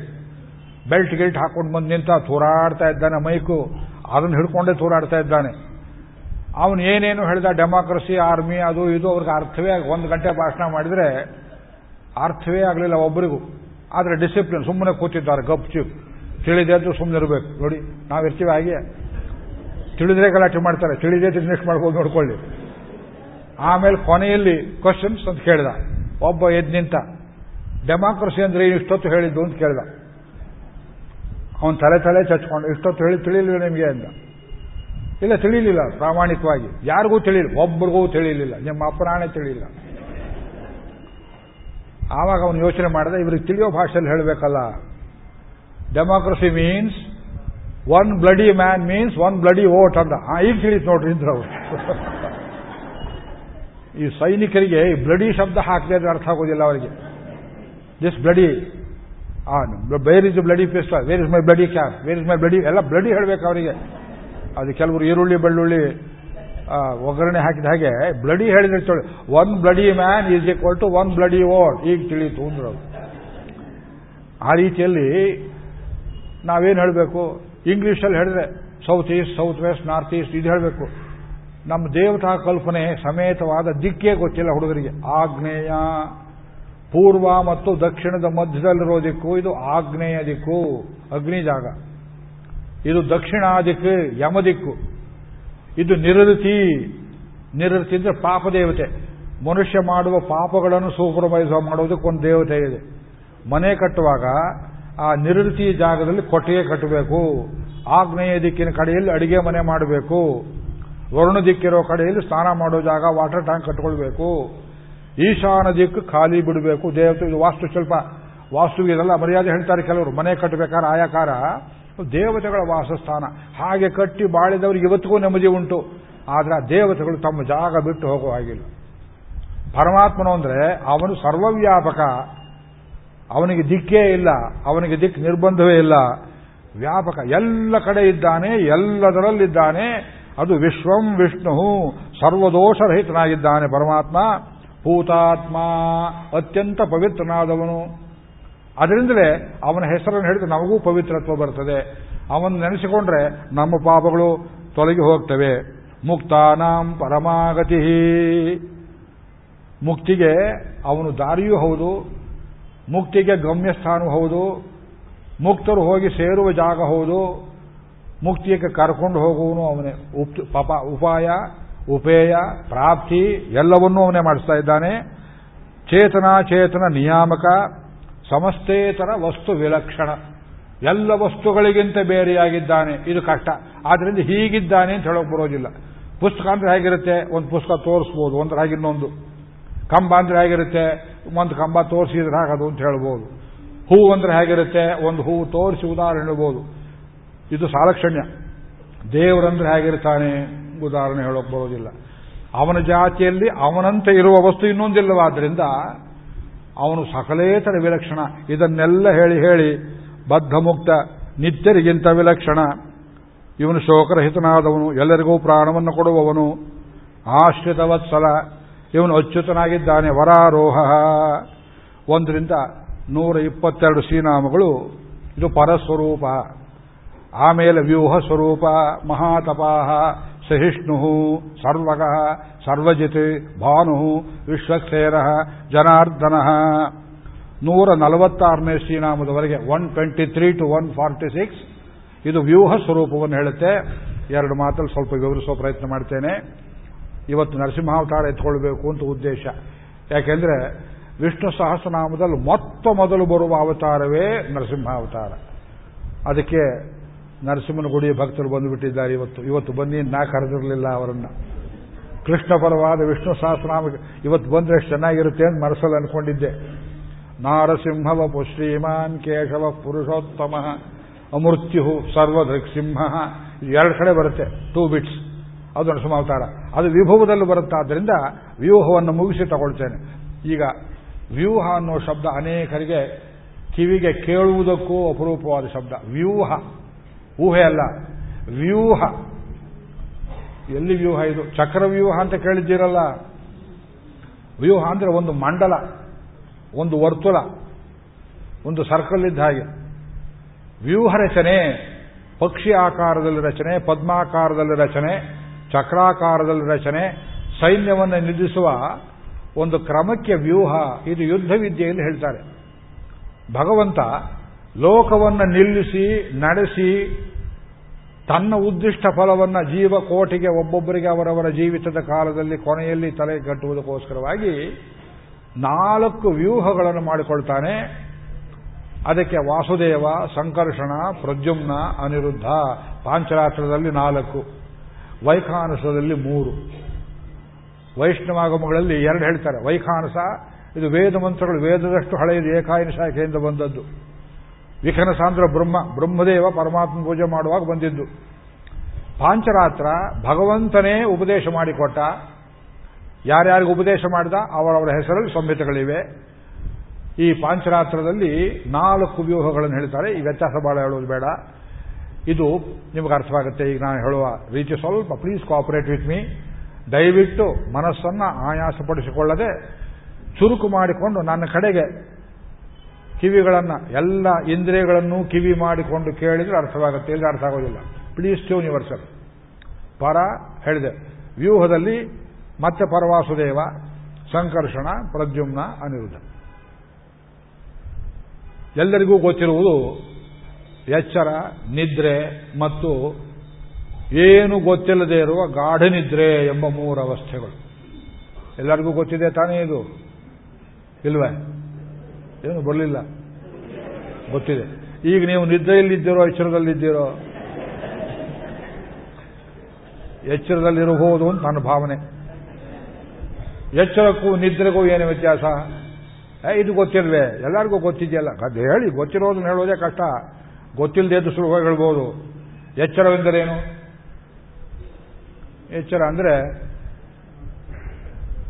ಬೆಲ್ಟ್ ಗಿಲ್ಟ್ ಹಾಕೊಂಡು ಬಂದು ನಿಂತ ತೂರಾಡ್ತಾ ಇದ್ದಾನೆ ಮೈಕು. ಅದನ್ನು ಹಿಡ್ಕೊಂಡೇ ತೂರಾಡ್ತಾ ಇದ್ದಾನೆ. ಅವನು ಏನೇನು ಹೇಳಿದ, ಡೆಮಾಕ್ರಸಿ, ಆರ್ಮಿ, ಅದು ಇದು, ಅವ್ರಿಗೆ ಅರ್ಥವೇ ಒಂದು ಗಂಟೆ ಭಾಷಣ ಮಾಡಿದರೆ ಅರ್ಥವೇ ಆಗಲಿಲ್ಲ ಒಬ್ಬರಿಗೂ ಆದರೆ ಡಿಸಿಪ್ಲಿನ್ ಸುಮ್ಮನೆ ಕೂತಿದ್ದಾರೆ, ಗಪ್ ಚಿಪ್. ತಿಳಿದೆದ್ದು ಸುಮ್ಮನೆ ಇರಬೇಕು. ನೋಡಿ, ನಾವು ಇರ್ತೀವಿ ಹಾಗೆ. ತಿಳಿದ್ರೆ ಗಲಾಟೆ ಮಾಡ್ತಾರೆ. ತಿಳಿದೇ ನೆಕ್ಸ್ಟ್ ಮಾಡ್ಬೋದು ನೋಡ್ಕೊಳ್ಳಿ. ಆಮೇಲೆ ಕೊನೆಯಲ್ಲಿ ಕ್ವಶನ್ಸ್ ಅಂತ ಕೇಳಿದ. ಒಬ್ಬ ಎದ್ದು ನಿಂತ. ಡೆಮಾಕ್ರಸಿ ಅಂದ್ರೆ ಇಷ್ಟೊತ್ತು ಹೇಳಿದ್ದು ಅಂತ ಕೇಳಿದ. ಅವನು ತಲೆ ತಲೆ ಚಚ್ಕೊಂಡು, ಇಷ್ಟೊತ್ತು ಹೇಳಿ ತಿಳಿಲಿಲ್ಲ ನಿಮಗೆ ಅಂದ ಇಲ್ಲ, ತಿಳಿಲಿಲ್ಲ, ಪ್ರಾಮಾಣಿಕವಾಗಿ. ಯಾರಿಗೂ ತಿಳಿಲ್ಲ ಒಬ್ಬರಿಗೂ ತಿಳಿಲಿಲ್ಲ. ನಿಮ್ಮ ಅಪರಾಣೆ ತಿಳಿಲಿಲ್ಲ. ಆವಾಗ ಅವನು ಯೋಚನೆ ಮಾಡಿದ, ಇವ್ರಿಗೆ ತಿಳಿಯೋ ಭಾಷೆಯಲ್ಲಿ ಹೇಳಬೇಕಲ್ಲ. Democracy means one bloody man means one bloody vote ಅಂತ. ಈಗ ತಿಳಿತು ನೋಡ್ರಿ ಇಂದ್ರ ಅವರು. ಈ ಸೈನಿಕರಿಗೆ ಈ ಬ್ಲಡಿ ಶಬ್ದ ಹಾಕದೇ ಅರ್ಥ ಆಗೋದಿಲ್ಲ ಅವರಿಗೆ. This bloody where is bloody paste where is my bloody cap where is my bloody ಎಲ್ಲ ಬ್ಲಡಿ ಹೇಳಬೇಕು ಅವರಿಗೆ. ಅದು ಕೆಲವರು ಈರುಳ್ಳಿ, ಬೆಳ್ಳುಳ್ಳಿ ಒಗ್ಗರಣೆ ಹಾಕಿದ ಹಾಗೆ ಬ್ಲಡಿ ಹೇಳಿದ್ರೆ one bloody man is equal to one bloody vote ಈಗ ತಿಳಿಯಿತು ಅಂದ್ರೆ ಆ ರೀತಿಯಲ್ಲಿ ನಾವೇನು ಹೇಳಬೇಕು? ಇಂಗ್ಲೀಷಲ್ಲಿ ಹೇಳಿದ್ರೆ south east south west north east ಇದು ಹೇಳಬೇಕು. ನಮ್ಮ ದೇವತಾ ಕಲ್ಪನೆ ಸಮೇತವಾದ ದಿಕ್ಕೇ ಗೊತ್ತಿಲ್ಲ ಹುಡುಗರಿಗೆ. ಆಗ್ನೇಯ ಪೂರ್ವ ಮತ್ತು ದಕ್ಷಿಣದ ಮಧ್ಯದಲ್ಲಿರೋ ದಿಕ್ಕು, ಇದು ಆಗ್ನೇಯ ದಿಕ್ಕು, ಅಗ್ನಿ ಜಾಗ. ಇದು ದಕ್ಷಿಣ ದಿಕ್ಕು, ಯಮ ದಿಕ್ಕು. ಇದು ನಿರೃತಿ. ನಿರೃತಿ ಅಂದ್ರೆ ಪಾಪ ದೇವತೆ. ಮನುಷ್ಯ ಮಾಡುವ ಪಾಪಗಳನ್ನು ಸೂಪರ್ವೈಸ್ ಮಾಡೋದಕ್ಕೆ ಒಂದು ದೇವತೆ ಇದೆ. ಮನೆ ಕಟ್ಟುವಾಗ ಆ ನಿರೃತಿ ಜಾಗದಲ್ಲಿ ಕೊಟ್ಟಿಗೆ ಕಟ್ಟಬೇಕು. ಆಗ್ನೇಯ ದಿಕ್ಕಿನ ಕಡೆಯಲ್ಲಿ ಅಡಿಗೆ ಮನೆ ಮಾಡಬೇಕು. ವರುಣ ದಿಕ್ಕಿರೋ ಕಡೆಯಲ್ಲಿ ಸ್ನಾನ ಮಾಡೋ ಜಾಗ, ವಾಟರ್ ಟ್ಯಾಂಕ್ ಕಟ್ಕೊಳ್ಬೇಕು. ಈಶಾನ ದಿಕ್ಕು ಖಾಲಿ ಬಿಡಬೇಕು. ದೇವತೆ ಇದು ವಾಸ್ತು ಇದಲ್ಲ ಮರ್ಯಾದೆ ಹೇಳ್ತಾರೆ ಕೆಲವರು. ಮನೆ ಕಟ್ಟಬೇಕಾದ್ರೆ ಆಯಾಕಾರ ದೇವತೆಗಳ ವಾಸಸ್ಥಾನ. ಹಾಗೆ ಕಟ್ಟಿ ಬಾಳಿದವರಿಗೆ ಇವತ್ತಿಗೂ ನೆಮ್ಮದಿ ಉಂಟು. ಆದರೆ ಆ ದೇವತೆಗಳು ತಮ್ಮ ಜಾಗ ಬಿಟ್ಟು ಹೋಗೋ ಹಾಗಿಲ್ಲ. ಪರಮಾತ್ಮನು ಅಂದ್ರೆ ಅವನು ಸರ್ವವ್ಯಾಪಕ. ಅವನಿಗೆ ದಿಕ್ಕೇ ಇಲ್ಲ. ಅವನಿಗೆ ದಿಕ್ ನಿರ್ಬಂಧವೇ ಇಲ್ಲ. ವ್ಯಾಪಕ. ಎಲ್ಲ ಕಡೆ ಇದ್ದಾನೆ, ಎಲ್ಲದರಲ್ಲಿದ್ದಾನೆ. ಅದು ವಿಶ್ವಂ ವಿಷ್ಣು ಸರ್ವದೋಷರಹಿತನಾಗಿದ್ದಾನೆ ಪರಮಾತ್ಮ. ಭೂತಾತ್ಮ ಅತ್ಯಂತ ಪವಿತ್ರನಾದವನು. ಅದರಿಂದಲೇ ಅವನ ಹೆಸರನ್ನು ಹೇಳಿದ್ರೆ ನಮಗೂ ಪವಿತ್ರತ್ವ ಬರ್ತದೆ ಅವನು ನೆನೆಸಿಕೊಂಡ್ರೆ ನಮ್ಮ ಪಾಪಗಳು ತೊಲಗಿ ಹೋಗ್ತವೆ. ಮುಕ್ತಾನಾಂ ಪರಮಾಗತಿ. ಮುಕ್ತಿಗೆ ಅವನು ದಾರಿಯೂ ಹೌದು, ಮುಕ್ತಿಗೆ ಗಮ್ಯಸ್ಥಾನವೂ ಹೌದು, ಮುಕ್ತರು ಹೋಗಿ ಸೇರುವ ಜಾಗ ಹೌದು, ಮುಕ್ತಿಯಕ್ಕೆ ಕರ್ಕೊಂಡು ಹೋಗುವನು ಅವನೇ. ಉಪಾಯ ಉಪೇಯ, ಪ್ರಾಪ್ತಿ ಎಲ್ಲವನ್ನೂ ಅವನೇ ಮಾಡಿಸ್ತಾ ಇದ್ದಾನೆ. ಚೇತನ ಚೇತನ ನಿಯಾಮಕ, ಸಮಸ್ತೇತರ ವಸ್ತು ವಿಲಕ್ಷಣ. ಎಲ್ಲ ವಸ್ತುಗಳಿಗಿಂತ ಬೇರೆಯಾಗಿದ್ದಾನೆ. ಇದು ಕಷ್ಟ. ಆದ್ರಿಂದ ಹೀಗಿದ್ದಾನೆ ಅಂತ ಹೇಳೋಕೆ ಬರೋದಿಲ್ಲ. ಪುಸ್ತಕ ಅಂದ್ರೆ ಹೇಗಿರುತ್ತೆ? ಒಂದು ಪುಸ್ತಕ ತೋರಿಸ್ಬೋದು. ಒಂದ್ರ ಹಾಗೆ ಇನ್ನೊಂದು. ಕಂಬ ಅಂದ್ರೆ ಹೇಗಿರುತ್ತೆ? ಒಂದು ಕಂಬ ತೋರಿಸಿದ್ರೆ ಹಾಗದು ಅಂತ ಹೇಳ್ಬೋದು. ಹೂ ಅಂದ್ರೆ ಹೇಗಿರುತ್ತೆ? ಒಂದು ಹೂ ತೋರಿಸಿ ಉದಾಹರಣೆ ಹೇಳ್ಬೋದು. ಇದು ಸಾಲಕ್ಷಣ್ಯ. ದೇವರಂದ್ರೆ ಹೇಗಿರ್ತಾನೆ? ಉದಾಹರಣೆ ಹೇಳೋಕೆ ಬರೋದಿಲ್ಲ. ಅವನ ಜಾತಿಯಲ್ಲಿ ಅವನಂತೆ ಇರುವ ವಸ್ತು ಇನ್ನೊಂದಿಲ್ಲವಾದ್ರಿಂದ ಅವನು ಸಕಲೇತರ ವಿಲಕ್ಷಣ. ಇದನ್ನೆಲ್ಲ ಹೇಳಿ ಹೇಳಿ ಬದ್ಧ ಮುಕ್ತ ನಿತ್ಯರಿಗಿಂತ ವಿಲಕ್ಷಣ. ಇವನು ಶೋಕರಹಿತನಾದವನು, ಎಲ್ಲರಿಗೂ ಪ್ರಾಣವನ್ನು ಕೊಡುವವನು. ಆಶ್ರಿತ ವತ್ಸಲ, ಇವನು ಅಚ್ಯುತನಾಗಿದ್ದಾನೆ. ವರಾರೋಹ. ಒಂದರಿಂದ ನೂರ ಇಪ್ಪತ್ತೆರಡು ಶ್ರೀನಾಮಗಳು. ಇದು ಪರಸ್ವರೂಪ. ಆಮೇಲೆ ವ್ಯೂಹ ಸ್ವರೂಪ ಮಹಾತಪಾಹ. ಸಹಿಷ್ಣು ಸರ್ವಗ ಸರ್ವಜಿತ್ ಭಾನು ವಿಶ್ವಕ್ಷೇರ ಜನಾರ್ದನ ನೂರ ನಲವತ್ತಾರನೇ ಶ್ರೀನಾಮದವರೆಗೆ one twenty three to one forty six ಇದು ವ್ಯೂಹ ಸ್ವರೂಪವನ್ನು ಹೇಳುತ್ತೆ. ಎರಡು ಮಾತಲ್ಲಿ ಸ್ವಲ್ಪ ವಿವರಿಸೋ ಪ್ರಯತ್ನ ಮಾಡ್ತೇನೆ. ಇವತ್ತು ನರಸಿಂಹಾವತಾರ ಎತ್ಕೊಳ್ಬೇಕು ಅಂತ ಉದ್ದೇಶ. ಯಾಕೆಂದ್ರೆ ವಿಷ್ಣು ಸಹಸ್ರನಾಮದಲ್ಲಿ ಮೊತ್ತ ಮೊದಲು ಬರುವ ಅವತಾರವೇ ನರಸಿಂಹಾವತಾರ. ಅದಕ್ಕೆ ನರಸಿಂಹನ ಗುಡಿ ಭಕ್ತರು ಬಂದುಬಿಟ್ಟಿದ್ದಾರೆ ಇವತ್ತು. ಇವತ್ತು ಬನ್ನಿ ನಾ ಕರೆದಿರಲಿಲ್ಲ ಅವರನ್ನ. ಕೃಷ್ಣ ಪರವಾದ ವಿಷ್ಣು ಸಹಸ್ರನಾಮ, ಇವತ್ತು ಬಂದ್ರೆ ಎಷ್ಟು ಚೆನ್ನಾಗಿರುತ್ತೆ ಅಂತ ಮನಸ್ಸಲ್ಲಿ ಅನ್ಕೊಂಡಿದ್ದೆ. ನಾರಸಿಂಹವ ಶ್ರೀಮಾನ್ ಕೇಶವ ಪುರುಷೋತ್ತಮ ಅಮೃತ್ಯು ಸರ್ವದೃಕ್ಸಿಂಹ. ಎರಡು ಕಡೆ ಬರುತ್ತೆ ಟೂ ಬಿಟ್ಸ್ ಅದು ನರಸಿಂಹಾವತಾರ. ಅದು ವಿಭವದಲ್ಲಿ ಬರುತ್ತಾದ್ದರಿಂದ ವ್ಯೂಹವನ್ನು ಮುಗಿಸಿ ತಗೊಳ್ತೇನೆ. ಈಗ ವ್ಯೂಹ ಅನ್ನೋ ಶಬ್ದ ಅನೇಕರಿಗೆ ಕಿವಿಗೆ ಕೇಳುವುದಕ್ಕೂ ಅಪರೂಪವಾದ ಶಬ್ದ. ವ್ಯೂಹ. ಊಹೆ ಅಲ್ಲ. ವ್ಯೂಹ. ಎಲ್ಲಿ ವ್ಯೂಹ ಇದು? ಚಕ್ರವ್ಯೂಹ ಅಂತ ಕೇಳಿದ್ದೀರಲ್ಲ. ವ್ಯೂಹ ಅಂದ್ರೆ ಒಂದು ಮಂಡಲ, ಒಂದು ವರ್ತುಲ, ಒಂದು ಸರ್ಕಲ್ ಇದ್ದ ಹಾಗೆ. ವ್ಯೂಹ ರಚನೆ, ಪಕ್ಷಿ ಆಕಾರದಲ್ಲಿ ರಚನೆ, ಪದ್ಮಾಕಾರದಲ್ಲಿ ರಚನೆ, ಚಕ್ರಾಕಾರದಲ್ಲಿ ರಚನೆ, ಸೈನ್ಯವನ್ನು ನಿಲ್ಲಿಸುವ ಒಂದು ಕ್ರಮಕ್ಕೆ ವ್ಯೂಹ, ಇದು ಯುದ್ಧ ವಿದ್ಯೆಯಲ್ಲಿ ಹೇಳ್ತಾರೆ. ಭಗವಂತ ಲೋಕವನ್ನು ನಿಲ್ಲಿಸಿ, ನಡೆಸಿ, ತನ್ನ ಉದ್ದಿಷ್ಟ ಫಲವನ್ನು ಜೀವಕೋಟಿಗೆ ಒಬ್ಬೊಬ್ಬರಿಗೆ ಅವರವರ ಜೀವಿತದ ಕಾಲದಲ್ಲಿ ಕೊನೆಯಲ್ಲಿ ತಲೆ ಕಟ್ಟುವುದಕ್ಕೋಸ್ಕರವಾಗಿ ನಾಲ್ಕು ವ್ಯೂಹಗಳನ್ನು ಮಾಡಿಕೊಳ್ತಾನೆ. ಅದಕ್ಕೆ ವಾಸುದೇವ, ಸಂಕರ್ಷಣ, ಪ್ರದ್ಯುಮ್ನ, ಅನಿರುದ್ಧ ಪಾಂಚರಾತ್ರದಲ್ಲಿ ನಾಲ್ಕು, ವೈಖಾನಸದಲ್ಲಿ ಮೂರು. ವೈಷ್ಣವಾಗಮಗಳಲ್ಲಿ ಎರಡು ಹೇಳ್ತಾರೆ. ವೈಖಾನಸ, ಇದು ವೇದ ಮಂತ್ರಗಳು, ವೇದದಷ್ಟು ಹಳೆಯದು ಏಕಾಯನ ಬಂದದ್ದು. ವಿಖನಸ ಸಾಂದ್ರ ಬ್ರಹ್ಮ, ಬ್ರಹ್ಮದೇವ ಪರಮಾತ್ಮ ಪೂಜೆ ಮಾಡುವಾಗ ಬಂದಿದ್ದು. ಪಾಂಚರಾತ್ರ ಭಗವಂತನೇ ಉಪದೇಶ ಮಾಡಿಕೊಟ್ಟ. ಯಾರ್ಯಾರಿಗೆ ಉಪದೇಶ ಮಾಡಿದ? ಅವರವರ ಹೆಸರಲ್ಲಿ ಸಂಹಿತೆಗಳಿವೆ. ಈ ಪಾಂಚರಾತ್ರದಲ್ಲಿ ನಾಲ್ಕು ವ್ಯೂಹಗಳನ್ನು ಹೇಳ್ತಾರೆ. ಈ ವ್ಯತ್ಯಾಸ ಬಹಳ ಹೇಳೋದು ಬೇಡ. ಇದು ನಿಮಗೆ ಅರ್ಥವಾಗುತ್ತೆ. ಈಗ ನಾನು ಹೇಳುವ ರೀತಿ ಸ್ವಲ್ಪ ಪ್ಲೀಸ್ ಕೋಆಪರೇಟ್ ವಿತ್ ಮೀ ದಯವಿಟ್ಟು ಮನಸ್ಸನ್ನು ಆಯಾಸಪಡಿಸಿಕೊಳ್ಳದೆ ಚುರುಕು ಮಾಡಿಕೊಂಡು ನನ್ನ ಕಡೆಗೆ ಕಿವಿಗಳನ್ನು ಎಲ್ಲ ಇಂದ್ರಿಯಗಳನ್ನು ಕಿವಿ ಮಾಡಿಕೊಂಡು ಕೇಳಿದ್ರೆ ಅರ್ಥವಾಗುತ್ತೆ. ಇಲ್ಲಿ ಅರ್ಥ ಆಗೋದಿಲ್ಲ. ಪ್ಲೀಸ್ ಟ್ಯೂನ್ ಯೂನಿವರ್ಸಲ್ ಪರ ಹೇಳಿದೆ. ವ್ಯೂಹದಲ್ಲಿ ಮತ್ತೆ ಪರವಾಸುದೇವ, ಸಂಕರ್ಷಣ, ಪ್ರದ್ಯುಮ್ನ, ಅನಿರುದ್ಧ. ಎಲ್ಲರಿಗೂ ಗೊತ್ತಿರುವುದು ಎಚ್ಚರ, ನಿದ್ರೆ ಮತ್ತು ಏನು ಗೊತ್ತಿಲ್ಲದೆ ಇರುವ ಗಾಢ ನಿದ್ರೆ ಎಂಬ ಮೂರು ಅವಸ್ಥೆಗಳು. ಎಲ್ಲರಿಗೂ ಗೊತ್ತಿದೆ ತಾನೇ ಇದು? ಇಲ್ವೇ? ಏನು ಬರಲಿಲ್ಲ. ಗೊತ್ತಿದೆ. ಈಗ ನೀವು ನಿದ್ರೆಯಲ್ಲಿದ್ದೀರೋ ಎಚ್ಚರದಲ್ಲಿದ್ದೀರೋ? ಎಚ್ಚರದಲ್ಲಿರಬಹುದು ಅಂತ ನನ್ನ ಭಾವನೆ. ಎಚ್ಚರಕ್ಕೂ ನಿದ್ರೆಗೂ ಏನು ವ್ಯತ್ಯಾಸ? ಇದು ಗೊತ್ತಿಲ್ವೇ? ಎಲ್ಲರಿಗೂ ಗೊತ್ತಿದೆಯಲ್ಲ. ಅದು ಹೇಳಿ, ಗೊತ್ತಿರೋದನ್ನ ಹೇಳೋದೇ ಕಷ್ಟ. ಗೊತ್ತಿಲ್ಲದೆ ಸುಲಭವಾಗಿ ಹೇಳ್ಬೋದು. ಎಚ್ಚರವೆಂದರೇನು ಎಚ್ಚರ ಅಂದರೆ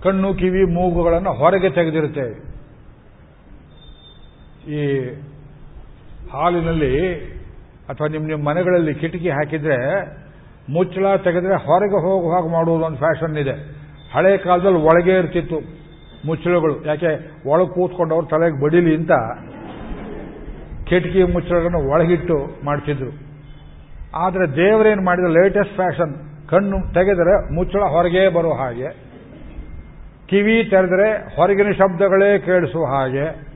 ಕಣ್ಣು, ಕಿವಿ, ಮೂಗುಗಳನ್ನು ಹೊರಗೆ ತೆಗೆದಿರುತ್ತೇವೆ ಈ ಹಾಲಿನಲ್ಲಿ ಅಥವಾ ನಿಮ್ಮ ನಿಮ್ಮ ಮನೆಗಳಲ್ಲಿ ಕಿಟಕಿ ಹಾಕಿದ್ರೆ ಮುಚ್ಚಳ ತೆಗೆದ್ರೆ ಹೊರಗೆ ಹೋಗುವಾಗ ಹಾಗೆ ಮಾಡುವುದು ಒಂದು ಫ್ಯಾಷನ್ ಇದೆ. ಹಳೆ ಕಾಲದಲ್ಲಿ ಒಳಗೆ ಇರ್ತಿತ್ತು ಮುಚ್ಚಳಗಳು. ಯಾಕೆ? ಒಳಗೆ ಕೂತ್ಕೊಂಡವ್ರು ತಲೆಗೆ ಬಡಿಲಿ ಅಂತ ಕಿಟಕಿ ಮುಚ್ಚಳಗಳನ್ನು ಒಳಗಿಟ್ಟು ಮಾಡ್ತಿದ್ರು. ಆದರೆ ದೇವರೇನು ಮಾಡಿದ ಲೇಟೆಸ್ಟ್ ಫ್ಯಾಷನ್ ಕಣ್ಣು ತೆಗೆದರೆ ಮುಚ್ಚಳ ಹೊರಗೆ ಬರೋ ಹಾಗೆ, ಕಿವಿ ತೆರೆದರೆ ಹೊರಗಿನ ಶಬ್ದಗಳೇ ಕೇಳಿಸುವ ಹಾಗೆ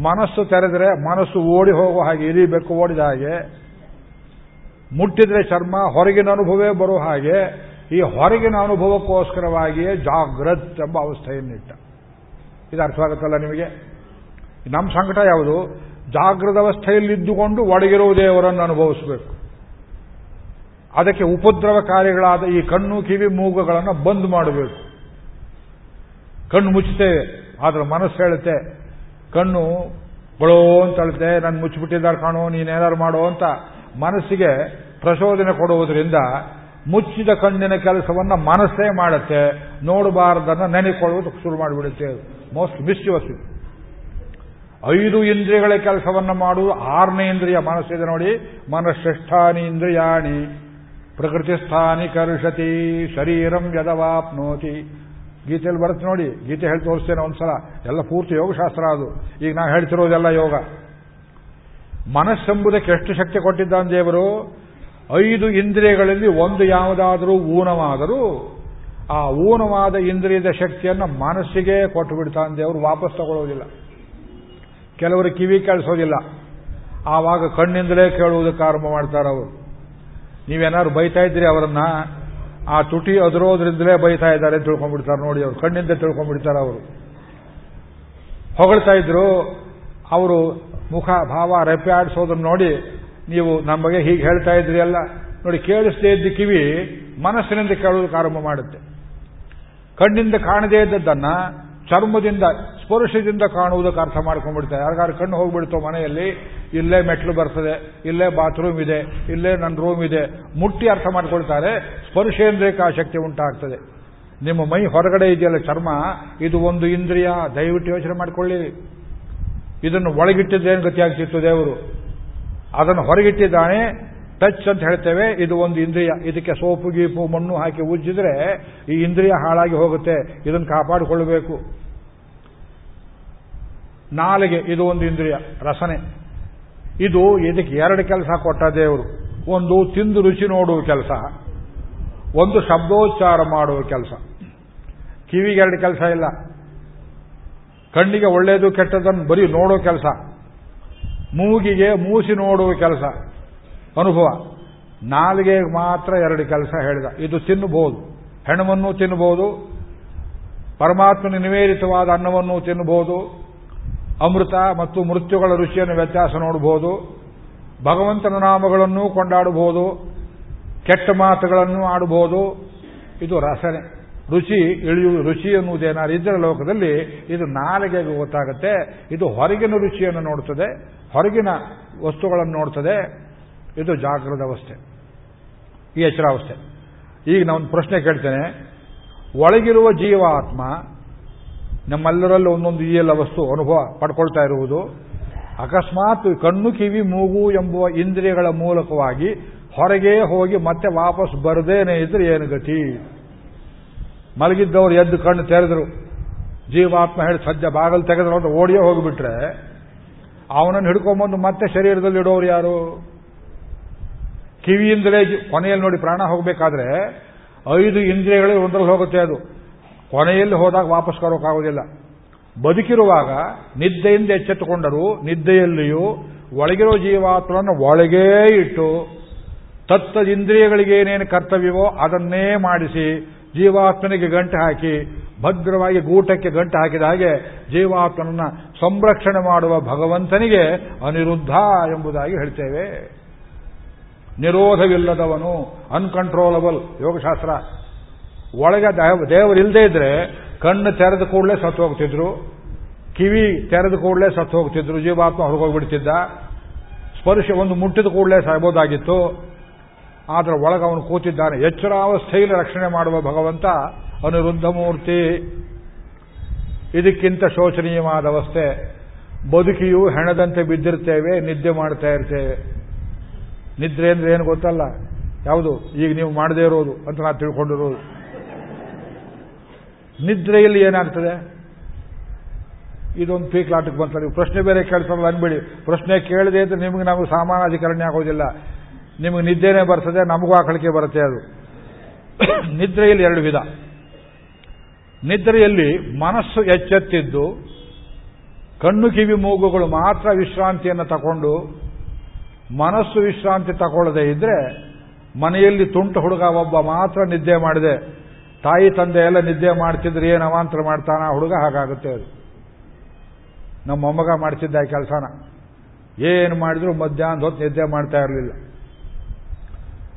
ಮನಸ್ಸು ತೆರೆದರೆ ಮನಸ್ಸು ಓಡಿ ಹೋಗುವ ಹಾಗೆ ಇರಿಬೇಕು ಓಡಿದ ಹಾಗೆ. ಮುಟ್ಟಿದ್ರೆ ಚರ್ಮ, ಹೊರಗಿನ ಅನುಭವವೇ ಬರೋ ಹಾಗೆ. ಈ ಹೊರಗಿನ ಅನುಭವಕ್ಕೋಸ್ಕರವಾಗಿಯೇ ಜಾಗ್ರತ್ ಎಂಬ ಅವಸ್ಥೆಯನ್ನಿಟ್ಟ ಇದು ಅರ್ಥವಾಗುತ್ತಲ್ಲ ನಿಮಗೆ? ನಮ್ಮ ಸಂಕಟ ಯಾವುದು? ಜಾಗೃತ ಅವಸ್ಥೆಯಲ್ಲಿದ್ದುಕೊಂಡು ಒಳಗಿರುವ ದೇವರನ್ನು ಅನುಭವಿಸಬೇಕು. ಅದಕ್ಕೆ ಉಪದ್ರವಕಾರಿಗಳಾದ ಈ ಕಣ್ಣು, ಕಿವಿ, ಮೂಗುಗಳನ್ನು ಬಂದ್ ಮಾಡಬೇಕು. ಕಣ್ಣು ಮುಚ್ಚುತ್ತೇವೆ ಆದರೆ ಮನಸ್ಸು ಹೇಳುತ್ತೆ ಕಣ್ಣು ಬಳೋ ಅಂತ ಹೇಳುತ್ತೆ ನಾನು ಮುಚ್ಚಿಬಿಟ್ಟಿದ್ದಾರೆ ಕಾಣೋ ನೀನೇನಾರು ಮಾಡೋ ಅಂತ ಮನಸ್ಸಿಗೆ ಪ್ರಚೋದನೆ ಕೊಡುವುದರಿಂದ ಮುಚ್ಚಿದ ಕಣ್ಣಿನ ಕೆಲಸವನ್ನ ಮನಸ್ಸೇ ಮಾಡುತ್ತೆ. ನೋಡಬಾರದನ್ನ ನೆನೆಕೊಳ್ಳುವುದು ಶುರು ಮಾಡಿಬಿಡುತ್ತೆ. ಮೋಸ್ಟ್ ಇದು ಐದು ಇಂದ್ರಿಯಗಳ ಕೆಲಸವನ್ನ ಮಾಡುವುದು ಆರನೇ ಇಂದ್ರಿಯ ಮನಸ್ಸಿದೆ ನೋಡಿ, ಮನಶ್ರೇಷ್ಠಾನಿ ಇಂದ್ರಿಯಾಣಿ. ಪ್ರಕೃತಿ ಸ್ಥಾನಿ ಕರ್ಷತಿ, ಶರೀರಂ ಯದವಾಪ್ನೋತಿ ಗೀತೆಯಲ್ಲಿ ಬರುತ್ತೆ ನೋಡಿ, ಗೀತೆ ಹೇಳಿ ತೋರಿಸ್ತೇನೆ ಒಂದ್ಸಲ. ಎಲ್ಲ ಪೂರ್ತಿ ಯೋಗಶಾಸ್ತ್ರ ಅದು. ಈಗ ನಾವು ಹೇಳ್ತಿರೋದೆಲ್ಲ ಯೋಗ. ಮನಸ್ಸೆಂಬುದಕ್ಕೆ ಎಷ್ಟು ಶಕ್ತಿ ಕೊಟ್ಟಿದ್ದಾನೆ ದೇವರು. ಐದು ಇಂದ್ರಿಯಗಳಲ್ಲಿ ಒಂದು ಯಾವುದಾದರೂ ಊನವಾದರೂ, ಆ ಊನವಾದ ಇಂದ್ರಿಯದ ಶಕ್ತಿಯನ್ನು ಮನಸ್ಸಿಗೆ ಕೊಟ್ಟು ಬಿಡ್ತಾನೆ ದೇವರು, ವಾಪಸ್ ತಗೊಳ್ಳೋದಿಲ್ಲ. ಕೆಲವರು ಕಿವಿ ಕೇಳಿಸೋದಿಲ್ಲ. ಆವಾಗ ಕಣ್ಣಿಂದಲೇ ಕೇಳುವುದಕ್ಕೆ ಆರಂಭ ಮಾಡ್ತಾರೆ ಅವರು. ನೀವೇನಾದ್ರು ಬೈತಾ ಇದ್ರಿ ಅವರನ್ನ? ಆ ತುಟಿ ಅದರೋದ್ರಿಂದಲೇ ಬೈತಾ ಇದ್ದಾರೆ ತಿಳ್ಕೊಂಡ್ಬಿಡ್ತಾರೆ. ನೋಡಿ, ಅವರು ಕಣ್ಣಿಂದ ತಿಳ್ಕೊಂಡ್ಬಿಡ್ತಾರೆ ಅವರು. ಹೊಗಳ್ತಾ ಇದ್ರು. ಅವರು ಮುಖ, ಭಾವ ರೆಪ್ಪೆ ಆಡಿಸೋದನ್ನು ನೋಡಿ ನೀವು ನಮಗೆ ಹೀಗೆ ಹೇಳ್ತಾ ಇದ್ರಿ ಅಲ್ಲ. ನೋಡಿ, ಕೇಳಿಸದೇ ಇದ್ದ ಕಿವಿ ಮನಸ್ಸಿನಿಂದ ಕೇಳೋದಕ್ಕೆ ಆರಂಭ ಮಾಡುತ್ತೆ. ಕಣ್ಣಿಂದ ಕಾಣದೇ ಇದ್ದದ್ದನ್ನ ಚರ್ಮದಿಂದ, ಸ್ಪರ್ಶದಿಂದ ಕಾಣುವುದಕ್ಕೆ ಅರ್ಥ ಮಾಡ್ಕೊಂಡ್ಬಿಡ್ತಾರೆ. ಯಾರಿಗಾರು ಕಣ್ಣು ಹೋಗ್ಬಿಡ್ತೋ ಮನೆಯಲ್ಲಿ, ಇಲ್ಲೇ ಮೆಟ್ಲು ಬರ್ತದೆ, ಇಲ್ಲೇ ಬಾತ್ರೂಮ್ ಇದೆ, ಇಲ್ಲೇ ನನ್ನ ರೂಮ್ ಇದೆ, ಮುಟ್ಟಿ ಅರ್ಥ ಮಾಡ್ಕೊಳ್ತಾರೆ ಸ್ಪರ್ಶೇಂದ್ರಿಕ ಶಕ್ತಿ ಉಂಟಾಗ್ತದೆ. ನಿಮ್ಮ ಮೈ ಹೊರಗಡೆ ಇದೆಯಲ್ಲ ಚರ್ಮ, ಇದು ಒಂದು ಇಂದ್ರಿಯ, ದಯವಿಟ್ಟು ಯೋಚನೆ ಮಾಡಿಕೊಳ್ಳಿ. ಇದನ್ನು ಒಳಗಿಟ್ಟಿದ್ದೇನು ಗತಿ ಆಗ್ತಿತ್ತು ದೇವರು? ಅದನ್ನು ಹೊರಗಿಟ್ಟಿದ್ದಾನೆ ಟಚ್ ಅಂತ ಹೇಳ್ತೇವೆ, ಇದು ಒಂದು ಇಂದ್ರಿಯ. ಇದಕ್ಕೆ ಸೋಪು ಗೀಪು ಮಣ್ಣು ಹಾಕಿ ಉಜ್ಜಿದ್ರೆ ಈ ಇಂದ್ರಿಯ ಹಾಳಾಗಿ ಹೋಗುತ್ತೆ. ಇದನ್ನು ಕಾಪಾಡಿಕೊಳ್ಳಬೇಕು. ನಾಲಿಗೆ, ಇದು ಒಂದು ಇಂದ್ರಿಯ, ರಸನೆ. ಇದು ಇದಕ್ಕೆ ಎರಡು ಕೆಲಸ ಕೊಟ್ಟ ದೇವರು. ಒಂದು ತಿಂದು ರುಚಿ ನೋಡುವ ಕೆಲಸ. ಒಂದು ಶಬ್ದೋಚ್ಚಾರ ಮಾಡುವ ಕೆಲಸ. ಕಿವಿಗೆ ಎರಡು ಕೆಲಸ ಇಲ್ಲ. ಕಣ್ಣಿಗೆ ಒಳ್ಳೆಯದು ಕೆಟ್ಟದನ್ನು ಬರೀ ನೋಡೋ ಕೆಲಸ. ಮೂಗಿಗೆ ಮೂಸಿ ನೋಡುವ ಕೆಲಸ. ಅನುಭವ. ನಾಲಿಗೆ ಮಾತ್ರ ಎರಡು ಕೆಲಸ ಹೇಳಿದ. ಇದು ತಿನ್ನಬಹುದು. ಹೆಣವನ್ನು ತಿನ್ನಬಹುದು. ಪರಮಾತ್ಮನ ನಿವೇದಿತವಾದ ಅನ್ನವನ್ನು ತಿನ್ನಬಹುದು. ಅಮೃತ ಮತ್ತು ಮೃತ್ಯುಗಳ ರುಚಿಯನ್ನು ವ್ಯತ್ಯಾಸ ನೋಡಬಹುದು. ಭಗವಂತನ ನಾಮಗಳನ್ನು ಕೊಂಡಾಡಬಹುದು. ಕೆಟ್ಟ ಮಾತುಗಳನ್ನು ಆಡಬಹುದು. ಇದು ರಸನೆ. ರುಚಿ ಇಳಿಯು ರುಚಿ ಎನ್ನುವುದೇನಾದ್ರು ಇದ್ದರ ಲೋಕದಲ್ಲಿ ಇದು ನಾಲಿಗೆಗೆ ಗೊತ್ತಾಗುತ್ತೆ. ಇದು ಹೊರಗಿನ ರುಚಿಯನ್ನು ನೋಡ್ತದೆ. ಹೊರಗಿನ ವಸ್ತುಗಳನ್ನು ನೋಡ್ತದೆ. ಇದು ಜಾಗೃತ ಅವಸ್ಥೆ ಈ ಎಚ್ಚರಾವಸ್ಥೆ. ಈಗ ನಾನು ಪ್ರಶ್ನೆ ಕೇಳ್ತೇನೆ. ಒಳಗಿರುವ ಜೀವಾತ್ಮ ನಮ್ಮೆಲ್ಲರಲ್ಲೂ ಒಂದೊಂದು ಈ ಎಲ್ಲ ವಸ್ತು ಅನುಭವ ಪಡ್ಕೊಳ್ತಾ ಇರುವುದು, ಅಕಸ್ಮಾತ್ ಕಣ್ಣು, ಕಿವಿ, ಮೂಗು ಎಂಬುವ ಇಂದ್ರಿಯಗಳ ಮೂಲಕವಾಗಿ ಹೊರಗೆ ಹೋಗಿ ಮತ್ತೆ ವಾಪಸ್ ಬರದೇನೆ ಇದ್ರೆ ಏನು ಗತಿ? ಮಲಗಿದ್ದವರು ಎದ್ದು ಕಣ್ಣು ತೆರೆದರು. ಜೀವಾತ್ಮ ಹೇಳಿ ಸದ್ಯ ಬಾಗಲು ತೆಗೆದ್ರು ಅಂತ ಓಡಿಯೇ ಹೋಗಿಬಿಟ್ರೆ, ಅವನನ್ನು ಹಿಡ್ಕೊಂಬಂದು ಮತ್ತೆ ಶರೀರದಲ್ಲಿ ಇಡೋರು ಯಾರು? ಕಿವಿಯಿಂದಲೇ ಕೊನೆಯಲ್ಲಿ ನೋಡಿ ಪ್ರಾಣ ಹೋಗಬೇಕಾದ್ರೆ ಐದು ಇಂದ್ರಿಯಗಳು ಒಂದರಲ್ಲಿ ಹೋಗುತ್ತೆ ಅದು. ಕೊನೆಯಲ್ಲಿ ಹೋದಾಗ ವಾಪಸ್ ಕರೋಕ್ಕಾಗೋದಿಲ್ಲ ಬದುಕಿರುವಾಗ ನಿದ್ದೆಯಿಂದ ಎಚ್ಚೆತ್ತುಕೊಂಡರೂ ನಿದ್ದೆಯಲ್ಲಿಯೂ ಒಳಗಿರೋ ಜೀವಾತ್ಮನನ್ನು ಒಳಗೇ ಇಟ್ಟು ತತ್ತ ಇಂದ್ರಿಯಗಳಿಗೆ ಏನೇನು ಕರ್ತವ್ಯವೋ ಅದನ್ನೇ ಮಾಡಿಸಿ ಜೀವಾತ್ಮನಿಗೆ ಗಂಟು ಹಾಕಿ ಭದ್ರವಾಗಿ ಗೂಟಕ್ಕೆ ಗಂಟು ಹಾಕಿದ ಹಾಗೆ ಜೀವಾತ್ಮನನ್ನ ಸಂರಕ್ಷಣೆ ಮಾಡುವ ಭಗವಂತನಿಗೆ ಅನಿರುದ್ಧ ಎಂಬುದಾಗಿ ಹೇಳ್ತೇವೆ. ನಿರೋಧವಿಲ್ಲದವನು ಅನ್ಕಂಟ್ರೋಲಬಲ್ ಯೋಗಶಾಸ್ತ್ರ. ಒಳಗೆ ದೇವರಿಲ್ಲದೆ ಇದ್ರೆ ಕಣ್ಣು ತೆರೆದ ಕೂಡಲೇ ಸತ್ತು ಹೋಗ್ತಿದ್ರು, ಕಿವಿ ತೆರೆದ ಕೂಡಲೇ ಸತ್ತು ಹೋಗ್ತಿದ್ರು, ಜೀವಾತ್ಮ ಹೊರಗೋಗ್ಬಿಡ್ತಿದ್ದ. ಸ್ಪರ್ಶ ಒಂದು ಮುಟ್ಟಿದ ಕೂಡಲೇ ಸಾಯ್ಬೋದಾಗಿತ್ತು. ಆದರೆ ಒಳಗೆ ಅವನು ಕೂತಿದ್ದಾನೆ. ಎಚ್ಚರಾವಸ್ಥೆಯಲ್ಲಿ ರಕ್ಷಣೆ ಮಾಡುವ ಭಗವಂತ ಅನಿರುದ್ಧ ಮೂರ್ತಿ ಇದಕ್ಕಿಂತ ಶೋಚನೀಯವಾದ ಅವಸ್ಥೆ. ಬದುಕಿಯು ಹೆಣದಂತೆ ಬಿದ್ದಿರ್ತೇವೆ, ನಿದ್ದೆ ಮಾಡ್ತಾ ಇರ್ತೇವೆ. ನಿದ್ರೆ ಅಂದ್ರೆ ಏನು ಗೊತ್ತಲ್ಲ. ಯಾವುದು? ಈಗ ನೀವು ಮಾಡದೇ ಇರೋದು ಅಂತ ನಾನು ತಿಳ್ಕೊಂಡಿರೋದು. ನಿದ್ರೆಯಲ್ಲಿ ಏನಾಗ್ತದೆ? ಇದೊಂದು ಪೀಕ್ಲಾಟಕ್ಕೆ ಬಂತ ನೀವು ಪ್ರಶ್ನೆ ಬೇರೆ ಕೇಳ್ತಾರಲ್ಲ ಅನ್ಬೇಡಿ. ಪ್ರಶ್ನೆ ಕೇಳದೆ ಅಂದ್ರೆ ನಿಮಗೆ ನಮಗೆ ಸಾಮಾನಾಧಿಕರಣೆ ಆಗೋದಿಲ್ಲ. ನಿಮಗೆ ನಿದ್ದೆನೇ ಬರ್ತದೆ, ನಮಗೂ ಆಕಳಿಕೆ ಬರುತ್ತೆ ಅದು. ನಿದ್ರೆಯಲ್ಲಿ ಎರಡು ವಿಧ. ನಿದ್ರೆಯಲ್ಲಿ ಮನಸ್ಸು ಎಚ್ಚೆತ್ತಿದ್ದು, ಕಣ್ಣು ಕಿವಿ ಮೂಗುಗಳು ಮಾತ್ರ ವಿಶ್ರಾಂತಿಯನ್ನು ತಗೊಂಡು ಮನಸ್ಸು ವಿಶ್ರಾಂತಿ ತಗೊಳ್ಳದೆ ಇದ್ರೆ ಮನೆಯಲ್ಲಿ ತುಂಟು ಹುಡುಗ ಒಬ್ಬ ಮಾತ್ರ ನಿದ್ದೆ ಮಾಡಿದೆ. ತಾಯಿ ತಂದೆ ಎಲ್ಲ ನಿದ್ದೆ ಮಾಡ್ತಿದ್ರೆ ಏನು ಅವಾಂತರ ಮಾಡ್ತಾನ? ಹುಡುಗ ಹಾಗಾಗುತ್ತೆ ಅದು. ನಮ್ಮ ಮೊಮ್ಮಗ ಮಾಡ್ತಿದ್ದ ಕೆಲಸನ. ಏನು ಮಾಡಿದ್ರು ಮಧ್ಯಾಹ್ನದ ಹೊತ್ತು ನಿದ್ದೆ ಮಾಡ್ತಾ ಇರಲಿಲ್ಲ.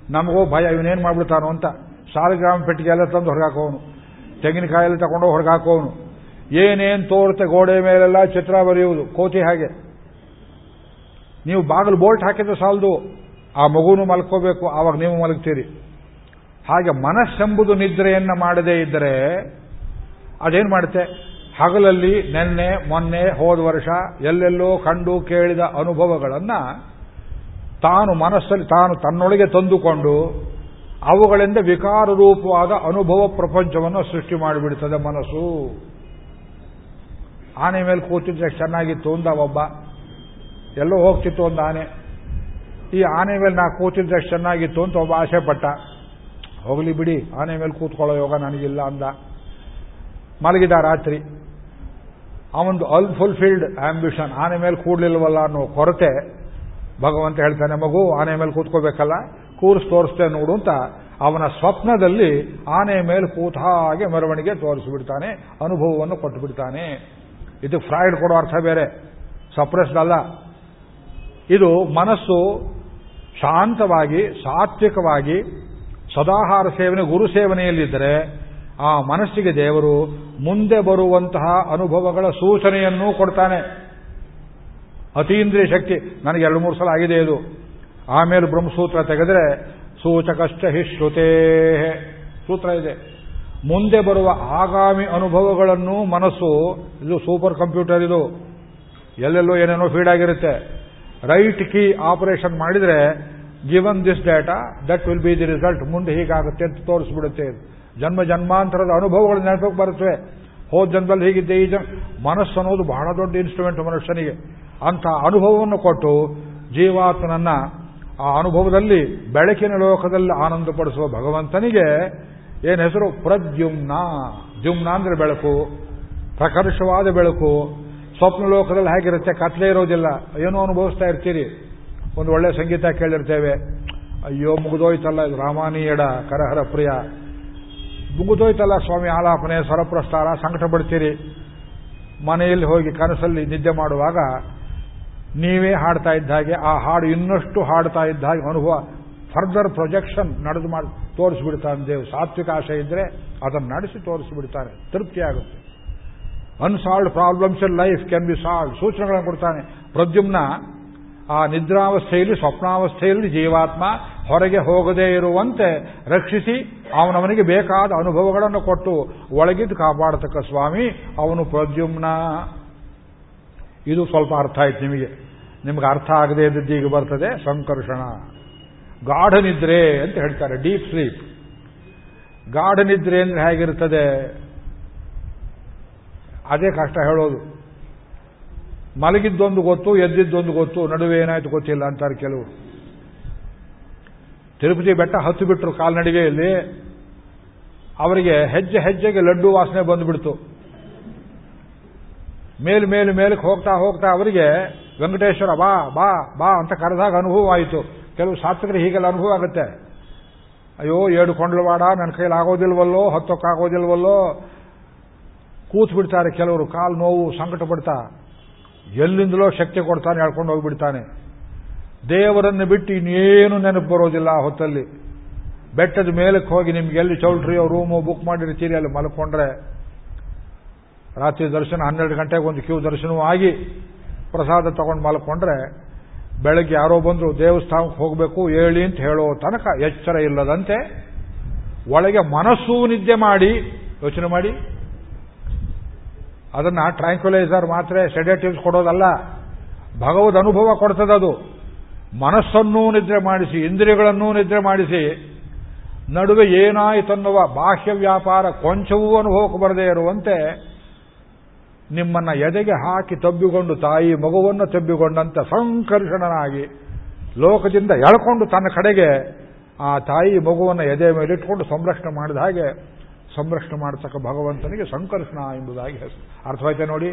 ನಮಗೂ ಭಯ ಇವನೇನು ಮಾಡ್ಬಿಡ್ತಾನೋ ಅಂತ. ಸಾಲಗ್ರಾಮ ಪೆಟ್ಟಿಗೆ ಎಲ್ಲ ತಂದು ಹೊರಗಾಕೋನು ತೆಂಗಿನಕಾಯಲ್ಲಿ ತಗೊಂಡು ಹೊರಗಾಕೋನು ಏನೇನು ತೋರುತ್ತೆ ಗೋಡೆ ಮೇಲೆಲ್ಲ ಚಿತ್ರ ಬರೆಯುವುದು. ಕೋತಿ ಹಾಗೆ. ನೀವು ಬಾಗಿಲು ಬೋಲ್ಟ್ ಹಾಕಿದ್ರೆ ಸಾಲದು. ಆ ಮಗುನು ಮಲ್ಕೋಬೇಕು, ಆವಾಗ ನೀವು ಮಲಗ್ತೀರಿ. ಹಾಗೆ ಮನಸ್ಸೆಂಬುದು ನಿದ್ರೆಯನ್ನ ಮಾಡದೇ ಇದ್ದರೆ ಅದೇನು ಮಾಡುತ್ತೆ? ಹಗಲಲ್ಲಿ ನೆನ್ನೆ, ಮೊನ್ನೆ, ಹೋದ ವರ್ಷ ಎಲ್ಲೆಲ್ಲೋ ಕಂಡು ಕೇಳಿದ ಅನುಭವಗಳನ್ನ ತಾನು ಮನಸ್ಸಲ್ಲಿ, ತಾನು ತನ್ನೊಳಗೆ ತಂದುಕೊಂಡು ಅವುಗಳಿಂದ ವಿಕಾರ ರೂಪವಾದ ಅನುಭವ ಪ್ರಪಂಚವನ್ನು ಸೃಷ್ಟಿ ಮಾಡಿಬಿಡ್ತದೆ ಮನಸ್ಸು. ಆನೆ ಮೇಲೆ ಕೂತಿದ್ರೆ ಚೆನ್ನಾಗಿತ್ತು ಅಂದ ಒಬ್ಬ. ಎಲ್ಲೋ ಹೋಗ್ತಿತ್ತು ಒಂದು ಆನೆ. ಈ ಆನೆ ಮೇಲೆ ನಾ ಕೂತಿದ್ರೆ ಚೆನ್ನಾಗಿತ್ತು ಅಂತ ಒಬ್ಬ ಆಸೆ ಪಟ್ಟ ಹೋಗಲಿ ಬಿಡಿ, ಆನೆ ಮೇಲೆ ಕೂತ್ಕೊಳ್ಳೋ ಯೋಗ ನನಗಿಲ್ಲ ಅಂದ. ಮಲಗಿದ ರಾತ್ರಿ. ಅವನದು ಅನ್ಫುಲ್ಫಿಲ್ಡ್ ಆಂಬಿಷನ್ ಆನೆ ಮೇಲೆ ಕೂಡ್ಲಿಲ್ವಲ್ಲ ಅನ್ನೋ ಕೊರತೆ ಭಗವಂತ ಹೇಳ್ತಾನೆ, ಮಗು, ಆನೆ ಮೇಲೆ ಕೂತ್ಕೋಬೇಕಲ್ಲ, ಕೂರ್ಸ್ ತೋರಿಸ್ತೇ ನೋಡು ಅಂತ ಅವನ ಸ್ವಪ್ನದಲ್ಲಿ ಆನೆ ಮೇಲೆ ಕೂತ ಹಾಗೆ ಮೆರವಣಿಗೆ ತೋರಿಸಿಬಿಡ್ತಾನೆ, ಅನುಭವವನ್ನು ಕೊಟ್ಟು ಬಿಡ್ತಾನೆ ಇದು ಫ್ರಾಯ್ಡ್ ಕೊಡೋ ಅರ್ಥ ಬೇರೆ. ಸಪ್ರೆಸ್ಡ್ ಅಲ್ಲ. ಇದು ಮನಸ್ಸು ಶಾಂತವಾಗಿ, ಸಾತ್ವಿಕವಾಗಿ, ಸದಾಹಾರ ಸೇವನೆ, ಗುರು ಸೇವನೆಯಲ್ಲಿದ್ದರೆ ಆ ಮನಸ್ಸಿಗೆ ದೇವರು ಮುಂದೆ ಬರುವಂತಹ ಅನುಭವಗಳ ಸೂಚನೆಯನ್ನೂ ಕೊಡ್ತಾನೆ. ಅತೀಂದ್ರಿಯ ಶಕ್ತಿ. ನನಗೆ ಎರಡು ಮೂರು ಸಲ ಆಗಿದೆ ಇದು. ಆಮೇಲೆ ಬ್ರಹ್ಮಸೂತ್ರ ತೆಗೆದ್ರೆ ಹಿ ಶ್ರುತೇ. ಸೂತ್ರ ಇದೆ. ಮುಂದೆ ಬರುವ ಆಗಾಮಿ ಅನುಭವಗಳನ್ನು ಮನಸ್ಸು, ಇದು ಸೂಪರ್ ಕಂಪ್ಯೂಟರ್ ಇದು. ಎಲ್ಲೆಲ್ಲೋ ಏನೇನೋ ಫೀಡ್ ಆಗಿರುತ್ತೆ. ರೈಟ್ ಕೀ ಆಪರೇಷನ್ ಮಾಡಿದ್ರೆ given this data that will be the result ಮುಂದೆ ಹೀಗಾಗುತ್ತೆ ಅಂತ ತೋರಿಸ್ಬಿಡುತ್ತೆ. ಜನ್ಮ ಜನ್ಮಾಂತರದ ಅನುಭವಗಳು ನೆನಪಕ್ಕೆ ಬರುತ್ತವೆ. ಹೋದ ಜನ್ಮದಲ್ಲಿ ಹೀಗಿದ್ದೆ. ಈ ಜನ್ ಮನಸ್ಸು ಅನ್ನೋದು ಬಹಳ ದೊಡ್ಡ ಇನ್ಸ್ಟ್ರೂಮೆಂಟ್ ಮನುಷ್ಯನಿಗೆ. ಅಂತ ಅನುಭವವನ್ನು ಕೊಟ್ಟು ಜೀವಾತ್ಮನನ್ನ ಆ ಅನುಭವದಲ್ಲಿ ಬೆಳಕಿನ ಲೋಕದಲ್ಲಿ ಆನಂದಪಡಿಸುವ ಭಗವಂತನಿಗೆ ಏನು ಹೆಸರು? ಪ್ರದ್ಯುಮ್ನ. ದ್ಯುಮ್ನ ಅಂದ್ರೆ ಬೆಳಕು. ಪ್ರಕರ್ಷವಾದ ಬೆಳಕು. ಸ್ವಪ್ನ ಲೋಕದಲ್ಲಿ ಹೇಗಿರುತ್ತೆ? ಕತ್ಲೆ ಇರೋದಿಲ್ಲ. ಏನೋ ಅನುಭವಿಸ್ತಾ ಇರ್ತೀರಿ. ಒಂದು ಒಳ್ಳೆ ಸಂಗೀತ ಕೇಳಿರ್ತೇವೆ. ಅಯ್ಯೋ, ಮುಗಿದೋಯ್ತಲ್ಲ ಇದು. ರಾಮಾನೀಯಡ ಕರಹರ ಪ್ರಿಯ. ಮುಗಿದೋಯ್ತಲ್ಲ ಸ್ವಾಮಿ ಆಲಾಪನೆ, ಸ್ವರಪ್ರಸ್ತಾರ, ಸಂಕಟ ಪಡ್ತೀರಿ. ಮನೆಯಲ್ಲಿ ಹೋಗಿ ಕನಸಲ್ಲಿ ನಿದ್ದೆ ಮಾಡುವಾಗ ನೀವೇ ಹಾಡ್ತಾ ಇದ್ದ ಹಾಗೆ, ಆ ಹಾಡು ಇನ್ನಷ್ಟು ಹಾಡ್ತಾ ಇದ್ದ ಹಾಗೆ ಅನುಭವ ಫರ್ದರ್ ಪ್ರೊಜೆಕ್ಷನ್ ನಡೆದು ಮಾಡಿ, ತೋರಿಸ್ಬಿಡ್ತಾನೆ ದೇವ್. ಸಾತ್ವಿಕ ಆಶೆ ಇದ್ರೆ ಅದನ್ನು ನಡೆಸಿ ತೋರಿಸಿಬಿಡ್ತಾನೆ. ತೃಪ್ತಿ ಆಗುತ್ತೆ unsolved problems in life can be solve ಸೂಚನೆಗಳನ್ನು ಕೊಡ್ತಾನೆ. ಪ್ರದ್ಯುಮ್ನ, ಆ ನಿದ್ರಾವಸ್ಥೆಯಲ್ಲಿ, ಸ್ವಪ್ನಾವಸ್ಥೆಯಲ್ಲಿ ಜೀವಾತ್ಮ ಹೊರಗೆ ಹೋಗದೇ ಇರುವಂತೆ ರಕ್ಷಿಸಿ ಅವನವನಿಗೆ ಬೇಕಾದ ಅನುಭವಗಳನ್ನು ಕೊಟ್ಟು ಒಳಗಿದ್ದು ಕಾಪಾಡತಕ್ಕ ಸ್ವಾಮಿ, ಅವನು ಪ್ರದ್ಯುಮ್ನ. ಇದು ಸ್ವಲ್ಪ ಅರ್ಥ ಆಯ್ತು ನಿಮಗೆ. ನಿಮ್ಗೆ ಅರ್ಥ ಆಗದೆ ಇದ್ದದ್ದು ಈಗ ಬರ್ತದೆ. ಸಂಕರ್ಷಣ. ಗಾಢನಿದ್ರೆ ಅಂತ ಹೇಳ್ತಾರೆ. Deep sleep. ಗಾಢನಿದ್ರೆ ಅಂದ್ರೆ ಹೇಗಿರ್ತದೆ? ಅದೇ ಕಷ್ಟ ಹೇಳೋದು. ಮಲಗಿದ್ದೊಂದು ಗೊತ್ತು, ಎದ್ದಿದ್ದೊಂದು ಗೊತ್ತು, ನಡುವೆ ಏನಾಯ್ತು ಗೊತ್ತಿಲ್ಲ ಅಂತಾರೆ ಕೆಲವರು. ತಿರುಪತಿ ಬೆಟ್ಟ ಹತ್ತು ಬಿಟ್ರು ಕಾಲ್ನಡಿಗೆಯಲ್ಲಿ. ಅವರಿಗೆ ಹೆಜ್ಜೆ ಹೆಜ್ಜೆಗೆ ಲಡ್ಡು ವಾಸನೆ ಬಂದುಬಿಡ್ತು. ಮೇಲ್ ಮೇಲ್ ಮೇಲಕ್ಕೆ ಹೋಗ್ತಾ ಹೋಗ್ತಾ ಅವರಿಗೆ, ವೆಂಕಟೇಶ್ವರ, ಬಾ ಬಾ ಬಾ ಅಂತ ಕರೆದಾಗ ಅನುಭವ ಆಯಿತು ಕೆಲವು ಶಾಸ್ತ್ರಗಳು ಹೀಗೆಲ್ಲ ಅನುಭವ ಆಗುತ್ತೆ. ಅಯ್ಯೋ ಏಡು ಕೊಂಡ್ಲವಾಡ, ನನ್ನ ಕೈಲಾಗೋದಿಲ್ವಲ್ಲೋ, ಹತ್ತೋಕ್ಕಾಗೋದಿಲ್ವಲ್ಲೋ ಕೂತ್ ಬಿಡ್ತಾರೆ ಕೆಲವರು, ಕಾಲು ನೋವು ಸಂಕಟ ಪಡ್ತಾ ಎಲ್ಲಿಂದಲೋ ಶಕ್ತಿ ಕೊಡ್ತಾನೆ ಹೇಳ್ಕೊಂಡು ಹೋಗ್ಬಿಡ್ತಾನೆ. ದೇವರನ್ನು ಬಿಟ್ಟು ಇನ್ನೇನು ನೆನಪು ಬರೋದಿಲ್ಲ ಆ ಹೊತ್ತಲ್ಲಿ. ಬೆಟ್ಟದ ಮೇಲಕ್ಕೆ ಹೋಗಿ ನಿಮ್ಗೆ ಎಲ್ಲಿ ಚೌಲ್ಟ್ರಿಯೋ ರೂಮು ಬುಕ್ ಮಾಡಿರ್ತೀರಿ ಅಲ್ಲಿ ಮಲ್ಕೊಂಡ್ರೆ, ರಾತ್ರಿ ದರ್ಶನ ಹನ್ನೆರಡು ಗಂಟೆಗೆ ಒಂದು ಕ್ಯೂ ದರ್ಶನವೂ ಆಗಿ ಪ್ರಸಾದ ತಗೊಂಡು ಮಲ್ಕೊಂಡ್ರೆ, ಬೆಳಗ್ಗೆ ಯಾರೋ ಬಂದರು, ದೇವಸ್ಥಾನಕ್ಕೆ ಹೋಗಬೇಕು, ಹೇಳಿ ಅಂತ ಹೇಳೋ ತನಕ ಎಚ್ಚರ ಇಲ್ಲದಂತೆ ಒಳಗೆ ಮನಸ್ಸು ನಿದ್ದೆ ಮಾಡಿ, ಯೋಚನೆ ಮಾಡಿ ಅದನ್ನ ಟ್ರಾಂಕ್ಯುಲೈಸರ್ ಮಾತ್ರ ಸೆಡೇಟಿವ್ಸ್ ಕೊಡೋದಲ್ಲ. ಭಗವದ್ ಅನುಭವ ಕೊಡ್ತದದು. ಮನಸ್ಸನ್ನೂ ನಿದ್ರೆ ಮಾಡಿಸಿ, ಇಂದ್ರಿಯಗಳನ್ನೂ ನಿದ್ರೆ ಮಾಡಿಸಿ, ನಡುವೆ ಏನಾಯಿತನ್ನುವ ಬಾಹ್ಯ ವ್ಯಾಪಾರ ಕೊಂಚವೂ ಅನುಭವಕ್ಕೆ ಬರದೇ ಇರುವಂತೆ ನಿಮ್ಮನ್ನ ಎದೆಗೆ ಹಾಕಿ ತಬ್ಬಿಕೊಂಡು ತಾಯಿ ಮಗುವನ್ನು ತಬ್ಬಿಕೊಂಡಂತೆ ಸಂಕರ್ಷಣನಾಗಿ ಲೋಕದಿಂದ ಎಳ್ಕೊಂಡು ತನ್ನ ಕಡೆಗೆ ಆ ತಾಯಿ ಮಗುವನ್ನು ಎದೆ ಮೇಲೆ ಇಟ್ಕೊಂಡು ಸಂರಕ್ಷಣೆ ಮಾಡಿದ ಹಾಗೆ ಸಂರಕ್ಷಣೆ ಮಾಡತಕ್ಕ ಭಗವಂತನಿಗೆ ಸಂಕರ್ಷಣ ಎಂಬುದಾಗಿ ಹೆಸರು ಅರ್ಥವಾಯ್ತೆ ನೋಡಿ?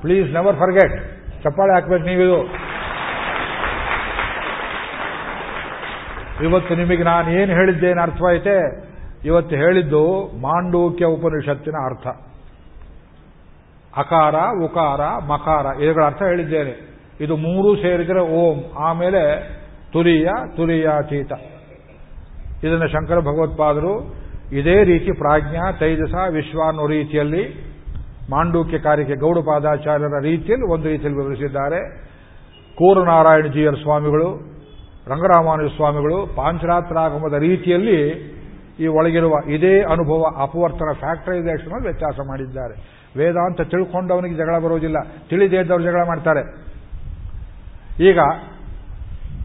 ಪ್ಲೀಸ್ ನೆವರ್ ಫರ್ಗೆಟ್ ಚಪ್ಪಾಳೆ ಹಾಕ್ಬೇಕು ನೀವಿದು. ಇವತ್ತು ನಿಮಗೆ ನಾನು ಏನು ಹೇಳಿದ್ದೇನು ಅರ್ಥವಾಯ್ತೆ? ಇವತ್ತು ಹೇಳಿದ್ದು ಮಾಂಡೂಕ್ಯ ಉಪನಿಷತ್ತಿನ ಅರ್ಥ. ಅಕಾರ, ಉಕಾರ, ಮಕಾರ, ಇವುಗಳ ಅರ್ಥ ಹೇಳಿದ್ದೇನೆ. ಇದು ಮೂರು ಸೇರಿದರೆ ಓಂ, ಆಮೇಲೆ ತುರಿಯ, ತುರಿಯಾತೀತ. ಇದನ್ನು ಶಂಕರ ಭಗವತ್ಪಾದರು ಇದೇ ರೀತಿ ಪ್ರಾಜ್ಞಾ, ತೈಜಸ, ವಿಶ್ವ ಅನ್ನೋ ರೀತಿಯಲ್ಲಿ ಮಾಂಡೂಕ್ಯ ಕಾರ್ಯಕ್ಕೆ ಗೌಡಪಾದಾಚಾರ್ಯರ ರೀತಿಯಲ್ಲಿ ಒಂದು ರೀತಿಯಲ್ಲಿ ವಿವರಿಸಿದ್ದಾರೆ. ಕೂರನಾರಾಯಣಜಿಯರ ಸ್ವಾಮಿಗಳು, ರಂಗರಾಮಾನುಜ ಸ್ವಾಮಿಗಳು ಪಾಂಚರಾತ್ರಾಗಮದ ರೀತಿಯಲ್ಲಿ ಈ ಒಳಗಿರುವ ಇದೇ ಅನುಭವ ಅಪವರ್ತನ ಫ್ಯಾಕ್ಟರೈಸೇಷನ್ ವ್ಯತ್ಯಾಸ ಮಾಡಿದ್ದಾರೆ. ವೇದಾಂತ ತಿಳ್ಕೊಂಡವನಿಗೆ ಜಗಳ ಬರೋದಿಲ್ಲ ತಿಳಿದೇ ಇದ್ದವರು ಜಗಳ ಮಾಡ್ತಾರೆ. ಈಗ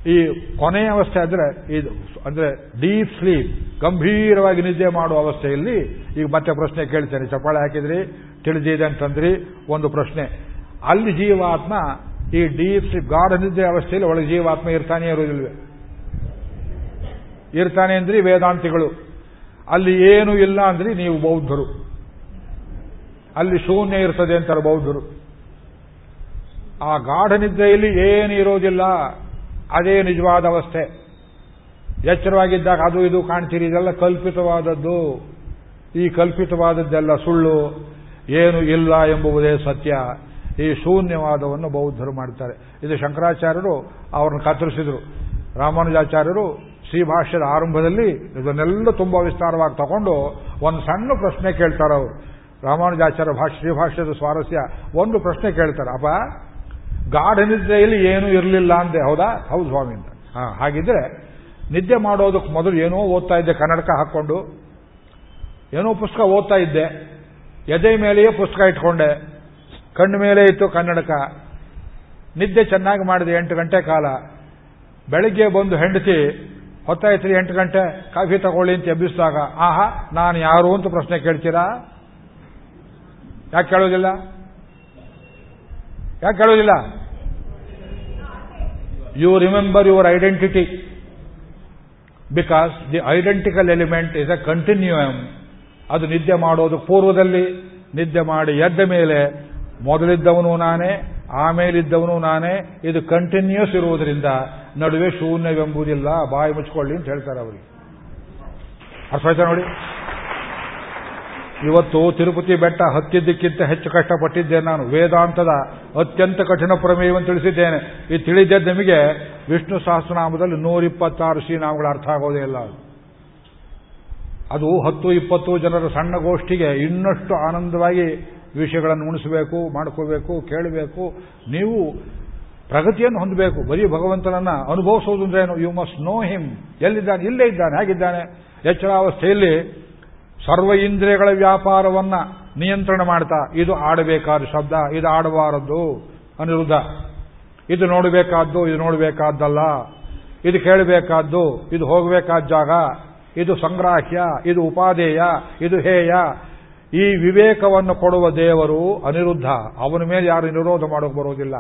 ಈ ಕೊನೆಯ ಅವಸ್ಥೆ ಅಂದ್ರೆ ಇದು ಅಂದ್ರೆ ಡೀಪ್ ಸ್ಲೀಪ್, ಗಂಭೀರವಾಗಿ ನಿದ್ದೆ ಮಾಡುವ ಅವಸ್ಥೆಯಲ್ಲಿ ಈಗ ಮತ್ತೆ ಪ್ರಶ್ನೆ ಕೇಳ್ತೇನೆ. ಚಪ್ಪಾಳೆ ಹಾಕಿದ್ರಿ, ತಿಳಿದಿದೆ ಅಂತಂದ್ರಿ, ಒಂದು ಪ್ರಶ್ನೆ. ಅಲ್ಲಿ ಜೀವಾತ್ಮ, ಈ ಡೀಪ್ ಸ್ಲೀಪ್, ಗಾಢ ನಿದ್ದೆ ಅವಸ್ಥೆಯಲ್ಲಿ ಒಳಗೆ ಜೀವಾತ್ಮ ಇರ್ತಾನೆ ಇರೋದಿಲ್ವೇ ಇರ್ತಾನೆ ಅಂದ್ರಿ ವೇದಾಂತಿಗಳು. ಅಲ್ಲಿ ಏನು ಇಲ್ಲ ಅಂದ್ರಿ ನೀವು ಬೌದ್ಧರು. ಅಲ್ಲಿ ಶೂನ್ಯ ಇರ್ತದೆ ಅಂತಾರೆ ಬೌದ್ಧರು. ಆ ಗಾಢ ನಿದ್ದೆಯಲ್ಲಿ ಏನು ಇರೋದಿಲ್ಲ ಅದೇ ನಿಜವಾದ ಅವಸ್ಥೆ. ಎಚ್ಚರವಾಗಿದ್ದಾಗ ಅದು ಇದು ಕಾಣ್ತೀರಿ, ಇದೆಲ್ಲ ಕಲ್ಪಿತವಾದದ್ದು. ಈ ಕಲ್ಪಿತವಾದದ್ದೆಲ್ಲ ಸುಳ್ಳು, ಏನು ಇಲ್ಲ ಎಂಬುವುದೇ ಸತ್ಯ. ಈ ಶೂನ್ಯವಾದವನ್ನು ಬೌದ್ಧರು ಮಾಡ್ತಾರೆ. ಇದು ಶಂಕರಾಚಾರ್ಯರು ಅವರನ್ನು ಕತ್ತರಿಸಿದರು. ರಾಮಾನುಜಾಚಾರ್ಯರು ಶ್ರೀಭಾಷ್ಯದ ಆರಂಭದಲ್ಲಿ ಇದನ್ನೆಲ್ಲ ತುಂಬಾ ವಿಸ್ತಾರವಾಗಿ ತಗೊಂಡು ಒಂದು ಸಣ್ಣ ಪ್ರಶ್ನೆ ಕೇಳ್ತಾರೆ ಅವರು ರಾಮಾನುಜಾಚಾರ್ಯ ಭಾಷೆ ಶ್ರೀಭಾಷ್ಯದ ಸ್ವಾರಸ್ಯ ಒಂದು ಪ್ರಶ್ನೆ ಕೇಳ್ತಾರೆ. ಅಪ್ಪ ಗಾಢ ನಿದ್ರೆಯಲ್ಲಿ ಏನೂ ಇರಲಿಲ್ಲ ಅಂದೆ. ಹೌದಾ? ಹೌದು ಸ್ವಾಮಿ ಅಂತ. ಹಾಗಿದ್ರೆ ನಿದ್ದೆ ಮಾಡೋದಕ್ಕೆ ಮೊದಲು ಏನೋ ಓದ್ತಾ ಇದ್ದೆ, ಕನ್ನಡಕ ಹಾಕ್ಕೊಂಡು. ಏನೋ ಪುಸ್ತಕ ಓದ್ತಾ ಇದ್ದೆ. ಎದೆ ಮೇಲೆಯೇ ಪುಸ್ತಕ ಇಟ್ಕೊಂಡೆ. ಕಣ್ಣು ಮೇಲೆ ಇತ್ತು ಕನ್ನಡಕ. ನಿದ್ದೆ ಚೆನ್ನಾಗಿ ಮಾಡಿದೆ ಎಂಟು ಗಂಟೆ ಕಾಲ. ಬೆಳಿಗ್ಗೆ ಬಂದು ಹೆಂಡತಿ ಹೊತ್ತಾಯ್ತ್ರಿ ಎಂಟು ಗಂಟೆ, ಕಾಫಿ ತಗೊಳ್ಳಿ ಅಂತ ಎಬ್ಬಿಸಿದಾಗ, ಆಹಾ, ನಾನು ಯಾರು? ಅಂತ ಪ್ರಶ್ನೆ ಕೇಳ್ತೀರಾ? ಯಾಕೆ ಕೇಳೋದಿಲ್ಲ? ಯಾಕೆ ಕೇಳೋದಿಲ್ಲ? You remember your identity because the identical element is a continuum ಅದು ನಿದ್ದೆ ಮಾಡೋದು ಪೂರ್ವದಲ್ಲಿ, ನಿದ್ದೆ ಮಾಡಿ ಎದ್ದ ಮೇಲೆ, ಮೊದಲಿದ್ದವನು ನಾನೇ, ಆಮೇಲಿದ್ದವನು ನಾನೇ, ಇದು ಕಂಟಿನ್ಯೂಸ್ ಇರುವುದರಿಂದ ನಡುವೆ ಶೂನ್ಯವೆಂಬುದಿಲ್ಲ. ಬಾಯಿ ಮುಚ್ಕೊಳ್ಳಿ ಅಂತ ಹೇಳ್ತಾರೆ ಅವರಿಗೆ. ಅರ್ಥ ಆಯ್ತಾ ನೋಡಿ? ಇವತ್ತು ತಿರುಪತಿ ಬೆಟ್ಟ ಹತ್ತಿದ್ದಕ್ಕಿಂತ ಹೆಚ್ಚು ಕಷ್ಟಪಟ್ಟಿದ್ದೇನೆ ನಾನು. ವೇದಾಂತದ ಅತ್ಯಂತ ಕಠಿಣ ಪ್ರಮೇಯವನ್ನು ತಿಳಿಸಿದ್ದೇನೆ. ಈ ತಿಳಿದದ್ದು ನಿಮಗೆ ವಿಷ್ಣು ಸಹಸ್ರನಾಮದಲ್ಲಿ ನೂರಿಪ್ಪತ್ತಾರು ಶ್ರೀನಾಮಗಳು ಅರ್ಥ ಆಗೋದೇ ಇಲ್ಲ. ಅದು ಅದು ಹತ್ತು, ಇಪ್ಪತ್ತು ಜನರ ಸಣ್ಣ ಗೋಷ್ಠಿಗೆ ಇನ್ನಷ್ಟು ಆನಂದವಾಗಿ ವಿಷಯಗಳನ್ನು ಉಣಿಸಬೇಕು, ಮಾಡ್ಕೋಬೇಕು, ಕೇಳಬೇಕು. ನೀವು ಪ್ರಗತಿಯನ್ನು ಹೊಂದಬೇಕು. ಬರೀ ಭಗವಂತನನ್ನ ಅನುಭವಿಸೋದು ಅಂದ್ರೇನು ಯು ಮಸ್ಟ್ ನೋ ಹಿಮ್ ಎಲ್ಲಿದ್ದಾನೆ? ಇಲ್ಲೇ ಇದ್ದಾನೆ. ಹೇಗಿದ್ದಾನೆ? ಎಚ್ಚರಾವಸ್ಥೆಯಲ್ಲಿ ಸರ್ವ ಇಂದ್ರಿಯಗಳ ವ್ಯಾಪಾರವನ್ನ ನಿಯಂತ್ರಣ ಮಾಡ್ತಾ, ಇದು ಆಡಬೇಕಾದ ಶಬ್ದ, ಇದು ಆಡಬಾರದು ಅನಿರುದ್ಧ. ಇದು ನೋಡಬೇಕಾದ್ದು, ಇದು ನೋಡಬೇಕಾದ್ದಲ್ಲ. ಇದು ಕೇಳಬೇಕಾದ್ದು, ಇದು ಹೋಗಬೇಕಾದ ಜಾಗ. ಇದು ಸಂಗ್ರಾಹ್ಯ, ಇದು ಉಪಾದೇಯ ಇದು ಹೇಯ. ಈ ವಿವೇಕವನ್ನು ಕೊಡುವ ದೇವರು ಅನಿರುದ್ಧ. ಅವನ ಮೇಲೆ ಯಾರು ನಿರೋಧ ಮಾಡೋಕೆ ಬರೋದಿಲ್ಲ.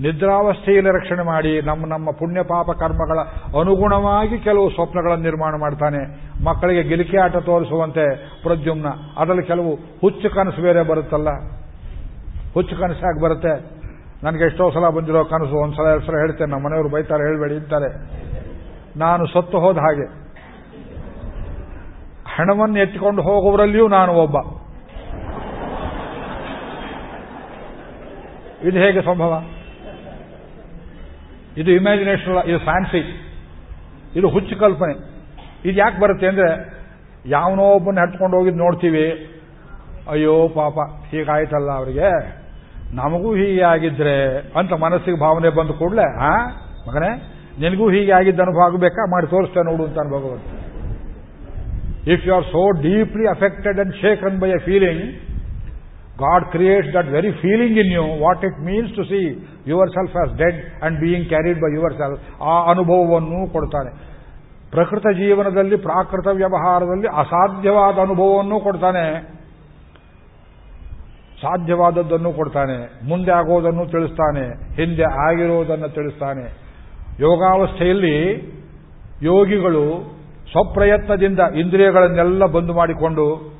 ನಿದ್ರಾವಸ್ಥೆಯಲ್ಲಿ ರಕ್ಷಣೆ ಮಾಡಿ ನಮ್ಮ ನಮ್ಮ ಪುಣ್ಯ ಪಾಪ ಕರ್ಮಗಳ ಅನುಗುಣವಾಗಿ ಕೆಲವು ಸ್ವಪ್ನಗಳನ್ನು ನಿರ್ಮಾಣ ಮಾಡ್ತಾನೆ. ಮಕ್ಕಳಿಗೆ ಗಿಲಿಕೆ ಆಟ ತೋರಿಸುವಂತೆ ಪ್ರದ್ಯುಮ್ನ. ಅದರಲ್ಲಿ ಕೆಲವು ಹುಚ್ಚು ಕನಸು ಬೇರೆ ಬರುತ್ತಲ್ಲ. ಹುಚ್ಚು ಕನಸಾಗಿ ಬರುತ್ತೆ? ನನಗೆ ಎಷ್ಟೋ ಸಲ ಬಂದಿರೋ ಕನಸು, ಒಂದ್ಸಲ, ಎರಡು ಸಲ ಹೇಳ್ತೇನೆ. ನಮ್ಮ ಮನೆಯವರು ಬೈತಾರೆ, ಹೇಳಬೇಡಿ ಅಂತಾರೆ. ನಾನು ಸತ್ತು ಹೋದ ಹಾಗೆ. ಹಣವನ್ನು ಎತ್ತಿಕೊಂಡು ಹೋಗುವವರಲ್ಲಿಯೂ ನಾನು ಒಬ್ಬ. ಇದು ಹೇಗೆ ಸಂಭವ? ಇದು ಇಮ್ಯಾಜಿನೇಷನ್ ಇದು ಫ್ಯಾನ್ಸಿ ಇದು ಹುಚ್ಚು ಕಲ್ಪನೆ. ಇದು ಯಾಕೆ ಬರುತ್ತೆ ಅಂದ್ರೆ, ಯಾವನೋ ಒಬ್ಬನ ಹಟ್ಕೊಂಡು ಹೋಗಿದ್ ನೋಡ್ತೀವಿ. ಅಯ್ಯೋ ಪಾಪ, ಹೀಗಾಯ್ತಲ್ಲ ಅವರಿಗೆ. ನಮಗೂ ಹೀಗೆ ಆಗಿದ್ರೆ, ಅಂತ ಮನಸ್ಸಿಗೆ ಭಾವನೆ ಬಂದ ಕೂಡಲೇ ಹಾ ಮಗನೇ, ನಿನಗೂ ಹೀಗೆ ಆಗಿದ್ದ ಅನುಭವ ಆಗಬೇಕಾ? ಮಾಡಿ ತೋರಿಸ್ತೇನೆ ನೋಡು ಅಂತ ಅನುಭವ if you are so deeply affected and shaken by a feeling God creates that very feeling in you what it means to see. Yourself dead dead being carried by yourself ಆ ಅನುಭವವನ್ನು ಕೊಡ್ತಾನೆ. ಪ್ರಕೃತ ಜೀವನದಲ್ಲಿ, ಪ್ರಾಕೃತ ವ್ಯವಹಾರದಲ್ಲಿ ಅಸಾಧ್ಯವಾದ ಅನುಭವವನ್ನು ಕೊಡ್ತಾನೆ. ಸಾಧ್ಯವಾದದ್ದನ್ನು ಕೊಡ್ತಾನೆ. ಮುಂದೆ ಆಗೋದನ್ನು ತಿಳಿಸ್ತಾನೆ. ಹಿಂದೆ ಆಗಿರೋದನ್ನು ತಿಳಿಸ್ತಾನೆ. ಯೋಗಾವಸ್ಥೆಯಲ್ಲಿ ಯೋಗಿಗಳು ಸ್ವಪ್ರಯತ್ನದಿಂದ ಇಂದ್ರಿಯಗಳನ್ನೆಲ್ಲ ಬಂದು ಮಾಡಿಕೊಂಡು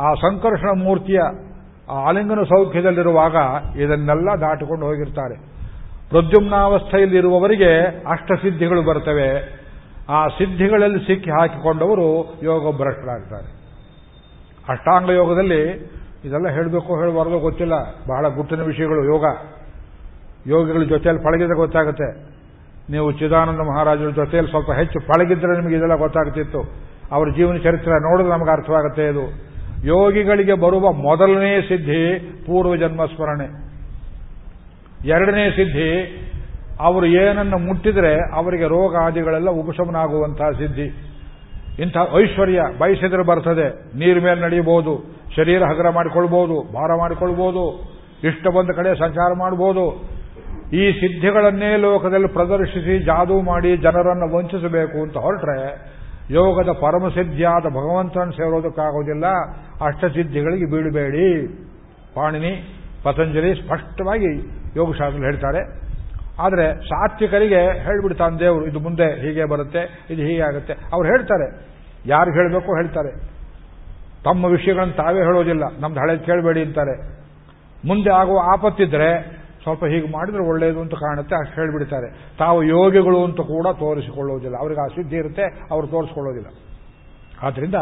ಆ ಸಂಕರ್ಷಣ ಮೂರ್ತಿಯ ಆಲಿಂಗನ ಸೌಖ್ಯದಲ್ಲಿರುವಾಗ ಇದನ್ನೆಲ್ಲ ದಾಟಿಕೊಂಡು ಹೋಗಿರ್ತಾರೆ. ಪ್ರದ್ಯುಮ್ನಾವಸ್ಥೆಯಲ್ಲಿರುವವರಿಗೆ ಅಷ್ಟಸಿದ್ಧಿಗಳು ಬರ್ತವೆ. ಆ ಸಿದ್ಧಿಗಳಲ್ಲಿ ಸಿಕ್ಕಿ ಹಾಕಿಕೊಂಡವರು ಯೋಗ ಭ್ರಷ್ಟರಾಗ್ತಾರೆ ಅಷ್ಟಾಂಗ ಯೋಗದಲ್ಲಿ ಇದೆಲ್ಲ ಹೇಳಬೇಕು ಹೇಳಬಾರ್ದು ಗೊತ್ತಿಲ್ಲ. ಬಹಳ ಗುಟ್ಟಿನ ವಿಷಯಗಳು ಯೋಗ. ಯೋಗಿಗಳ ಜೊತೆಯಲ್ಲಿ ಪಳಗಿದ್ರೆ ಗೊತ್ತಾಗುತ್ತೆ. ನೀವು ಚಿದಾನಂದ ಮಹಾರಾಜರ ಜೊತೆಯಲ್ಲಿ ಸ್ವಲ್ಪ ಹೆಚ್ಚು ಪಳಗಿದ್ರೆ ನಿಮಗೆ ಇದೆಲ್ಲ ಗೊತ್ತಾಗ್ತಿತ್ತು. ಅವರ ಜೀವನ ಚರಿತ್ರೆ ನೋಡಿದ್ರೆ ನಮಗೆ ಅರ್ಥವಾಗುತ್ತೆ ಇದು. ಯೋಗಿಗಳಿಗೆ ಬರುವ ಮೊದಲನೇ ಸಿದ್ಧಿ ಪೂರ್ವ ಜನ್ಮ ಸ್ಮರಣೆ. ಎರಡನೇ ಸಿದ್ಧಿ, ಅವರು ಏನನ್ನು ಮುಟ್ಟಿದರೆ ಅವರಿಗೆ ರೋಗ ಆದಿಗಳೆಲ್ಲ ಉಪಶಮನ ಆಗುವಂತಹ ಸಿದ್ಧಿ. ಇಂಥ ಐಶ್ವರ್ಯ ಬಯಸಿದ್ರೆ ಬರ್ತದೆ. ನೀರು ಮೇಲೆ ನಡೆಯಬಹುದು, ಶರೀರ ಹಗರ ಮಾಡಿಕೊಳ್ಬಹುದು, ಭಾರ ಮಾಡಿಕೊಳ್ಬಹುದು, ಇಷ್ಟ ಬಂದ ಕಡೆ ಸಂಚಾರ ಮಾಡಬಹುದು ಈ ಸಿದ್ಧಿಗಳನ್ನೇ ಲೋಕದಲ್ಲಿ ಪ್ರದರ್ಶಿಸಿ, ಜಾದೂ ಮಾಡಿ ಜನರನ್ನು ವಂಚಿಸಬೇಕು ಅಂತ ಹೊರಟ್ರೆ ಯೋಗದ ಪರಮಸಿದ್ಧಿಯಾದ ಭಗವಂತನ ಸೇರೋದಕ್ಕಾಗೋದಿಲ್ಲ ಅಷ್ಟಸಿದ್ಧಿಗಳಿಗೆ ಬೀಳಬೇಡಿ. ಪಾಣಿನಿ, ಪತಂಜಲಿ ಸ್ಪಷ್ಟವಾಗಿ ಯೋಗಶಾಸ್ತ್ರ ಹೇಳ್ತಾರೆ. ಆದರೆ ಸಾತ್ವಿಕರಿಗೆ ಹೇಳ್ಬಿಡ್ತಾನೆ ದೇವರು, ಇದು ಮುಂದೆ ಹೀಗೆ ಬರುತ್ತೆ, ಇದು ಹೀಗೆ ಆಗುತ್ತೆ. ಅವ್ರು ಹೇಳ್ತಾರೆ. ಯಾರು ಹೇಳಬೇಕು ಹೇಳ್ತಾರೆ. ತಮ್ಮ ವಿಷಯಗಳನ್ನು ತಾವೇ ಹೇಳೋದಿಲ್ಲ. ನಮ್ದು ಹಳೆ ಕೇಳಬೇಡಿ ಅಂತಾರೆ. ಮುಂದೆ ಆಗುವ ಆಪತ್ತಿದ್ರೆ ಸ್ವಲ್ಪ ಹೀಗೆ ಮಾಡಿದ್ರೆ ಒಳ್ಳೆಯದು ಅಂತ ಕಾಣುತ್ತೆ ಅಷ್ಟು ಹೇಳಿಬಿಡ್ತಾರೆ. ತಾವು ಯೋಗಿಗಳು ಅಂತ ಕೂಡ ತೋರಿಸಿಕೊಳ್ಳುವುದಿಲ್ಲ. ಅವರಿಗೆ ಆ ಸಿದ್ಧಿ ಇರುತ್ತೆ, ಅವರು ತೋರಿಸ್ಕೊಳ್ಳೋದಿಲ್ಲ ಆದ್ದರಿಂದ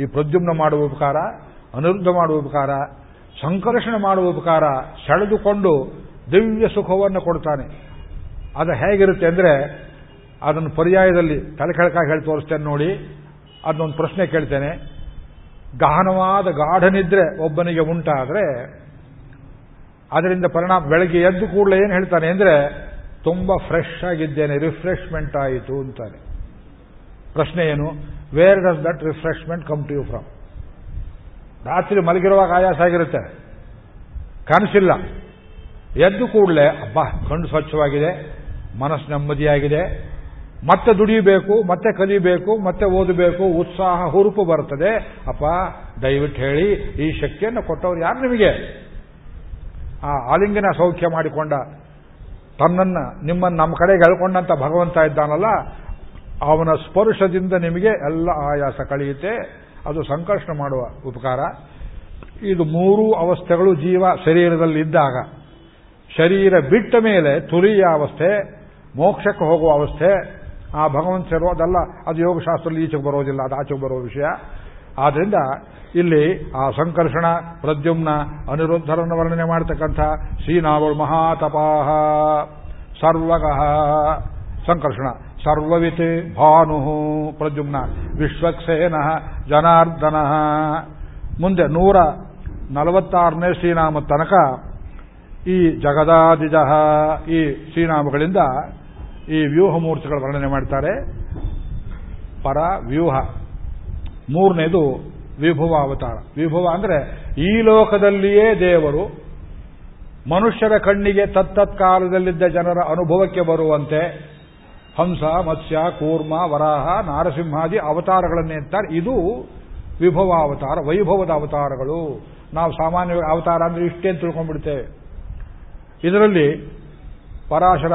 ಈ ಪ್ರದ್ಯುಮ್ನ ಮಾಡುವ ಉಪಕಾರ, ಅನಿರುದ್ಧ ಮಾಡುವ ಉಪಕಾರ, ಸಂಕರ್ಷಣೆ ಮಾಡುವ ಉಪಕಾರ ಸೆಳೆದುಕೊಂಡು ದಿವ್ಯ ಸುಖವನ್ನು ಕೊಡ್ತಾನೆ. ಅದು ಹೇಗಿರುತ್ತೆ ಅಂದರೆ ಅದನ್ನು ಪರ್ಯಾಯದಲ್ಲಿ ತಲೆ ಕೆಳಕಾಗಿ ಹೇಳಿ ತೋರಿಸ್ತೇನೆ ನೋಡಿ, ಅದನ್ನೊಂದು ಪ್ರಶ್ನೆ ಕೇಳ್ತೇನೆ. ಗಹನವಾದ ಗಾಢನಿದ್ರೆ ಒಬ್ಬನಿಗೆ ಉಂಟಾದರೆ ಅದರಿಂದ ಪರಿಣಾಮ, ಬೆಳಗ್ಗೆ ಎದ್ದು ಕೂಡಲೇ ಏನು ಹೇಳ್ತಾನೆ ಅಂದರೆ, ತುಂಬ ಫ್ರೆಶ್ ಆಗಿದ್ದೇನೆ ರಿಫ್ರೆಶ್ಮೆಂಟ್ ಆಯಿತು ಅಂತಾನೆ. ಪ್ರಶ್ನೆ ಏನು? Where does that refreshment come to you from ರಾತ್ರಿ ಮಲಗಿರುವಾಗ ಆಯಾಸ ಆಗಿರುತ್ತೆ. ಕನಸಿಲ್ಲ ಎದ್ದು ಕೂಡಲೇ, ಅಬ್ಬ, ಕಣ್ಣು ಸ್ವಚ್ಛವಾಗಿದೆ, ಮನಸ್ಸು ನೆಮ್ಮದಿಯಾಗಿದೆ. ಮತ್ತೆ ದುಡಿಯಬೇಕು ಮತ್ತೆ ಕಲಿಬೇಕು, ಮತ್ತೆ ಓದಬೇಕು, ಉತ್ಸಾಹ, ಹುರುಪು ಬರ್ತದೆ. ಅಪ್ಪ, ದಯವಿಟ್ಟು ಹೇಳಿ, ಈ ಶಕ್ತಿಯನ್ನು ಕೊಟ್ಟವ್ರು ಯಾರು ನಿಮಗೆ? ಆ ಆಲಿಂಗನ ಸೌಖ್ಯ ಮಾಡಿಕೊಂಡ ತನ್ನನ್ನ, ನಿಮ್ಮನ್ನು ನಮ್ಮ ಕಡೆಗೆ ಎಳ್ಕೊಂಡಂತ ಭಗವಂತ ಇದ್ದಾನಲ್ಲ, ಅವನ ಸ್ಪರ್ಶದಿಂದ ನಿಮಗೆ ಎಲ್ಲ ಆಯಾಸ ಕಳೆಯುತ್ತೆ. ಅದು ಸಂಕರ್ಷಣ ಮಾಡುವ ಉಪಕಾರ. ಇದು ಮೂರೂ ಅವಸ್ಥೆಗಳು ಜೀವ ಶರೀರದಲ್ಲಿ ಇದ್ದಾಗ. ಶರೀರ ಬಿಟ್ಟ ಮೇಲೆ ತುರಿಯ ಅವಸ್ಥೆ, ಮೋಕ್ಷಕ್ಕೆ ಹೋಗುವ ಅವಸ್ಥೆ, ಆ ಭಗವಂತ ಸೇರೋದಲ್ಲ ಅದು ಯೋಗಶಾಸ್ತ್ರದಲ್ಲಿ ಈಚೆಗೆ ಬರೋದಿಲ್ಲ, ಅದು ಆಚೆಗೆ ಬರೋ ವಿಷಯ. ಆದ್ರಿಂದ ಇಲ್ಲಿ ಆ ಸಂಕರ್ಷಣ, ಪ್ರದ್ಯುಮ್ನ, ಅನಿರುದ್ಧರನ್ನು ವರ್ಣನೆ ಮಾಡತಕ್ಕಂಥ ಶ್ರೀನಾವಳು ಮಹಾತಪಾಹ. ಸರ್ವಗಃ ಸಂಕರ್ಷಣ. ಸರ್ವವಿತ್ ಭಾನು ಪ್ರದ್ಯುಮ್ನ. ವಿಶ್ವಕ್ಸೇನ ಜನಾರ್ದನ. ಮುಂದೆ ನೂರ ನಲವತ್ತಾರನೇ ಶ್ರೀನಾಮ ತನಕ ಈ ಜಗದಾದಿಜ, ಈ ಶ್ರೀನಾಮಗಳಿಂದ ಈ ವ್ಯೂಹ ಮೂರ್ತಿಗಳ ವರ್ಣನೆ ಮಾಡ್ತಾರೆ. ಪರ ವ್ಯೂಹ. ಮೂರನೇದು ವಿಭವ ಅವತಾರ ವಿಭವ ಅಂದ್ರೆ ಈ ಲೋಕದಲ್ಲಿಯೇ ದೇವರು, ಮನುಷ್ಯರ ಕಣ್ಣಿಗೆ ತತ್ತತ್ಕಾಲದಲ್ಲಿದ್ದ ಜನರ ಅನುಭವಕ್ಕೆ ಬರುವಂತೆ ಹಂಸ, ಮತ್ಸ್ಯ, ಕೂರ್ಮ, ವರಾಹ, ನಾರಸಿಂಹಾದಿ ಅವತಾರಗಳನ್ನೇ ಇರ್ತಾರೆ ಇದು ವಿಭವ ಅವತಾರ ವೈಭವದ ಅವತಾರಗಳು. ನಾವು ಸಾಮಾನ್ಯ ಅವತಾರ ಅಂದ್ರೆ ಇಷ್ಟೇ ತಿಳ್ಕೊಂಡ್ಬಿಡ್ತೇವೆ. ಇದರಲ್ಲಿ ಪರಾಶರ,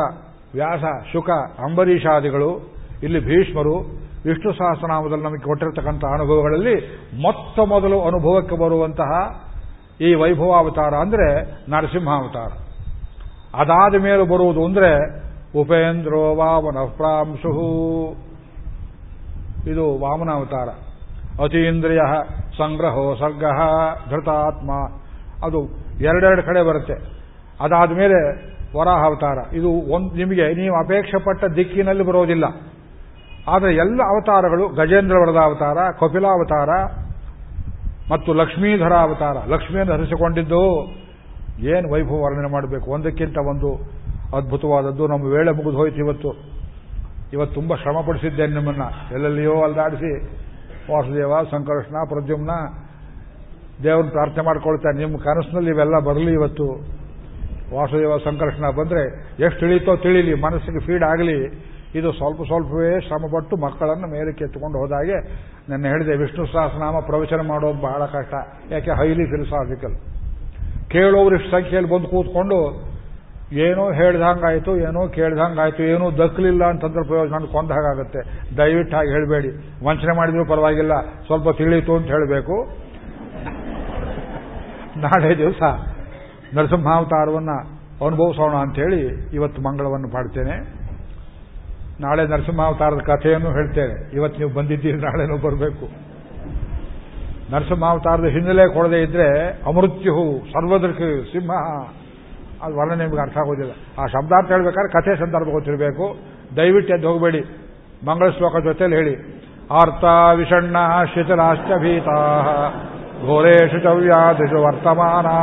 ವ್ಯಾಸ, ಶುಕ, ಅಂಬರೀಷಾದಿಗಳು, ಇಲ್ಲಿ ಭೀಷ್ಮರು ವಿಷ್ಣು ಸಹಸ್ರನಾಮದಲ್ಲಿ ನಮಗೆ ಕೊಟ್ಟಿರತಕ್ಕಂಥ ಅನುಭವಗಳಲ್ಲಿ ಮೊತ್ತ ಮೊದಲು ಅನುಭವಕ್ಕೆ ಬರುವಂತಹ ಈ ವೈಭವಾವತಾರ ಅಂದರೆ ನರಸಿಂಹಾವತಾರ. ಅದಾದ ಮೇಲೆ ಬರುವುದು ಅಂದರೆ ಉಪೇಂದ್ರೋ ವಾಮನ ಪ್ರಾಂಶು ಇದು ವಾಮನಾವತಾರ. ಅತೀಂದ್ರಿಯ ಸಂಗ್ರಹೋ ಸರ್ಗ ಧೃತಾತ್ಮ. ಅದು ಎರಡೆರಡು ಕಡೆ ಬರುತ್ತೆ. ಅದಾದ ಮೇಲೆ ವರಾಹ ಅವತಾರ ಇದು ಒಂದು ನಿಮಗೆ ನೀವು ಅಪೇಕ್ಷೆ ಪಟ್ಟ ದಿಕ್ಕಿನಲ್ಲಿ ಬರೋದಿಲ್ಲ. ಆದರೆ ಎಲ್ಲ ಅವತಾರಗಳು ಗಜೇಂದ್ರವರದ ಅವತಾರ, ಕಪಿಲಾವತಾರ ಮತ್ತು ಲಕ್ಷ್ಮೀಧರ ಅವತಾರ. ಲಕ್ಷ್ಮಿಯನ್ನು ಹರಿಸಿಕೊಂಡಿದ್ದು ಏನು ವೈಭವ ವರ್ಣನೆ ಮಾಡಬೇಕು? ಒಂದಕ್ಕಿಂತ ಒಂದು ಅದ್ಭುತವಾದದ್ದು. ನಮ್ಮ ವೇಳೆ ಮುಗಿದು ಹೋಯ್ತು ಇವತ್ತು. ಇವತ್ತು ತುಂಬ ಶ್ರಮ ಪಡಿಸಿದ್ದೇನೆ ನಿಮ್ಮನ್ನ. ಎಲ್ಲೆಲ್ಲಿಯೋ ಅಲ್ದಾಡಿಸಿ, ವಾಸುದೇವ ಸಂಕರ್ಷಣ ಪ್ರದ್ಯುಮ್ನ ದೇವರನ್ನು ಪ್ರಾರ್ಥನೆ ಮಾಡ್ಕೊಳ್ತಾರೆ ನಿಮ್ಮ ಕನಸಿನಲ್ಲಿ ಇವೆಲ್ಲ ಬರಲಿ ಇವತ್ತು. ವಾಸುದೇವ ಸಂಕರ್ಷಣ ಬಂದರೆ ಎಷ್ಟು ತಿಳಿಯುತ್ತೋ ತಿಳಿಲಿ, ಮನಸ್ಸಿಗೆ ಫೀಡ್ ಆಗಲಿ. ಇದು ಸ್ವಲ್ಪ ಸ್ವಲ್ಪವೇ ಶ್ರಮಪಟ್ಟು ಮಕ್ಕಳನ್ನು ಮೇಲಕ್ಕೆ ಎತ್ತುಕೊಂಡು ಹೋದಾಗೆ ನನ್ನ ಹೇಳಿದೆ, ವಿಷ್ಣು ಸಹಸ್ರನಾಮ ಪ್ರವಚನ ಮಾಡೋದು ಬಹಳ ಕಷ್ಟ. ಯಾಕೆ? ಹೈಲಿ ಫಿಲಸಾಫಿಕಲ್ ಕೇಳೋರು ಇಷ್ಟು ಸಂಖ್ಯೆಯಲ್ಲಿ ಬಂದು ಕೂತ್ಕೊಂಡು, ಏನೋ ಹೇಳ್ದಂಗಾಯ್ತು, ಏನೋ ಕೇಳ್ದಂಗಾಯ್ತು, ಏನೋ ದಕ್ಕಲಿಲ್ಲ ಅಂತಂದ್ರೆ ಪ್ರಯೋಜನ ಕೊಂದ ಹಾಗಾಗುತ್ತೆ. ದಯವಿಟ್ಟು ಹಾಗೆ ಹೇಳಬೇಡಿ. ವಂಚನೆ ಮಾಡಿದ್ರು ಪರವಾಗಿಲ್ಲ. ಸ್ವಲ್ಪ ತಿಳಿಯಿತು ಅಂತ ಹೇಳಬೇಕು. ನಾಳೆ ದಿವಸ ನರಸಿಂಹಾವತಾರವನ್ನು ಅನುಭವಿಸೋಣ ಅಂತೇಳಿ ಇವತ್ತು ಮಂಗಳವನ್ನು ಪಾಡ್ತೇನೆ. ನಾಳೆ ನರಸಿಂಹಾವತಾರದ ಕಥೆಯನ್ನು ಹೇಳ್ತೇವೆ ಇವತ್ತು ನೀವು ಬಂದಿದ್ದೀರಿ, ನಾಳೆನೂ ಬರಬೇಕು. ನರಸಿಂಹಾವತಾರದ ಹಿನ್ನೆಲೆ ಕೊಡದೇ ಇದ್ರೆ ಅಮೃತ್ಯು ಸರ್ವದೃಕ್ ಸಿಂಹ. ಅದು ವರ್ಣನೆ ನಿಮಗೆ ಅರ್ಥ ಆಗೋದಿಲ್ಲ. ಆ ಶಬ್ದಾರ್ಥ ಹೇಳ್ಬೇಕಾದ್ರೆ ಕಥೆ ಸಂದರ್ಭ ಗೊತ್ತಿರಬೇಕು. ದಯವಿಟ್ಟು ಎದ್ದು ಹೋಗಬೇಡಿ. ಮಂಗಳ ಶ್ಲೋಕ ಜೊತೆಲಿ ಹೇಳಿ. ಆರ್ತ ವಿಷಣ್ಣ ಶಿಥಿಲಾಶ್ಚ ಭೀತಾ ಘೋರೇಶು ಚವ್ಯಾದಿಷು ವರ್ತಮಾನ ವರ್ತಮಾನಾ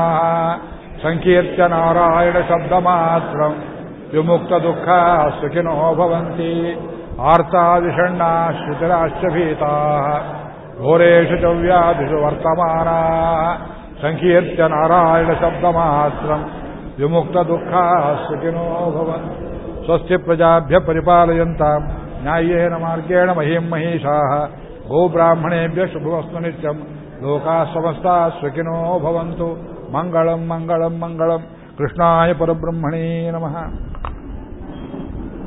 ಸಂಕೀರ್ತ್ಯ ನಾರಾಯಣ ಶಬ್ದ ಮಾತ್ರ. ವಿಮುಕ್ತ ದುಃಖ ಸುಖಿನೋ ಭವಂತಿ. ಆರ್ತ ವಿಷಣ್ಣ ಶಿಥಿಲಾಶ್ಚ ಭೀತಾ ಘೋರೇಶು ಚ ವ್ಯಾಧಿಷು ವರ್ತಮಾನಾ. ಸಂಕೀರ್ತ್ಯ ನಾರಾಯಣ ಶಬ್ದ ಮಾತ್ರ. ವಿಮುಕ್ತ ದುಃಖ ಸುಖಿನೋ ಭವನ್ ಸ್ವಸ್ತಿ ಪ್ರಜಾಭ್ಯ ಪರಿಪಾಲಯಂತ. ನ್ಯಾಯೇನ ಮಾರ್ಗೇಣ ಮಹಿಂ ಮಹಿಷಾ ಗೋಬ್ರಾಹ್ಮಣೇಭ್ಯ ಶುಭವಸ್ತು ನಿತ್ಯಂ. ಲೋಕಾ ಸಮಸ್ತಾ ಸುಖಿನೋ ಕೃಷ್ಣಾಯ ಪರಬ್ರಹ್ಮಣೇ ನಮಃ.